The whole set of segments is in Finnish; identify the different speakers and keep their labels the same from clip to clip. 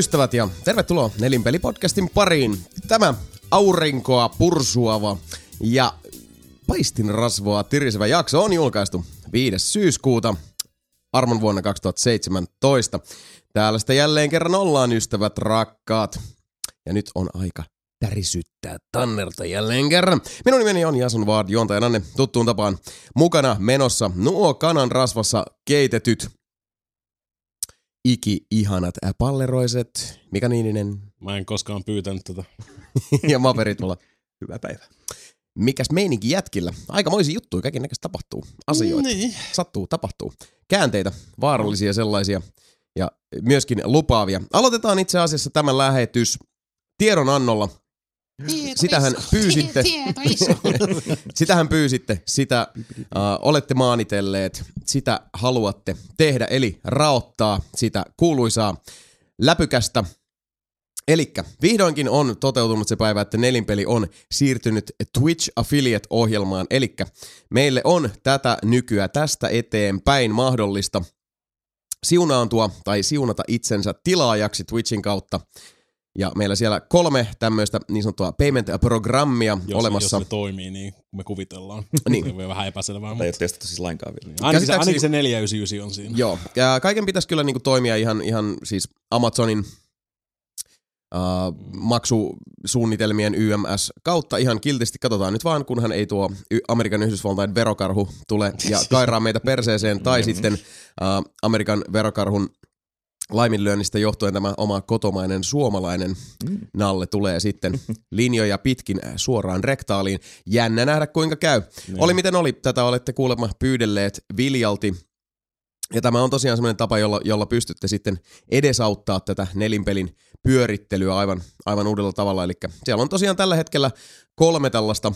Speaker 1: Tervehdysystävät ja tervetuloa Nelinpeli-podcastin pariin. Tämä aurinkoa pursuava ja paistin rasvoa tirisevä jakso on julkaistu 5. syyskuuta armon vuonna 2017. Täällä sitä jälleen kerran ollaan ystävät rakkaat. Ja nyt on aika tärisyttää Tannerta jälleen kerran. Minun nimeni on Jason Ward, juontajananne tuttuun tapaan mukana menossa nuo kanan rasvassa keitetyt iki-ihanat palleroiset. Mika Niininen
Speaker 2: Mä en koskaan pyytänyt tätä.
Speaker 1: ja Maperit mulla.
Speaker 3: Hyvää päivää.
Speaker 1: Mikäs meininki jätkillä? Aikamoisia juttuja, kaiken näköistä tapahtuu. Asioita.
Speaker 2: Niin.
Speaker 1: Sattuu, tapahtuu. Käänteitä, vaarallisia sellaisia ja myöskin lupaavia. Aloitetaan itse asiassa tämä lähetys tiedonannolla. Sitähän pyysitte. Sitähän pyysitte, sitä uh, olette maanitelleet, sitä haluatte tehdä, eli raottaa sitä kuuluisaa läpykästä. Elikkä vihdoinkin on toteutunut se päivä, että nelinpeli on siirtynyt Twitch Affiliate-ohjelmaan. Elikkä meille on tätä nykyä tästä eteenpäin mahdollista siunaantua tai siunata itsensä tilaajaksi Twitchin kautta. Ja meillä siellä kolme tämmöistä niin sanottua payment-programmia
Speaker 2: Jos,
Speaker 1: olemassa.
Speaker 2: jos ne toimii niin kuin me kuvitellaan.
Speaker 1: Niin.
Speaker 2: Se on vähän epäselvää.
Speaker 3: Tai ei
Speaker 2: Mutta...
Speaker 3: ole testattu siis lainkaan vielä.
Speaker 2: Ainakin, se, ainakin se 499 on siinä.
Speaker 1: Joo, ja kaiken pitäisi kyllä niinku toimia ihan, ihan siis Amazonin uh, maksusuunnitelmien YMS kautta ihan kiltisti. Katsotaan nyt vaan, kunhan ei tuo Amerikan Yhdysvaltain verokarhu tule ja kairaa meitä perseeseen, tai sitten uh, Amerikan verokarhun laiminlyönnistä johtuen tämä oma kotomainen suomalainen nalle tulee sitten linjoja pitkin suoraan rektaaliin. Jännä nähdä kuinka käy.
Speaker 2: Niin.
Speaker 1: Oli miten oli, tätä olette kuulemma pyydelleet viljalti. Ja tämä on tosiaan semmoinen tapa, jolla, jolla pystytte sitten edesauttaa tätä nelinpelin pyörittelyä aivan, aivan uudella tavalla. Eli siellä on tosiaan tällä hetkellä kolme tällaista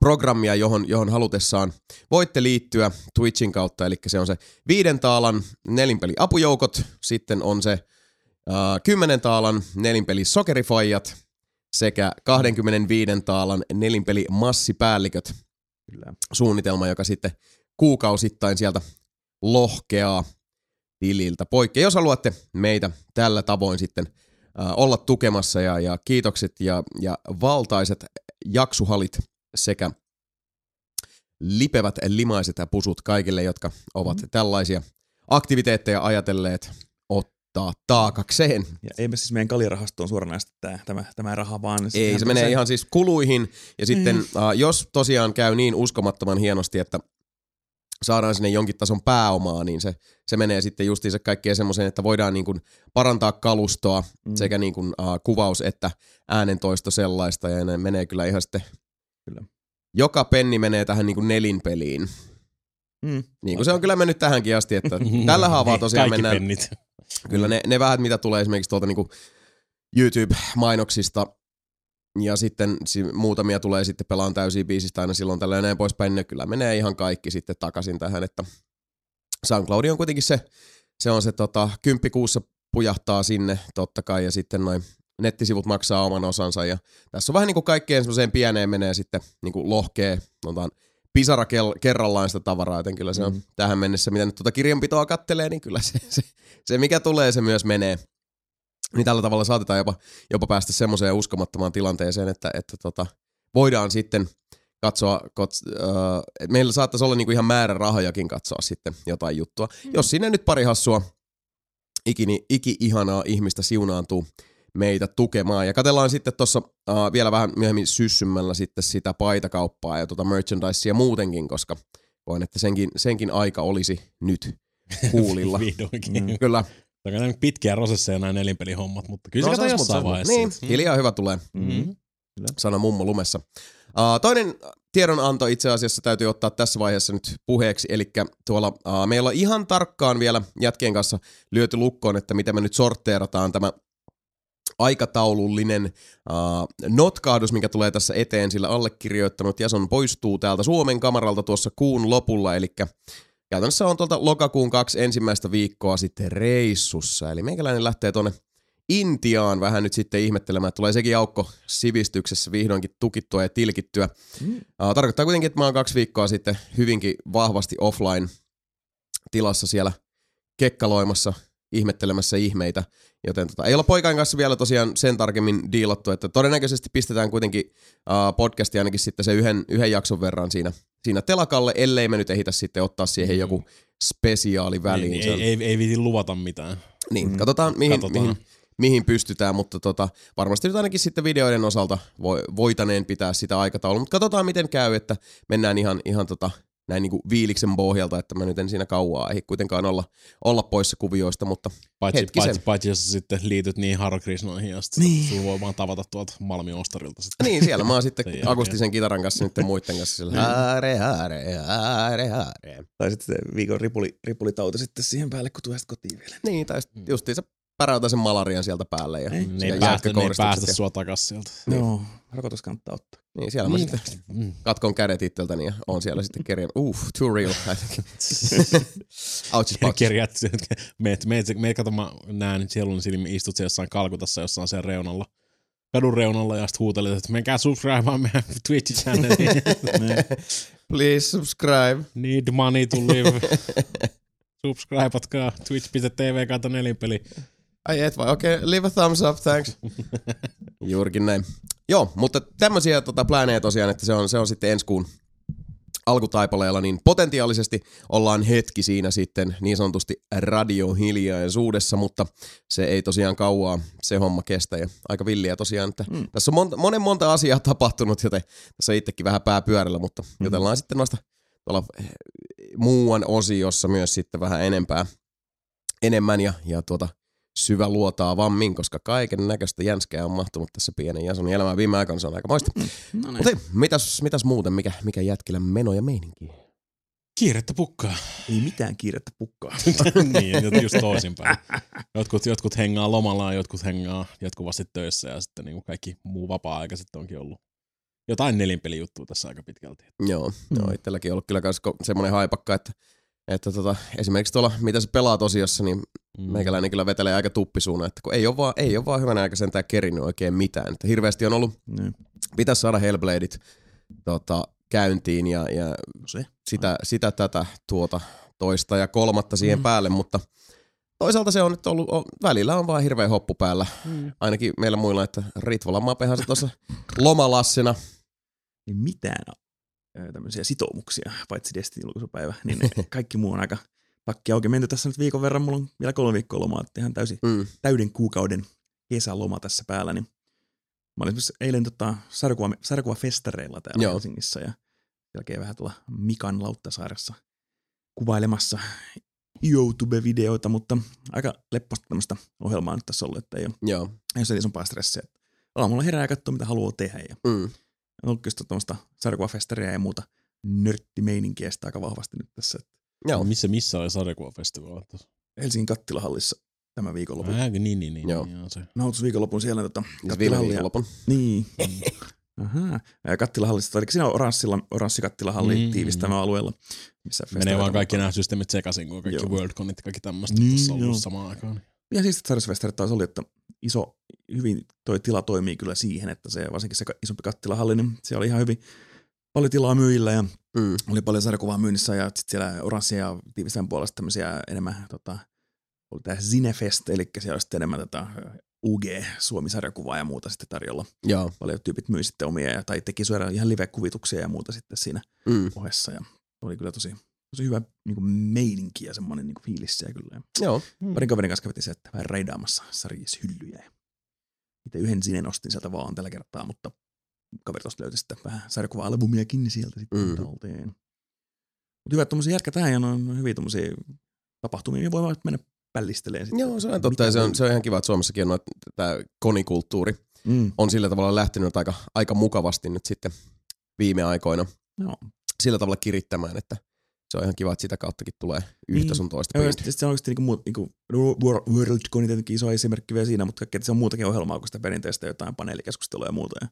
Speaker 1: programmia, johon, johon halutessaan voitte liittyä Twitchin kautta. Eli se on se viiden taalan nelinpeli apujoukot, sitten on se uh, kymmenen taalan nelinpeli sokerifajat sekä 25 taalan nelinpeli massipäälliköt
Speaker 3: Kyllä.
Speaker 1: suunnitelma, joka sitten kuukausittain sieltä lohkeaa tililtä poikki. Jos haluatte meitä tällä tavoin sitten äh, olla tukemassa ja, ja kiitokset ja, ja valtaiset jaksuhalit sekä lipevät limaiset ja pusut kaikille, jotka ovat mm. tällaisia aktiviteetteja ajatelleet ottaa taakakseen.
Speaker 3: Ja ei me siis meidän kaljarahastoon suoranaisesti tämä, tämä, tämä raha, vaan...
Speaker 1: Ei,
Speaker 3: sehän
Speaker 1: se menee
Speaker 3: tulee
Speaker 1: ihan siis kuluihin. Ja sitten,
Speaker 3: Mm.
Speaker 1: uh, jos tosiaan käy niin uskomattoman hienosti, että saadaan sinne jonkin tason pääomaa, niin se, se menee sitten justiinsa kaikkeen semmoiseen, että voidaan niin kuin parantaa kalustoa mm. Sekä niin kuin, uh, kuvaus että äänentoisto sellaista, ja ne menee kyllä ihan sitten... Joka penni menee tähän niin kuin nelinpeliin.
Speaker 3: Mm.
Speaker 1: Niin kuin se on kyllä mennyt tähänkin asti, että tällä haavaa tosiaan
Speaker 2: Kaikki
Speaker 1: mennään...
Speaker 2: pennit.
Speaker 1: Kyllä ne, ne vähät, mitä tulee esimerkiksi tuolta niinku YouTube-mainoksista, ja sitten si- muutamia tulee sitten pelaan täysiä biisistä aina silloin tällä näin poispäin, ne kyllä menee ihan kaikki sitten takaisin tähän, että SoundCloud on kuitenkin se, se on se tota, kymppikuussa pujahtaa sinne totta kai, ja sitten noin nettisivut maksaa oman osansa, ja tässä on vähän niin kuin kaikkeen semmoiseen pieneen menee sitten niin kuin lohkee, sanotaan, pisara kel- kerrallaan sitä tavaraa, joten kyllä se on
Speaker 3: Mhm.
Speaker 1: tähän mennessä, mitä nyt tuota kirjanpitoa kattelee, niin kyllä se, se, se mikä tulee, se myös menee. Niin tällä tavalla saatetaan jopa, jopa päästä semmoiseen uskomattomaan tilanteeseen, että, että tota, voidaan sitten katsoa, kots, äh, että meillä saattaisi olla niinku ihan määrä rahojakin katsoa sitten jotain juttua. Mm. Jos sinne nyt pari hassua ikini, iki-ihanaa ihmistä siunaantuu meitä tukemaan. Ja katsellaan sitten tuossa uh, vielä vähän myöhemmin syssymällä sitten sitä paitakauppaa ja tuota merchandisea muutenkin, koska koen, että senkin, senkin aika olisi nyt kuulilla.
Speaker 2: Vihdoinkin.
Speaker 3: Mm.
Speaker 1: Kyllä.
Speaker 2: Tämä on pitkiä prosesseja nämä nelinpelihommat, mutta kyllä se
Speaker 1: No, saas,
Speaker 2: jossain
Speaker 1: mutta-
Speaker 2: vaiheessa.
Speaker 1: Niin,
Speaker 2: sitten.
Speaker 1: hiljaa hyvä tulee,
Speaker 2: Mm.
Speaker 1: sano mummo lumessa. Uh, toinen tiedonanto itse asiassa täytyy ottaa tässä vaiheessa nyt puheeksi, eli tuolla uh, meillä on ihan tarkkaan vielä jätkien kanssa lyöty lukkoon, että miten me nyt sortteerataan tämä aikataulullinen uh, notkahdus, mikä tulee tässä eteen, sillä allekirjoittanut Jason poistuu täältä Suomen kamaralta tuossa kuun lopulla, eli käytännössä on tuolta lokakuun kaksi ensimmäistä viikkoa sitten reissussa, eli meikäläinen lähtee tuonne Intiaan vähän nyt sitten ihmettelemään, että tulee sekin aukko sivistyksessä vihdoinkin tukittua ja tilkittyä.
Speaker 3: Mm.
Speaker 1: Uh, tarkoittaa kuitenkin, että mä oon kaksi viikkoa sitten hyvinkin vahvasti offline tilassa siellä kekkaloimassa ihmettelemässä ihmeitä. Joten tota, ei olla poikain kanssa vielä tosiaan sen tarkemmin diilattu, että todennäköisesti pistetään kuitenkin uh, podcastia ainakin sitten se yhden, yhden jakson verran siinä, siinä telakalle, ellei me nyt ehitä sitten ottaa siihen joku spesiaali väliin.
Speaker 2: Ei,
Speaker 1: Se on-
Speaker 2: ei, ei, ei viiti luvata mitään.
Speaker 1: niin,
Speaker 3: Mm.
Speaker 1: katsotaan mihin,
Speaker 2: Katsotaan.
Speaker 1: mihin, mihin pystytään, mutta tota, varmasti nyt ainakin sitten videoiden osalta voi, voitaneen pitää sitä aikataulua, mutta katsotaan miten käy, että mennään ihan, ihan tota, näin niinku viiliksen pohjalta, että mä nyt en siinä kauaa ei kuitenkaan olla, olla poissa kuvioista, mutta
Speaker 2: Paitsi,
Speaker 1: Hetkisen.
Speaker 2: paitsi, paitsi jos sitten liityt niin Haro Krishnoihin ja sitten
Speaker 3: Niin.
Speaker 2: sulla voi vaan tavata tuolta Malmin ostarilta sitten.
Speaker 1: niin siellä mä oon sitten akustisen kitaran kanssa nyt muiden kanssa sillä haare, haare, haare, haare.
Speaker 3: Tai sitten se viikon ripuli, ripulitauti sitten siihen päälle, kun tulet kotiin vielä.
Speaker 1: Niin, tai sitten justiinsa päräytä sen malarian sieltä päälle ja
Speaker 3: Ei.
Speaker 2: Ne
Speaker 1: sekä
Speaker 2: ei päästä, ne ei
Speaker 1: jäätkökouristukset
Speaker 2: päästä
Speaker 1: ja-
Speaker 2: sua takas sieltä.
Speaker 1: Niin.
Speaker 3: Joo, kannattaa ottaa.
Speaker 1: Niin, siellä mä
Speaker 2: Niin.
Speaker 1: sitten
Speaker 2: Mm.
Speaker 1: katkon kädet itseltäni ja on siellä sitten kerjän. Uff, too real. Ouchis.
Speaker 2: Kerjät, meet, meet, meet, kato, mä näen sielun silmin, istut siellä jossain Kalkutassa jossain siellä reunalla, kadun reunalla ja sitten huutelet, että menkää subscribaan meidän Twitch-channeliin.
Speaker 1: Please subscribe.
Speaker 2: Need money to live. Subscribeatkaa twitch.tv kautta nelinpeli.
Speaker 1: Ai et vai, okei, okay, leave a thumbs up, thanks. Juurikin näin. Joo, mutta tämmöisiä tota, plääneja tosiaan, että se on, se on sitten ensi kuun alkutaipaleella, niin potentiaalisesti ollaan hetki siinä sitten niin sanotusti radiohiljaisuudessa, mutta se ei tosiaan kauaa se homma kestä ja aika villiä tosiaan, että mm. tässä on monta, monen monta asiaa tapahtunut, joten tässä on itsekin vähän pää pyörällä, mutta mm. jutellaan sitten noista tuolla eh, muuan osiossa myös sitten vähän enempää, enemmän ja, ja tuota, syvä luotaavammin, koska kaiken näköistä jänskää on mahtunut tässä pienen Jasonin elämään viime aikoina, se on aika moista.
Speaker 3: No niin.
Speaker 1: Mutta mitäs, mitäs muuten, mikä, mikä jätkillä meno ja meininki?
Speaker 2: Kiirettä pukkaa.
Speaker 3: Ei mitään kiirettä pukkaa.
Speaker 2: niin, just toisinpäin. Jotkut, jotkut hengaa lomallaan, jotkut hengaa jatkuvasti töissä ja sitten niin kuin kaikki muu vapaa-aika sitten onkin ollut jotain nelinpelijuttua tässä aika pitkälti.
Speaker 1: Joo, mm. joo itselläkin on ollut kyllä ko- semmoinen haipakka, että, että tota, esimerkiksi tuolla, mitä se pelaa tosiossa, niin
Speaker 2: Mm.
Speaker 1: meikäläinen kyllä vetelee aika tuppisuuna, että kun ei ole vaan, ei ole vaan hyvänä aika sentään kerinyt oikein mitään. Että hirveästi on ollut,
Speaker 3: Niin.
Speaker 1: pitäisi saada Hellbladeit tota, käyntiin ja, ja
Speaker 3: se.
Speaker 1: sitä, sitä, tätä, tuota, toista ja kolmatta siihen mm. päälle, mutta toisaalta se on nyt ollut, on, välillä on vaan hirveä hoppu päällä.
Speaker 2: Mm.
Speaker 1: Ainakin meillä muilla, että Ritvola Mapehan se tuossa lomalassena.
Speaker 3: Ei mitään tämmöisiä sitoumuksia, paitsi Destiny julkaisupäivä, niin kaikki muu on aika takki auki. Menty tässä nyt viikon verran, mulla on vielä kolme viikkoa lomaa, että ihan täysin
Speaker 1: Mm.
Speaker 3: täyden kuukauden kesäloma tässä päällä, niin mä olin esimerkiksi eilen tota, sarkuva, sarkuvafestareilla täällä
Speaker 1: Joo.
Speaker 3: Helsingissä ja jälkeen vähän tuolla Mikan Lauttasaaressa kuvailemassa YouTube-videoita, mutta aika lepposta tämmöistä ohjelmaa nyt tässä ollut, että ei ole,
Speaker 1: Joo.
Speaker 3: ei ole isompaa stressiä. Aamulla herää ja katsoo, mitä haluaa tehdä ja
Speaker 1: Mm.
Speaker 3: On ollut kyllä tuommoista sarkuvafestaria ja muuta nörttimeininkiä sitä aika vahvasti nyt tässä.
Speaker 1: Joo.
Speaker 2: Missä, missä oli sarjakuvafestivaali?
Speaker 3: Helsingin kattilahallissa tämä viikonloppu.
Speaker 2: Äh, niin, niin, niin.
Speaker 1: Joo.
Speaker 2: niin, joo, se.
Speaker 3: Nauhoitusviikonlopun siellä tota,
Speaker 1: Siis
Speaker 3: kattilahallia.
Speaker 1: viikonlopun.
Speaker 3: Niin. Aha. Ja kattilahallista, eli siinä on oranssilla, oranssi kattilahalli
Speaker 2: Mm,
Speaker 3: mm, tiivistämä alueella. Missä
Speaker 2: Menee vaan kaikki nämä systeemit sekaisin, kun kaikki
Speaker 3: Joo.
Speaker 2: Worldconit ja kaikki tämmöistä
Speaker 3: Niin,
Speaker 2: tuossa on ollut
Speaker 3: joo.
Speaker 2: samaan aikaan. niin.
Speaker 3: Ja siis sarjasfestarit taas oli, että iso, hyvin toi tila toimii kyllä siihen, että se varsinkin se isompi kattilahalli, niin siellä oli ihan hyvin paljon tilaa myyjillä ja
Speaker 1: Mm.
Speaker 3: oli paljon sarjakuvaa myynnissä ja sitten siellä oranssia ja tiivistän puolesta tämmöisiä enemmän tota, oli tämä Zinefest, eli siellä oli sitten enemmän tätä UG Suomi-sarjakuvaa ja muuta sitten tarjolla.
Speaker 1: Joo.
Speaker 3: Paljon tyypit myi sitten omia ja, tai teki suoraan ihan live-kuvituksia ja muuta sitten siinä
Speaker 1: Mm.
Speaker 3: ohessa ja oli kyllä tosi, tosi hyvä niin kuin meininki ja semmoinen niin kuin fiilis siellä kyllä.
Speaker 1: Joo.
Speaker 3: parin kaverin kanssa kävitin sieltä vähän reidaamassa sarjishyllyjä. Ja itse yhden sinen ostin sieltä vaan tällä kertaa, mutta kaveri tuosta löytyi sitten vähän sarjakuva-albumiakin sieltä sitten
Speaker 1: Mm.
Speaker 3: mm. talteen. Mutta hyvä, että tuommoisia jätkä tähän ja on hyviä tuommoisia tapahtumia, niin voi vaan mennä pällistelemään sitten.
Speaker 1: Joo, se on totta. Ja se on, se on ihan kiva, että Suomessakin on noit, tämä konikulttuuri
Speaker 3: Mm.
Speaker 1: on sillä tavalla lähtenyt aika, aika mukavasti nyt sitten viime aikoina
Speaker 3: Joo.
Speaker 1: sillä tavalla kirittämään, että se on ihan kiva, että sitä kauttakin tulee yhtä
Speaker 3: Niin.
Speaker 1: sun toista
Speaker 3: Joo, sitten se on oikeasti niinku, muut, niinku, Wor- WorldCon on tietenkin iso esimerkki vielä siinä, mutta kaikkea, se on muutakin ohjelmaa kuin sitä perinteistä jotain paneelikeskustelua ja muuta. Ja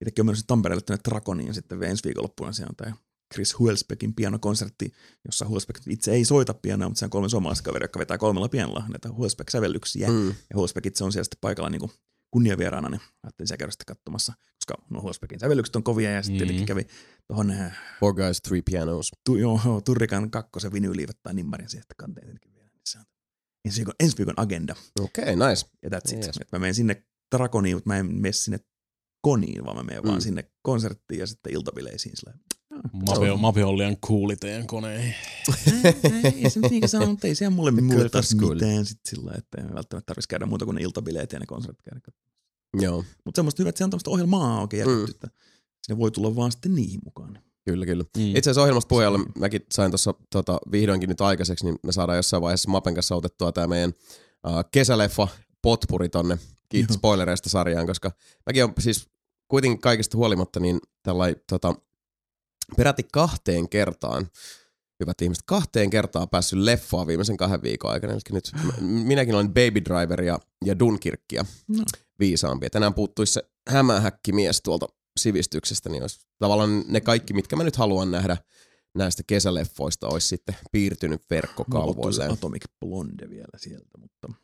Speaker 3: itsekin on menossa Tampereelle tänne Drakoniin ja sitten vielä ensi viikonloppuna siellä on tämä Chris Huelspeckin pianokonsertti, jossa Huelspec itse ei soita pianoa, mutta se on kolme suomalaista kaveria, jotka vetää kolmella pianolla näitä Huelspec-sävellyksiä. Mm. Ja Huelspec itse on siellä sitten paikalla niin kunniavieraana, niin ajattelin siellä käydä sitten katsomassa, koska no Huelspecin sävellykset on kovia ja sitten
Speaker 2: Mm.
Speaker 3: tietenkin kävi tuohon
Speaker 1: Four guys, three pianos.
Speaker 3: tu, joo, Turrikan kakkosen vinyyliivet tai nimmarin siihen kanteen tietenkin vielä. Niin se on ensi viikon, ensi viikon agenda.
Speaker 1: Okei, okay, nice.
Speaker 3: Ja that's it.
Speaker 1: Yes.
Speaker 3: Et mä menen sinne Drakoniin, mutta mä en mene sinne koniin, vaan mä menen mm. vaan sinne konserttiin ja sitten iltabileisiin. Sillä
Speaker 2: Mape, Mape on liian cooli teidän koneihin.
Speaker 3: ei, ei se nyt niinkö sano, mutta ei siellä mulle muuta
Speaker 1: cool.
Speaker 3: mitään sit sillä, että ei välttämättä tarvitsisi käydä muuta kuin ne iltabileet ja ne konsertit käydä.
Speaker 1: Joo,
Speaker 3: Mutta semmoista hyvä, että se on tämmöistä ohjelmaa oikein
Speaker 1: Mm.
Speaker 3: järjestetty, että sinne voi tulla vaan sitten niihin mukaan.
Speaker 1: kyllä, kyllä.
Speaker 2: Mm.
Speaker 1: Itse asiassa ohjelmasta puheella mäkin sain tuossa tota, vihdoinkin nyt aikaiseksi, niin me saadaan jossain vaiheessa Mapen kanssa otettua tämä meidän uh, kesäleffa potpuri tonne kiitos spoilereista sarjaan, koska mäkin on siis kuitenkin kaikesta huolimatta niin tällai, tota, peräti kahteen kertaan, hyvät ihmiset, kahteen kertaan päässyt leffaan viimeisen kahden viikon aikana. Eli nyt minäkin olen Baby Driver ja, ja Dunkirkkia
Speaker 3: No.
Speaker 1: viisaampi. Et enää puuttuisi se hämähäkkimies tuolta sivistyksestä, niin olisi tavallaan ne kaikki, mitkä mä nyt haluan nähdä näistä kesäleffoista, olisi sitten piirtynyt
Speaker 3: Mulla
Speaker 1: verkkokalvoille.
Speaker 3: Atomic Blonde vielä sieltä, mutta
Speaker 1: No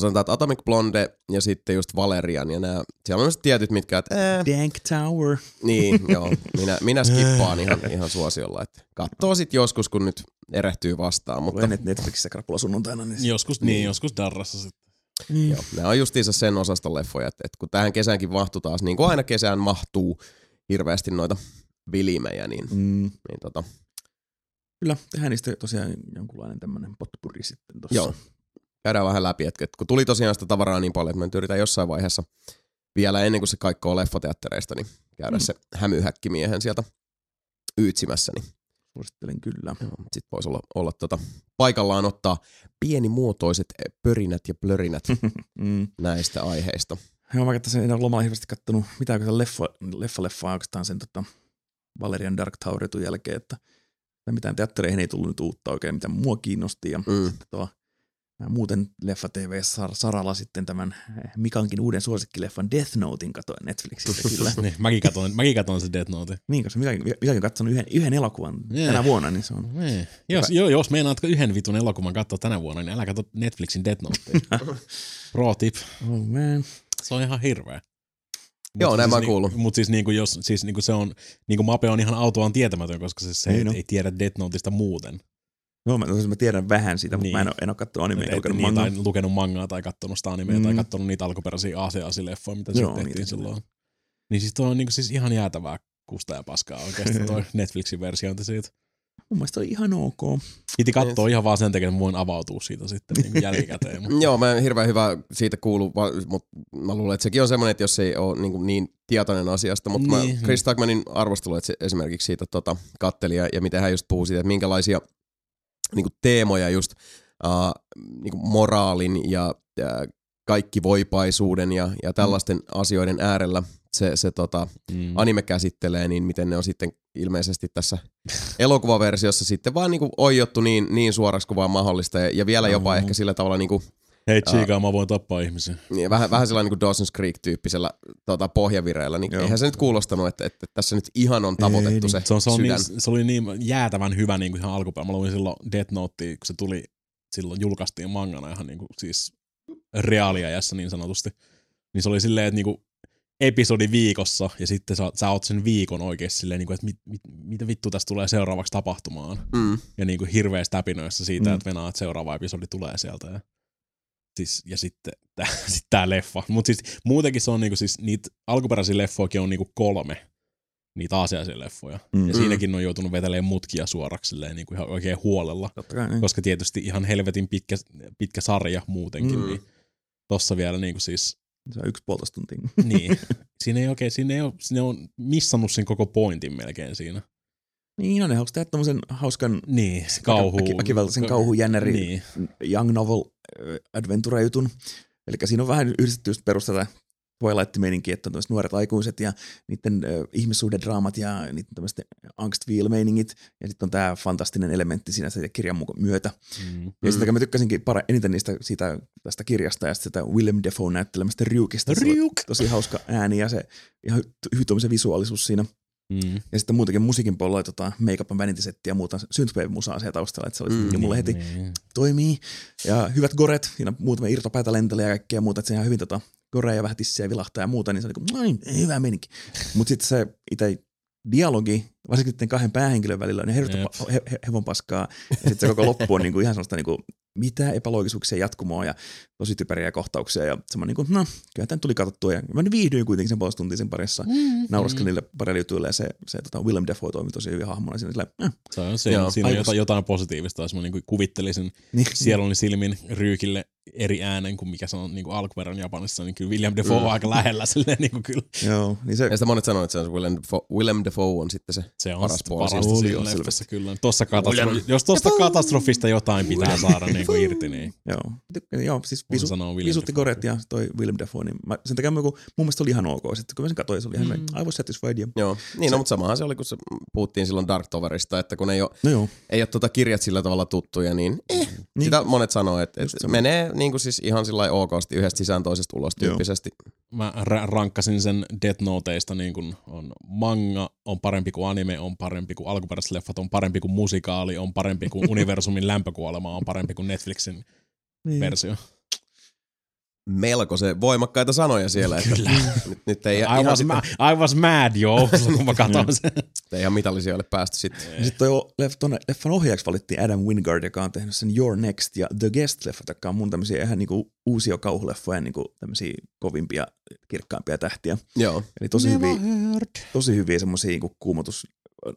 Speaker 1: sanotaan, että Atomic Blonde ja sitten just Valerian ja nämä, siellä on sitten tietyt, mitkä, että ää,
Speaker 3: Dank Tower.
Speaker 1: niin, joo, minä, minä skippaan ihan, ihan suosiolla, että katsoo sitten joskus, kun nyt erehtyy vastaan, mutta
Speaker 3: net Netflixissä krapula sunnuntaina. Niin
Speaker 2: Joskus niin, joskus darrassa sitten.
Speaker 3: niin.
Speaker 1: joo, nämä on justiinsa sen osaston leffoja, että, että kun tähän kesäänkin mahtuu taas, niin kuin aina kesään mahtuu hirveästi noita vilimejä, niin,
Speaker 3: Mm,
Speaker 1: niin tota,
Speaker 3: kyllä, tehdään niistä tosiaan jonkunlainen tämmöinen potpuri sitten tossa.
Speaker 1: Joo. Käydään vähän läpi, että kun tuli tosiaan sitä tavaraa niin paljon, että mä nyt yritän jossain vaiheessa vielä ennen kuin se kaikko leffateattereista, niin käydä
Speaker 3: Mm.
Speaker 1: se hämyhäkkimiehen sieltä yytsimässä, niin
Speaker 3: Suosittelen kyllä.
Speaker 1: sitten voisi olla, olla tota, paikallaan ottaa pienimuotoiset pörinät ja plörinät
Speaker 3: mm.
Speaker 1: näistä aiheista.
Speaker 3: Joo, mä katsoin, en ole lomalla hirveästi kattonut mitään kuin leffa, leffa, leffa oikeastaan sen tota, Valerian Dark Toweritun jälkeen, että mitään teattereihin ei tullut nyt uutta oikein, mitä mua kiinnosti. Ja
Speaker 1: Mm.
Speaker 3: sitten tuo, mä muuten Leffa TV-saralla sitten tämän eh, Mikankin uuden suosikkileffan Death Notein katoin Netflixistä kyllä.
Speaker 2: Niin, mäkin katoin, mäkin katoin se Death Note.
Speaker 3: niin, koska Mikakin, Mikakin on katsonut yhden, yhden elokuvan
Speaker 2: Jee.
Speaker 3: tänä vuonna, niin se on
Speaker 2: Niin. Jos, jo, jos meinaat yhden vitun elokuvan katsoa tänä vuonna, niin älä katso Netflixin Death Notea. Pro tip.
Speaker 3: Oh man.
Speaker 2: Se on ihan hirveä.
Speaker 1: Joo, näin mä oon
Speaker 2: siis,
Speaker 1: kuullut.
Speaker 2: Mutta siis, niinku, jos, siis niinku se on, niinku Mape on ihan autoaan tietämätön, koska se, se
Speaker 3: Ei
Speaker 2: ei,
Speaker 3: no.
Speaker 2: ei tiedä Death Noteista muuten.
Speaker 3: No, mä, siis mä tiedän vähän siitä, mutta
Speaker 2: Niin.
Speaker 3: mä en, ole- en ole katsonut animea
Speaker 2: Et,
Speaker 3: eikä
Speaker 2: et,
Speaker 3: lukenut
Speaker 2: niin,
Speaker 3: mangaa.
Speaker 2: tai lukenut mangaa tai katsonut sitä animea mm. tai katsonut niitä alkuperäisiä ACA-leffoja, mitä
Speaker 3: Joo,
Speaker 2: Joo, tehtiin
Speaker 3: niitä
Speaker 2: silloin. Niin siis toi on niinku siis ihan jäätävää kusta ja paskaa oikeasti toi Netflixin versiointi siitä.
Speaker 3: Mun mielestä oli ihan ok.
Speaker 2: Piti katsoa ihan vaan sen takia, että voin avautua siitä sitten niin jälkikäteen. Mutta
Speaker 1: Joo, mä en hirveän hyvä siitä kuulu, mutta mä luulen, että sekin on semmoinen, että jos ei ole niin, niin tietoinen asiasta, mutta niin.
Speaker 2: Niin.
Speaker 1: mä Chris Tuckmanin arvostelu että se esimerkiksi siitä tota, katteli ja, ja miten hän just puhuu siitä, että minkälaisia niin kuin teemoja just uh, niin kuin moraalin ja, ja kaikki voipaisuuden ja, ja tällaisten asioiden äärellä se, se tota,
Speaker 2: mm.
Speaker 1: anime käsittelee, niin miten ne on sitten ilmeisesti tässä elokuvaversiossa sitten vaan niinku oijottu niin, niin suoraksi kuin vaan mahdollista ja, ja vielä jopa
Speaker 3: Mm.
Speaker 1: ehkä sillä tavalla niinku,
Speaker 2: Hei Chica, mä voin tappaa ihmisiä.
Speaker 1: niin vähän, vähän sellainen niin kuin Dawson's Creek-tyyppisellä tota, pohjavireellä, niin
Speaker 3: Joo.
Speaker 1: eihän se nyt kuulostanut, että, että tässä nyt ihan on tavoitettu
Speaker 3: Ei,
Speaker 1: se,
Speaker 3: niin.
Speaker 2: Se, on, se, on
Speaker 1: sydän.
Speaker 2: niin, se oli niin jäätävän hyvä niin kuin ihan alkupäin. Mä luin silloin Death Note, kun se tuli, silloin julkaistiin mangana ihan niin kuin, siis reaaliajassa niin sanotusti. Niin se oli silleen, että niin kuin, episodi viikossa ja sitten sä, sä oot sen viikon oikeasti silleen, niin kuin, että mit, mit, mitä vittu tästä tulee seuraavaksi tapahtumaan.
Speaker 1: Mm.
Speaker 2: Ja niin kuin hirveässä täpinöissä siitä,
Speaker 3: Mm.
Speaker 2: että venaa, että seuraava episodi tulee sieltä. Ja, siis, ja sitten tää, sit tää leffa. Mutta siis muutenkin se on niinku siis niitä alkuperäisiä leffojakin on niinku kolme niitä aasiaisia leffoja.
Speaker 3: Mm.
Speaker 2: Ja siinäkin on joutunut vetelemään mutkia suoraksi silleen niinku ihan oikein huolella.
Speaker 3: Kai. Niin.
Speaker 2: Koska tietysti ihan helvetin pitkä, pitkä sarja muutenkin,
Speaker 1: Mm.
Speaker 2: niin tossa vielä niinku siis,
Speaker 3: Se on yksi puolitoista tuntia.
Speaker 2: niin. siinä ei oikein, siinä ei ole, siinä on missannut sen koko pointin melkein siinä.
Speaker 3: niin on, ne haluaisi tehdä tämmöisen hauskan
Speaker 2: Niin, kauhu.
Speaker 3: väki- väkivaltaisen kauhujännäri
Speaker 2: Niin.
Speaker 3: young novel adventure-jutun. Eli siinä on vähän yhdistetty just perustata Twilight-meininki, että on tämmöiset nuoret aikuiset ja niiden äh, ihmissuhdedraamat ja niiden tämmöiset angst-meiningit ja sitten on tämä fantastinen elementti siinä sitä kirjan myötä.
Speaker 2: Mm.
Speaker 3: Ja sitten mä tykkäsinkin para, eniten niistä, siitä, tästä kirjasta ja sitä Willem Dafoe näyttelemästä Ryukista.
Speaker 2: Ryuk.
Speaker 3: Tosi hauska ääni ja se ihan hy- se visuaalisuus siinä.
Speaker 2: Mm.
Speaker 3: Ja sitten muutenkin musiikin puolella oli tota make-up vanity-settiä ja muuta synthwave-musaa siellä taustalla, että se oli
Speaker 1: Mm,
Speaker 3: mm, mulle heti
Speaker 2: Niin.
Speaker 3: toimii. Ja hyvät goret, siinä on muutama irtopäätä lentelee ja kaikkea muuta, että se ihan hyvin tota, goreja vähän tissiä vilahtaa ja muuta, niin se oli kuin, noin, hyvä meininki. Mutta sitten se itse dialogi, varsinkin kahden päähenkilön välillä on hirveästi he, he, hevon paskaa. Ja sitten se koko loppu on niinku ihan sellaista niinku mitä epäloogisuuksia jatkumoa ja tosi typeriä kohtauksia ja semmoinen niin kuin, no, kyllä tämä tuli katsottua ja mä viihdyin kuitenkin sen puolesta tuntia sen parissa. Mm, Nauraskelin niille parille jutuille ja se, se tota, Willem Dafoe toimi tosi hyvin hahmona siinä. Sillä, eh,
Speaker 2: Se on, se,
Speaker 1: Joo,
Speaker 2: siinä on jotain, jotain positiivista, jos mä niin kuvittelisin
Speaker 3: niin,
Speaker 2: sieluni silmin ryykille eri äänen kuin mikä se on niin kuin alkuperän Japanissa, niin kyllä William Defoe
Speaker 1: Mm.
Speaker 2: on aika lähellä silleen niin kuin kyllä.
Speaker 3: Joo, niin se,
Speaker 1: Ja sitä monet sanoo, että se on se Willem Dafoe, Willem Dafoe on sitten se.
Speaker 2: Se on
Speaker 1: Paras
Speaker 2: paras
Speaker 1: puoli
Speaker 2: parasta
Speaker 3: siinä.
Speaker 2: siinä
Speaker 3: Oli, on
Speaker 2: leffassa kyllä. Tossa katastro-
Speaker 1: William
Speaker 2: jos tuosta katastrofista jotain pitää saada niin kuin irti, niin
Speaker 3: joo, tykkäsin, joo, siis visu,
Speaker 2: William Dafoe.
Speaker 3: koreat ja toi Willem Dafoe, niin mä, sen takia mä, kun, mun mielestä oli ihan ok. Sitten kun mä sen katsoin, se oli ihan
Speaker 2: Mm.
Speaker 3: I was satisfied. Ja,
Speaker 1: Joo, niin
Speaker 3: Se-
Speaker 1: no, mutta samahan se oli, kun se puhuttiin silloin Dark Towerista, että kun ei ole,
Speaker 3: no joo,
Speaker 1: ei ole tuota kirjat sillä tavalla tuttuja, niin, eh,
Speaker 3: niin,
Speaker 1: sitä monet sanoo, että, että menee niin kuin siis ihan sillä lailla okosti yhdestä sisään toisesta ulos
Speaker 3: Joo.
Speaker 1: tyyppisesti.
Speaker 2: Mä ra- rankkasin sen Death Noteista niin kuin on manga, on parempi kuin anime, on parempi kuin alkuperäiset leffat, on parempi kuin musikaali, on parempi kuin universumin lämpökuolema, on parempi kuin Netflixin
Speaker 3: niin.
Speaker 2: versio.
Speaker 1: Melko se voimakkaita sanoja siellä, että
Speaker 2: Kyllä.
Speaker 1: nyt, nyt ei
Speaker 2: I
Speaker 1: ihan,
Speaker 2: was,
Speaker 1: sitten,
Speaker 2: ma- I was mad, joo, kun mä katsoin sen.
Speaker 1: ei ihan mitallisijoille päästy sitten.
Speaker 3: Ja sitten toi leff, tonne, leffan ohjaajaksi valittiin Adam Wingard, joka on tehnyt sen Your Next ja The Guest-leffat, jotka on mun tämmöisiä ihan niinku uusia kauhuleffoja, niinku tämmöisiä kovimpia, kirkkaampia tähtiä.
Speaker 1: Joo,
Speaker 3: Eli tosi hyviä,
Speaker 2: heard.
Speaker 3: tosi hyviä semmoisia niinku kuumotus...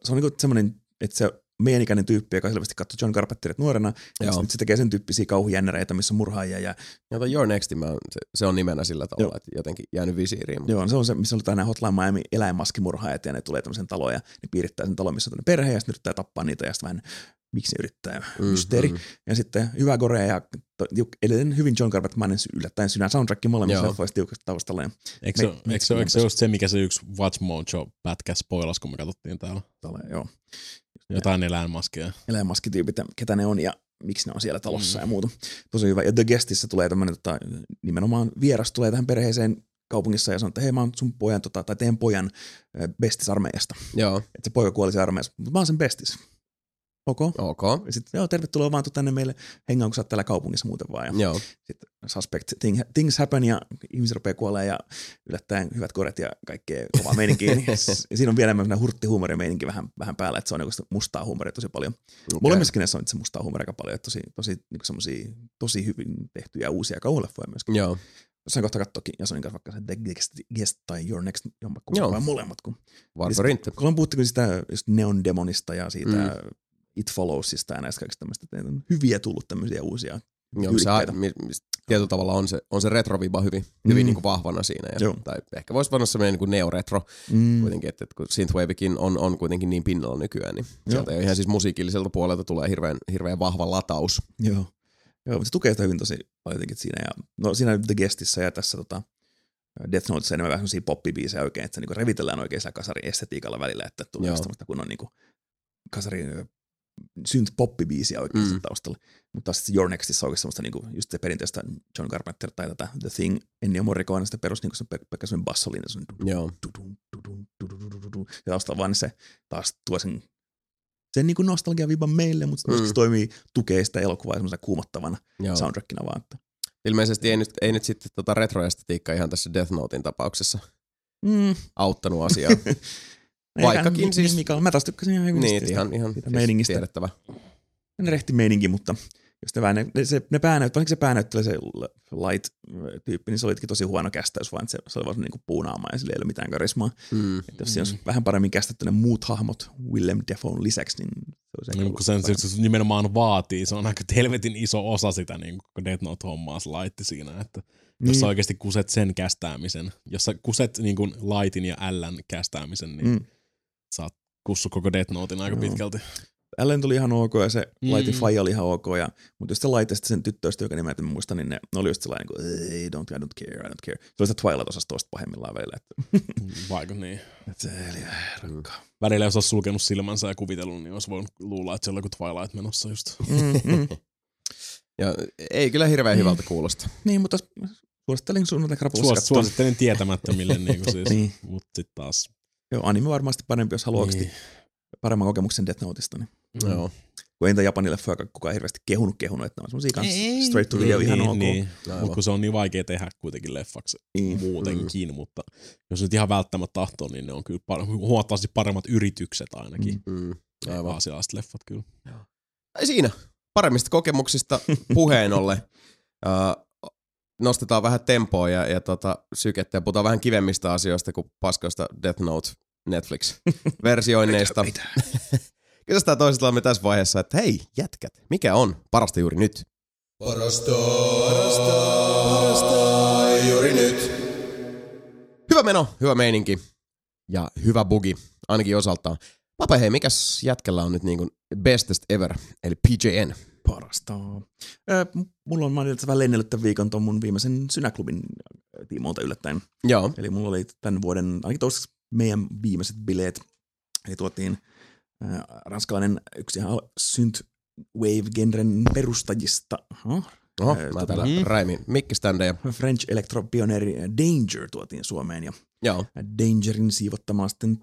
Speaker 3: Se on niinku semmoinen, että se meidän ikäinen tyyppi, joka selvästi katsoi John Carpenterit nuorena,
Speaker 1: Joo.
Speaker 3: Joo. se tekee sen tyyppisiä kauhujännereitä, missä on murhaajia ja
Speaker 1: ja toi Your Next, mä, se, se, on nimenä sillä tavalla,
Speaker 3: Joo.
Speaker 1: että jotenkin jäänyt visiiriin. Mutta,
Speaker 3: Joo, se on se, missä oli nämä Hotline Miami eläinmaskimurhaajat ja ne tulee tämmöisen taloon ja ne piirittää sen talon, missä on perhe ja sitten yrittää tappaa niitä ja sitten vähän miksi ne yrittää,
Speaker 1: Mm,
Speaker 3: mysteeri.
Speaker 1: mm.
Speaker 3: Ja sitten hyvä Gore ja to- juk- edelleen hyvin John Carpetmanin yllättäen synä soundtrack molemmissa
Speaker 1: Joo.
Speaker 3: leffoissa tiukasti taustalla. Ja
Speaker 2: Eikö se,
Speaker 3: Me-
Speaker 2: eikö, se, eikö se
Speaker 3: Metsilämpössä.
Speaker 2: just se, mikä se yksi Watch Mojo-pätkä spoilas, kun me katsottiin täällä?
Speaker 3: tällä, joo,
Speaker 2: Jotain eläinmaskeja.
Speaker 3: eläinmaskityypit ketä ne on ja miksi ne on siellä talossa
Speaker 2: Mm.
Speaker 3: ja muuta. Tosi hyvä. Ja The Guestissä tulee tämmöinen tota, nimenomaan vieras tulee tähän perheeseen kaupungissa ja sanoo, että hei mä oon sun pojan tota, tai teidän pojan ö, bestis armeijasta.
Speaker 1: Joo,
Speaker 3: Että se poika kuoli siellä armeijassa, mutta mä oon sen bestis. Ok.
Speaker 1: ok.
Speaker 3: Ja sitten, joo, tervetuloa vaan tänne meille hengaan, kun sä oot täällä kaupungissa muuten vaan. Ja
Speaker 1: Joo,
Speaker 3: sitten suspect thing, things happen ja ihmiset rupeaa kuolemaan ja yllättäen hyvät koret ja kaikkea kovaa meininkiä. Niin siinä on vielä enemmän hurtti meininki vähän, vähän päällä, että se on sitä mustaa huumoria tosi paljon. Okay. Molemmissa näissä on itse mustaa huumoria aika paljon, että tosi, tosi, niinku semmosia, tosi hyvin tehtyjä uusia kauhuleffoja myöskin.
Speaker 1: Joo,
Speaker 3: Jossain kohta katsoakin Jasonin kanssa vaikka se The Guest, Guest tai Your Next jommakku, vai molemmat. Kun,
Speaker 1: Varso Rintte.
Speaker 3: kun on puhuttu sitä just Neon Demonista ja siitä
Speaker 1: Mm.
Speaker 3: It Followsista ja näistä kaikista tämmöistä, että on hyviä tullut tämmöisiä uusia.
Speaker 1: Joo, se, tietyllä tavalla on se, on se retroviba hyvin, hyvin
Speaker 3: Mm.
Speaker 1: niin kuin vahvana siinä. Ja,
Speaker 3: Joo.
Speaker 1: tai ehkä voisi sanoa semmoinen niin kuin neoretro
Speaker 3: Mm.
Speaker 1: kuitenkin, että, että kun Synthwavekin on, on kuitenkin niin pinnalla nykyään, niin sieltä jo ihan siis musiikilliselta puolelta tulee hirveän, hirveän vahva lataus.
Speaker 3: Joo. Joo, mutta se tukee sitä hyvin tosi paljon jotenkin siinä. Ja, no siinä The Guestissa ja tässä tota, Death Notessa enemmän vähän sellaisia poppibiisejä oikein, että se niinku revitellään oikein sillä kasarin estetiikalla välillä, että tulee
Speaker 1: Joo.
Speaker 3: just semmoista kun on niinku kasarin ö, synth poppibiisiä oikein
Speaker 1: Mm.
Speaker 3: mm. taustalla. Mutta sitten Your Nextissa on semmoista niinku, just se perinteistä John Carpenter tai tätä The Thing, Ennio Morricone, sitä perus niinku se pe- pelkkä semmoinen tudun. ja taustalla vaan se taas tuo sen, sen niin nostalgia viban meille, mutta
Speaker 1: Mm.
Speaker 3: mm. se toimii, tukee sitä elokuvaa semmoisena kuumottavana
Speaker 1: Joo.
Speaker 3: soundtrackina vaan. Että.
Speaker 1: Ilmeisesti ei nyt, ei nyt sitten tota retroestetiikka ihan tässä Death Notein tapauksessa
Speaker 3: Mm.
Speaker 1: auttanut asiaa. Vaikkakin
Speaker 3: Eikä,
Speaker 1: siis-
Speaker 3: Mika, mä taas tykkäsin ihan hyvin
Speaker 1: niin, ihan, ihan
Speaker 3: siitä
Speaker 1: siis
Speaker 3: meiningistä.
Speaker 1: tiedettävä.
Speaker 3: Ne rehti meininki, mutta jos ne, vähän, ne, se, ne päänäyt, varsinkin se päänäyttelijä, se Light-tyyppi, niin se oli jotenkin tosi huono kästäys, vaan se, se oli vaan niin kuin puunaama ja sillä ei ole mitään karismaa.
Speaker 1: Mm.
Speaker 3: Että jos siinä olisi vähän paremmin kästetty ne muut hahmot Willem Dafoen lisäksi, niin se olisi ehkä
Speaker 2: Niin, kun sen,
Speaker 3: parempi.
Speaker 2: se, se nimenomaan vaatii, se on aika helvetin iso osa sitä niin kun Death Note-hommaa se laitti siinä, että jos
Speaker 3: Niin.
Speaker 2: sä oikeasti kuset sen kästäämisen, jos sä kuset niin kuin Lightin ja Ln kästäämisen, niin mm.
Speaker 3: Mm.
Speaker 2: sä oot kussu koko Death Notein aika
Speaker 3: Joo.
Speaker 2: pitkälti.
Speaker 3: Ellen tuli ihan ok ja se
Speaker 2: Mm.
Speaker 3: mm. Lightin faija oli ihan ok. Ja, mutta just se sitten sen tyttöistä, joka nimeltä mä muistan, niin ne, ne oli just sellainen, niin ei, don't, I don't care, I don't care. Se oli sitä Twilight-osastosta pahimmillaan välillä. Että,
Speaker 2: Vaikka niin.
Speaker 3: että se eli rakkaa.
Speaker 2: Välillä jos olisi sulkenut silmänsä ja kuvitellut, niin olisi voinut luulla, että siellä on joku Twilight menossa just.
Speaker 3: Mm, mm.
Speaker 1: Ja ei kyllä hirveän
Speaker 3: Mm.
Speaker 1: hyvältä kuulosta.
Speaker 3: niin, mutta suosittelin suunnilleen krapulassa
Speaker 2: Suos, suosittelen tietämättömille, niin kuin siis.
Speaker 3: Niin.
Speaker 2: mutta sitten taas.
Speaker 3: Joo, anime varmasti parempi, jos haluaa
Speaker 2: Niin.
Speaker 3: paremman kokemuksen Death Noteista. Niin.
Speaker 2: Mm.
Speaker 1: Joo.
Speaker 3: Kun ei niitä Japanin leffoja kukaan hirveästi kehunut kehunut, että ne on semmosia kans straight to video
Speaker 2: niin,
Speaker 3: ihan
Speaker 2: niin,
Speaker 3: ok.
Speaker 2: Niin. Mutta kun se on niin vaikea tehdä kuitenkin leffaksi
Speaker 3: Niin.
Speaker 2: muutenkin, mm. mutta jos nyt ihan välttämättä tahtoo, niin ne on kyllä par- huomattavasti paremmat yritykset ainakin.
Speaker 3: Mm.
Speaker 1: Mm.
Speaker 2: Aivan.
Speaker 1: Aivan.
Speaker 2: Aasialaiset leffat kyllä.
Speaker 1: Ei siinä. paremmista kokemuksista puheen ollen uh, nostetaan vähän tempoa ja, ja tota, sykettä ja puhutaan vähän kivemmistä asioista kuin paskoista Death Note Netflix-versioinneista. Kysytään toisiltamme tässä vaiheessa, että hei jätkät, mikä on parasta juuri nyt? Parasta, parasta, parasta juuri nyt. Hyvä meno, hyvä meininki ja hyvä bugi, ainakin osaltaan. Papa hei, mikäs jätkellä on nyt niin kuin bestest ever, eli PJN?
Speaker 3: Parasta. Äh, mulla on mainittu vähän lennellyt tämän viikon tuon mun viimeisen Synäklubin tiimoilta yllättäen.
Speaker 1: Joo.
Speaker 3: Eli mulla oli tämän vuoden, ainakin toistaiseksi meidän viimeiset bileet. Eli tuotiin äh, ranskalainen yksi ihan synthwave-genren perustajista. Huh?
Speaker 1: Oho, mä täällä mm. räimin mikkiständejä.
Speaker 3: French Electro pioneeri Danger tuotiin Suomeen ja
Speaker 1: Joo.
Speaker 3: Dangerin siivottamaan sitten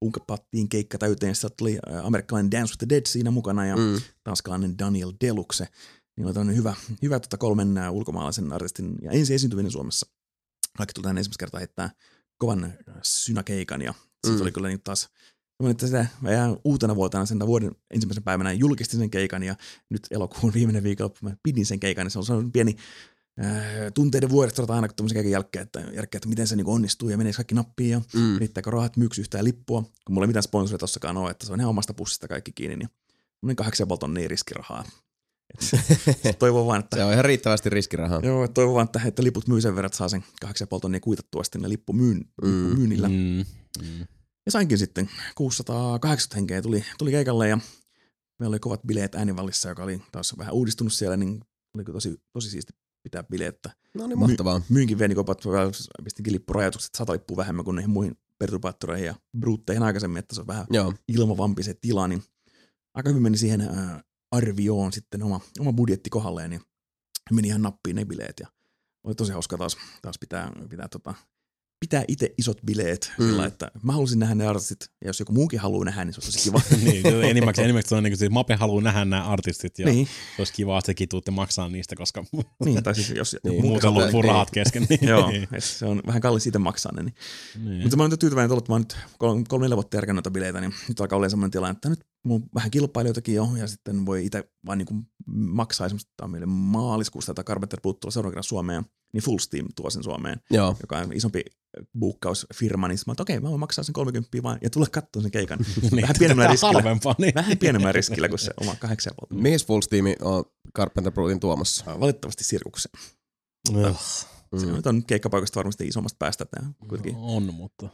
Speaker 3: punkapattiin keikka täyteen. Sitten tuli amerikkalainen Dance with the Dead siinä mukana ja mm. tanskalainen Daniel Deluxe. Niin oli tämmöinen hyvä, hyvä tota kolmen ulkomaalaisen artistin ja ensi esiintyminen Suomessa. Kaikki tuli tähän ensimmäistä kertaa heittää kovan synäkeikan ja sitten mm. oli kyllä niin taas että sitä ihan uutena vuotena sen vuoden ensimmäisen päivänä julkistin sen keikan ja nyt elokuun viimeinen viikko mä pidin sen keikan, niin se on sellainen pieni tunteiden vuodesta aina keikan jälkeen, että, jälkeen, että miten se niin onnistuu ja menee kaikki nappiin ja mm. riittääkö rahat myyksi yhtään lippua, kun mulla ei mitään sponsoria tossakaan ole, että se on ihan omasta pussista kaikki kiinni, niin mun kahdeksan tonnia riskirahaa. toivon vaan, että...
Speaker 1: Se on ihan riittävästi riskirahaa.
Speaker 3: Joo, toivon vaan, että, että liput myy sen verran, että saa sen 8,5 tonnia kuitattua sitten lippu myyn, mm. myynnillä. Mm. Mm. Ja sainkin sitten 680 henkeä tuli, tuli keikalle ja meillä oli kovat bileet äänivallissa, joka oli taas vähän uudistunut siellä, niin oli tosi, tosi siisti pitää bileettä.
Speaker 1: No niin, mahtavaa. My,
Speaker 3: myynkin venikopat, pistinkin lippurajoitukset, sata lippua vähemmän kuin niihin muihin perturbaattoreihin ja bruutteihin aikaisemmin, että se on vähän Joo. ilmavampi se tila, niin aika hyvin meni siihen äh, arvioon sitten oma, oma budjetti kohdalleen, niin meni ihan nappiin ne bileet ja oli tosi hauska taas, taas pitää, pitää tota, pitää itse isot bileet, mm. sillä että mä halusin nähdä ne artistit, ja jos joku muukin haluaa nähdä, niin se olisi kiva.
Speaker 2: niin, enimmäkseen, enimmäkseen on niin kuin, Mape haluaa nähdä nämä artistit, ja niin. se olisi kiva, että sekin tuutte maksaa niistä, koska
Speaker 3: niin, tai siis jos
Speaker 2: niin, muuten loppuu niin. rahat kesken. Niin.
Speaker 3: Joo, se on vähän kallis itse maksaa ne. Niin. niin. Mutta mä olen nyt tyytyväinen, että mä oon nyt kolme, kolme neljä vuotta järkännyt bileitä, niin nyt alkaa olla sellainen tilanne, että nyt mulla on vähän kilpailijoitakin jo, ja sitten voi itse vaan niin kuin maksaa esimerkiksi, tämä meille maaliskuusta, tai Carpenter puuttuu seuraavan kerran Suomeen, niin Full Steam tuo sen Suomeen,
Speaker 1: Joo.
Speaker 3: joka on isompi buukkausfirma, niin mä että okei, okay, mä voin maksaa sen 30 vaan ja tulla katsoa sen keikan. niin, vähän pienemmällä riskillä. niin. Vähän pienemmällä riskillä kuin se oma kahdeksan
Speaker 1: Mihin Full Steam on Carpenter Brutin tuomassa?
Speaker 3: Valitettavasti Sirkukseen. Mutta, Mm. Se nyt on keikkapaikasta varmasti isommasta päästä. Tämä, kuitenkin.
Speaker 2: On, mutta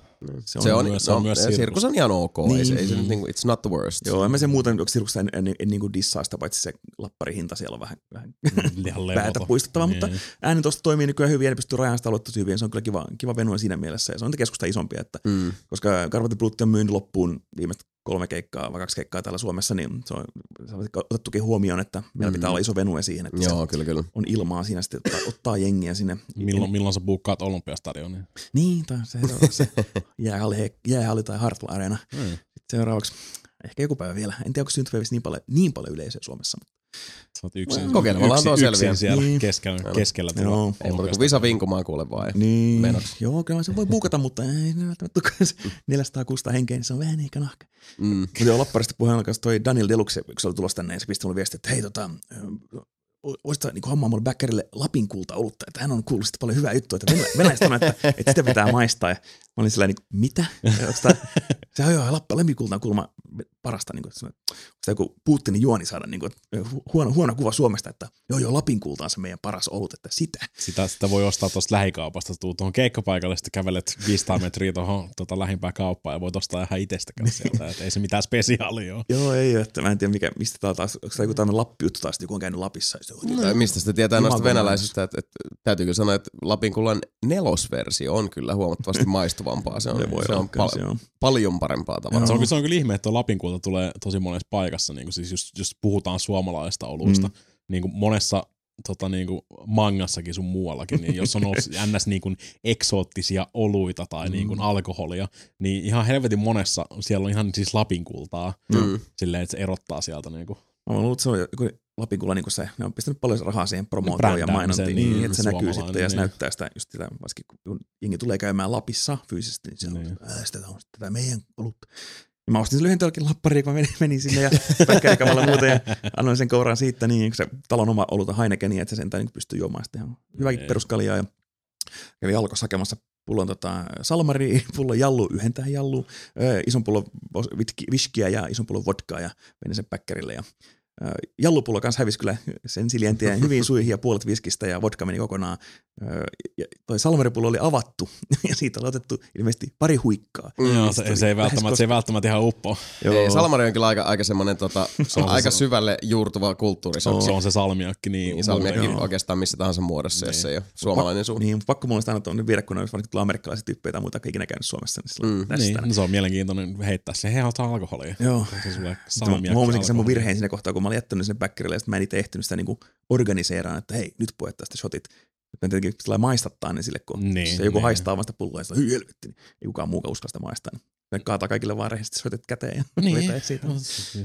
Speaker 1: se on, se on, myös, no, on myös sirkus. sirkus. on ihan ok, niin. ei, se, ei se, niin it's not the worst.
Speaker 3: Joo, en mä sen muuten sirkusta en, en, en, en niin kuin dissaa sitä, paitsi se lapparihinta siellä on vähän, vähän mm, päätä puistuttava, niin. mutta ääni tuosta toimii nykyään hyvin ja ne pystyy rajaamaan sitä aluetta hyvin, se on kyllä kiva, kiva venua siinä mielessä ja se on keskusta isompi, että mm. koska Karvati Brutti on myynyt loppuun viimeiset kolme keikkaa vai kaksi keikkaa täällä Suomessa, niin se on, se on otettukin huomioon, että meillä mm. pitää olla iso venue siihen, että
Speaker 1: Joo, kyllä, kyllä.
Speaker 3: on ilmaa siinä sitten ottaa, ottaa jengiä sinne.
Speaker 2: Milloin, milloin sä buukkaat Olympiastadionin?
Speaker 3: Niin, tai se, se jäähalli, jäähalli tai Hartwell Arena. Mm. Seuraavaksi ehkä joku päivä vielä. En tiedä, onko Synthwaves niin paljon, niin paljon yleisöä Suomessa, mutta
Speaker 2: Sä oot yksin, Kokeilemalla yksin, yksin selviä. siellä niin. keskellä, keskellä tuolla.
Speaker 1: Joo. Ei muuta kuin visa vinkumaan kuule vaan.
Speaker 3: Niin. Menoksi. Joo, kyllä se voi buukata, mutta ei välttämättä 400-600 henkeä, niin se on vähän ehkä nahka. Mm. Mutta joo, Lapparista puheen toi Daniel Deluxe, kun se oli tulossa tänne, ja se pisti mulle viesti, että hei tota, voisitko niin hommaa mulle Bäkkerille Lapin kulta olutta, että hän on kuullut sitä paljon hyvää juttua, että venäläiset on, että, että sitä pitää maistaa. Ja mä olin sellainen, niin, mitä? se on joo, Lappa, lempikulta on kuulemma parasta, niin kuin, että joku Putinin juoni saada niin kuin, huono, huono kuva Suomesta, että joo joo, Lapin kulta on se meidän paras olut, että sitä.
Speaker 2: Sitä, sitä voi ostaa tuosta lähikaupasta, tuu tuohon keikkapaikalle, sitten kävelet 500 metriä tuohon tota, lähimpään kauppaan ja voit ostaa ihan itsestäkään sieltä, että ei se mitään spesiaalia ole.
Speaker 3: joo, ei, että mä en tiedä, mikä, mistä tämä taas, onko tämä joku tämmöinen Lappi-juttu taas, joku on käynyt Lapissa.
Speaker 1: Ja no, mistä sitä tietää noista venäläisistä, että, että, täytyykö sanoa, että Lapin kullan nelosversio on kyllä huomattavasti maistuvampaa. Se on, se, se on pal- paljon parempaa tavaraa.
Speaker 2: Se on, se on kyllä ihme, että Lapin kulta tulee tosi monessa paikassa, niin kuin siis just, just puhutaan suomalaista oluista, mm. niin kuin monessa tota, niin kuin mangassakin sun muuallakin, niin jos on ollut ns. Niin kuin eksoottisia oluita tai mm. niin kuin alkoholia, niin ihan helvetin monessa siellä on ihan siis Lapin kultaa, mm. silleen, että se erottaa sieltä. Niin kuin.
Speaker 3: Mä luulen, että se on joku Lapinkulla niin se, ne on pistänyt paljon rahaa siihen promootioon ja mainontiin, niin, niin, että se näkyy sitten ja se niin. näyttää sitä, just sitä, varsinkin kun jengi tulee käymään Lapissa fyysisesti, niin se on, niin. sitä on tätä meidän olutta. Mä ostin sen lyhentölkin lappari, kun mä menin, menin sinne ja päkkärikamalla muuten ja annoin sen kouraan siitä, niin se talon oma oluta Heinekeni, että se sentään niin pystyy juomaan sitten ihan hyväkin
Speaker 2: Ei.
Speaker 3: peruskaljaa. Ja kävi alkossa hakemassa pullon tota, salmari, pullon jallu, yhden tähän jalluun, ö, ison pullon viskiä ja ison pullon vodkaa ja menin sen päkkärille. Ja, jallupullo kanssa hävisi kyllä sen siljentien hyvin suihin ja puolet viskistä ja vodka meni kokonaan. Ja toi salmaripullo oli avattu ja siitä oli otettu ilmeisesti pari huikkaa.
Speaker 1: Mm,
Speaker 2: Joo,
Speaker 3: se
Speaker 2: se, se, ei välttämättä, se ei välttämättä ihan uppo.
Speaker 1: Ei, Salmari on kyllä aika, aika semmoinen tota,
Speaker 2: on
Speaker 1: aika
Speaker 2: se-
Speaker 1: syvälle juurtuva kulttuuri. Se on,
Speaker 2: Se on se salmiakki niin,
Speaker 1: niin salmiakki
Speaker 2: muuten.
Speaker 1: oikeastaan missä tahansa muodossa, jos
Speaker 2: Niin.
Speaker 1: se ei ole suomalainen suu.
Speaker 3: Niin, pakko mulla aina tuonne viedä, kun on varsinkin tulee amerikkalaisia tyyppejä tai muuta, jotka ikinä käynyt Suomessa. Niin,
Speaker 1: Mm,
Speaker 3: mm, tästä.
Speaker 2: Niin, no se on mielenkiintoinen heittää se, ottaa alkoholia.
Speaker 3: Joo.
Speaker 2: Se sulle
Speaker 3: Mä
Speaker 2: salmiakki
Speaker 3: mä huomasinkin sen mun virheen siinä kohtaa, kun mä olin jättänyt sinne backerille, ja sitten mä en itse ehtinyt sitä niinku organiseeraan, että hei, nyt pojat tästä shotit. Mä tietenkin sillä maistattaa ne sille, kun
Speaker 2: Niin,
Speaker 3: se joku
Speaker 2: niin.
Speaker 3: haistaa vasta pulloa, ja sitten hyi helvetti, niin ei kukaan muukaan uskalla sitä maistaa. Niin ne kaataa kaikille vaan rehellisesti shotit käteen ja
Speaker 2: Niin.
Speaker 3: vetää siitä.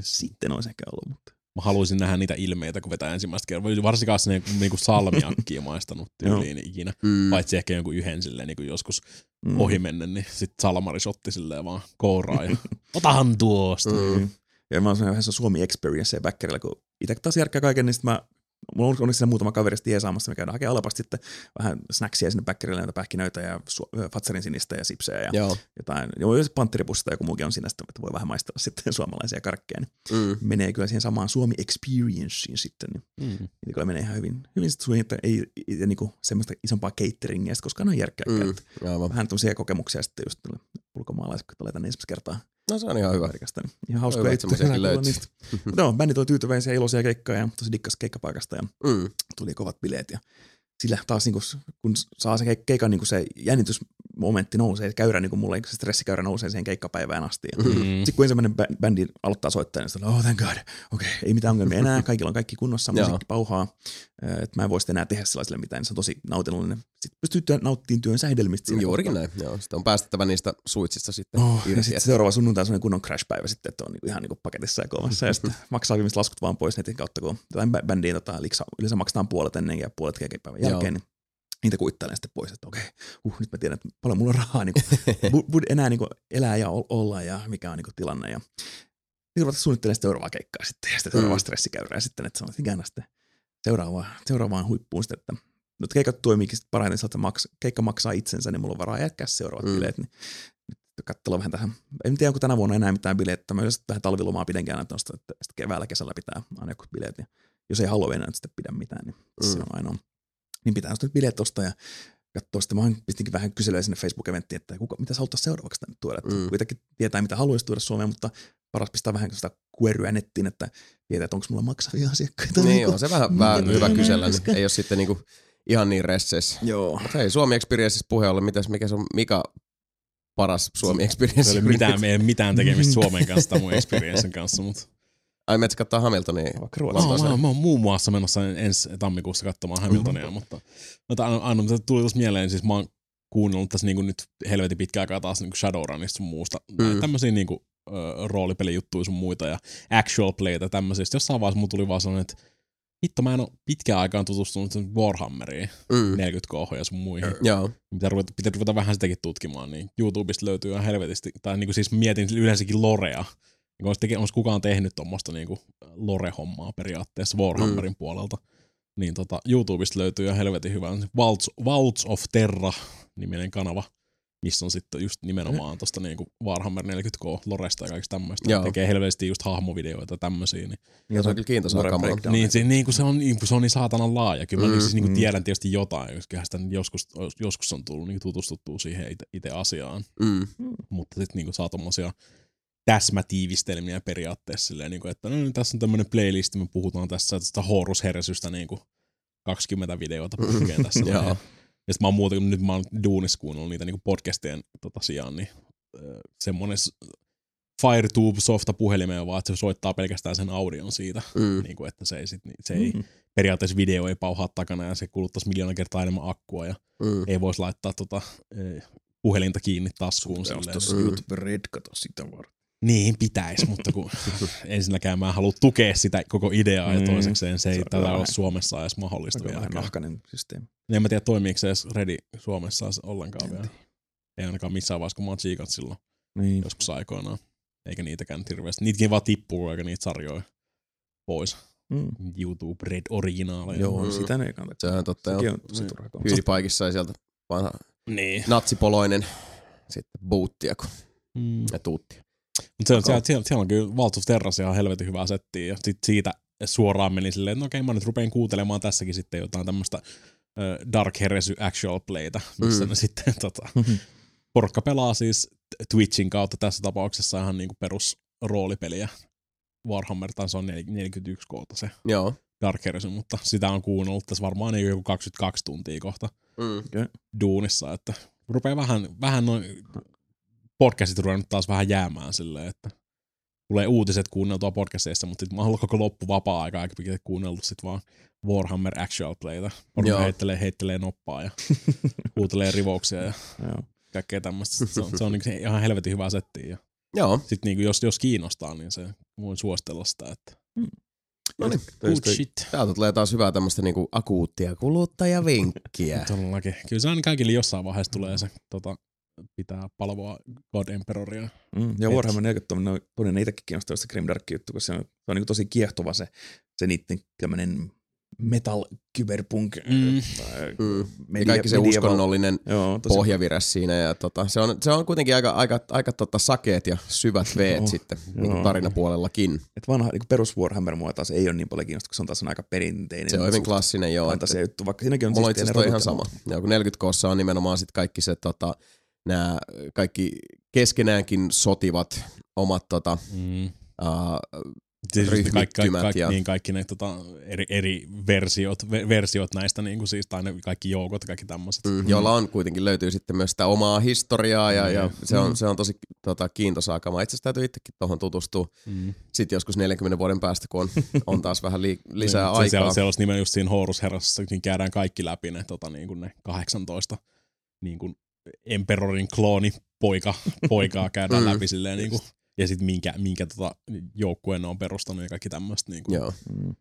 Speaker 3: Sitten olisi ehkä ollut, mutta
Speaker 2: Mä haluaisin nähdä niitä ilmeitä, kun vetää ensimmäistä kertaa. Varsinkaan se niinku salmiakkiä maistanut tyyliin ikinä.
Speaker 1: Mm.
Speaker 2: Paitsi ehkä jonkun yhden silleen niin joskus
Speaker 3: mm.
Speaker 2: ohi menne, niin sit salmari shotti silleen vaan kouraa ja otahan tuosta.
Speaker 1: Mm.
Speaker 3: Ja mä oon vähän se Suomi Experience backerilla, kun itse taas järkkää kaiken, niin sit mä Mulla on onneksi muutama kaveri sitten jeesaamassa, me käydään hakemaan alapasta sitten vähän snacksia sinne backerille, näitä pähkinöitä ja su- ö, Fatsarin sinistä ja sipsejä ja
Speaker 1: Joo.
Speaker 3: jotain. Joo, jos pantteripussa tai joku muukin on siinä, sitten, että voi vähän maistaa sitten suomalaisia karkkeja. Niin
Speaker 1: Mm.
Speaker 3: menee kyllä siihen samaan Suomi Experienceen sitten. Niin
Speaker 2: Mm.
Speaker 3: niitä kyllä menee ihan hyvin, hyvin sitten suihin, että ei, ei, ei niinku semmoista isompaa cateringia, sit koskaan on järkkää.
Speaker 1: Mm.
Speaker 3: Vähän tämmöisiä kokemuksia sitten just ulkomaalaiset, kun tulee tänne ensimmäistä kertaa
Speaker 1: No se on ihan hyvä.
Speaker 3: Niin ihan
Speaker 1: semmoisiakin
Speaker 3: kuulla
Speaker 1: löytyy.
Speaker 3: Mutta joo, bändit oli tyytyväisiä, iloisia keikkoja ja tosi dikkas keikkapaikasta ja
Speaker 1: Mm.
Speaker 3: tuli kovat bileet ja sillä taas niinku, kun saa se keik- keikan niinku se jännitysmomentti nousee, se käyrä niinku mulle, se stressikäyrä nousee siihen keikkapäivään asti.
Speaker 2: Mm.
Speaker 3: sitten kun ensimmäinen bä- bändi aloittaa soittaa, niin sitten oh thank god, okei, okay, ei mitään ongelmia enää, kaikilla on kaikki kunnossa,
Speaker 1: Joo.
Speaker 3: musiikki pauhaa, että mä en voi sitten enää tehdä sellaiselle mitään, niin se on tosi nautinnollinen. Sitten pystyy työ, nauttimaan työnsä hedelmistä siinä
Speaker 1: Juurikin
Speaker 3: kohtaa.
Speaker 1: näin. Joo. Sitten on päästettävä niistä suitsista sitten
Speaker 3: Oh, ja sitten seuraava sunnuntai on sellainen kunnon crash-päivä sitten, että on niinku ihan niinku paketissa ja koomassa. ja sitten maksaa viimeiset laskut vaan pois netin kautta, kun jotain bä- bändiin tota, liksa, yleensä maksetaan puolet ennen ja puolet keikkapäivän
Speaker 1: Joo.
Speaker 3: jälkeen, niin niitä kuittailen sitten pois, että okei, uh, nyt mä tiedän, että paljon mulla on rahaa niin kuin, enää niin kuin elää ja ol- olla ja mikä on niin kuin tilanne. Ja sitten ruveta suunnittelemaan seuraavaa keikkaa sitten ja sitten seuraavaa
Speaker 1: Mm.
Speaker 3: stressikäyrää sitten, että se on ikänä sitten seuraavaan, seuraavaan huippuun sitten, että nyt keikat toimiikin sitten parhaiten, että maks, keikka maksaa itsensä, niin mulla on varaa jätkää seuraavat
Speaker 1: Mm.
Speaker 3: bileet, niin katsella vähän tähän. En tiedä, onko tänä vuonna enää mitään bileet. Mä yleensä vähän talvilomaa pidänkään, että sitten keväällä kesällä pitää aina joku bileet. Ja jos ei halua enää sitten pidä mitään, niin mm. se on ainoa. Niin pitää sitten bileet ostaa ja katsoa. Sitten mä pistinkin vähän kyselyä sinne Facebook-eventtiin, että kuka, mitä sä haluttaisiin seuraavaksi tänne tuoda. Mm.
Speaker 1: Mm.
Speaker 3: Kuitenkin tietää, mitä haluaisi tuoda Suomeen, mutta paras pistää vähän sitä queryä nettiin, että tietää, että onko mulla maksavia asiakkaita.
Speaker 1: Niin on se vähän, vähän
Speaker 2: Niin,
Speaker 1: hyvä
Speaker 2: niin,
Speaker 1: kysellä, niin ei ole sitten niinku ihan niin resseissä.
Speaker 3: Joo.
Speaker 1: Mutta hei, Suomi Experienceissa puheen ollen, mitäs, mikä se on Mika paras Suomi
Speaker 2: Se
Speaker 1: Experience?
Speaker 2: ei ole mitään, ei ole mitään tekemistä Suomen kanssa tai mun experiencen kanssa, mutta
Speaker 1: Ai menet katsoa Hamiltonia.
Speaker 3: Vaikka
Speaker 2: Mä,
Speaker 3: Ruotsissa.
Speaker 1: Lontooseen.
Speaker 2: mä, mä oon muun muassa menossa ensi tammikuussa katsomaan Hamiltonia, mutta, mutta aina, aina mitä tuli tuossa mieleen, siis mä oon kuunnellut tässä niin nyt helvetin pitkään aikaa taas niin Shadowrunista sun muusta.
Speaker 1: Mm.
Speaker 2: Mm. Tämmöisiä niin kuin, ö, roolipelijuttuja sun muita ja actual playtä tämmöisistä. Jossain vaiheessa mulla tuli vaan sellainen, että hitto mä en ole pitkään aikaan tutustunut sen Warhammeriin,
Speaker 1: Mm.
Speaker 2: 40K ja sun muihin.
Speaker 1: Joo.
Speaker 2: Pitää ruveta, pitää ruveta vähän sitäkin tutkimaan, niin YouTubesta löytyy ihan helvetisti, tai niin kuin siis mietin yleensäkin Lorea, niin olisi, teke, olisi kukaan tehnyt tuommoista niin Lore-hommaa periaatteessa Warhammerin mm. puolelta, niin tota, YouTubesta löytyy ihan helvetin hyvä Vaults, Vaults of Terra niminen kanava, missä on sitten just nimenomaan tuosta niinku Warhammer 40K Loresta ja kaikista tämmöistä.
Speaker 1: Joo.
Speaker 2: Tekee helvetisti just hahmovideoita ja tämmöisiä. Niin,
Speaker 1: Ja se on kyllä kiintoisaa
Speaker 2: niin, se, niin kuin se, on, niin kuin se on niin saatanan laaja. Kyllä mä
Speaker 1: Mm,
Speaker 2: mm, siis niin kuin
Speaker 3: mm.
Speaker 2: tiedän tietysti jotain, koska sitä joskus, joskus on tullut niin tutustuttua siihen itse, itse asiaan.
Speaker 1: Mm.
Speaker 2: Mutta sitten niin saa tommosia täsmätiivistelmiä periaatteessa silleen, niin kuin, että no, niin tässä on tämmöinen playlist, me puhutaan tässä tästä Horus niin kuin 20 videota putkeen tässä. Ja sitten mä oon muuten, kun nyt mä oon duunissa kuunnellut niitä niin podcastien tota, sijaan, niin ö, semmonen s- FireTube-softa puhelimeen vaan, että se soittaa pelkästään sen audion siitä,
Speaker 1: Mm.
Speaker 2: niin kuin, että se ei, sit, niin, se ei
Speaker 3: Mm.
Speaker 2: periaatteessa video ei pauhaa takana ja se kuluttaisi miljoona kertaa enemmän akkua ja
Speaker 1: Mm.
Speaker 2: ei voisi laittaa tota, eh, puhelinta kiinni taskuun.
Speaker 3: Se
Speaker 1: Mm.
Speaker 3: YouTube Red, kato sitä varten.
Speaker 2: Niin pitäisi, mutta kun ensinnäkään mä en halua tukea sitä koko ideaa ja
Speaker 3: Mm.
Speaker 2: toisekseen se ei
Speaker 3: Se
Speaker 2: tätä
Speaker 3: vähän-
Speaker 2: ole Suomessa edes mahdollista
Speaker 3: Aika vähän nahkainen systeemi.
Speaker 2: En mä tiedä toimiiko se edes Redi Suomessa ollenkaan
Speaker 3: En
Speaker 2: vielä. Ei ainakaan missään vaiheessa, kun mä oon tsiikat silloin
Speaker 3: Niin.
Speaker 2: joskus aikoinaan. eikä niitäkään hirveästi. Niitäkin vaan tippuu aika niitä sarjoja pois.
Speaker 3: Mm.
Speaker 2: YouTube Red originaaleja.
Speaker 3: Joo,
Speaker 1: Mm.
Speaker 3: mm. sitä ne ei kannata.
Speaker 1: Se on totta,
Speaker 3: Sekin on tosi
Speaker 2: Mm.
Speaker 3: turha konsa.
Speaker 1: PewDiePiekin sai sieltä vanha
Speaker 2: Niin.
Speaker 1: natsipoloinen sitten boottia kun,
Speaker 2: Mm.
Speaker 1: ja tuuttia.
Speaker 2: Mutta siellä, siellä, siellä, siellä, on kyllä Valtus Terras ihan helvetin hyvää settiä, ja sit siitä suoraan meni silleen, että no okei, mä nyt rupean kuuntelemaan tässäkin sitten jotain tämmöistä uh, Dark Heresy Actual Playtä, missä
Speaker 1: Mm.
Speaker 2: mm. ne sitten tota, porukka pelaa siis Twitchin kautta tässä tapauksessa ihan niinku perus roolipeliä. Warhammer tai se on 41 koota se
Speaker 1: Joo.
Speaker 2: Dark Heresy, mutta sitä on kuunnellut tässä varmaan niin joku 22 tuntia kohta
Speaker 1: Mm.
Speaker 2: duunissa, että rupeaa vähän, vähän noin podcastit ruvennut taas vähän jäämään silleen, että tulee uutiset kuunneltua podcasteissa, mutta sitten mä haluan koko loppu vapaa-aikaa aika pitkään kuunnellut sit vaan Warhammer Actual Playta. Porukka heittelee, heittelee noppaa ja huutelee rivouksia ja kaikkea tämmöistä. Se on, se on niinku ihan helvetin hyvä setti. Ja
Speaker 1: Joo.
Speaker 2: sit niinku jos, jos kiinnostaa, niin se voin suositella sitä, että
Speaker 1: No niin. Täältä tulee taas hyvää tämmöistä niinku akuuttia kuluttajavinkkiä.
Speaker 2: Todellakin. Kyllä se aina kaikille jossain vaiheessa tulee se, tota, pitää palvoa God Emperoria.
Speaker 3: Mm, ja Warhammer 40 on no, todennäköisesti itsekin kiinnostaa se Grimdark juttu, koska se on, se on niin tosi kiehtova se, se niiden tämmönen metal kyberpunk
Speaker 2: Mm.
Speaker 3: mm.
Speaker 1: Mm. Ja kaikki se uskonnollinen
Speaker 3: Joo,
Speaker 1: pohjavire siinä. Ja tota, se, on, se on kuitenkin aika, aika, aika tota sakeet ja syvät veet
Speaker 3: Joo.
Speaker 1: sitten niin
Speaker 3: Joo.
Speaker 1: tarinapuolellakin.
Speaker 3: Et vanha niin perus Warhammer mua taas ei ole niin paljon kiinnostunut, koska se on taas aika perinteinen.
Speaker 1: Se on hyvin klassinen, joo.
Speaker 3: fantasia juttu, vaikka siinäkin on
Speaker 1: Mulla on itse asiassa ihan sama. Joo, kun 40 koossa on nimenomaan sit kaikki se, tota, nämä kaikki keskenäänkin sotivat omat tota,
Speaker 2: Mm.
Speaker 1: uh,
Speaker 2: Tietysti kaikki, kaikki, kaikki,
Speaker 1: ja-
Speaker 2: niin kaikki ne tota, eri, eri versiot, ve, versiot näistä, niin kuin siis, tai ne kaikki joukot, kaikki tämmöiset.
Speaker 1: mm, joilla on kuitenkin löytyy sitten myös sitä omaa historiaa ja, ja
Speaker 2: Mm.
Speaker 1: se, on,
Speaker 3: Mm.
Speaker 1: se on tosi tota, kiintoisaa kamaa. Itse asiassa täytyy itsekin tuohon tutustua
Speaker 2: Mm.
Speaker 1: sitten joskus 40 vuoden päästä, kun on, on taas vähän li, lisää
Speaker 2: se,
Speaker 1: aikaa.
Speaker 2: Siellä, siellä olisi nimen just siinä Horus Herrassa, niin käydään kaikki läpi ne, tota, niin kuin ne 18 niin kuin Emperorin klooni poika, poikaa käydään
Speaker 1: Mm.
Speaker 2: läpi silleen, niin kuin, ja sitten minkä, minkä tota, joukkueen on perustanut ja kaikki tämmöistä. Niin kuin.
Speaker 3: Mm.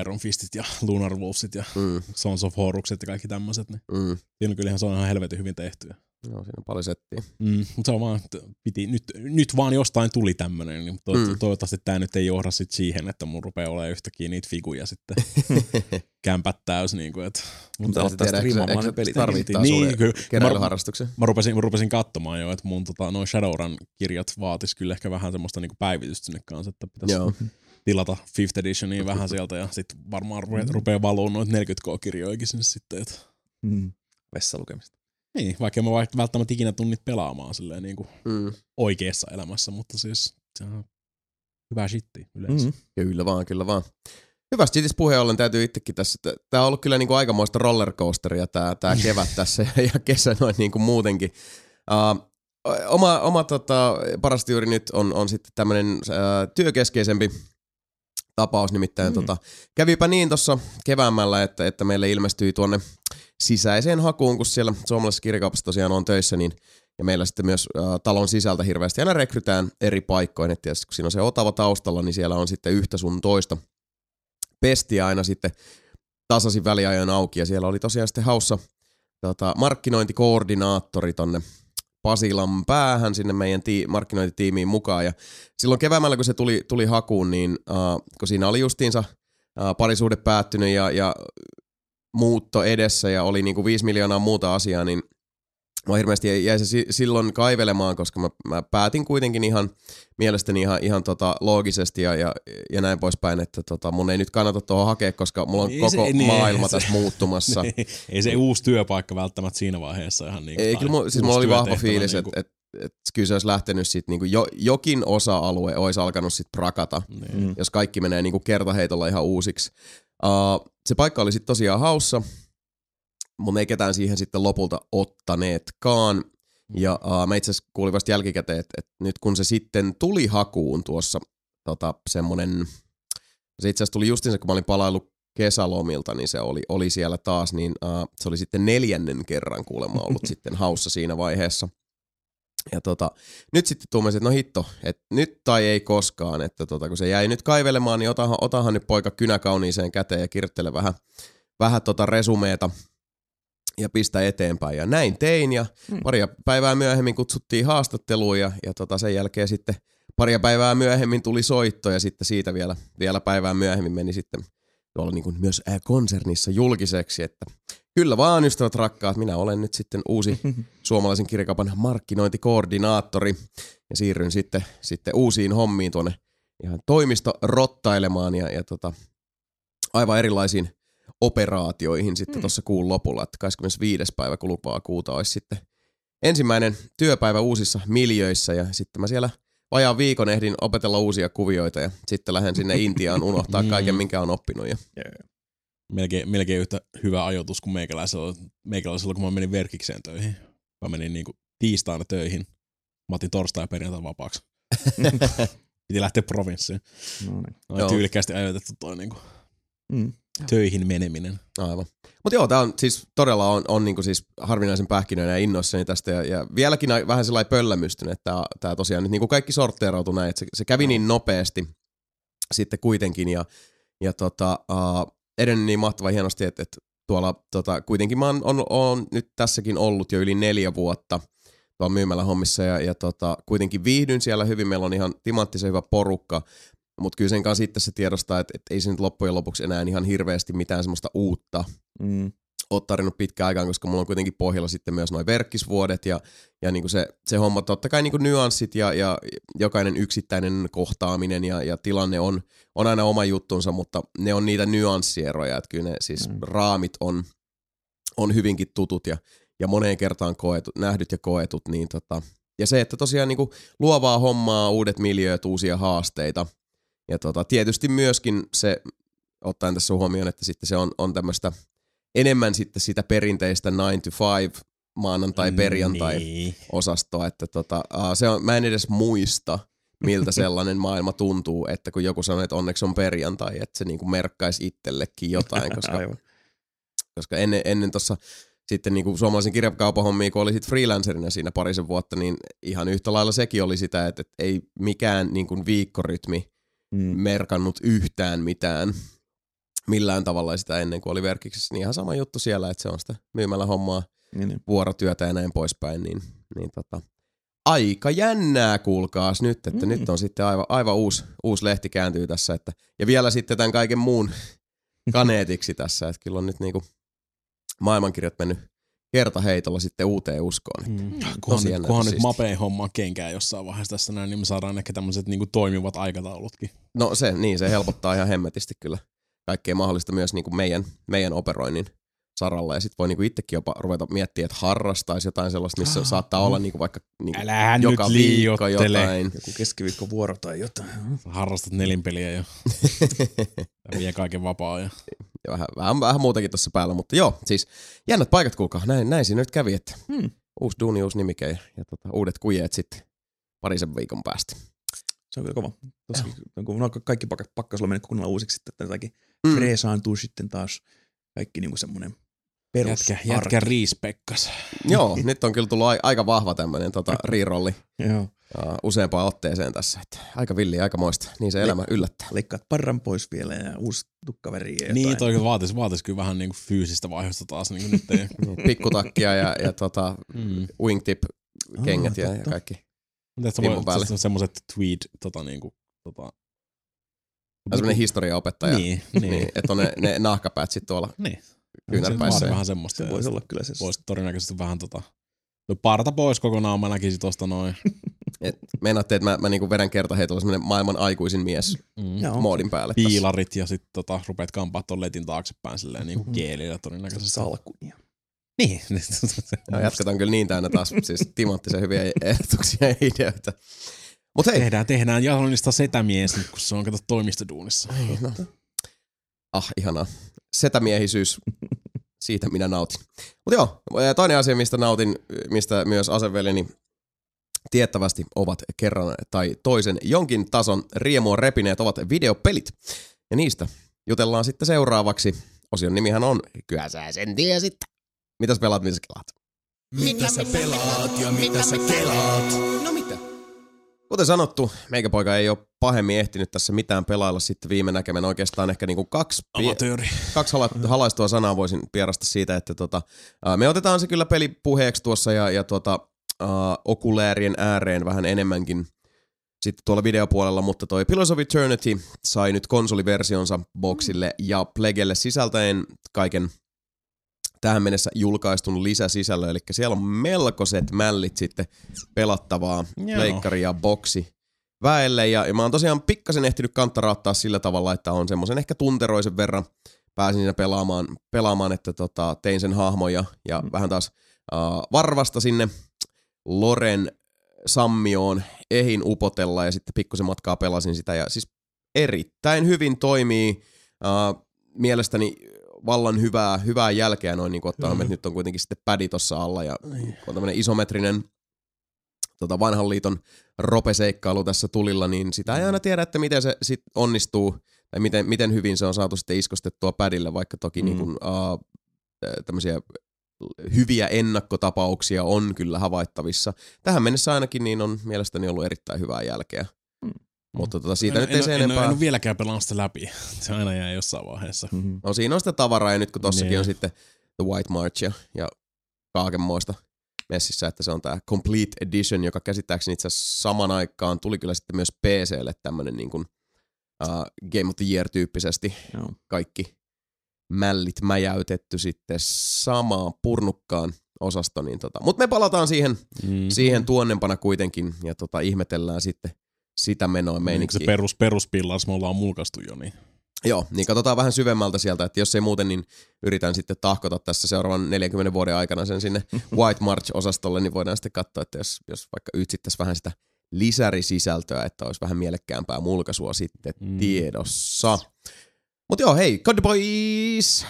Speaker 2: Iron Fistit ja Lunar Wolvesit ja
Speaker 1: Mm,
Speaker 2: Sons of Horukset ja kaikki tämmöiset. Niin
Speaker 1: mm.
Speaker 2: siinä kyllähän se on ihan helvetin hyvin tehty.
Speaker 1: Joo, siinä on paljon settiä.
Speaker 2: Mm, mutta se on vaan, että piti, nyt, nyt vaan jostain tuli tämmönen, niin to,
Speaker 1: Mm.
Speaker 2: mm. toivottavasti tämä nyt ei johda sit siihen, että mun rupeaa olemaan yhtäkkiä niitä figuja sitten kämpät täys. Niin kuin, että,
Speaker 3: Mutta aloittaa
Speaker 1: tiedä, eikö se-
Speaker 3: peli.
Speaker 1: tarvittaa
Speaker 2: Niin, kyllä.
Speaker 1: keräilyharrastuksen.
Speaker 2: mä, rupesin, mä rupesin katsomaan jo, että mun tota, noin Shadowrun kirjat vaatis kyllä ehkä vähän semmoista niinku päivitystä sinne kanssa, että pitäisi
Speaker 1: Joo.
Speaker 2: tilata 5th editionia vähän sieltä ja sitten varmaan rupeaa, rupeaa valuu noita 40k-kirjoikin sinne sitten. Että,
Speaker 3: Mm. Vessalukemista.
Speaker 2: Niin, vaikka en mä välttämättä ikinä tunnit pelaamaan silleen niin kuin
Speaker 1: Mm.
Speaker 2: oikeassa elämässä, mutta siis se on hyvää shittiä yleensä.
Speaker 3: Mm.
Speaker 1: Kyllä vaan, kyllä vaan. Hyvästä Jitis puheen ollen täytyy itsekin tässä, tämä on ollut kyllä niinku aikamoista rollercoasteria tämä tää kevät tässä ja kesä noin niinku muutenkin. Uh, oma oma tota, parasta juuri nyt on, on sitten tämmöinen uh, työkeskeisempi tapaus, nimittäin
Speaker 3: mm.
Speaker 1: tota, kävipä niin tuossa keväämällä, että, että meille ilmestyi tuonne sisäiseen hakuun, kun siellä suomalaisessa kirjakaupassa tosiaan on töissä, niin ja meillä sitten myös äh, talon sisältä hirveästi aina rekrytään eri paikkoihin, että tietysti kun siinä on se Otava taustalla, niin siellä on sitten yhtä sun toista pestiä aina sitten tasaisin väliajoin auki, ja siellä oli tosiaan sitten haussa tota, markkinointikoordinaattori tonne Pasilan päähän sinne meidän tii- markkinointitiimiin mukaan, ja silloin keväämällä, kun se tuli, tuli hakuun, niin äh, kun siinä oli justiinsa äh, parisuhde päättynyt ja, ja muutto edessä ja oli niinku 5 miljoonaa muuta asiaa, niin mä hirveästi jäi se si- silloin kaivelemaan, koska mä, mä päätin kuitenkin ihan mielestäni ihan, ihan tota loogisesti ja, ja, ja näin poispäin, että tota, mun ei nyt kannata tuohon hakea, koska mulla on
Speaker 2: Ei
Speaker 1: koko
Speaker 2: se- niin,
Speaker 1: maailma
Speaker 2: se-
Speaker 1: tässä muuttumassa.
Speaker 2: Ei, ei se uusi työpaikka välttämättä siinä vaiheessa ihan niin
Speaker 1: Ei, kyllä mulla, siis mulla oli vahva fiilis, että et, et, kyllä se olisi lähtenyt sit niinku jo, jokin osa-alue olisi alkanut sit prakata,
Speaker 2: Niin.
Speaker 1: Jos kaikki menee niinku kertaheitolla ihan uusiksi. Uh, se paikka oli sitten tosiaan haussa, mutta ei ketään siihen sitten lopulta ottaneetkaan. Ja uh, mä itse asiassa kuulin vasta jälkikäteen, että, että nyt kun se sitten tuli hakuun tuossa tota, semmonen, se itse asiassa tuli justiinsa, kun mä olin palaillut kesälomilta, niin se oli, oli siellä taas, niin uh, se oli sitten neljännen kerran kuulemma ollut sitten haussa siinä vaiheessa. Ja tota, nyt sitten tuumasin, että no hitto, että nyt tai ei koskaan, että tota, kun se jäi nyt kaivelemaan, niin otahan, otahan nyt poika kynä kauniiseen käteen ja kirjoittele vähän, vähän tota resumeeta ja pistä eteenpäin. Ja näin tein ja
Speaker 3: Mm.
Speaker 1: paria päivää myöhemmin kutsuttiin haastatteluun ja, ja tota sen jälkeen sitten paria päivää myöhemmin tuli soitto ja sitten siitä vielä, vielä päivää myöhemmin meni sitten tuolla niin kuin myös konsernissa julkiseksi, että kyllä vaan ystävät rakkaat, minä olen nyt sitten uusi suomalaisen kirjakaupan markkinointikoordinaattori ja siirryn sitten, sitten uusiin hommiin tuonne ihan toimisto rottailemaan ja, ja tota, aivan erilaisiin operaatioihin sitten tuossa kuun lopulla, että 25. päivä kulupaa kuuta olisi sitten ensimmäinen työpäivä uusissa miljöissä ja sitten mä siellä vajaan viikon ehdin opetella uusia kuvioita ja sitten lähden sinne Intiaan unohtaa kaiken, minkä on oppinut. Ja...
Speaker 2: Melkein, melkein yhtä hyvä ajoitus kuin meikäläisellä, meikäläisellä kun mä menin verkikseen töihin. Mä menin niinku tiistaina töihin. Mä otin torstai ja perjantai vapaaksi. Piti lähteä provinssiin.
Speaker 3: No niin.
Speaker 2: No, tyylikkäästi ajoitettu toi niinku
Speaker 3: Mm.
Speaker 2: töihin meneminen.
Speaker 1: Aivan. Mutta joo, tämä on siis todella on, on niinku siis harvinaisen pähkinöinen ja innoissani tästä. Ja, ja vieläkin vähän sellainen pöllämystynyt, että tämä tosiaan nyt niinku kaikki sortteerautui näin, että se, se kävi niin nopeasti sitten kuitenkin. Ja, ja tota, uh, edennyt niin mahtava hienosti, että, että tuolla tota, kuitenkin mä oon, on, on, nyt tässäkin ollut jo yli neljä vuotta tuolla myymällä hommissa ja, ja tota, kuitenkin viihdyn siellä hyvin. Meillä on ihan timanttisen hyvä porukka, mutta kyllä sen kanssa sitten se tiedostaa, että, että ei se nyt loppujen lopuksi enää ihan hirveästi mitään semmoista uutta
Speaker 3: Mm.
Speaker 1: Ole tarvinnut pitkään aikaan, koska mulla on kuitenkin pohjalla sitten myös noin verkkisvuodet ja, ja niin kuin se, se homma, totta kai niin kuin nyanssit ja, ja jokainen yksittäinen kohtaaminen ja, ja tilanne on, on aina oma juttunsa, mutta ne on niitä nyanssieroja, että kyllä ne siis
Speaker 3: Mm.
Speaker 1: raamit on, on hyvinkin tutut ja, ja moneen kertaan koetut, nähdyt ja koetut, niin tota, ja se, että tosiaan niin kuin luovaa hommaa, uudet miljööt, uusia haasteita ja tota, tietysti myöskin se, ottaen tässä huomioon, että sitten se on, on tämmöistä enemmän sitten sitä perinteistä 9 to 5 maanantai perjantai
Speaker 2: Niin.
Speaker 1: osastoa, että tota, se on, mä en edes muista, miltä sellainen maailma tuntuu, että kun joku sanoo, että onneksi on perjantai, että se niinku merkkaisi itsellekin jotain, koska, koska ennen, ennen tuossa sitten niinku suomalaisen kirjakaupan hommia, kun oli sit freelancerina siinä parisen vuotta, niin ihan yhtä lailla sekin oli sitä, että, että ei mikään niinku viikkorytmi
Speaker 3: Mm.
Speaker 1: merkannut yhtään mitään millään tavalla sitä ennen kuin oli verkiksessä. Niin ihan sama juttu siellä, että se on sitä myymällä hommaa,
Speaker 3: Niin, niin.
Speaker 1: vuorotyötä ja näin poispäin. Niin, niin tota, aika jännää kuulkaas nyt, että
Speaker 3: Mm.
Speaker 1: nyt on sitten aivan, aivan uusi, uusi lehti kääntyy tässä. Että, ja vielä sitten tämän kaiken muun kaneetiksi tässä, että kyllä on nyt niinku maailmankirjat mennyt kertaheitolla sitten uuteen uskoon.
Speaker 2: Mm.
Speaker 1: Tosi
Speaker 2: Kunhan, nyt, kunhan nyt
Speaker 1: siistiä.
Speaker 2: Mapeen hommaa kenkää jossain vaiheessa tässä näin, niin me saadaan ehkä tämmöiset niinku toimivat aikataulutkin.
Speaker 1: No se, niin, se helpottaa ihan hemmetisti kyllä kaikkea mahdollista myös niin kuin meidän, meidän operoinnin saralla. Ja sitten voi niin kuin itsekin jopa ruveta miettimään, että harrastaisi jotain sellaista, missä
Speaker 3: Ah,
Speaker 1: saattaa olla niin kuin vaikka niin kuin
Speaker 2: Älähän
Speaker 1: joka
Speaker 2: nyt
Speaker 1: viikko jotain.
Speaker 3: Joku keskiviikkovuoro tai jotain.
Speaker 2: Harrastat nelinpeliä ja vie kaiken vapaa. Ja...
Speaker 1: ja vähän, vähän, vähän muutakin tuossa päällä, mutta joo, siis jännät paikat kuulkaa. Näin, näin siinä nyt kävi, että
Speaker 3: Hmm.
Speaker 1: uusi duuni, uusi nimike ja, ja tota, uudet kujeet sitten parisen viikon päästä.
Speaker 3: Se on kyllä kova. Tossakin, kun no, kaikki pakka, pakkas olla mennyt kunnolla uusiksi että jotakin
Speaker 1: Mm.
Speaker 3: freesaantuu sitten taas kaikki niinku semmoinen perus
Speaker 2: Jätkä, jätkä riispekkas.
Speaker 1: Joo, nyt on kyllä tullut ai- aika vahva tämmöinen tota, rirolli
Speaker 3: Joo.
Speaker 1: uh, useampaan otteeseen tässä. Että aika villi, aika moista. Niin se elämä yllättää.
Speaker 3: Leikkaat parran pois vielä ja uusi tukkaveri ja
Speaker 2: Niin, toi vaatis, vaatis kyllä vähän niinku fyysistä vaihdosta taas. Niinku nyt ei.
Speaker 1: Niin, Pikkutakkia ja, ja tota,
Speaker 2: mm.
Speaker 1: wingtip kengät ja, ja
Speaker 3: totta.
Speaker 1: kaikki.
Speaker 2: Mutta
Speaker 1: Vimman
Speaker 2: voi, se, semmoset tweed, tota niinku, tota,
Speaker 1: Ja semmoinen historiaopettaja.
Speaker 2: Niin, niin.
Speaker 1: niin että on ne, ne nahkapäät sit tuolla
Speaker 2: niin.
Speaker 1: kyynärpäissä.
Speaker 2: Se vähän semmoista.
Speaker 3: Se voisi olla kyllä se.
Speaker 2: Voisi todennäköisesti vähän tota, no parta pois kokonaan, mä näkisin tosta noin.
Speaker 1: Et meinaatte, että mä, mä niinku vedän kertaheitolla semmoinen maailman aikuisin mies
Speaker 2: Mm.
Speaker 1: Moodin päälle. tässä.
Speaker 2: Piilarit ja sitten tota, rupeat kampaa ton letin taaksepäin silleen niinku
Speaker 3: Mhm.
Speaker 2: kielillä todennäköisesti.
Speaker 3: Salkunia.
Speaker 2: Niin.
Speaker 1: Ja jatketaan kyllä niin täynnä taas siis timanttisen hyviä ehdotuksia ja ideoita. Mutta hei,
Speaker 2: tehdään, tehdään Jalonista setämies nyt, kun se on kato toimistoduunissa.
Speaker 1: no. ah ihanaa. Setämiehisyys, siitä minä nautin. Mutta joo, toinen asia, mistä nautin, mistä myös aseveljeni tiettävästi ovat kerran tai toisen jonkin tason riemua repineet ovat videopelit. Ja niistä jutellaan sitten seuraavaksi. Osion nimihän on Kyllä sä sen tiesit. Mitäs pelaat, mitä sä kelaat?
Speaker 4: Mitä sä pelaat ja mitä sä kelaat?
Speaker 1: No mitä? Kuten sanottu, meikäpoika ei ole pahemmin ehtinyt tässä mitään pelailla sitten viime näkemän oikeastaan ehkä niinku kaksi,
Speaker 2: Amatööri.
Speaker 1: kaksi hala- halaistua sanaa voisin pierasta siitä, että tota, me otetaan se kyllä peli puheeksi tuossa ja, ja tota, ää, okuläärien ääreen vähän enemmänkin sitten tuolla videopuolella, mutta toi Pillars of Eternity sai nyt konsoliversionsa boxille ja Plegelle sisältäen kaiken tähän mennessä julkaistun lisäsisällön, eli siellä on melkoiset mällit sitten pelattavaa
Speaker 2: Joo.
Speaker 1: pleikkari ja boksi väelle, ja, ja mä oon tosiaan pikkasen ehtinyt kanttaraattaa sillä tavalla, että on semmoisen ehkä tunteroisen verran pääsin siinä pelaamaan, pelaamaan että tota, tein sen hahmon ja, ja vähän taas uh, varvasta sinne Loren sammioon ehin upotella ja sitten pikkusen matkaa pelasin sitä ja siis erittäin hyvin toimii. Uh, mielestäni vallan hyvää, hyvää jälkeä noin niin ottaa, että nyt on kuitenkin sitten pädi tossa alla ja on tämmöinen isometrinen tota vanhan liiton ropeseikkailu tässä tulilla, niin sitä ei aina tiedä, että miten se sit onnistuu tai miten, miten hyvin se on saatu sitten iskostettua pädille, vaikka toki
Speaker 3: Mm.
Speaker 1: mm. niin kuin, uh, tämmöisiä hyviä ennakkotapauksia on kyllä havaittavissa. Tähän mennessä ainakin niin on mielestäni ollut erittäin hyvää jälkeä.
Speaker 3: Mm.
Speaker 1: Mutta tota, siitä
Speaker 2: en,
Speaker 1: nyt ei
Speaker 2: en,
Speaker 1: se
Speaker 2: en, en,
Speaker 1: enempää.
Speaker 2: en ole vieläkään pelannut sitä läpi. Se aina jää jossain vaiheessa.
Speaker 3: Mm-hmm.
Speaker 1: No siinä on sitä tavaraa ja nyt kun tossakin
Speaker 2: Niin.
Speaker 1: on sitten The White March ja, ja kaikenmoista messissä, että se on tämä Complete Edition, joka käsittääkseni itse asiassa saman aikaan tuli kyllä sitten myös PClle tämmönen niin kuin, uh, Game of the Year tyyppisesti
Speaker 3: Joo.
Speaker 1: kaikki mällit mäjäytetty sitten samaan purnukkaan osasto. Niin tota. Mutta me palataan siihen,
Speaker 2: Mm.
Speaker 1: siihen tuonnempana kuitenkin ja tota, ihmetellään sitten sitä menoa
Speaker 2: Niin,
Speaker 1: meininkiä.
Speaker 2: se perus, peruspillars me ollaan mulkaistu jo, niin
Speaker 1: Joo, niin katsotaan vähän syvemmältä sieltä, että jos ei muuten, niin yritän sitten tahkota tässä seuraavan 40 vuoden aikana sen sinne White March-osastolle, niin voidaan sitten katsoa, että jos, jos vaikka ytsittäisiin vähän sitä lisärisisältöä, että olisi vähän mielekkäämpää mulkaisua sitten
Speaker 2: Mm.
Speaker 1: tiedossa. Mutta joo, hei, God Boys!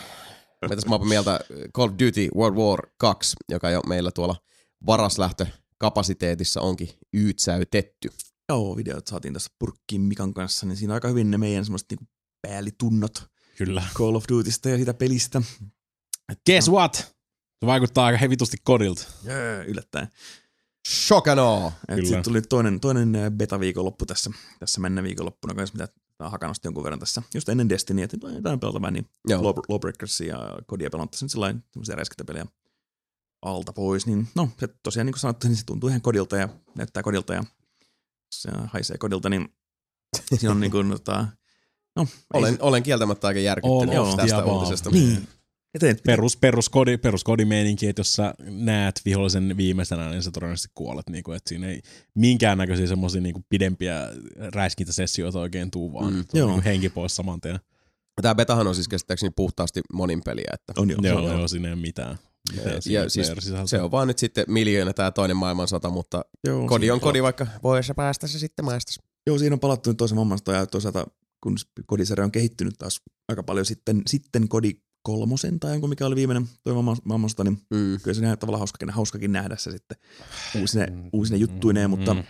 Speaker 1: Mitäs mä mieltä Call of Duty World War 2, joka jo meillä tuolla varaslähtökapasiteetissa onkin yytsäytetty.
Speaker 3: Joo, videot saatiin tässä purkkiin Mikan kanssa, niin siinä aika hyvin ne meidän semmoiset niinku päällitunnot
Speaker 2: kyllä.
Speaker 3: Call of Dutysta ja siitä pelistä.
Speaker 2: Guess what? Se vaikuttaa aika hevitusti kodilta.
Speaker 3: Jee, yllättäen.
Speaker 1: Shokano!
Speaker 3: Sitten tuli toinen, toinen beta-viikonloppu tässä, tässä mennä viikonloppuna kanssa, mitä tää on hakannut jonkun verran tässä, just ennen Destiny, että jotain pelata vähän, niin Lawbreakersia ja Kodia pelannut tässä nyt sellainen räiskintäpelejä alta pois, niin no se tosiaan niin kuin sanottu, niin se tuntuu ihan kodilta ja näyttää kodilta ja se haisee kodilta, niin siinä on niin kuin, tota, no, ei
Speaker 1: Olen,
Speaker 3: se-
Speaker 1: olen kieltämättä aika järkyttynyt
Speaker 2: On
Speaker 1: tästä
Speaker 2: ja vaan.
Speaker 1: uutisesta.
Speaker 3: niin, eteen,
Speaker 2: Perus, peruskodi, peruskodi-meininki, että jos sä näet vihollisen viimeisenä, niin sä todennäköisesti kuolet. Niin kuin, että siinä ei minkäännäköisiä semmoisia niin pidempiä räiskintäsessioita oikein tuu, vaan
Speaker 1: Mm.
Speaker 3: Joo.
Speaker 2: niin henki pois saman tien.
Speaker 1: Tämä betahan on siis käsittääkseni puhtaasti monin peliä, että
Speaker 3: on jo,
Speaker 2: Joo,
Speaker 3: joo,
Speaker 2: joo,
Speaker 3: joo.
Speaker 2: siinä ei ole mitään.
Speaker 1: Ja siis se on vaan nyt sitten miljoona tämä toinen maailmansota, mutta
Speaker 3: joo
Speaker 1: kodi on kodi, vaikka voi se päästä se sitten maistas.
Speaker 3: Joo, siinä on palattu nyt toisen maailmasta ja toisaalta kun kodisarja on kehittynyt taas aika paljon sitten, sitten kodi kolmosen tai jonkun mikä oli viimeinen toi maailman- maailmansota, niin
Speaker 1: Mm.
Speaker 3: kyllä se on tavallaan hauskakin, hauskakin nähdä se sitten uusine, uusine juttuineen, mutta
Speaker 2: Mm.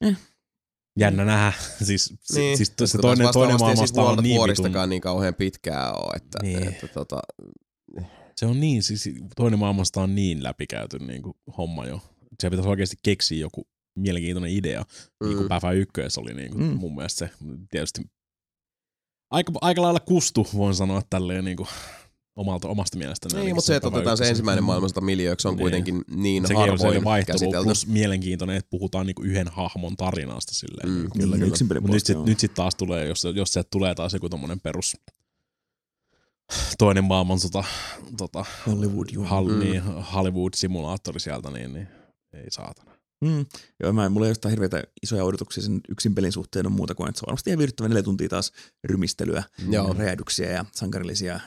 Speaker 3: eh.
Speaker 2: Jännä nähdä. siis,
Speaker 1: Niin,
Speaker 2: siis se toinen, toinen
Speaker 1: ei siis
Speaker 2: maailmasta on niin vitun,
Speaker 1: niin kauhean pitkää ole, että,
Speaker 2: Niin.
Speaker 1: että tota,
Speaker 2: se on niin, siis toinen maailmasta on niin läpikäyty niin kuin homma jo. Se pitäisi oikeasti keksiä joku mielenkiintoinen idea, mm. niin kuin
Speaker 1: mm.
Speaker 2: Päfä ykkös oli niin kuin
Speaker 3: Mm.
Speaker 2: mun mielestä se tietysti aika, aika lailla kustu, voin sanoa tälleen niin kuin omalta, omasta mielestäni.
Speaker 1: Niin, mutta se, että otetaan se ensimmäinen maailmansota miljööksi on
Speaker 2: Niin.
Speaker 1: kuitenkin niin
Speaker 2: Sekin se
Speaker 1: harvoin
Speaker 2: vaihtelu,
Speaker 1: käsitelty.
Speaker 2: plus mielenkiintoinen, että puhutaan niinku yhden hahmon tarinasta silleen.
Speaker 1: Mm,
Speaker 2: Mm,
Speaker 1: kyllä,
Speaker 3: niin,
Speaker 1: kyllä.
Speaker 2: Mutta nyt
Speaker 3: puolesta,
Speaker 2: sit,
Speaker 3: joo.
Speaker 2: nyt sit taas tulee, jos, jos sieltä tulee taas joku tommonen perus toinen maailmansota tota,
Speaker 3: Hollywood, joo.
Speaker 2: hal,
Speaker 1: Mm.
Speaker 2: niin, Hollywood-simulaattori sieltä, niin, niin ei saatana.
Speaker 3: Mm. Joo, mä, mulla ei ole hirveitä isoja odotuksia sen yksin pelin suhteen on muuta kuin, että se on varmasti ihan viihdyttävä neljä tuntia taas rymistelyä,
Speaker 1: Joo.
Speaker 3: räjähdyksiä ja sankarillisia äh,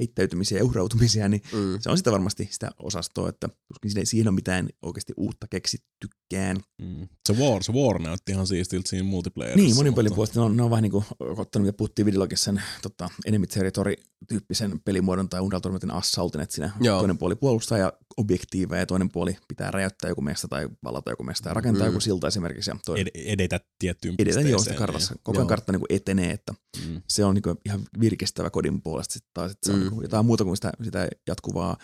Speaker 3: heittäytymisiä ja uhrautumisia, niin
Speaker 1: Mm.
Speaker 3: se on sitä varmasti sitä osastoa, että tuskin siinä, siihen on mitään oikeasti uutta keksittykään.
Speaker 2: Mm. Se War, se War näytti ihan siistiltä siinä multiplayerissa.
Speaker 3: Niin, monin pelin puolesta ne on, ne on vähän niin kuin ottanut, mitä puhuttiin videologissa sen tota, Enemy Territory-tyyppisen pelimuodon tai Unreal Assaultin, että siinä
Speaker 1: Joo.
Speaker 3: toinen puoli puolustaa ja objektiiveja ja toinen puoli pitää räjäyttää joku mesta tai vallata joku mesta ja rakentaa
Speaker 1: Mm.
Speaker 3: joku silta esimerkiksi. Ja toi
Speaker 2: Ed- edetä tiettyyn
Speaker 3: edetä
Speaker 2: pisteeseen.
Speaker 3: joo sitä kartassa. Koko ajan
Speaker 1: Joo.
Speaker 3: kartta niin etenee, että
Speaker 2: Niin, mm.
Speaker 3: se on niin ihan virkistävä kodin puolesta sitten taas, että se on
Speaker 1: Mm.
Speaker 3: niin jotain muuta kuin sitä, sitä jatkuvaa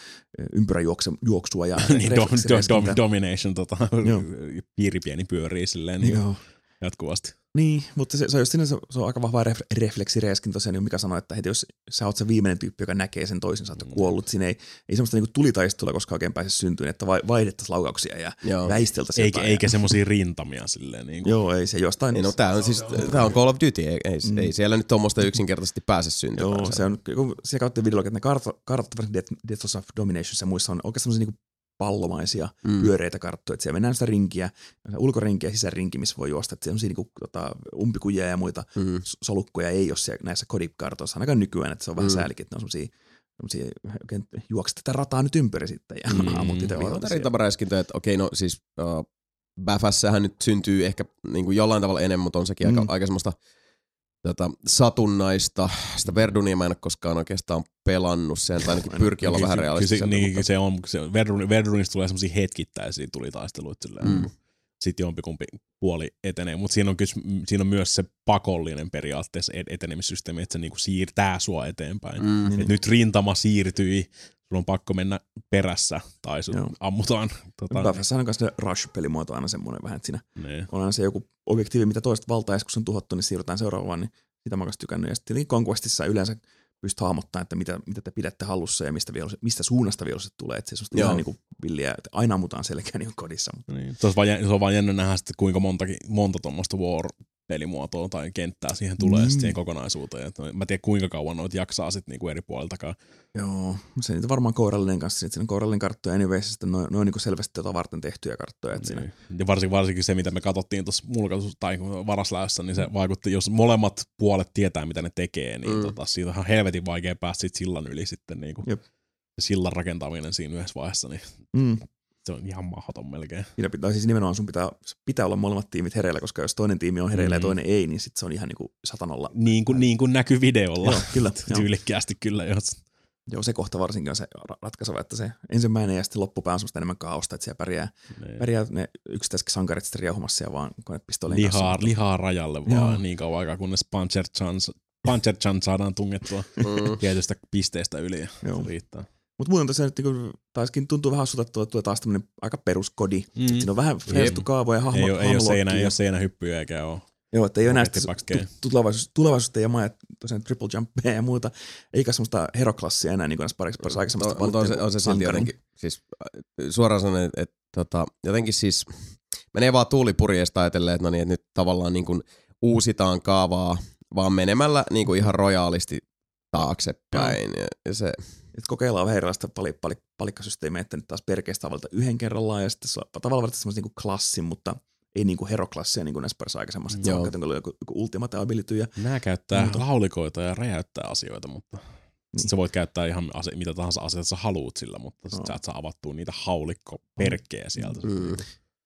Speaker 3: ympyräjuoksua ja
Speaker 2: niin, dom, dom, dom, domination, tota,
Speaker 3: Joo.
Speaker 2: piiri pieni pyörii silleen niin
Speaker 3: Joo.
Speaker 2: jatkuvasti.
Speaker 3: Niin, mutta se, se on just sinne, se, se on aika vahva ref, refleksireeskin tosiaan, niin mikä sanoi, että heti jos sä oot se viimeinen tyyppi, joka näkee sen toisen, sä oot
Speaker 2: Mm.
Speaker 3: kuollut, siinä ei, ei semmoista niinku tulitaistelua koskaan oikein pääse syntyyn, että vai, vaihdettaisiin laukauksia ja
Speaker 1: Joo.
Speaker 3: väisteltäisiin
Speaker 2: Eikä, eikä semmosia rintamia silleen niin kuin.
Speaker 3: Joo, ei se jostain.
Speaker 1: Niin, no tää on siis, tää on Call of Duty, ei, ei, mm. ei siellä nyt tuommoista yksinkertaisesti pääse syntymään.
Speaker 3: Joo, se on, kun siellä kautta videolla, että ne kartat, kartat Death, Death of Dominations ja muissa on oikeastaan semmoisia niinku pallomaisia,
Speaker 1: Mm.
Speaker 3: pyöreitä karttoja, että siellä mennään sitä rinkiä, ulkorinkiä ja sisärinki, missä voi juosta, että semmoisia niinku, tota, umpikujia ja muita
Speaker 1: Mm.
Speaker 3: solukkoja ei ole siellä, näissä kodip-kartoissa, ainakaan nykyään, että se on vähän
Speaker 1: Mm.
Speaker 3: säälikin, että ne on semmoisia oikein juokset tätä rataa nyt ympäri sitten ja
Speaker 2: Mm.
Speaker 3: mm. ammut niitä
Speaker 1: Joo,
Speaker 3: vihollisia.
Speaker 1: rintamaräiskintöjä, että okei, no siis uh, Bäfässähän nyt syntyy ehkä niin kuin jollain tavalla enemmän, mutta on sekin mm. aika, aika semmoista tota, satunnaista. Sitä Verdunia mä en ole koskaan oikeastaan pelannut, sen tai ainakin pyrkii olla
Speaker 2: Kyllä
Speaker 1: vähän
Speaker 2: se-
Speaker 1: realistisempi.
Speaker 2: Niin,
Speaker 1: mutta-
Speaker 2: se on, se Verdun, Verdunista tulee semmosia hetkittäisiä tulitaisteluita silleen.
Speaker 1: Mm.
Speaker 2: Mm. Sitten jompikumpi puoli etenee, mutta siinä on, siinä on myös se pakollinen periaatteessa et- etenemissysteemi, että se niinku siirtää sua eteenpäin. Mm. Et nyt rintama siirtyi, sulla on pakko mennä perässä tai sut
Speaker 3: Joo.
Speaker 2: ammutaan. Tota,
Speaker 3: Bafessa on myös rush-pelimuoto aina semmoinen vähän, että siinä
Speaker 2: niin.
Speaker 3: on aina se joku objektiivi, mitä toista valtaa, kun se on tuhottu, niin siirrytään seuraavaan, niin sitä mä tykännyt. Ja sitten Conquestissa yleensä pystyt hahmottamaan, että mitä, mitä te pidätte hallussa ja mistä, viholliset, mistä suunnasta viholliset tulee. Että se on ihan niin kuin villiä, että aina ammutaan selkään niin kodissa. Mutta
Speaker 2: Niin. Se, on vaan, se on vaan jännä nähdä sitten, kuinka montakin, monta tuommoista war-pelimuotoa tai kenttää siihen tulee
Speaker 3: Mm.
Speaker 2: mm. siihen kokonaisuuteen. Et mä en tiedä kuinka kauan noita jaksaa sitten niinku eri puoliltakaan.
Speaker 3: Joo, se niitä varmaan kourallinen kanssa. Sitten kourallinen karttoja anyways, sitten ne on, ne on niin kuin selvästi tota varten tehtyjä karttoja. Että siinä,
Speaker 2: Niin. Ja varsinkin, varsinkin se, mitä me katsottiin tuossa mulkaisus- tai varasläössä, niin se vaikutti, jos molemmat puolet tietää, mitä ne tekee, niin
Speaker 1: Mm.
Speaker 2: mm. tota, siitä on helvetin vaikea päästä sit sillan yli sitten. Niin kuin,
Speaker 3: Jep.
Speaker 2: sillan rakentaminen siinä yhdessä vaiheessa, niin
Speaker 3: mm,
Speaker 2: se on ihan mahdoton melkein.
Speaker 3: siinä pitää, siis nimenomaan sun pitää, pitää olla molemmat tiimit hereillä, koska jos toinen tiimi on hereillä mm. ja toinen ei, niin sitten se on ihan niin kuin satanolla.
Speaker 2: Niin kuin, niin kuin näkyy videolla.
Speaker 3: Joo, kyllä. joo.
Speaker 2: Tyylikkäästi kyllä. Jos.
Speaker 3: Joo, se kohta varsinkin on se ra- ratkaiseva, että se ensimmäinen ja sitten loppupää on semmoista enemmän kaaosta, että siellä pärjää,
Speaker 2: Niin.
Speaker 3: pärjää ne yksittäiset sankarit sitten riehumassa ja vaan konepistoolin
Speaker 2: lihaa,
Speaker 3: kanssa.
Speaker 2: lihaa rajalle
Speaker 3: Joo.
Speaker 2: vaan niin kauan aikaa, kunnes Puncher Chance, Puncher Chan saadaan tungettua
Speaker 1: Mm.
Speaker 2: tietystä pisteestä yli ja
Speaker 3: Joo.
Speaker 2: se riittää.
Speaker 3: Mutta muuten tosiaan nyt niinku, taiskin tuntuu vähän hassulta, että tulee- taas tämmöinen aika peruskodi. Mm. Siinä on vähän feestu kaavoja, hahmo,
Speaker 2: Ei, ole, ei, ole seinä, ei ole seinähyppyjä eikä ole.
Speaker 3: Joo, että ei ole näistä tulevaisuus, tulevaisuutta ja maja, tosiaan triple jumpeja ja muuta. Eikä semmoista heroklassia enää niin kuin näissä parissa, parissa aikaisemmasta.
Speaker 1: No, mutta on se, on se silti jotenkin, siis äh, suoraan sanoen, että, että tota, jotenkin siis menee vaan tuulipurjeesta ajatellen, että no niin, että nyt tavallaan niin kuin uusitaan kaavaa vaan menemällä niin kuin ihan rojaalisti taaksepäin. Ja, ja se,
Speaker 3: Et kokeillaan vähän erilaista pali, pali, palikkasysteemiä, että nyt taas perkeistä valita yhden kerrallaan ja sitten se on tavallaan semmoisen niin klassin, mutta ei niin kuin heroklassia niin kuin näissä parissa aikaisemmassa. Että se
Speaker 1: Joo.
Speaker 3: on joku, joku, ultimate ability ja
Speaker 2: Nämä käyttää
Speaker 3: Muuta.
Speaker 2: laulikoita ja räjäyttää asioita, mutta niin. Sä voit käyttää ihan ase, mitä tahansa aseita sä haluut sillä, mutta sit
Speaker 3: Joo.
Speaker 2: sä et saa avattua niitä haulikkoperkkejä sieltä.
Speaker 1: mm,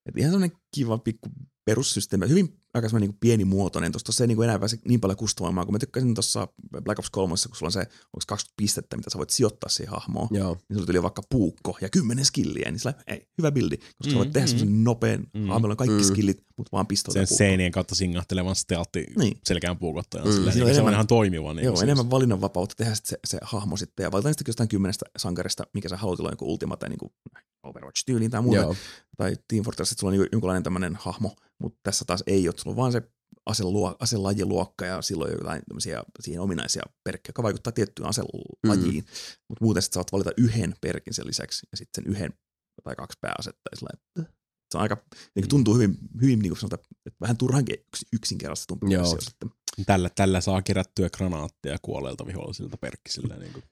Speaker 3: Et ihan semmoinen kiva pikku perussysteemi, hyvin aika semmoinen niin pienimuotoinen. Tuosta se ei niin kuin enää pääse niin paljon kustoimaan, kun mä tykkäsin tuossa Black Ops 3, kun sulla on se, onko 20 pistettä, mitä sä voit sijoittaa siihen hahmoon.
Speaker 1: joo.
Speaker 3: Niin sulla tuli vaikka puukko ja kymmenen skilliä, niin sillä ei, hyvä bildi, koska mm, sä voit tehdä
Speaker 2: mm.
Speaker 3: semmoisen nopean, mm, hahmolla on kaikki
Speaker 1: Mm.
Speaker 3: skillit, mutta vaan pistolta
Speaker 2: Sen
Speaker 3: puukko.
Speaker 2: seinien kautta singahtelevan stealtti
Speaker 3: Niin.
Speaker 2: selkään puukottajan.
Speaker 1: Mm.
Speaker 3: On
Speaker 2: Niin, se on
Speaker 3: enemmän-
Speaker 2: ihan toimiva. Niin
Speaker 3: Joo,
Speaker 2: siis.
Speaker 3: enemmän valinnanvapautta tehdä sit se, se hahmo sitten. Ja valitaan sitten jostain kymmenestä sankarista, mikä sä haluat olla joku ultimate niin kuin Overwatch-tyyliin tai muuta.
Speaker 1: Joo.
Speaker 3: Tai Team Fortress, että sulla on jonkunlainen tämmöinen hahmo, mutta tässä taas ei ole. Sulla on vaan se aseluo, aselajiluokka ja silloin jotain tämmöisiä siihen ominaisia perkkejä, jotka vaikuttaa tiettyyn aselajiin. Mm. Mutta muuten sit saat valita yhden perkin sen lisäksi ja sitten sen yhden tai kaksi pääasetta. Ja sillä, että se on aika, niin tuntuu hyvin, hyvin niin kuin sanotaan, että vähän turhankin yks- yksinkertaistumpi
Speaker 1: Joo.
Speaker 3: sitten.
Speaker 2: Tällä, tällä saa kerättyä granaatteja kuolleilta vihollisilta perkkisillä. Niin kuin.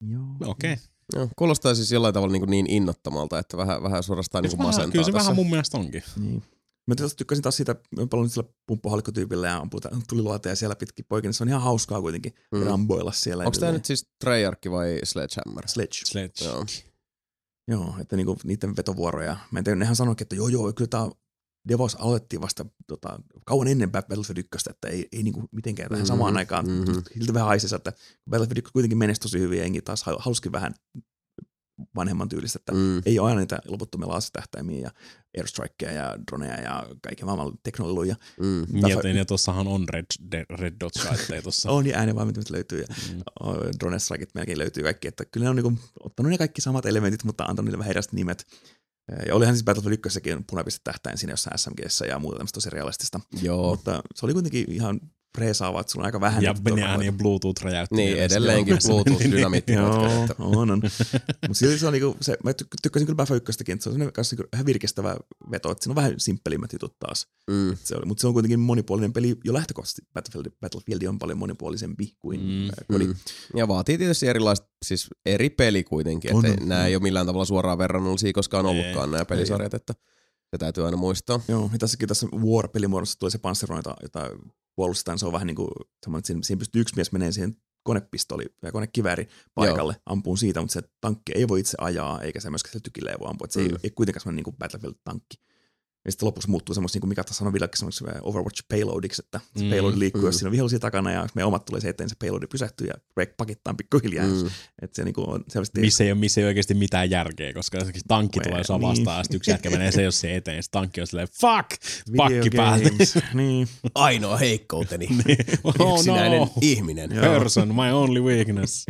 Speaker 3: Joo.
Speaker 2: Okei.
Speaker 1: Joo, kuulostaa siis jollain tavalla niin, niin innottomalta, että vähän, vähän suorastaan niin masentaa
Speaker 2: Kyllä se
Speaker 1: tässä.
Speaker 2: vähän mun mielestä onkin.
Speaker 3: Niin. Mä tässä tykkäsin taas siitä, mä paljon sillä pumppuhalikkotyypillä ja amputa tuliluoteja siellä pitkin poikin, niin se on ihan hauskaa kuitenkin
Speaker 1: Mm.
Speaker 3: ramboilla siellä.
Speaker 1: Onko tämä nyt siis Treyarch vai Sledgehammer?
Speaker 3: Sledge.
Speaker 2: Sledge.
Speaker 1: Joo.
Speaker 3: Joo, että niinku niiden vetovuoroja. Mä en tiedä, nehän sanoikin, että joo joo, kyllä tämä Devos aloitettiin vasta tota, kauan ennen Battlefield 1, että ei, ei niinku mitenkään tähän
Speaker 1: Mhm,
Speaker 3: samaan aikaan.
Speaker 1: mhm.
Speaker 3: Mm-hmm. Siltä vähän haisisi, että Battlefield 1 kuitenkin menestyi tosi hyvin ja jengi taas hal- halusikin vähän vanhemman tyylistä, että mm. Ei ole aina niitä loputtomia laasitähtäimiä ja airstrikeja ja droneja ja kaiken maailman teknololuja.
Speaker 1: Mm.
Speaker 2: Mietin, ja tuossahan on Red, de, red Dot Shitteja tuossa.
Speaker 3: On ja äänenvaimet mitä löytyy ja
Speaker 2: Mm.
Speaker 3: drone strikeit melkein löytyy kaikki, että kyllä ne on niinku ottanut ne kaikki samat elementit, mutta antanut niille vähän erilaiset nimet. Ja olihan siis Battlefield 1 punapiste tähtäin siinä jossain SMGssä ja muuta tämmöistä tosi realistista.
Speaker 1: Joo.
Speaker 3: Mutta se oli kuitenkin ihan freesaava, että sulla on aika vähän.
Speaker 2: Ja ja
Speaker 3: turvakoita.
Speaker 2: Bluetooth räjäytti.
Speaker 1: Niin, edelleenkin
Speaker 2: Joo.
Speaker 1: Bluetooth dynamiitti
Speaker 3: Joo,
Speaker 1: että
Speaker 3: on, on. Mutta silti se on niinku, se, mä tyk- tykkäsin kyllä Battlefield 1 että se on kanssa niinku ihan virkistävä veto, että siinä on vähän simppelimmät jutut taas.
Speaker 1: mm.
Speaker 3: Se oli, mutta se on kuitenkin monipuolinen peli jo lähtökohtaisesti. Battlefield, Battlefield on paljon monipuolisempi kuin
Speaker 2: Mm,
Speaker 3: mm, kodi.
Speaker 1: Mm. Ja vaatii tietysti erilaiset, siis eri peli kuitenkin,
Speaker 3: On,
Speaker 1: että
Speaker 3: on,
Speaker 1: nämä ei ole millään tavalla suoraan verrannollisia koskaan
Speaker 2: Ei,
Speaker 1: ollutkaan nämä pelisarjat, että se täytyy aina muistaa.
Speaker 3: Joo, ja tässäkin tässä War-pelimuodossa tulee se panssero, jota, jota puolustetaan, se on vähän niin kuin semmoinen, että siinä, siinä pystyy yksi mies menee siihen konepistoli ja konekivääri paikalle, ampuu siitä, mutta se tankki ei voi itse ajaa, eikä se myöskään sillä tykillä ei voi ampua, että se
Speaker 1: Mm.
Speaker 3: ei, ei kuitenkaan semmoinen niin kuin Battlefield-tankki. Ja sitten lopussa muuttuu semmoista, niin kuin Mika sanoi vielä, semmoiksi Overwatch payloadiksi, että se
Speaker 2: Mm,
Speaker 3: payload liikkuu,
Speaker 1: mm.
Speaker 3: jos siinä on vihollisia takana ja meidän omat tulee se eteen, se payload pysähtyy ja break pakittaa pikkuhiljaa. Mm. Että se niin kuin on selvästi...
Speaker 2: Missä ei, ole, missä ei ole oikeasti mitään järkeä, koska tankki
Speaker 3: Niin.
Speaker 2: tulee sua vastaan, ja sitten yksi jätkä menee se, jos se eteen, se tankki on silleen, fuck, pakki
Speaker 3: Video
Speaker 2: päälle.
Speaker 3: games. niin.
Speaker 1: Ainoa heikkouteni.
Speaker 2: oh
Speaker 1: Yksinäinen
Speaker 2: no,
Speaker 1: ihminen.
Speaker 3: Joo.
Speaker 2: person, my only weakness.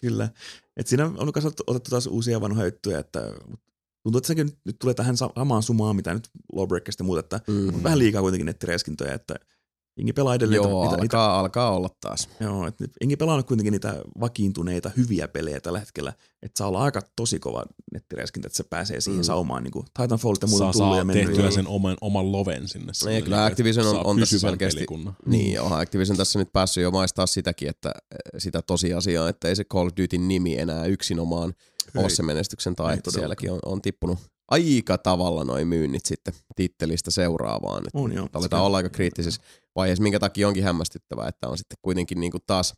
Speaker 3: Kyllä. Et siinä on myös otettu taas uusia vanhoja juttuja, että mut tuntuu, että sekin nyt, tulee tähän sa- samaan sumaan, mitä nyt Lawbreakista ja muuta, että
Speaker 1: Mm.
Speaker 3: on vähän liikaa kuitenkin nettireiskintoja, että Ingi pelaa edelleen
Speaker 1: Joo,
Speaker 3: niitä,
Speaker 1: alkaa,
Speaker 3: niitä,
Speaker 1: alkaa olla taas.
Speaker 3: joo, että nyt Ingi pelaa nyt kuitenkin niitä vakiintuneita hyviä pelejä tällä hetkellä, että saa olla aika tosi kova nettireiskintä, että se pääsee siihen
Speaker 1: Mm.
Speaker 3: saumaan, niin kuin Titanfall ja muuta
Speaker 2: Saa,
Speaker 3: tullut ja
Speaker 2: saa
Speaker 3: mennyt.
Speaker 2: tehtyä
Speaker 3: ja-
Speaker 2: sen oman, oman loven sinne.
Speaker 1: Ei, kyllä
Speaker 2: että
Speaker 1: Activision on-
Speaker 2: saa
Speaker 1: on tässä selkeästi-
Speaker 2: pelikunnan.
Speaker 1: Niin, onhan Activision tässä nyt päässyt jo maistaa sitäkin, että eh, sitä tosiasiaa, että ei se Call of Dutyn nimi enää yksinomaan ole se menestyksen tai sielläkin on, on tippunut aika tavalla noin myynnit sitten tittelistä seuraavaan.
Speaker 3: On joo.
Speaker 1: aletaan olla aika kriittisessä vaiheessa, minkä takia onkin hämmästyttävää, että on sitten kuitenkin niinku taas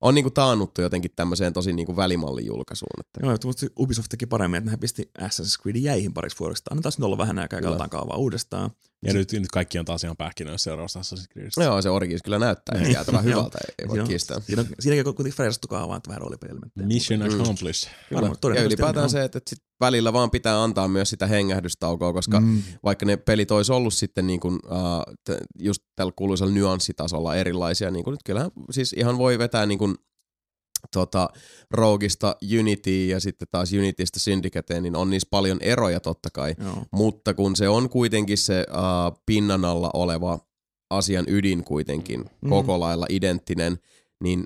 Speaker 1: on niinku taannuttu jotenkin tämmöiseen tosi niinku välimallin julkaisuun. Että
Speaker 3: Joo, mutta Ubisoft teki paremmin, että nehän pisti Assassin's Creed jäihin pariksi vuodeksi. Annetaan nyt olla vähän aikaa ja kaavaa uudestaan.
Speaker 2: Ja nyt, nyt kaikki on taas ihan pähkinöissä seuraavassa Assassin's Creedistä.
Speaker 1: Joo, se Origins kyllä näyttää ihan jäätävän hyvältä, ei, voi kiistää.
Speaker 3: Siinä siinäkin on kuitenkin freesattu kaavaa, että vähän roolipelielementtejä.
Speaker 2: Mission
Speaker 1: Mm.
Speaker 2: accomplished.
Speaker 3: Kyllä,
Speaker 1: Ja ylipäätään
Speaker 3: on-
Speaker 1: se, että sit välillä vaan pitää antaa myös sitä hengähdystaukoa, koska
Speaker 3: Mm.
Speaker 1: vaikka ne pelit olisi ollut sitten niin kuin, uh, just tällä kuuluisella nyanssitasolla erilaisia, niin kuin nyt kyllähän siis ihan voi vetää niin kuin, tota, Roguista Unity ja sitten taas Unitystä Syndicateen, niin on niissä paljon eroja totta kai,
Speaker 3: Joo.
Speaker 1: mutta kun se on kuitenkin se uh, pinnan alla oleva asian ydin kuitenkin
Speaker 3: Mm.
Speaker 1: koko lailla identtinen, niin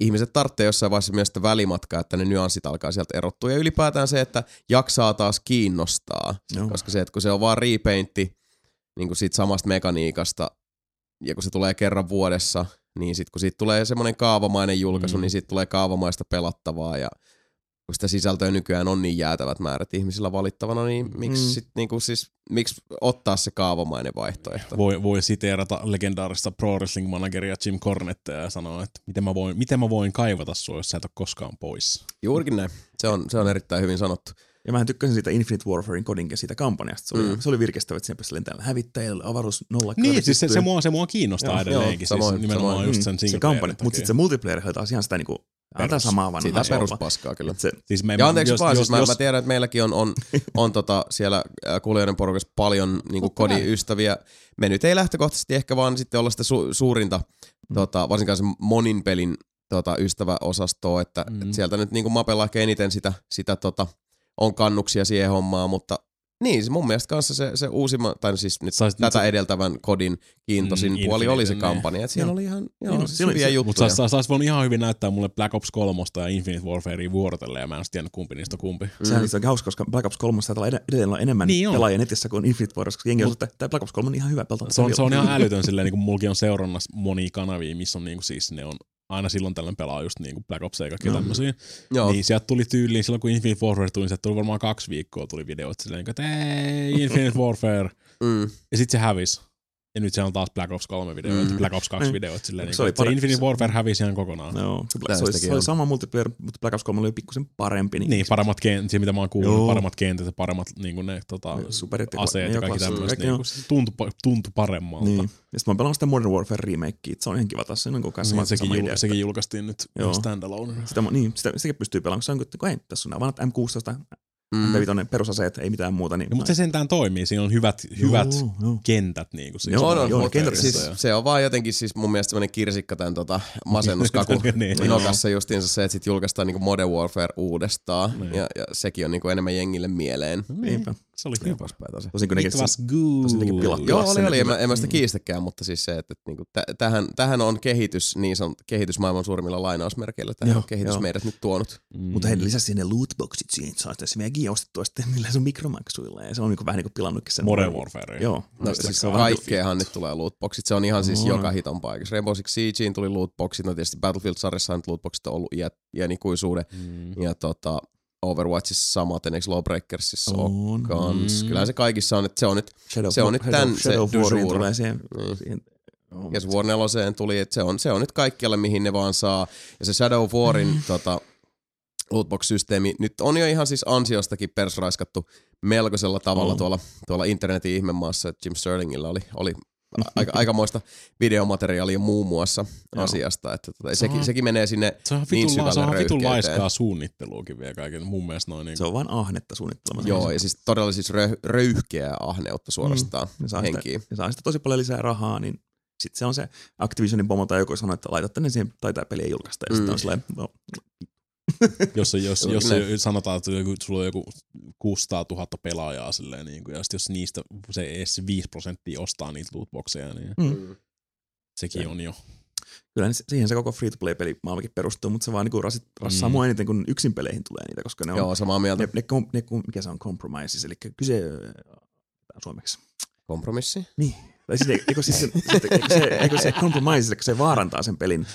Speaker 1: ihmiset tarvitsee jossain vaiheessa myös sitä välimatkaa, että ne nyanssit alkaa sieltä erottua. Ja ylipäätään se, että jaksaa taas kiinnostaa,
Speaker 3: Joo.
Speaker 1: koska se, että kun se on vaan repaintti niin kuin siitä samasta mekaniikasta, ja kun se tulee kerran vuodessa, niin sitten kun siitä tulee semmoinen kaavamainen julkaisu,
Speaker 2: Mm.
Speaker 1: niin siitä tulee kaavamaista pelattavaa, ja kun sitä sisältöä nykyään on niin jäätävät määrät ihmisillä valittavana, niin miksi,
Speaker 3: Mm.
Speaker 1: sit, niin kuin siis, miksi ottaa se kaavamainen vaihtoehto?
Speaker 2: Voi, voi siteerata legendaarista pro wrestling manageria Jim Cornettea ja sanoa, että miten mä voin, miten mä voin kaivata sua, jos sä et ole koskaan pois.
Speaker 1: Juurikin näin. Se on, se on erittäin hyvin sanottu.
Speaker 3: Ja mä tykkäsin siitä Infinite Warfarein kodinkin siitä kampanjasta. Se oli,
Speaker 1: Mm.
Speaker 3: mm. se oli virkistävä, että siinä pystyi lentämään hävittäjillä, avaruus nolla.
Speaker 2: Niin, siis se, se, mua, se mua kiinnostaa
Speaker 3: Joo,
Speaker 2: edelleenkin.
Speaker 1: joo, samoin,
Speaker 2: siis nimenomaan
Speaker 1: samoin.
Speaker 2: just sen
Speaker 3: se
Speaker 2: single
Speaker 3: kampanja. Mutta sitten se multiplayer oli taas ihan sitä niinku,
Speaker 2: Perus.
Speaker 3: samaa vanhaa.
Speaker 1: Sitä peruspaskaa kyllä.
Speaker 3: Se,
Speaker 2: Siis me,
Speaker 1: Ja anteeksi
Speaker 2: jos,
Speaker 1: vaan,
Speaker 2: jos,
Speaker 1: siis mä,
Speaker 2: jos,
Speaker 1: mä tiedän, että meilläkin on, on, on tota siellä äh, kuulijoiden porukassa paljon niin
Speaker 2: kai.
Speaker 1: kodiystäviä. Me nyt ei lähtökohtaisesti ehkä vaan sitten olla sitä su- suurinta,
Speaker 3: Mm.
Speaker 1: tota, varsinkaan se monin pelin tota, ystäväosastoa, että
Speaker 2: Mm.
Speaker 1: et sieltä nyt niin kuin Mapella ehkä eniten sitä, sitä tota, on kannuksia siihen hommaan, mutta niin, se mun mielestä kanssa se, se uusimma, tai siis nyt
Speaker 2: Saisit-
Speaker 1: tätä edeltävän kodin kiintoisin
Speaker 2: Mm,
Speaker 1: puoli oli se
Speaker 2: niin.
Speaker 1: kampanja, että siellä oli ihan joo,
Speaker 3: Niin,
Speaker 1: siis hyviä
Speaker 3: se-
Speaker 1: juttuja.
Speaker 2: mutta sais, sais voinut ihan hyvin näyttää mulle Black Ops 3 ja Infinite Warfarea vuorotelle, ja mä en olisi tiennyt kumpi niistä on kumpi.
Speaker 1: Mm.
Speaker 3: Sehän oli hauska, koska Black Ops 3 taitaa olla ed- edelleen olla enemmän
Speaker 2: Niin on.
Speaker 3: pelaajia netissä kuin Infinite Wars, koska jengi on, että tämä Black Ops 3 on ihan hyvä pelata.
Speaker 2: Se on, se on ihan älytön silleen, niin kuin mulki on seurannassa monia kanavia, missä on niin kuin siis ne on aina silloin tällöin pelaa just niin kuin Black Ops ja kaikki
Speaker 3: No.
Speaker 2: tämmöisiä.
Speaker 1: Joo.
Speaker 2: Niin sieltä tuli tyyliin, silloin kun Infinite Warfare tuli, sieltä tuli varmaan kaksi viikkoa tuli videot silleen, että ei, Infinite Warfare.
Speaker 1: Mm.
Speaker 2: Ja sitten se hävisi. Ja nyt se on taas Black Ops 3 videoita,
Speaker 1: Mm.
Speaker 2: Black Ops 2
Speaker 3: Niin.
Speaker 2: videoita silleen,
Speaker 3: Se
Speaker 2: niin
Speaker 3: oli
Speaker 2: että se
Speaker 3: pare-
Speaker 2: Infinite Warfare hävisi ihan kokonaan.
Speaker 3: Joo, se,
Speaker 1: Tää
Speaker 3: se, oli, se oli
Speaker 1: on.
Speaker 3: sama multiplayer, mutta Black Ops 3 oli pikkusen parempi. Niin,
Speaker 2: Niin, paremmat kentät, mitä mä oon kuullut,
Speaker 3: Joo.
Speaker 2: paremmat kentät ja paremmat niin kuin ne tota,
Speaker 3: Superit ja
Speaker 2: aseet ja
Speaker 3: ja
Speaker 2: kaikki tämmöistä. Niin, se tuntui, tuntui paremmalta.
Speaker 3: Niin. Ja sitten mä oon pelannut sitä Modern Warfare remakea, se on ihan kiva taas, se on kanssa
Speaker 2: Niin,
Speaker 3: sama,
Speaker 2: sekin, jul,
Speaker 3: idea.
Speaker 2: sekin julkaistiin nyt
Speaker 3: Joo.
Speaker 2: standalone.
Speaker 3: Sitä, niin, sitä, sitäkin pystyy pelaamaan, kun se on, kun hei, tässä on nämä vanhat M16
Speaker 1: Mm.
Speaker 3: MP5 perusaseet, ei mitään muuta. Niin
Speaker 2: No, mutta se sentään toimii. Siinä on hyvät, hyvät
Speaker 3: Joo, joo.
Speaker 2: kentät. Niin kuin, siis
Speaker 3: Joo,
Speaker 1: on, on,
Speaker 3: joo, kentät
Speaker 1: siis se on vaan jotenkin siis mun mielestä semmoinen kirsikka tämän tota, masennuskaku
Speaker 2: Niin.
Speaker 1: nokassa justiinsa se, että sit julkaistaan niinku Modern Warfare uudestaan
Speaker 2: Niin.
Speaker 1: ja, ja, sekin on niinku enemmän jengille mieleen.
Speaker 3: Niinpä.
Speaker 2: Se oli hyvä.
Speaker 3: Tosin kun ne
Speaker 2: It was
Speaker 3: tosin
Speaker 2: good.
Speaker 3: nekin pilattu.
Speaker 1: Joo,
Speaker 3: Kyllä,
Speaker 1: oli, oli. En mä, en mä sitä
Speaker 3: Mm.
Speaker 1: kiistäkään, mutta siis se, että, että niinku, tä- tähän, tähän on kehitys, niin sanon, kehitys maailman suurimmilla lainausmerkeillä. Tähän
Speaker 3: Joo,
Speaker 1: on kehitys
Speaker 3: joo.
Speaker 1: meidät nyt tuonut.
Speaker 2: Mm.
Speaker 3: Mutta he lisäsi sinne lootboxit siihen, että saa sitä Svegiä ostettua sitten millä se on mikromaksuilla. Ja se on niinku vähän niin kuin pilannutkin sen.
Speaker 2: Modern Warfare.
Speaker 3: Joo.
Speaker 1: No, siis
Speaker 3: se on vähän-
Speaker 1: kaikkeahan nyt tulee lootboxit. Se on ihan siis
Speaker 3: On.
Speaker 1: joka hiton paikassa. Rainbow Six Siegeen tuli lootboxit. No tietysti Battlefield-sarjassa nyt lootboxit on ollut iät, iänikuisuuden.
Speaker 2: Mm.
Speaker 1: Ja tota, Overwatchissa samaten, eikö Lawbreakersissa on kans.
Speaker 2: Mm.
Speaker 1: Kyllähän se kaikissa on, että se on nyt,
Speaker 3: Shadow,
Speaker 1: se on nyt tän- se
Speaker 3: Shadow
Speaker 1: du
Speaker 3: Warin tulee siihen.
Speaker 1: Niin.
Speaker 3: siihen
Speaker 1: ja se War 4 tuli, että se on, se on nyt kaikkialle, mihin ne vaan saa. Ja se Shadow of Warin tota, lootbox-systeemi nyt on jo ihan siis ansiostakin persraiskattu melkoisella tavalla
Speaker 3: On.
Speaker 1: tuolla, tuolla internetin ihmemaassa, että Jim Sterlingillä oli, oli aika, aikamoista videomateriaalia muun muassa
Speaker 3: Joo.
Speaker 1: asiasta, että tota,
Speaker 2: Se
Speaker 1: sekin,
Speaker 2: on-
Speaker 1: sekin menee sinne
Speaker 2: Se on
Speaker 1: niin syvälle
Speaker 2: se on vitun laiskaa suunnitteluakin vielä kaiken. Mun mielestä noin niin
Speaker 3: Se on vaan ahnetta suunnittelemassa.
Speaker 1: Joo, ja siis todella siis rö, röyhkeää ahneutta suorastaan
Speaker 3: ne saa,
Speaker 1: henkiä.
Speaker 3: sitä, saa sitä tosi paljon lisää rahaa, niin sitten se on se Activisionin pomo tai joku sanoo, että laitatte ne siihen taitaa peliä julkaista. Ja
Speaker 1: Mm.
Speaker 3: sitten on sellainen, no,
Speaker 2: jos, jos, jos
Speaker 1: näin.
Speaker 2: sanotaan, että joku, sulla on joku 600 000 pelaajaa silleen, niin kuin, ja sit jos niistä se edes 5 prosenttia ostaa niitä lootboxeja, niin
Speaker 3: mm.
Speaker 2: sekin on jo.
Speaker 3: kyllä ne- siihen se koko free-to-play-peli maailmakin perustuu, mutta se vaan niinku rasit, rassaa
Speaker 2: Mm.
Speaker 3: mua eniten, kun yksin peleihin tulee niitä, koska ne on,
Speaker 1: Joo, samaa mieltä.
Speaker 3: ne, ne, ne, ne, mikä se on compromises, eli kyse suomeksi.
Speaker 1: Kompromissi.
Speaker 3: Niin. Tai siis, eikö, siis, se, eikö, se, eikö se compromise, eikö se vaarantaa sen pelin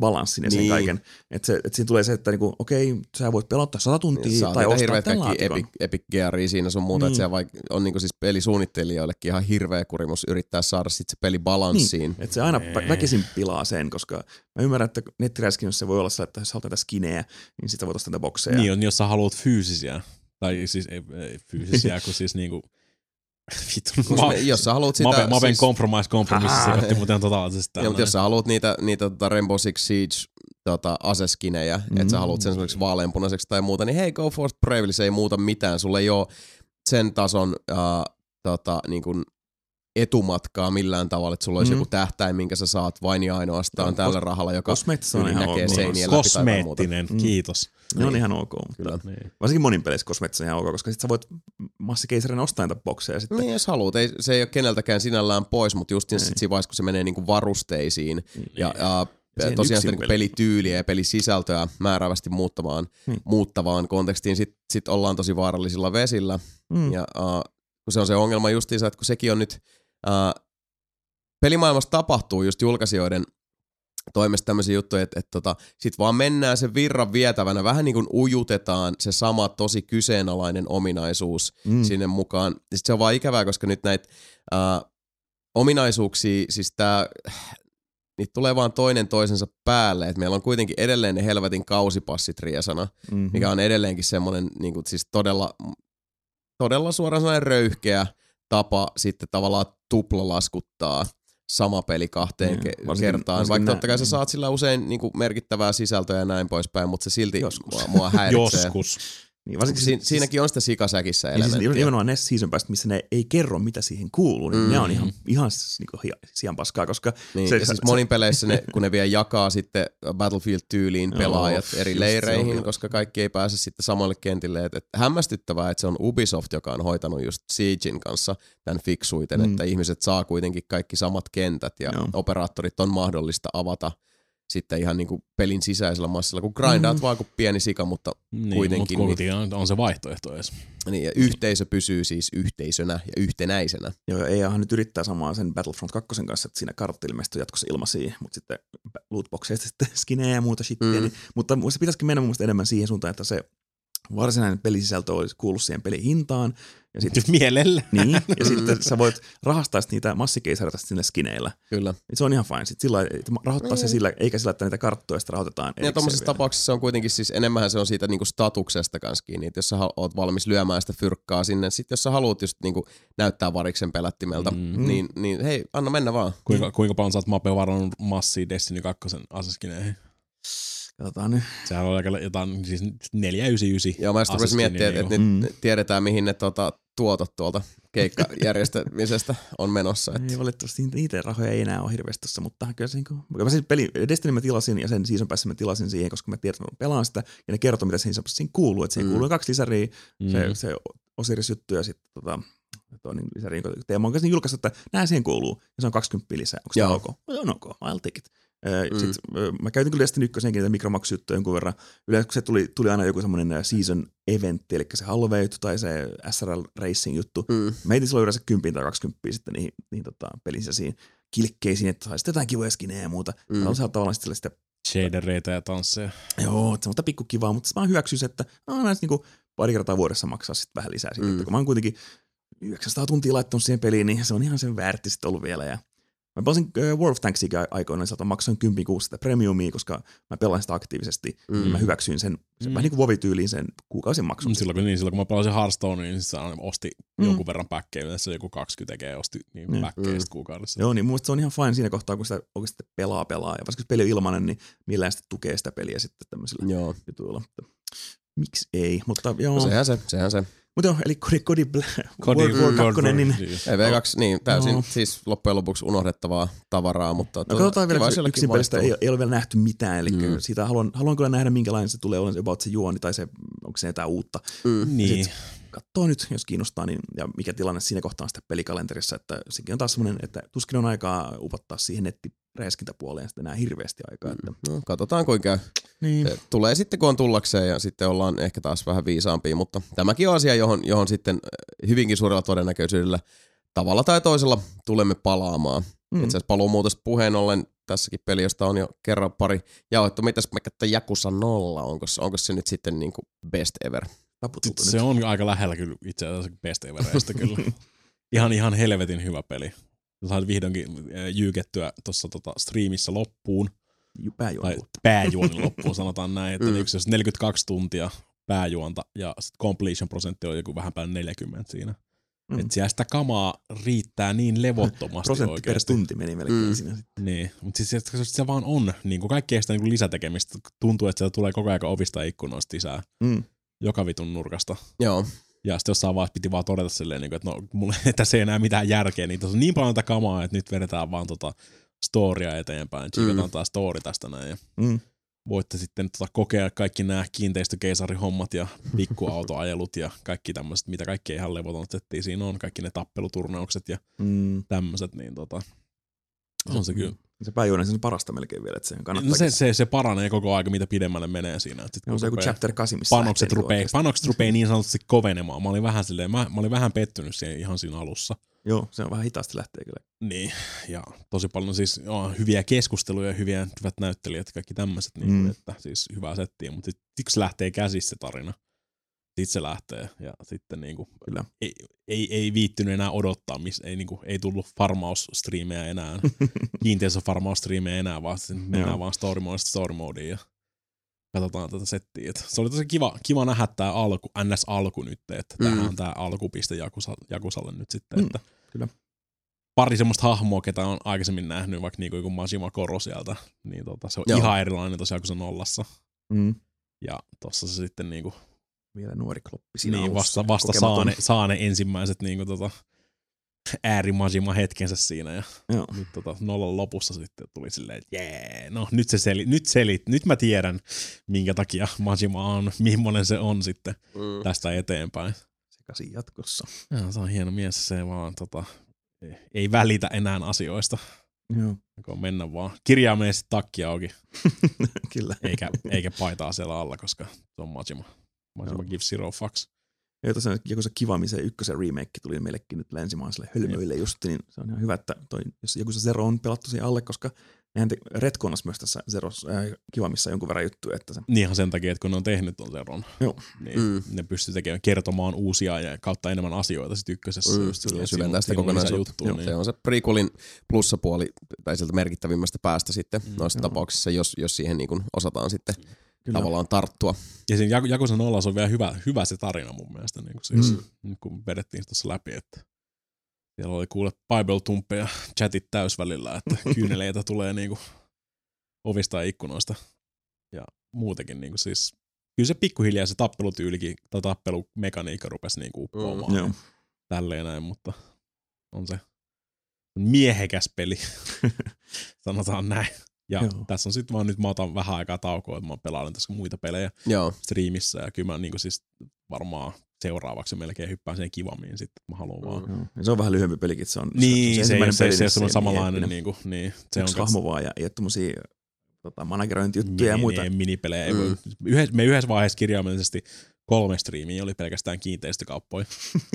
Speaker 3: balanssin ja sen
Speaker 1: Niin.
Speaker 3: kaiken. Että se, et siinä tulee se, että niinku, okei, sä voit pelata 100 tuntia
Speaker 1: Saa
Speaker 3: tai ostaa tämän laatikon.
Speaker 1: Epic, Epic Gearia siinä sun muuta,
Speaker 3: Niin.
Speaker 1: että se vaikka on niinku siis pelisuunnittelijoillekin ihan hirveä kurimus yrittää saada sit se peli balanssiin.
Speaker 3: Että se aina
Speaker 2: Ei.
Speaker 3: väkisin pilaa sen, koska mä ymmärrän, että nettiräiskinnössä se voi olla sellainen, että jos haluat tätä skinejä, niin sitten voit ostaa näitä bokseja.
Speaker 2: Niin on, jos sä haluat fyysisiä, tai siis ei, ei fyysisiä, kun siis niinku, vittu,
Speaker 1: me- jos sä haluat sitä...
Speaker 2: Maven, Maven
Speaker 1: siis,
Speaker 2: compromise compromise sekoitti muuten totaalisesti
Speaker 1: ja, mutta jos sä haluat niitä, niitä tota Rainbow Six Siege tota, aseskinejä, mm. että sä
Speaker 3: Mm.
Speaker 1: haluat sen esimerkiksi vaaleanpunaiseksi tai muuta, niin hei, Go Force Bravely, se ei muuta mitään. Sulle ei ole sen tason uh, tota, niin kuin etumatkaa millään tavalla, että sulla olisi
Speaker 3: Mm.
Speaker 1: joku tähtäin, minkä sä saat vain ja ainoastaan
Speaker 3: Joo,
Speaker 1: tällä
Speaker 3: kos-
Speaker 1: rahalla, joka
Speaker 3: on ihan
Speaker 1: näkee
Speaker 3: ok.
Speaker 1: seiniä.
Speaker 2: Kosmeettinen,
Speaker 3: Mm.
Speaker 2: kiitos.
Speaker 3: Ne on
Speaker 1: Niin.
Speaker 3: ihan ok. Mutta
Speaker 1: Kyllä.
Speaker 2: Niin.
Speaker 3: varsinkin monin peleissä Cosmetics on ihan ok, koska sit sä voit massikeisarin ostaa niitä bokseja ja sitten
Speaker 1: Niin, jos haluat. Ei, se ei ole keneltäkään sinällään pois, mutta just sit siinä vaiheessa, kun se menee niinku varusteisiin ja, ja
Speaker 3: siihen
Speaker 1: tosiaan sitä niinku
Speaker 3: peli.
Speaker 1: pelityyliä ja pelisisältöä määräävästi muuttavaan,
Speaker 3: Niin.
Speaker 1: muuttavaan kontekstiin, sit, sit ollaan tosi vaarallisilla vesillä.
Speaker 3: mm.
Speaker 1: Ja uh, kun se on se ongelma justiinsa, että kun sekin on nyt, uh, pelimaailmassa tapahtuu just julkaisijoiden toimesta tämmöisiä juttuja, että, että tota, sit vaan mennään sen virran vietävänä, vähän niin kuin ujutetaan se sama tosi kyseenalainen ominaisuus
Speaker 3: mm.
Speaker 1: sinne mukaan. Ja sit se on vaan ikävää, koska nyt näitä uh, ominaisuuksia, siis tää, niitä tulee vaan toinen toisensa päälle, että meillä on kuitenkin edelleen ne helvetin kausipassit riesana,
Speaker 3: mm-hmm.
Speaker 1: mikä on edelleenkin semmoinen niin kuin, siis todella, todella suoraan sellainen röyhkeä tapa sitten tavallaan tuplalaskuttaa sama peli kahteen
Speaker 3: Niin,
Speaker 1: ke-
Speaker 3: varsinkin-
Speaker 1: kertaan.
Speaker 3: varsinkin
Speaker 1: Vaikka
Speaker 3: nä-
Speaker 1: totta kai sä
Speaker 3: niin.
Speaker 1: saat sillä usein niin kuin merkittävää sisältöä ja näin poispäin, mutta se silti
Speaker 3: Joskus.
Speaker 1: mua, mua häiritsee.
Speaker 2: Joskus.
Speaker 3: Niin, varsinkin
Speaker 1: Siin, siinäkin on sitä sikasäkissä
Speaker 3: Niin siis
Speaker 1: elementtiä.
Speaker 3: nimenomaan ne season päästä, missä ne ei kerro, mitä siihen kuuluu, niin
Speaker 1: Mm.
Speaker 3: ne on ihan, ihan siis hi- sian paskaa, koska
Speaker 1: Niin,
Speaker 3: Se-
Speaker 1: se, ja
Speaker 3: se-
Speaker 1: siis
Speaker 3: se-
Speaker 1: monin peleissä, ne, kun ne vielä jakaa sitten Battlefield-tyyliin pelaajat eri
Speaker 3: just se
Speaker 1: leireihin,
Speaker 3: on.
Speaker 1: koska kaikki ei pääse sitten samalle kentille. Et, et hämmästyttävää, että se on Ubisoft, joka on hoitanut just Siegein kanssa tämän fiksuiten,
Speaker 3: Mm.
Speaker 1: mm. että ihmiset saa kuitenkin kaikki samat kentät ja
Speaker 3: Joo.
Speaker 1: operaattorit on mahdollista avata sitten ihan niin kuin pelin sisäisellä massilla, kun grindaat
Speaker 3: Mm.
Speaker 1: vaan kuin pieni sika, mutta
Speaker 2: Niin,
Speaker 1: Kuitenkin,
Speaker 2: Mutta kuitenkin on, on se vaihtoehto edes.
Speaker 1: niin, ja yhteisö pysyy siis yhteisönä ja yhtenäisenä.
Speaker 3: Joo, EAhan nyt yrittää samaa sen Battlefront 2 kanssa, että siinä kartta ilmeisesti on jatkossa ilmaisia, mutta sitten lootboxeista sitten skinejä ja muuta shittiä.
Speaker 1: Mm.
Speaker 3: Niin, mutta se pitäisikin mennä mun enemmän siihen suuntaan, että se varsinainen pelisisältö olisi kuullut siihen pelin hintaan. Ja sitten,
Speaker 2: Mielellä.
Speaker 3: niin, ja sitten sä voit rahastaa sit niitä massikeisareita sinne skineillä.
Speaker 1: Kyllä.
Speaker 3: Niin se on ihan fine. Sitten sillä, että rahoittaa se
Speaker 1: Niin.
Speaker 3: sillä, eikä sillä, että niitä karttoja sitten rahoitetaan.
Speaker 1: Ja
Speaker 3: erikseen
Speaker 1: tuommoisessa tapauksessa on kuitenkin siis enemmän se on siitä niinku statuksesta kanssa kiinni, että jos sä oot valmis lyömään sitä fyrkkaa sinne, sit jos sä haluat just niinku näyttää variksen pelättimeltä,
Speaker 2: Mm.
Speaker 1: niin, niin hei, anna mennä vaan.
Speaker 2: Kuinka, kuinka paljon sä oot Mape varannut massia Destiny 2 aseskineihin?
Speaker 3: Katsotaan nyt.
Speaker 2: Sehän oli aika jotain, siis 499.
Speaker 1: Joo, mä just rupesin miettiä, että, että
Speaker 3: Mm.
Speaker 1: nyt tiedetään, mihin ne tota, tuotot tuolta keikkajärjestämisestä on menossa. Että.
Speaker 3: Ei valitettavasti niitä- rahoja ei enää ole hirveästi tossa, mutta kyllä se niin mä siis peli, Destiny mä tilasin ja sen season päässä mä tilasin siihen, koska mä tiedän, että mä pelaan sitä ja ne kertoo, mitä siinä, siinä kuuluu. Että siihen
Speaker 1: Mm.
Speaker 3: kuuluu kaksi lisäriä,
Speaker 2: Mm.
Speaker 3: se, se Osiris-juttu ja sitten tota, toinen lisäri, jonka Teemo on kanssa julkaistu, että nämä siihen kuuluu ja se on 20 lisää. Onko se ok? No, on ok, I'll take it.
Speaker 1: Mm.
Speaker 3: Sit, ö, mä käytin kyllä Destiny 1 niitä mikromaksujuttuja jonkun verran. Yleensä kun se tuli, tuli aina joku semmoinen season eventti, eli se halve juttu tai se SRL Racing juttu.
Speaker 1: Mm.
Speaker 3: Mä heitin silloin yleensä 10 tai 20 sitten niihin, niihin tota, pelin sisäisiin kilkkeisiin, että saisi jotain kivoja skinejä ja muuta.
Speaker 1: Mm.
Speaker 3: Mä oon tavallaan sitten sitä,
Speaker 2: Shadereita ja tansseja.
Speaker 3: joo, semmoista pikkukivaa, mutta mä hyväksyn, että no, näistä niinku pari kertaa vuodessa maksaa sitten vähän lisää siitä.
Speaker 1: Mm.
Speaker 3: Mm. Kun mä oon kuitenkin 900 tuntia laittanut siihen peliin, niin se on ihan sen väärti sitten ollut vielä. Ja mä pelasin äh, World of Tanksiin aikoina, niin maksoin 10 kuusi sitä premiumia, koska mä pelaan sitä aktiivisesti. Mm.
Speaker 1: Mm.
Speaker 3: Niin mä hyväksyin sen, sen
Speaker 2: Mm.
Speaker 3: vähän niin kuin Vovi-tyyliin sen kuukausin maksun.
Speaker 2: Silloin kun, niin, silloin kun mä pelasin Hearthstonea, niin se aina osti
Speaker 3: Mm.
Speaker 2: jonkun verran päkkejä, yleensä joku 20 tekee osti niin
Speaker 3: Niin.
Speaker 2: päkkejä
Speaker 1: Mm.
Speaker 2: kuukaudessa.
Speaker 3: Joo, niin mun se on ihan fine siinä kohtaa, kun sitä oikeasti pelaa pelaa. Ja varsinkin jos peli on ilmanen, niin millään sitten tukee sitä peliä sitten tämmöisillä
Speaker 1: Joo,
Speaker 3: jutuilla. Miksi ei? Mutta joo,
Speaker 1: no sehän se, sehän se.
Speaker 3: Mutta joo eli Kodi, Kodi, World War
Speaker 2: World
Speaker 3: 2,
Speaker 2: War-
Speaker 3: niin
Speaker 2: siis.
Speaker 1: Ei V2, niin täysin
Speaker 3: No.
Speaker 1: siis loppujen lopuksi unohdettavaa tavaraa, mutta
Speaker 3: No
Speaker 1: tuota,
Speaker 3: katsotaan vielä,
Speaker 1: sielläkin
Speaker 3: yksin pelistä ei, ei, ole vielä nähty mitään, eli
Speaker 1: Mm.
Speaker 3: siitä haluan, haluan kyllä nähdä, minkälainen se tulee olemaan about se juoni, tai se, onko se jotain uutta.
Speaker 1: Mm.
Speaker 2: Niin.
Speaker 3: Katsoo nyt, jos kiinnostaa, niin, ja mikä tilanne siinä kohtaa on sitten pelikalenterissa, että sekin on taas semmoinen, että tuskin on aikaa upottaa siihen nettiräiskintäpuoleen sitten enää hirveästi aikaa. Että,
Speaker 1: No, katsotaan kuinka käy.
Speaker 3: niin.
Speaker 1: Se tulee sitten kun on tullakseen ja sitten ollaan ehkä taas vähän viisaampia, mutta tämäkin on asia, johon, johon sitten äh, hyvinkin suurella todennäköisyydellä tavalla tai toisella tulemme palaamaan. Mm.
Speaker 3: Mm.
Speaker 1: Itse asiassa paluumuutosta puheen ollen tässäkin peli, josta on jo kerran pari jaoittu. Mitäs mä katsoin Jakusa nolla, onko, se- onko se nyt sitten niin kuin best ever?
Speaker 2: Se on aika lähellä kyllä itse asiassa best evereistä kyllä. Ihan, ihan helvetin hyvä peli. Sain vihdoinkin jyykettyä tuossa tota streamissa loppuun,
Speaker 3: Ju- pääjuoni.
Speaker 2: tai pääjuoni loppuun sanotaan näin, että
Speaker 1: Mm.
Speaker 2: mm. se 42 tuntia pääjuonta ja sit completion prosentti on joku vähän päälle 40 siinä.
Speaker 3: Mm.
Speaker 2: Että siellä sitä kamaa riittää niin levottomasti
Speaker 3: Prosentti per
Speaker 2: oikeasti.
Speaker 3: tunti meni melkein
Speaker 1: Mm.
Speaker 3: siinä. sitten.
Speaker 2: Niin, mutta siis se, se, se vaan on niin kuin kaikkea sitä niin kuin lisätekemistä. Tuntuu, että sieltä tulee koko ajan ovista ja ikkunoista lisää
Speaker 3: Mm.
Speaker 2: joka vitun nurkasta.
Speaker 1: Joo,
Speaker 2: Ja sitten jossain vaiheessa piti vaan todeta silleen, niin että no, mulle tässä ei enää mitään järkeä, niin tässä on niin paljon tätä kamaa, että nyt vedetään vaan tota storia eteenpäin. Chiikataan
Speaker 1: Mm.
Speaker 2: taas story tästä näin. Ja
Speaker 3: Mm.
Speaker 2: voitte sitten tota kokea kaikki nämä kiinteistökeisarihommat ja pikkuautoajelut ja kaikki tämmöiset, mitä kaikki ihan levoton settiä siinä on, kaikki ne tappeluturnaukset ja
Speaker 3: Mm.
Speaker 2: tämmöiset, niin tota, on se kyllä.
Speaker 3: Se pääjuoni on parasta melkein vielä, että se kannattaa.
Speaker 2: No se, se, se paranee koko aika, mitä pidemmälle menee siinä. Et sit kun
Speaker 3: on se joku chapter 8, missä
Speaker 2: panokset rupeaa, panokset rupeaa niin sanotusti kovenemaan. Mä olin vähän silleen, mä, mä olin vähän pettynyt siihen ihan siinä alussa.
Speaker 3: Joo, se on vähän hitaasti lähtee kyllä.
Speaker 2: Niin, ja tosi paljon siis joo, hyviä keskusteluja, hyviä, hyvät näyttelijät ja kaikki tämmöiset, niin,
Speaker 3: Mm.
Speaker 2: että siis hyvää settiä, mutta se lähtee käsissä se tarina, sitten se lähtee ja sitten niinku,
Speaker 3: Kyllä.
Speaker 2: ei, ei, ei viittynyt enää odottaa, miss, ei, niinku, ei tullut farmausstriimejä enää, kiinteistöfarmausstriimejä enää, vaan sitten mennään
Speaker 3: Joo.
Speaker 2: vaan story modesta story modeen ja katsotaan tätä settiä. Et se oli tosi kiva, kiva nähdä tämä alku, NS-alku nyt, että
Speaker 1: Mm.
Speaker 2: tämähän on tämä alkupiste Jakusa, Jakusalle nyt sitten,
Speaker 3: Mm,
Speaker 2: että
Speaker 3: kyllä.
Speaker 2: pari semmoista hahmoa, ketä on aikaisemmin nähnyt, vaikka niinku joku Majima Koro sieltä, niin tota, se on.
Speaker 1: Joo.
Speaker 2: ihan erilainen tosiaan kuin se nollassa.
Speaker 3: Mm.
Speaker 2: Ja tossa se sitten niinku,
Speaker 3: Vielä nuori kloppi siinä
Speaker 2: niin
Speaker 3: alussa.
Speaker 2: vasta, vasta saa, ne, saa ne ensimmäiset niinku tota, äärimajima hetkensä siinä ja
Speaker 3: Joo.
Speaker 2: nyt tota, nollan lopussa sitten tuli silleen, että jee, no nyt se seli, nyt selit, nyt mä tiedän, minkä takia Majima on, millainen se on sitten
Speaker 1: mm.
Speaker 2: tästä eteenpäin.
Speaker 3: Sekaisin jatkossa.
Speaker 2: Ja, se on hieno mies, se vaan tota, ei välitä enää asioista,
Speaker 3: Joo,
Speaker 2: kun mennä vaan kirjaimellisesti takki auki,
Speaker 3: kyllä.
Speaker 2: eikä, eikä paitaa siellä alla, koska se on Majima. Majima
Speaker 3: Joo.
Speaker 2: gives zero fucks.
Speaker 3: Ja tosiaan joku se kiva, missä ykkösen remake tuli meillekin nyt länsimaiselle hölmöille just, niin se on ihan hyvä, että toi, jos joku se Zero on pelattu siihen alle, koska nehän te, retkonas myös tässä Zeros äh, kiva, missä jonkun verran juttuja, että se,
Speaker 2: Niinhan sen takia, että kun ne on tehnyt ton zeron,
Speaker 3: Joo.
Speaker 2: niin
Speaker 1: Mm.
Speaker 2: mm. ne pystyy tekemään, kertomaan uusia ja kautta enemmän asioita sit ykkösessä.
Speaker 1: Mm,
Speaker 2: just
Speaker 1: ja syventää sitä kokonaisuutta.
Speaker 2: niin.
Speaker 1: Se on se prequelin plussapuoli, tai sieltä merkittävimmästä päästä sitten
Speaker 2: Mm,
Speaker 1: noissa
Speaker 3: joo.
Speaker 1: tapauksissa, jos, jos siihen niin kuin osataan sitten
Speaker 3: Kyllä.
Speaker 1: tavallaan tarttua.
Speaker 2: Ja siinä Jak- Jakusa nollassa on vielä hyvä, hyvä se tarina mun mielestä, niin kuin siis,
Speaker 3: Mm.
Speaker 2: mm. kun vedettiin tuossa läpi, että siellä oli kuule Bible-tumppeja chatit täysvälillä, että kyyneleitä tulee niinku ovista ja ikkunoista. Ja muutenkin niin kuin siis, kyllä se pikkuhiljaa se tappelutyylikin tai tappelumekaniikka rupesi niin kuin uppoamaan.
Speaker 3: Joo.
Speaker 2: Mm. Tälleen näin, mutta on se miehekäs peli, sanotaan näin. Ja
Speaker 3: Joo.
Speaker 2: Tässä on sitten vaan nyt mä otan vähän aikaa taukoa, että mä pelaan tässä muita pelejä
Speaker 1: Joo.
Speaker 2: striimissä ja kyllä mä niin siis varmaan seuraavaksi melkein hyppään siihen kivammin sitten, mä haluan vaan.
Speaker 1: Mm.
Speaker 3: Ja se on vähän lyhyempi pelikin, se on,
Speaker 2: Niin, se, se, se, se, se,
Speaker 3: missä
Speaker 2: on samanlainen, niin, kuin, niin se
Speaker 3: Yksi
Speaker 2: on
Speaker 3: hahmo vaan ja ei ole tommosia tota, managerointijuttuja ja muita.
Speaker 2: mini, minipelejä. Ei
Speaker 1: Mm.
Speaker 2: yhdessä, me yhdessä vaiheessa kirjaimellisesti kolme striimiä oli pelkästään kiinteistökauppoja.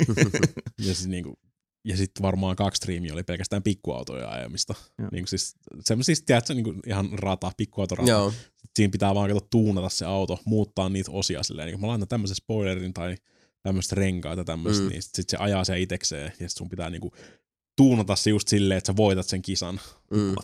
Speaker 2: ja siis niinku, ja sitten varmaan kaksi striimiä oli pelkästään pikkuautoja ajamista.
Speaker 3: Joo.
Speaker 2: Niin siis semmoisista, tiedätkö, niin ihan rata, pikkuautorata.
Speaker 1: Joo.
Speaker 2: Siinä pitää vaan kato tuunata se auto, muuttaa niitä osia silleen. Niin kun mä laitan tämmöisen spoilerin tai tämmöistä renkaita tämmöistä,
Speaker 1: Mm.
Speaker 2: niin sit, sit se ajaa se itekseen ja sit sun pitää niinku tuunata se just silleen, että sä voitat sen kisan.
Speaker 1: Mm.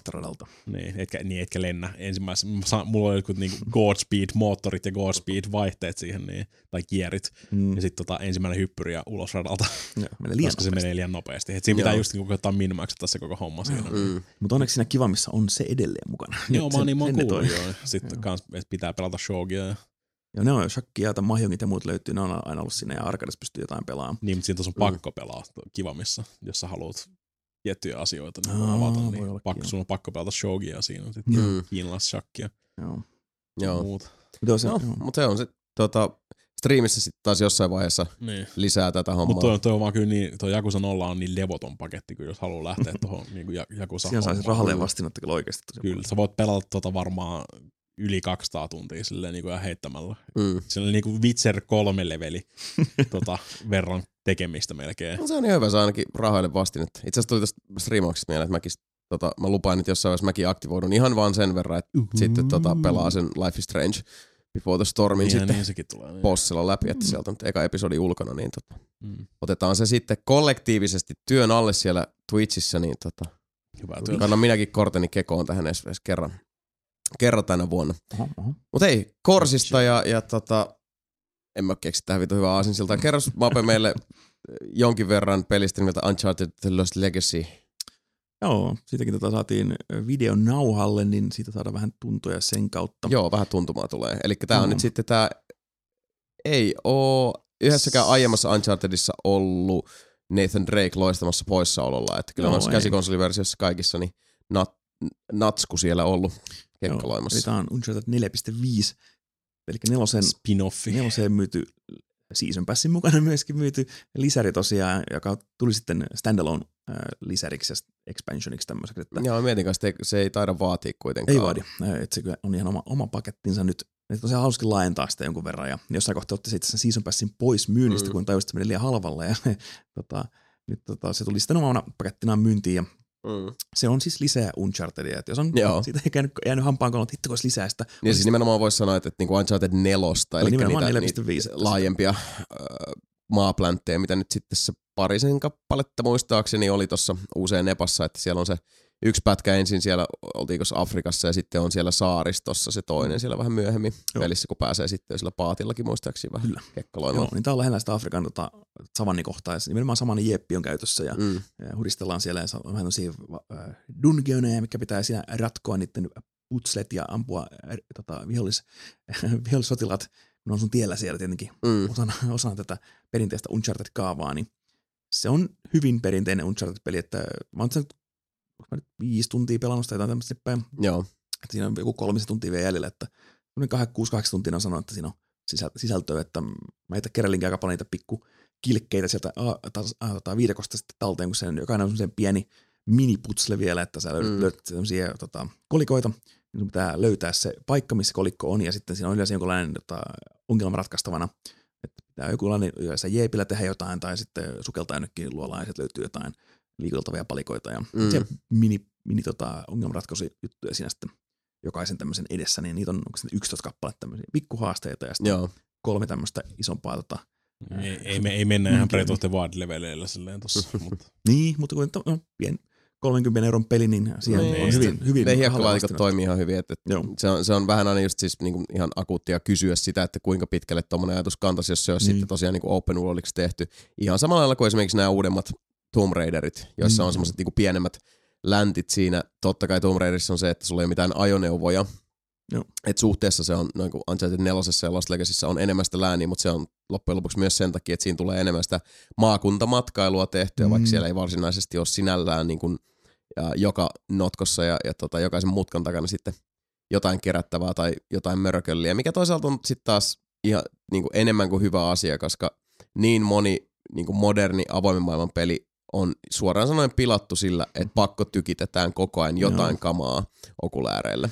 Speaker 2: Niin, etkä, niin etkä lennä ensimmäisenä. Mä saan- Mulla oli jotkut niinku Godspeed-moottorit ja Godspeed-vaihteet siihen, niin, tai kierit.
Speaker 3: Mm.
Speaker 2: Ja sitten tota, ensimmäinen hyppyri ja ulos radalta,
Speaker 3: Joo, menee liian
Speaker 2: koska se
Speaker 3: nopeasti.
Speaker 2: menee liian nopeasti. Et siinä pitää just niinku koettaa minmaksata se koko homma siinä.
Speaker 1: Mm.
Speaker 3: Mutta onneksi siinä kivamissa on se edelleen mukana.
Speaker 2: Joo, mä oon niin mä oon kuullut joo. Sitten
Speaker 3: Joo.
Speaker 2: kans, että pitää pelata shogia. Ja,
Speaker 3: Joo, ne on shakkia ja mahjongit ja muut löytyy, ne on aina ollut siinä ja arkadissa pystyy jotain pelaamaan.
Speaker 2: niin, mutta siinä tuossa
Speaker 1: Mm.
Speaker 2: on pakko pelaa kivamissa, jos sä haluat tiettyjä asioita niin
Speaker 3: Aa,
Speaker 2: avata,
Speaker 3: voi
Speaker 2: niin pakko, sun on pakko pelata shogia siinä, sitten
Speaker 1: Mm.
Speaker 2: kiinalaisshakkia
Speaker 3: Joo.
Speaker 1: Joo.
Speaker 2: muuta.
Speaker 3: Mutta se,
Speaker 1: No, mutta se on se tota, striimissä sitten taas jossain vaiheessa
Speaker 2: Niin.
Speaker 1: lisää tätä hommaa.
Speaker 2: Mutta toi, toi, on vaan kyllä niin, toi Jakusa 0 on niin levoton paketti, kyllä jos haluaa lähteä tuohon niin Jakusa
Speaker 3: Siinä saisi rahalle vastinetta kyllä oikeasti tosi
Speaker 2: Kyllä, sä voit pelata tota varmaan yli 200 tuntia silleen niin kuin heittämällä.
Speaker 1: Mm.
Speaker 2: Se on niin kuin Witcher 3 leveli tota, verran tekemistä melkein.
Speaker 1: No, se on ihan hyvä, se ainakin rahoille vastinetta. Itse asiassa tuli tästä striimauksesta mieleen, että mäkin, tota, mä lupaan nyt jossain vaiheessa mäkin aktivoidun ihan vaan sen verran, että sitten tota, pelaa sen Life is Strange Before the Stormin
Speaker 2: Niin,
Speaker 1: sitten
Speaker 2: niin sekin tulee. Niin.
Speaker 1: bossilla läpi, että sieltä on nyt eka episodi ulkona, niin tota,
Speaker 2: Mm.
Speaker 1: otetaan se sitten kollektiivisesti työn alle siellä Twitchissä, niin tota,
Speaker 2: työ.
Speaker 1: kannan minäkin korteni kekoon tähän edes, edes kerran, kerran tänä vuonna. Mutta hei, Korsista ja, ja tota, en mä keksi tähän vitu hyvää aasinsiltaa. Kerros Mape meille jonkin verran pelistä nimeltä Uncharted The Lost Legacy.
Speaker 3: Joo, siitäkin tota saatiin videon nauhalle, niin siitä saadaan vähän tuntoja sen kautta.
Speaker 1: Joo, vähän tuntumaa tulee. Eli tää on
Speaker 3: Joo.
Speaker 1: nyt sitten tää, ei oo yhdessäkään aiemmassa Unchartedissa ollut Nathan Drake loistamassa poissaololla. Että kyllä
Speaker 3: Joo,
Speaker 1: noissa
Speaker 3: ei.
Speaker 1: käsikonsoliversioissa kaikissa niin nat, natsku siellä ollut
Speaker 3: Joo,
Speaker 1: kekkaloimassa.
Speaker 3: tämä on Uncharted 4.5, eli nelosen,
Speaker 2: Spin-offi.
Speaker 3: neloseen myyty Season Passin mukana myöskin myyty lisäri tosiaan, joka tuli sitten standalone äh, lisäriksi ja expansioniksi tämmöiseksi. Että
Speaker 1: Joo, mietin kanssa, että se ei taida vaatia kuitenkaan.
Speaker 3: ei vaadi, äh, että se kyllä on ihan oma, oma pakettinsa nyt. Että tosiaan halusikin laajentaa sitä jonkun verran ja jossain kohtaa otti sitten sen Season Passin pois myynnistä,
Speaker 1: Mm.
Speaker 3: mm. kun tajusi, että se meni liian halvalla ja tota, nyt tota, se tuli sitten omana pakettinaan myyntiin ja
Speaker 1: Mm.
Speaker 3: se on siis lisää Unchartedia. Että jos on
Speaker 1: Joo.
Speaker 3: siitä ehkä jäänyt, jäänyt hampaan kolon, että olisi lisää sitä.
Speaker 1: Niin siis nimenomaan voisi sanoa, että niinku Uncharted 4, eli
Speaker 3: nimenomaan
Speaker 1: niitä,
Speaker 3: 4.5,
Speaker 1: niitä
Speaker 3: että
Speaker 1: laajempia äh, maapläntteja, mitä nyt sitten se parisen kappaletta muistaakseni oli tuossa uuseen nepassa, että siellä on se yksi pätkä ensin siellä, oltiinko Afrikassa ja sitten on siellä saaristossa se toinen siellä vähän myöhemmin
Speaker 3: Joo.
Speaker 1: pelissä, kun pääsee sitten sillä paatillakin muistaakseni vähän
Speaker 3: Kyllä.
Speaker 1: kekkaloimaan.
Speaker 3: Joo, niin tää on lähellä sitä Afrikan tota, savannikohtaa, ja nimenomaan samainen jeppi on käytössä, ja,
Speaker 1: Mm.
Speaker 3: ja huristellaan siellä, ja on vähän tämmöisiä äh, dungeoneja, mikä pitää siinä ratkoa niiden putslet ja ampua äh, tota, vihollis, vihollissotilaat, kun ne on sun tiellä siellä tietenkin
Speaker 1: Mm.
Speaker 3: osana, osana tätä perinteistä Uncharted-kaavaa, niin se on hyvin perinteinen Uncharted-peli, että mä oon mä nyt viisi tuntia pelannut sitä jotain tämmöistä päin,
Speaker 1: Joo.
Speaker 3: että siinä on joku kolmisen tuntia vielä jäljellä, että 6-8 tuntia on sanonut, että siinä on sisä- sisältöä, että mä itse keräilinkin aika paljon niitä pikku kilkkeitä sieltä a, ta, a, tota, viidekosta sitten talteen, kun sen, jokainen on semmoisen pieni miniputsle vielä, että sä löydät,
Speaker 1: Mm.
Speaker 3: löydät semmoisia tota, kolikoita, niin pitää löytää se paikka, missä kolikko on, ja sitten siinä on yleensä jonkinlainen tota, ongelma ratkaistavana, että pitää jokinlainen yleensä jeepillä tehdä jotain, tai sitten sukeltaa jonnekin luolaan, ja sitten löytyy jotain liikuteltavia palikoita, ja
Speaker 1: Mm.
Speaker 3: se mini, mini tota, ongelmanratkaisujuttuja siinä sitten jokaisen tämmöisen edessä, niin niitä on onko se 11 kappaletta tämmöisiä pikkuhaasteita ja sitten
Speaker 1: Joo.
Speaker 3: kolme tämmöistä isompaa. Tota,
Speaker 2: Ei, ei, me, ei mennä ihan Breath of the Wild-leveleillä silleen tossa, mutta
Speaker 3: niin, mutta kun to- no, pien 30 euron peli, niin siihen
Speaker 1: Niin.
Speaker 3: on hyvin, hyvin
Speaker 1: Ne hiekkalaatikot toimii ihan hyvin, että että se on, se on vähän aina just siis niinku ihan akuuttia kysyä sitä, että kuinka pitkälle tuommoinen ajatus kantaisi, jos se olisi
Speaker 3: Niin.
Speaker 1: sitten tosiaan niinku open worldiksi tehty. Ihan samalla lailla kuin esimerkiksi nämä uudemmat Tomb Raiderit, joissa
Speaker 3: Mm.
Speaker 1: on semmoiset niinku pienemmät läntit siinä. Totta kai Tomb Raiderissa on se, että sulla ei ole mitään ajoneuvoja,
Speaker 3: Joo.
Speaker 1: Et suhteessa se on, noin kuin Uncharted 4 ja Lost Legacyssä on enemmän sitä lääniä, mutta se on loppujen lopuksi myös sen takia, että siinä tulee enemmän sitä maakuntamatkailua tehtyä, mm. vaikka siellä ei varsinaisesti ole sinällään niin kuin, ja joka notkossa ja, ja tota, jokaisen mutkan takana sitten jotain kerättävää tai jotain mörkölliä, mikä toisaalta on sitten taas ihan niin kuin enemmän kuin hyvä asia, koska niin moni niin kuin moderni avoimen maailman peli on suoraan sanoen pilattu sillä, että pakko tykitetään koko ajan jotain
Speaker 3: Joo.
Speaker 1: kamaa okulääreille.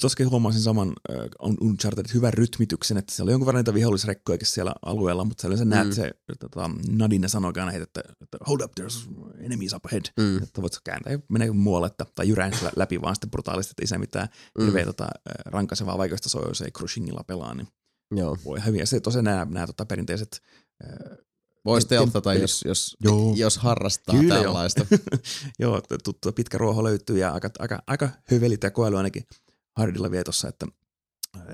Speaker 3: Tuossakin huomasin saman uh, on Uncharted hyvän rytmityksen, että siellä on jonkun verran niitä vihollisrekkojakin siellä alueella, mutta siellä sä näet
Speaker 1: Mm.
Speaker 3: se, tota, Nadine sanoo aina heitä, että, että hold up, there's enemies up ahead.
Speaker 1: Mm.
Speaker 3: Että voit kääntää ja menee muualle, että, tai jyrään sillä läpi vaan sitten brutaalisti, että ei se mitään
Speaker 1: Mm.
Speaker 3: hirveä tota, rankaisevaa vaikeasta soa, jos ei crushingilla pelaa, niin
Speaker 1: Joo.
Speaker 3: voi hyvin. Ja se tosiaan nämä, nämä tota, perinteiset äh,
Speaker 1: Voisi telttata, jos, jos,
Speaker 3: Joo.
Speaker 1: jos harrastaa
Speaker 3: Kyllä joo.
Speaker 1: tällaista.
Speaker 3: Joo, että tuttu pitkä ruoho löytyy ja aika, aika, aika hövelit ja koelu ainakin Hardilla vietossa, että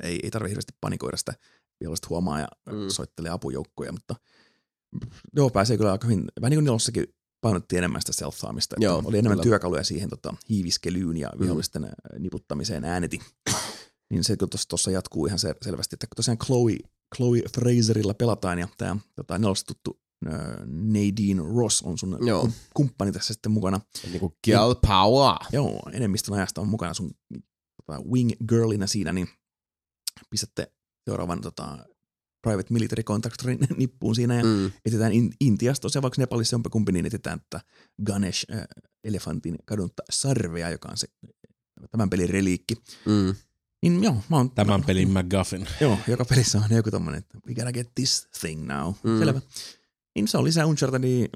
Speaker 3: ei, ei tarvitse hirveästi panikoida sitä vihollista huomaa ja
Speaker 1: Mm.
Speaker 3: mm. soittelee apujoukkoja, mutta joo, pääsee kyllä aika hyvin, vähän niin kuin nelossakin painotti enemmän sitä self-saamista, että
Speaker 1: Joo,
Speaker 3: oli enemmän
Speaker 1: kyllä.
Speaker 3: työkaluja siihen tota, hiiviskelyyn ja vihollisten mm. niputtamiseen ääneti. niin se kyllä tuossa jatkuu ihan se, selvästi, että kun tosiaan Chloe, Chloe Fraserilla pelataan ja tämä tota, nelossa tuttu äh, Nadine Ross on sun
Speaker 1: Joo.
Speaker 3: kum- kumppani tässä sitten mukana.
Speaker 1: niin kuin girl power.
Speaker 3: Joo, enemmistön ajasta on mukana sun tota, wing girlina siinä, niin pistätte seuraavan tota, private military contractorin nippuun siinä ja mm. Etsitään in, Intiasta, tosiaan vaikka Nepalissa jompikumpi, niin etsitään tätä Ganesh äh, elefantin kadonnutta sarvea, joka on se tämän pelin reliikki.
Speaker 1: Mm.
Speaker 3: Niin joo, mä oon,
Speaker 2: Tämän
Speaker 3: mä,
Speaker 2: pelin McGuffin.
Speaker 3: Joo, joka pelissä on joku tommonen, että we gotta get this thing now.
Speaker 1: Mm.
Speaker 3: Selvä. Niin se on lisää Unchartedia